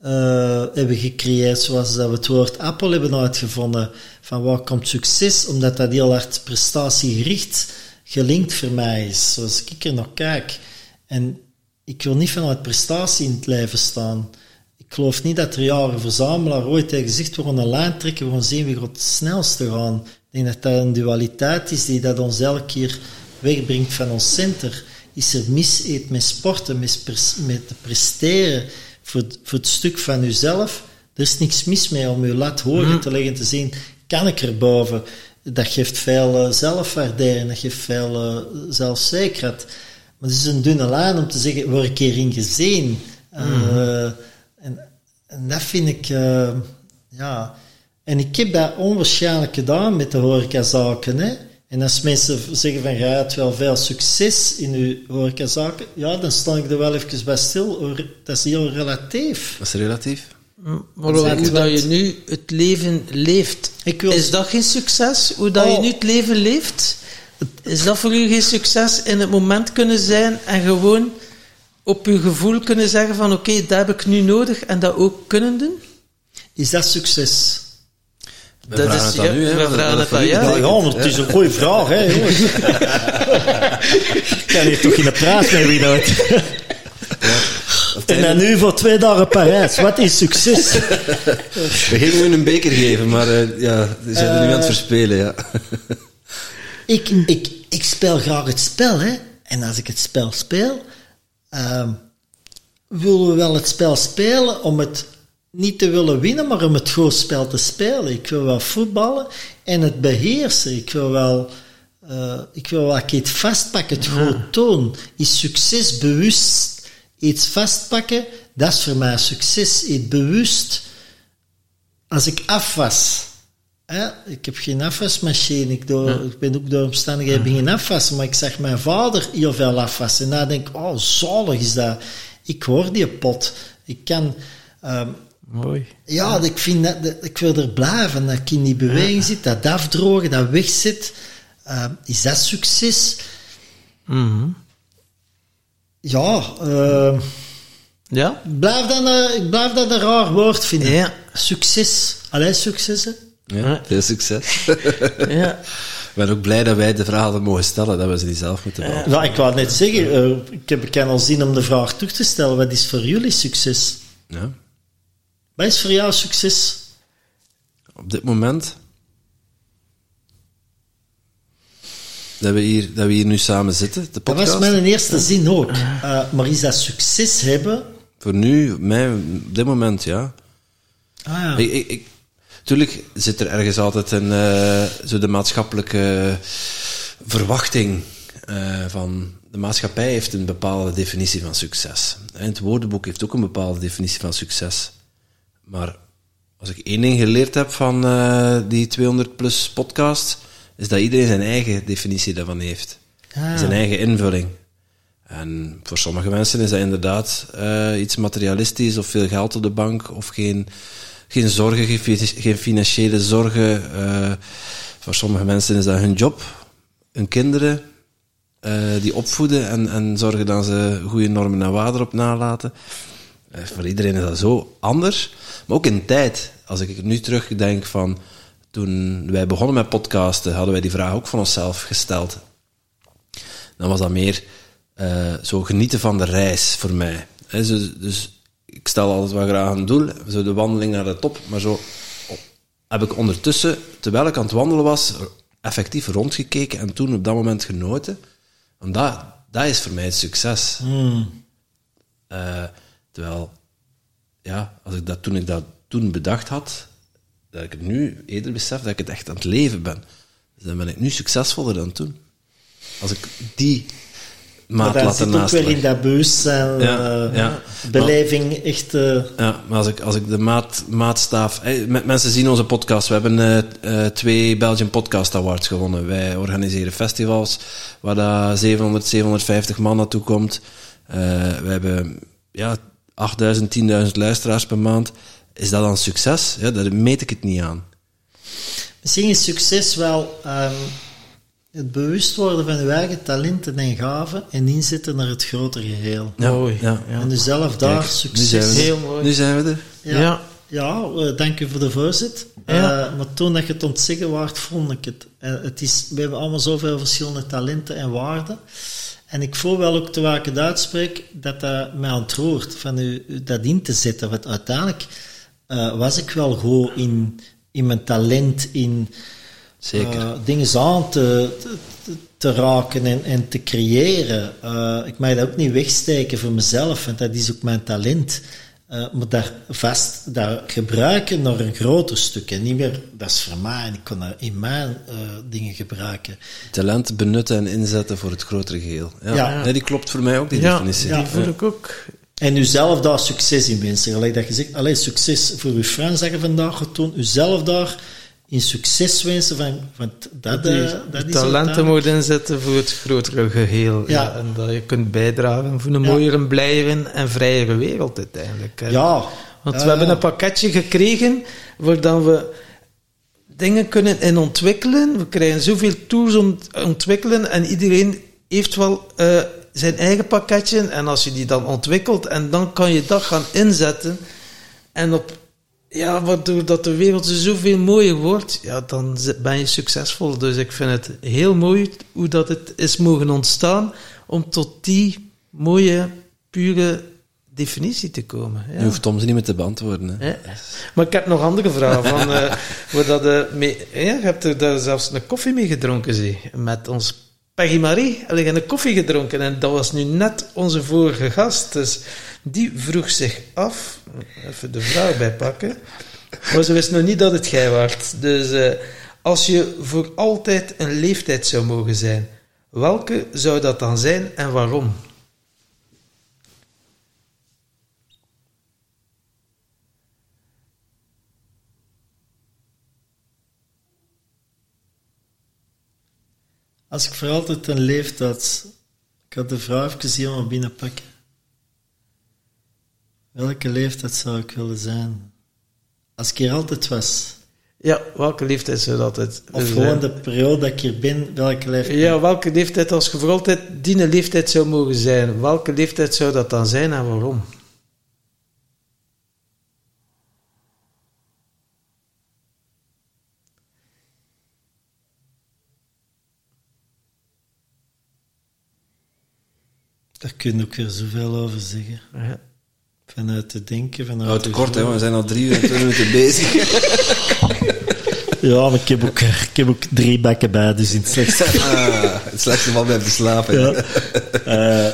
eh, hebben gecreëerd, zoals dat we het woord Apple hebben uitgevonden. Van waar komt succes? Omdat dat heel hard prestatiegericht gelinkt voor mij is. Zoals ik er nog kijk. En ik wil niet vanuit prestatie in het leven staan. Ik geloof niet dat er jaren verzamelaar ooit heeft gezegd, we gaan een lijn trekken, we gaan zien wie gaat het snelste gaan. Ik denk dat dat een dualiteit is die dat ons elke keer wegbrengt van ons center. Is er mis met sporten, met, met te presteren voor, het- voor het stuk van uzelf? Er is niks mis mee om uw lat hoger te leggen, te zien, kan ik er boven? Dat geeft veel eh, zelfwaardering, dat geeft veel eh, zelfzekerheid. Maar het is een dunne lijn om te zeggen, word ik hierin gezien? Eh, en, en dat vind ik, eh, ja... En ik heb dat onwaarschijnlijk gedaan met de horecazaken, hè. En als mensen zeggen van, ja, je hebt wel veel succes in uw horecazaken, ja, dan sta ik er wel even bij stil. Dat is heel relatief. Dat is relatief. Maar hoe dat je nu het leven leeft, Ik wil- is dat geen succes? Hoe dat je Oh. nu het leven leeft? Is dat voor u geen succes in het moment kunnen zijn en gewoon op uw gevoel kunnen zeggen van oké, dat heb ik nu nodig en dat ook kunnen doen? Is dat succes? We Dat vragen is- het aan ja, u, hè. we vragen het aan jou. Ja, maar het is een goede vraag, hè, jongens. ik kan hier toch in de praat mee wie dat. En dan nu voor twee dagen Parijs. Wat is succes? We gingen u een beker geven, maar eh, ja, we zijn er nu aan het verspelen, ja. Ik, ik, ik speel graag het spel, hè. En als ik het spel speel, ehm, willen we wel het spel spelen om het niet te willen winnen, maar om het goed spel te spelen. Ik wil wel voetballen en het beheersen. Ik wil wel, eh, ik wil wel iets vastpakken, het goed doen. Is succes bewust iets vastpakken? Dat is voor mij succes. Iets bewust als ik afwas. Hè, ik heb geen afwasmachine. Ik, door, ik ben ook door omstandigheden beginnen afwassen. Maar ik zag mijn vader heel veel afwassen. En dan denk ik, oh, zalig is dat. Ik hoor die pot. Ik kan... ehm, Mooi. ja, ik, vind dat, dat- ik wil er blijven. Dat ik in die beweging zit, dat afdrogen, dat wegzit. Ehm, is dat succes? Mhm. Ja, ehm, Ja? blijf dat, een- ik blijf dat een raar woord vinden. Ja. Succes. Allee, succes, hè? Ja. Veel succes. *laughs* Ja. Ik ben ook blij dat wij de vraag hadden mogen stellen, dat we ze niet zelf moeten beantwoorden. Nou, ik wou net zeggen, eh, ik heb ik kan al zin om de vraag terug te stellen. Wat is voor jullie succes? Ja. Wat is voor jou succes? Op dit moment... Dat we, hier, dat we hier nu samen zitten, de Dat podcast. was mijn eerste zin ook. Eh, maar is dat succes hebben? Voor nu, mij, op dit moment, ja. Ah ja. Ik, ik, ik, tuurlijk zit er ergens altijd een, eh, zo de maatschappelijke verwachting eh, van de maatschappij heeft een bepaalde definitie van succes. En het woordenboek heeft ook een bepaalde definitie van succes. Maar als ik één ding geleerd heb van eh, die 200 plus podcast, is dat iedereen zijn eigen definitie daarvan heeft. Ah. Zijn eigen invulling. En voor sommige mensen is dat inderdaad iets materialistisch of veel geld op de bank of geen, geen zorgen, geen, fi- geen financiële zorgen. eh. voor sommige mensen is dat hun job, hun kinderen, eh, die opvoeden en, en zorgen dat ze goede normen en waarden op nalaten. Eh, voor iedereen is dat zo anders. Maar ook in tijd, als ik nu terugdenk van toen wij begonnen met podcasten, hadden wij die vraag ook van onszelf gesteld dan was dat meer zo genieten van de reis voor mij. Zo- dus ik stel altijd wel graag een doel, zo de wandeling naar de top, maar zo heb ik ondertussen, terwijl ik aan het wandelen was, effectief rondgekeken en toen op dat moment genoten. Want dat, Dat is voor mij het succes. Hmm. Eh, terwijl, ja, als ik dat, toen ik dat toen bedacht had, dat ik het nu eerder besef dat ik het echt aan het leven ben. Dus dan ben ik nu succesvoller dan toen. Als ik die maat dat laat zit ook weer in dat bewustzijn, Ja, eh, ja. beleving, echt... eh, Ja, maar als ik, als ik de maat, maatstaaf... Hey, met- mensen zien onze podcast. We hebben eh, eh, twee Belgian Podcast Awards gewonnen. Wij organiseren festivals waar daar 700, 750 man naartoe komt. Eh, we hebben ja, 8000, 10.000 luisteraars per maand. Is dat dan succes? Ja, daar meet ik het niet aan. Misschien is succes wel ehm, het bewust worden van uw eigen talenten en gaven en inzetten naar het grotere geheel. Ja, Mooi, Ja. ja. En dus zelf daar Kijk, succes... Nu zijn, we er. Heel mooi. nu zijn we er. Ja, Ja. ja. dank u voor de voorzet. Ja. Eh, maar toen dat je het ontzeggen waard, vond ik het. Eh, het is, we hebben allemaal zoveel verschillende talenten en waarden. En ik voel wel ook, terwijl ik het uitspreek, dat dat mij ontroert, van u, u dat in te zetten. Want uiteindelijk eh, was ik wel goed in, in mijn talent, in Zeker. eh, dingen aan te, te, te raken en, en te creëren. Eh, ik mag dat ook niet wegsteken voor mezelf, want dat is ook mijn talent. Eh, maar daar vast, daar gebruiken naar een groter stuk. En niet meer, dat is voor mij en ik kan dat in mijn eh, dingen gebruiken. Talent benutten en inzetten voor het grotere geheel. Ja, Ja. Nee, die klopt voor mij ook, die Ja, definitie. die Ja. voel ik ook. En uzelf daar succes in wensen. Gelijk dat je zegt, alleen succes voor uw friends dat je vandaag gaat doen. Uzelf daar in succes wensen. Van, want dat, Dat eh, dat is talenten moet inzetten voor het grotere geheel. Ja. Ja. en dat je kunt bijdragen voor een Ja. mooiere, blijere en vrijere wereld uiteindelijk. hè. Ja. Want we hebben ja. een pakketje gekregen waar dan we dingen kunnen in ontwikkelen. We krijgen zoveel tools om te ontwikkelen en iedereen heeft wel eh, zijn eigen pakketje. En als je die dan ontwikkelt en dan kan je dat gaan inzetten en op ja, waardoor dat de wereld zoveel mooier wordt, ja, dan ben je succesvol. Dus ik vind het heel mooi hoe dat het is mogen ontstaan om tot die mooie, pure definitie te komen. Ja. Je hoeft Tom ze niet meer te beantwoorden. Hè. Ja. Maar ik heb nog andere vragen. Van, *laughs* eh, dat, eh, mee, ja, je hebt er daar zelfs een koffie mee gedronken, zie. Met ons Peggy Marie. Alleen een koffie gedronken. En dat was nu net onze vorige gast. Dus die vroeg zich af... Even de vraag bijpakken. Maar ze wist nog niet dat het jij waart. Dus eh, als je voor altijd een leeftijd zou mogen zijn... Welke zou dat dan zijn en waarom? Als ik voor altijd een leeftijd... Ik had de vraag even hier maar binnenpakken. Welke leeftijd zou ik willen zijn? Als ik hier altijd was. Ja, welke leeftijd zou dat het Of zijn? gewoon de periode dat ik hier ben, welke leeftijd? Ja, welke leeftijd, als je voor altijd die leeftijd zou mogen zijn, welke leeftijd zou dat dan zijn en waarom? Daar kun je ook weer zoveel over zeggen. Ja. Vanuit te denken, vanuit Nou, te te kort, hè, we zijn al drie uur en twee minuten bezig. Ja, maar ik heb, ook, ik heb ook drie bakken bij, dus in het slechtste *laughs* Ah, het slechtste van bij te slapen. Ja. Eh,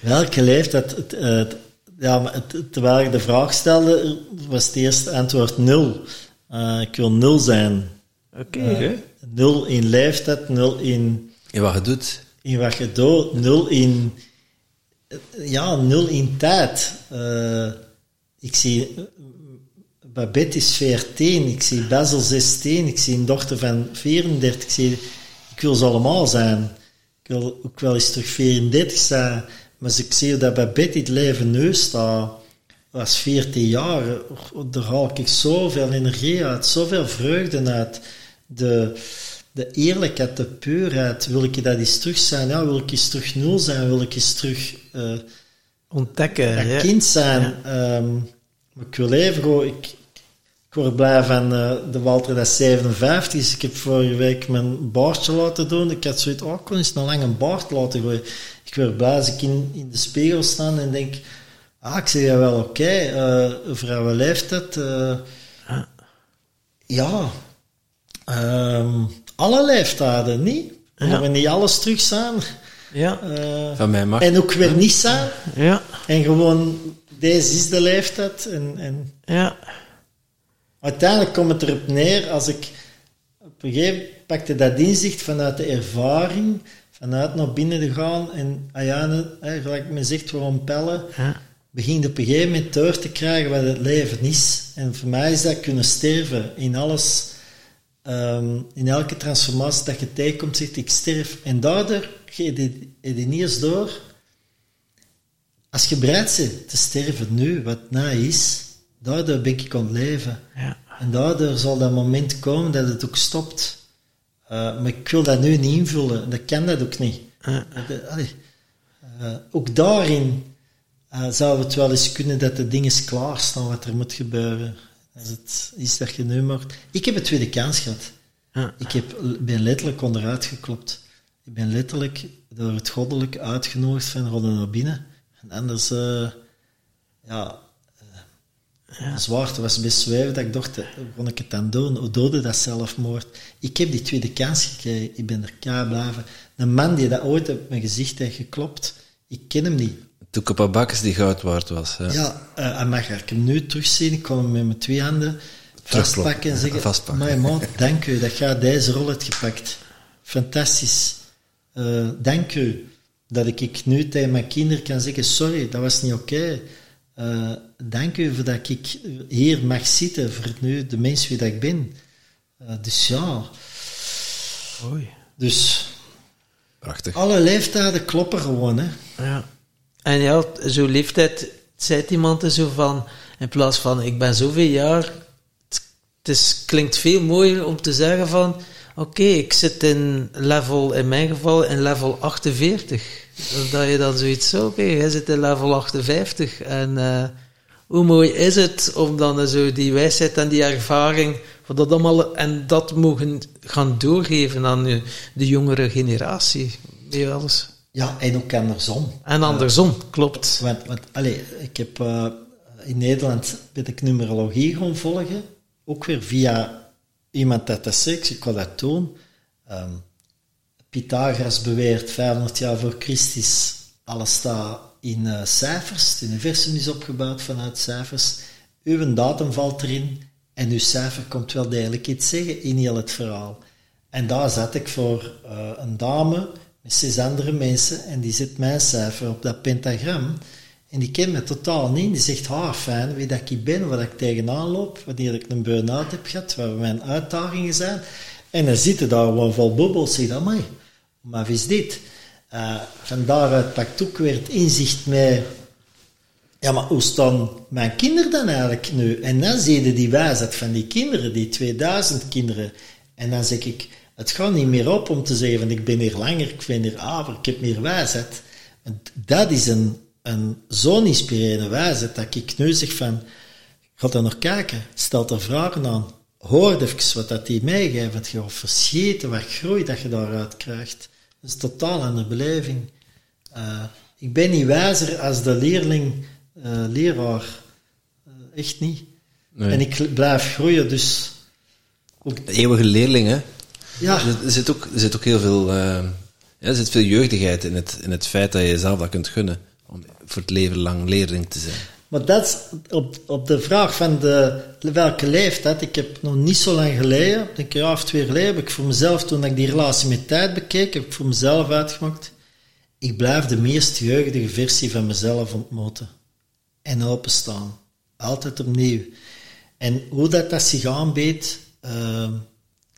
welke leeftijd? Het, eh, het- ja, maar het- terwijl ik de vraag stelde, was het eerste antwoord nul. Eh, ik wil nul zijn. Oké. Eh, nul in leeftijd, nul in, En wat je doet. In wat je doet, nul in, ja, nul in tijd. Eh, ik zie, Babette is 14, ik zie Basil 16, ik zie een dochter van 34, ik, zie, ik wil ze allemaal zijn. Ik wil ook wel eens terug 34 zijn, maar als ik zie dat Babette het leven nu staat, was 14 jaar, daar haal ik zoveel energie uit, zoveel vreugde uit. De, de eerlijkheid, de puurheid, wil ik dat eens terug zijn? Ja, wil ik eens terug nul zijn? Wil ik eens terug... eh, Ontdekken. dat ja. kind zijn. ehm, maar ik wil even. Ik, ik word blij van eh, de Walter dat is 57 is. Ik heb vorige week mijn baardje laten doen. Ik had zoiets, oh, ik kon eens een lange baard laten gooien. Ik word blij als ik in, in de spiegel sta en denk... Ah, ik zeg ja wel oké. eh, vrouwen leeftijd... ja. Ehm, alle leeftijden, niet? We niet alles terug zijn. Ja. eh, Van mij mag. en ook weer niet zijn. Ja. En gewoon, deze is de leeftijd. En, en Ja. uiteindelijk komt het erop neer, als ik op een gegeven moment pakte dat inzicht vanuit de ervaring, vanuit naar binnen te gaan en, ah ja, ne- hè, gelijk men zegt, waarom pellen, Ja. begin je op een gegeven moment door te krijgen wat het leven is. En voor mij is dat kunnen sterven in alles, ehm, in elke transformatie dat je tegenkomt, zegt ik sterf. En daardoor ga je die- niet eens door. Als je bereid bent te sterven nu, wat na is, daardoor ben ik aan het leven. Ja. En daardoor zal dat moment komen dat het ook stopt. Eh, maar ik wil dat nu niet invullen. Dat kan dat ook niet. Ja. Eh, ook daarin eh, zou het wel eens kunnen dat de dingen klaarstaan wat er moet gebeuren. Als het is dat je nu maakt. Ik heb een tweede kans gehad. Ja. Ik heb, ben letterlijk onderuit geklopt. Ik ben letterlijk door het goddelijk uitgenodigd van Rodden naar binnen. En anders, eh, ja, Ja. de zwaarte was best zweven dat ik dacht, eh, hoe kon ik het dan doen? Hoe doodde dat zelfmoord? Ik heb die tweede kans gekregen. Ik ben er klaar blijven. Een man die dat ooit op mijn gezicht heeft geklopt, ik ken hem niet. Toen ik op bakkes die goud waard was. Ja. Ja, eh hij mag ik hem nu terugzien. Ik kon hem met mijn twee handen vastpakken en zeggen... Vastpakken. "Amai, maat, dank u dat jij deze rol hebt gepakt. Fantastisch. Eh, dank u dat ik, ik nu tegen mijn kinderen kan zeggen... Sorry, dat was niet oké. Eh, dank u voor dat ik hier mag zitten voor nu de mens wie dat ik ben. Eh, dus ja... Oei. Dus Prachtig. alle leeftijden kloppen gewoon, hè. Ja. En ja, zo'n leeftijd zei iemand zo van, in plaats van ik ben zoveel jaar, het, klinkt veel mooier om te zeggen van, oké, ik zit in level, in mijn geval, in level 48. Dat je dan zoiets zo, oké, jij zit in level 58 en eh, hoe mooi is het om dan zo die wijsheid en die ervaring van dat allemaal en dat mogen gaan doorgeven aan de, jongere generatie. Wel eens? Ja, en ook andersom. En andersom, klopt. Want, want allee, ik heb eh, in Nederland ben ik numerologie gaan volgen. Ook weer via iemand dat dat zegt. Ik wil dat doen. Ehm, Pythagoras beweert 500 jaar voor Christus. Alles staat in eh, cijfers. Het universum is opgebouwd vanuit cijfers. Uw datum valt erin. En uw cijfer komt wel degelijk iets zeggen in heel het verhaal. En daar zat ik voor eh, een dame met zes andere mensen en die zet mijn cijfer op dat pentagram. En die kent me totaal niet. Die zegt, ah, fijn, wie dat ik ben, wat ik tegenaan loop, wanneer ik een burn-out heb gehad, waar mijn uitdagingen zijn. En dan zitten daar gewoon vol bubbels. Zeg, amai, maar wie is dit? Eh, van daaruit pakt ook weer het inzicht mee. Ja, maar hoe staan mijn kinderen dan eigenlijk nu? En dan zie je die wijsheid van die kinderen, die 2000 kinderen. En dan zeg ik, het gaat niet meer op om te zeggen van ik ben hier langer, ik ben hier aver, ik heb meer wijsheid. Dat is een, een zo'n inspirerende wijsheid dat ik nu zeg van, ga er nog kijken, stel er vragen aan, hoor even wat dat die meegeeft, want je gaat verschieten wat groei dat je daaruit krijgt. Dat is totaal andere beleving. Uh, ik ben niet wijzer als de leerling, uh, leraar. Uh, echt niet. Nee. En ik blijf groeien, dus... Ook... De eeuwige leerling, hè? Ja. Er zit ook, er zit ook heel veel... Uh, ja, er zit veel jeugdigheid in het, in het feit dat je jezelf dat kunt gunnen. Om voor het leven lang leerling te zijn. Maar dat is op, op de vraag van de, welke leeftijd. Ik heb nog niet zo lang geleden, denk een jaar of twee geleden, heb ik voor mezelf, toen ik die relatie met tijd bekeek, heb ik voor mezelf uitgemaakt. Ik blijf de meest jeugdige versie van mezelf ontmoeten. En openstaan. Altijd opnieuw. En hoe dat, dat zich aanbeet, uh,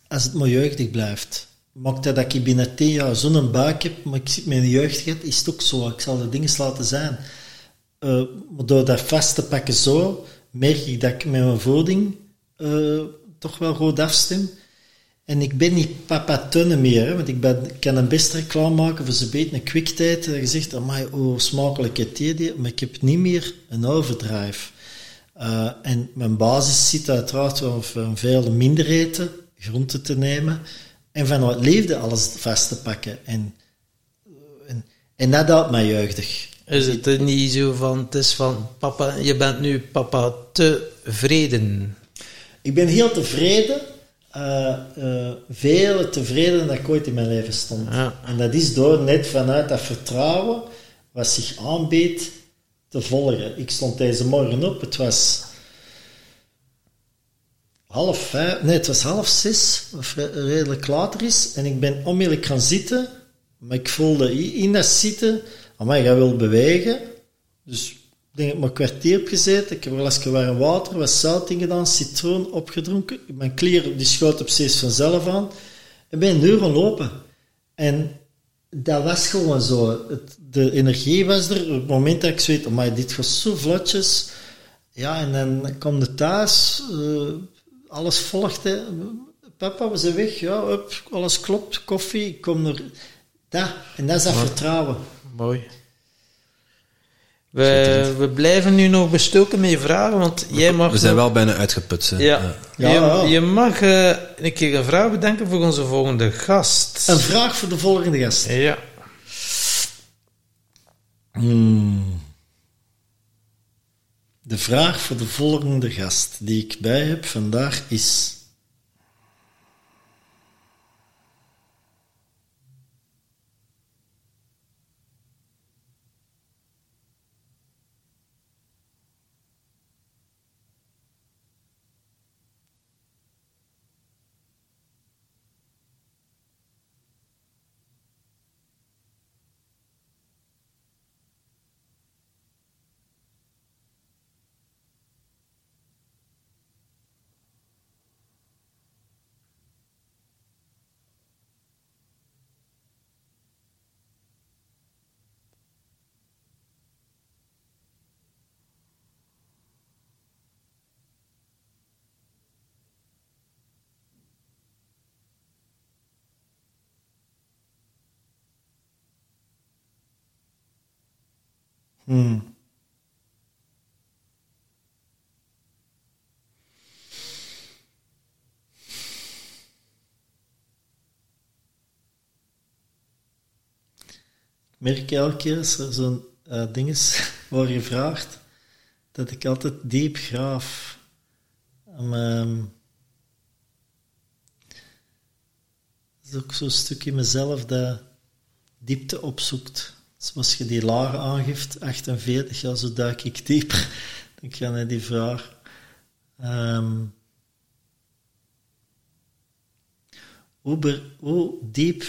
als het maar jeugdig blijft. Maakt dat dat ik binnen tien jaar zo'n buik heb, maar ik zit een jeugdigheid, is het ook zo. Ik zal de dingen laten zijn. Uh, maar door dat vast te pakken zo, merk ik dat ik met mijn voeding uh, toch wel goed afstem. En ik ben niet papa tunne meer, want ik, ben, kan een best reclame maken voor ze beter een kwiktijd. Dat je zegt, amai, hoe smakelijk het die, maar ik heb niet meer een overdrive. Uh, en mijn basis zit uiteraard wel veel minder eten, groenten te nemen en vanuit liefde alles vast te pakken. En, en, en dat houdt mij jeugdig. Is het er niet zo van, het is van, papa, je bent nu papa tevreden? Ik ben heel tevreden. eh, veel tevreden dat ik ooit in mijn leven stond. Ja. En dat is door net vanuit dat vertrouwen wat zich aanbiedt te volgen. Ik stond deze morgen op, het was half vijf, nee, het was half zes, vre- redelijk later is, en ik ben onmiddellijk gaan zitten, maar ik voelde in dat zitten, maar jij wil bewegen, dus ik denk ik maar kwartier heb gezeten, ik heb een glasje warm water, wat zout in gedaan, citroen opgedronken, mijn klier die op steeds vanzelf aan, en ben een uur gaan lopen. En dat was gewoon zo. De energie was er. Op het moment dat ik zoiets, maar dit gaat zo vlotjes. Ja, en dan kwam de thuis, eh, alles volgde. Papa, we zijn weg. Ja, hup, alles klopt. Koffie, ik kom er. Dat, en dat is dat vertrouwen. Mooi. We, we blijven nu nog bestoken met je vragen, want jij mag... We zijn nog- wel bijna uitgeput. hè. Ja. Ja, je, ja. je mag eh, een keer een vraag bedenken voor onze volgende gast. Een vraag voor de volgende gast. Ja. De vraag voor de volgende gast die ik bij heb vandaag is... Hmm. Merk elke keer als er zo'n eh, ding is *laughs* waar je vraagt, dat ik altijd diep graaf. Om, ehm, dat is ook zo'n stuk in mezelf dat diepte opzoekt. Zoals je die laag aangeeft, 48, ja, zo duik ik dieper. *laughs* Dan ga naar die vraag. Ber- hoe diep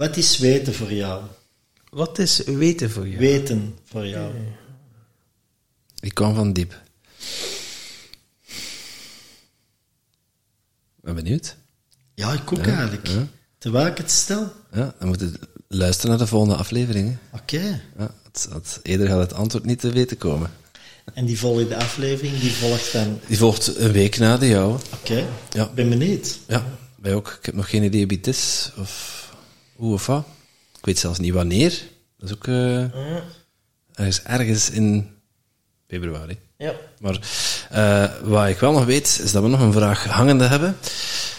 Wat is weten voor jou? Wat is weten voor jou? Weten voor jou. Ik kwam van diep. Ben benieuwd. Ja, ik ook eigenlijk. ja. Terwijl ik het stel. Ja, dan moet je luisteren naar de volgende aflevering. hè. Oké. Ja, het, het, eerder gaat het antwoord niet te weten komen. En die volgende aflevering, die volgt van... Die volgt een week na de jouwe. Oké. Ja. Ik ben benieuwd. Ja, wij ook. Ik heb nog geen idee wie het is, of hoe of wat. Ik weet zelfs niet wanneer. Dat is ook eh, ergens, ergens in februari. Ja. Maar eh, wat ik wel nog weet, is dat we nog een vraag hangende hebben.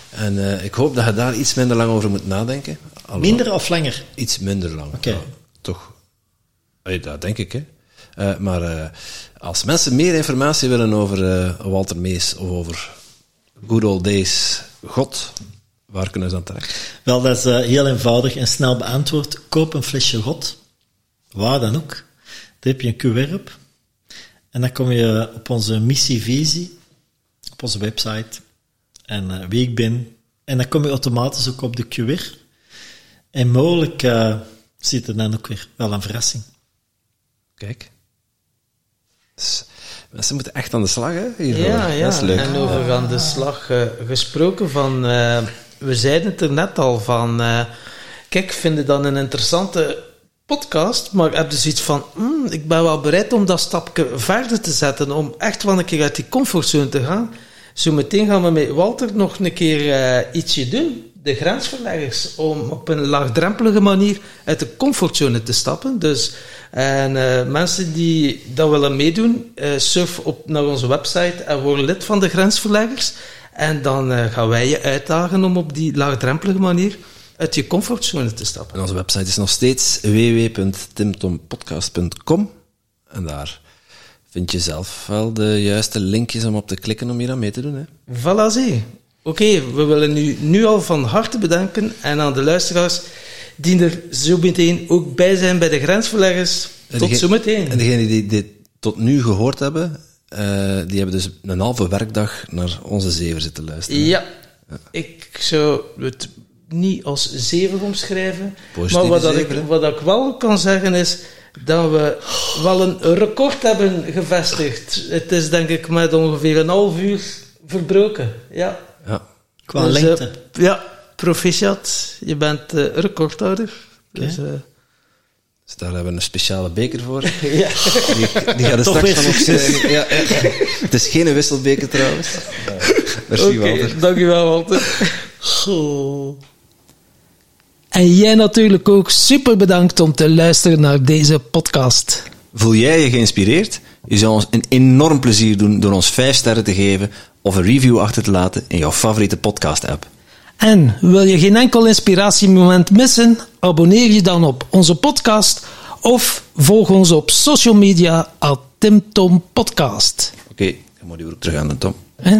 En eh, ik hoop dat je daar iets minder lang over moet nadenken. Minder of langer? Iets minder lang. Oké. Toch. Allee, dat denk ik, hè. Maar als mensen meer informatie willen over Walter Mees of over Good Old Days God, waar kunnen ze dan terecht? Wel, dat is eh, heel eenvoudig en snel beantwoord. Koop een flesje rot. Waar dan ook. Daar heb je een QR op. En dan kom je op onze missievisie, op onze website, en eh, wie ik ben. En dan kom je automatisch ook op de QR. En mogelijk eh, zit er dan ook weer wel een verrassing. Kijk. Dus, mensen moeten echt aan de slag, hè? hiervoor. Ja, ja. Dat is leuk. En over aan de slag eh, gesproken van... eh, we zeiden het er net al van... eh, kijk, ik vind het dan een interessante podcast, maar ik heb dus iets van... hmm, ik ben wel bereid om dat stapje verder te zetten, om echt wel een keer uit die comfortzone te gaan. Zo meteen gaan we met Walter nog een keer eh, ietsje doen. de grensverleggers om op een laagdrempelige manier uit de comfortzone te stappen. Dus en, eh, mensen die dat willen meedoen, surf op naar onze website en word lid van de grensverleggers. En dan eh, gaan wij je uitdagen om op die laagdrempelige manier uit je comfortzone te stappen. En onze website is nog steeds www.timtompodcast.com. En daar vind je zelf wel de juiste linkjes om op te klikken om hier aan mee te doen. Hè? Voilà, zie. Oké, we willen u nu al van harte bedanken en aan de luisteraars die er zo meteen ook bij zijn bij de grensverleggers. Tot zometeen. En degenen die dit tot nu gehoord hebben, eh, die hebben dus een halve werkdag naar onze zever zitten luisteren. Ja, ik zou het niet als zeven omschrijven. Positieve maar wat, dat zeven, ik, wat ik wel kan zeggen is dat we wel een record hebben gevestigd. Het is denk ik met ongeveer een half uur verbroken. Ja. Ja. Qua Dus, eh, lengte. ja, proficiat. Je bent eh, recordhouder. Dus, eh, Dus daar hebben we een speciale beker voor. *laughs* ja. Die, die gaat er Toch straks van opschrijven. Ja. Het is geen wisselbeker trouwens. Merci Oké, Walter. dankjewel Walter. En jij natuurlijk ook super bedankt om te luisteren naar deze podcast. Voel jij je geïnspireerd? Je zou ons een enorm plezier doen door ons 5 sterren te geven of een review achter te laten in jouw favoriete podcast-app. En wil je geen enkel inspiratiemoment missen? Abonneer je dan op onze podcast of volg ons op social media at Tim Tom Podcast. Oké, dan moet je ook terug aan de Tom. Hè?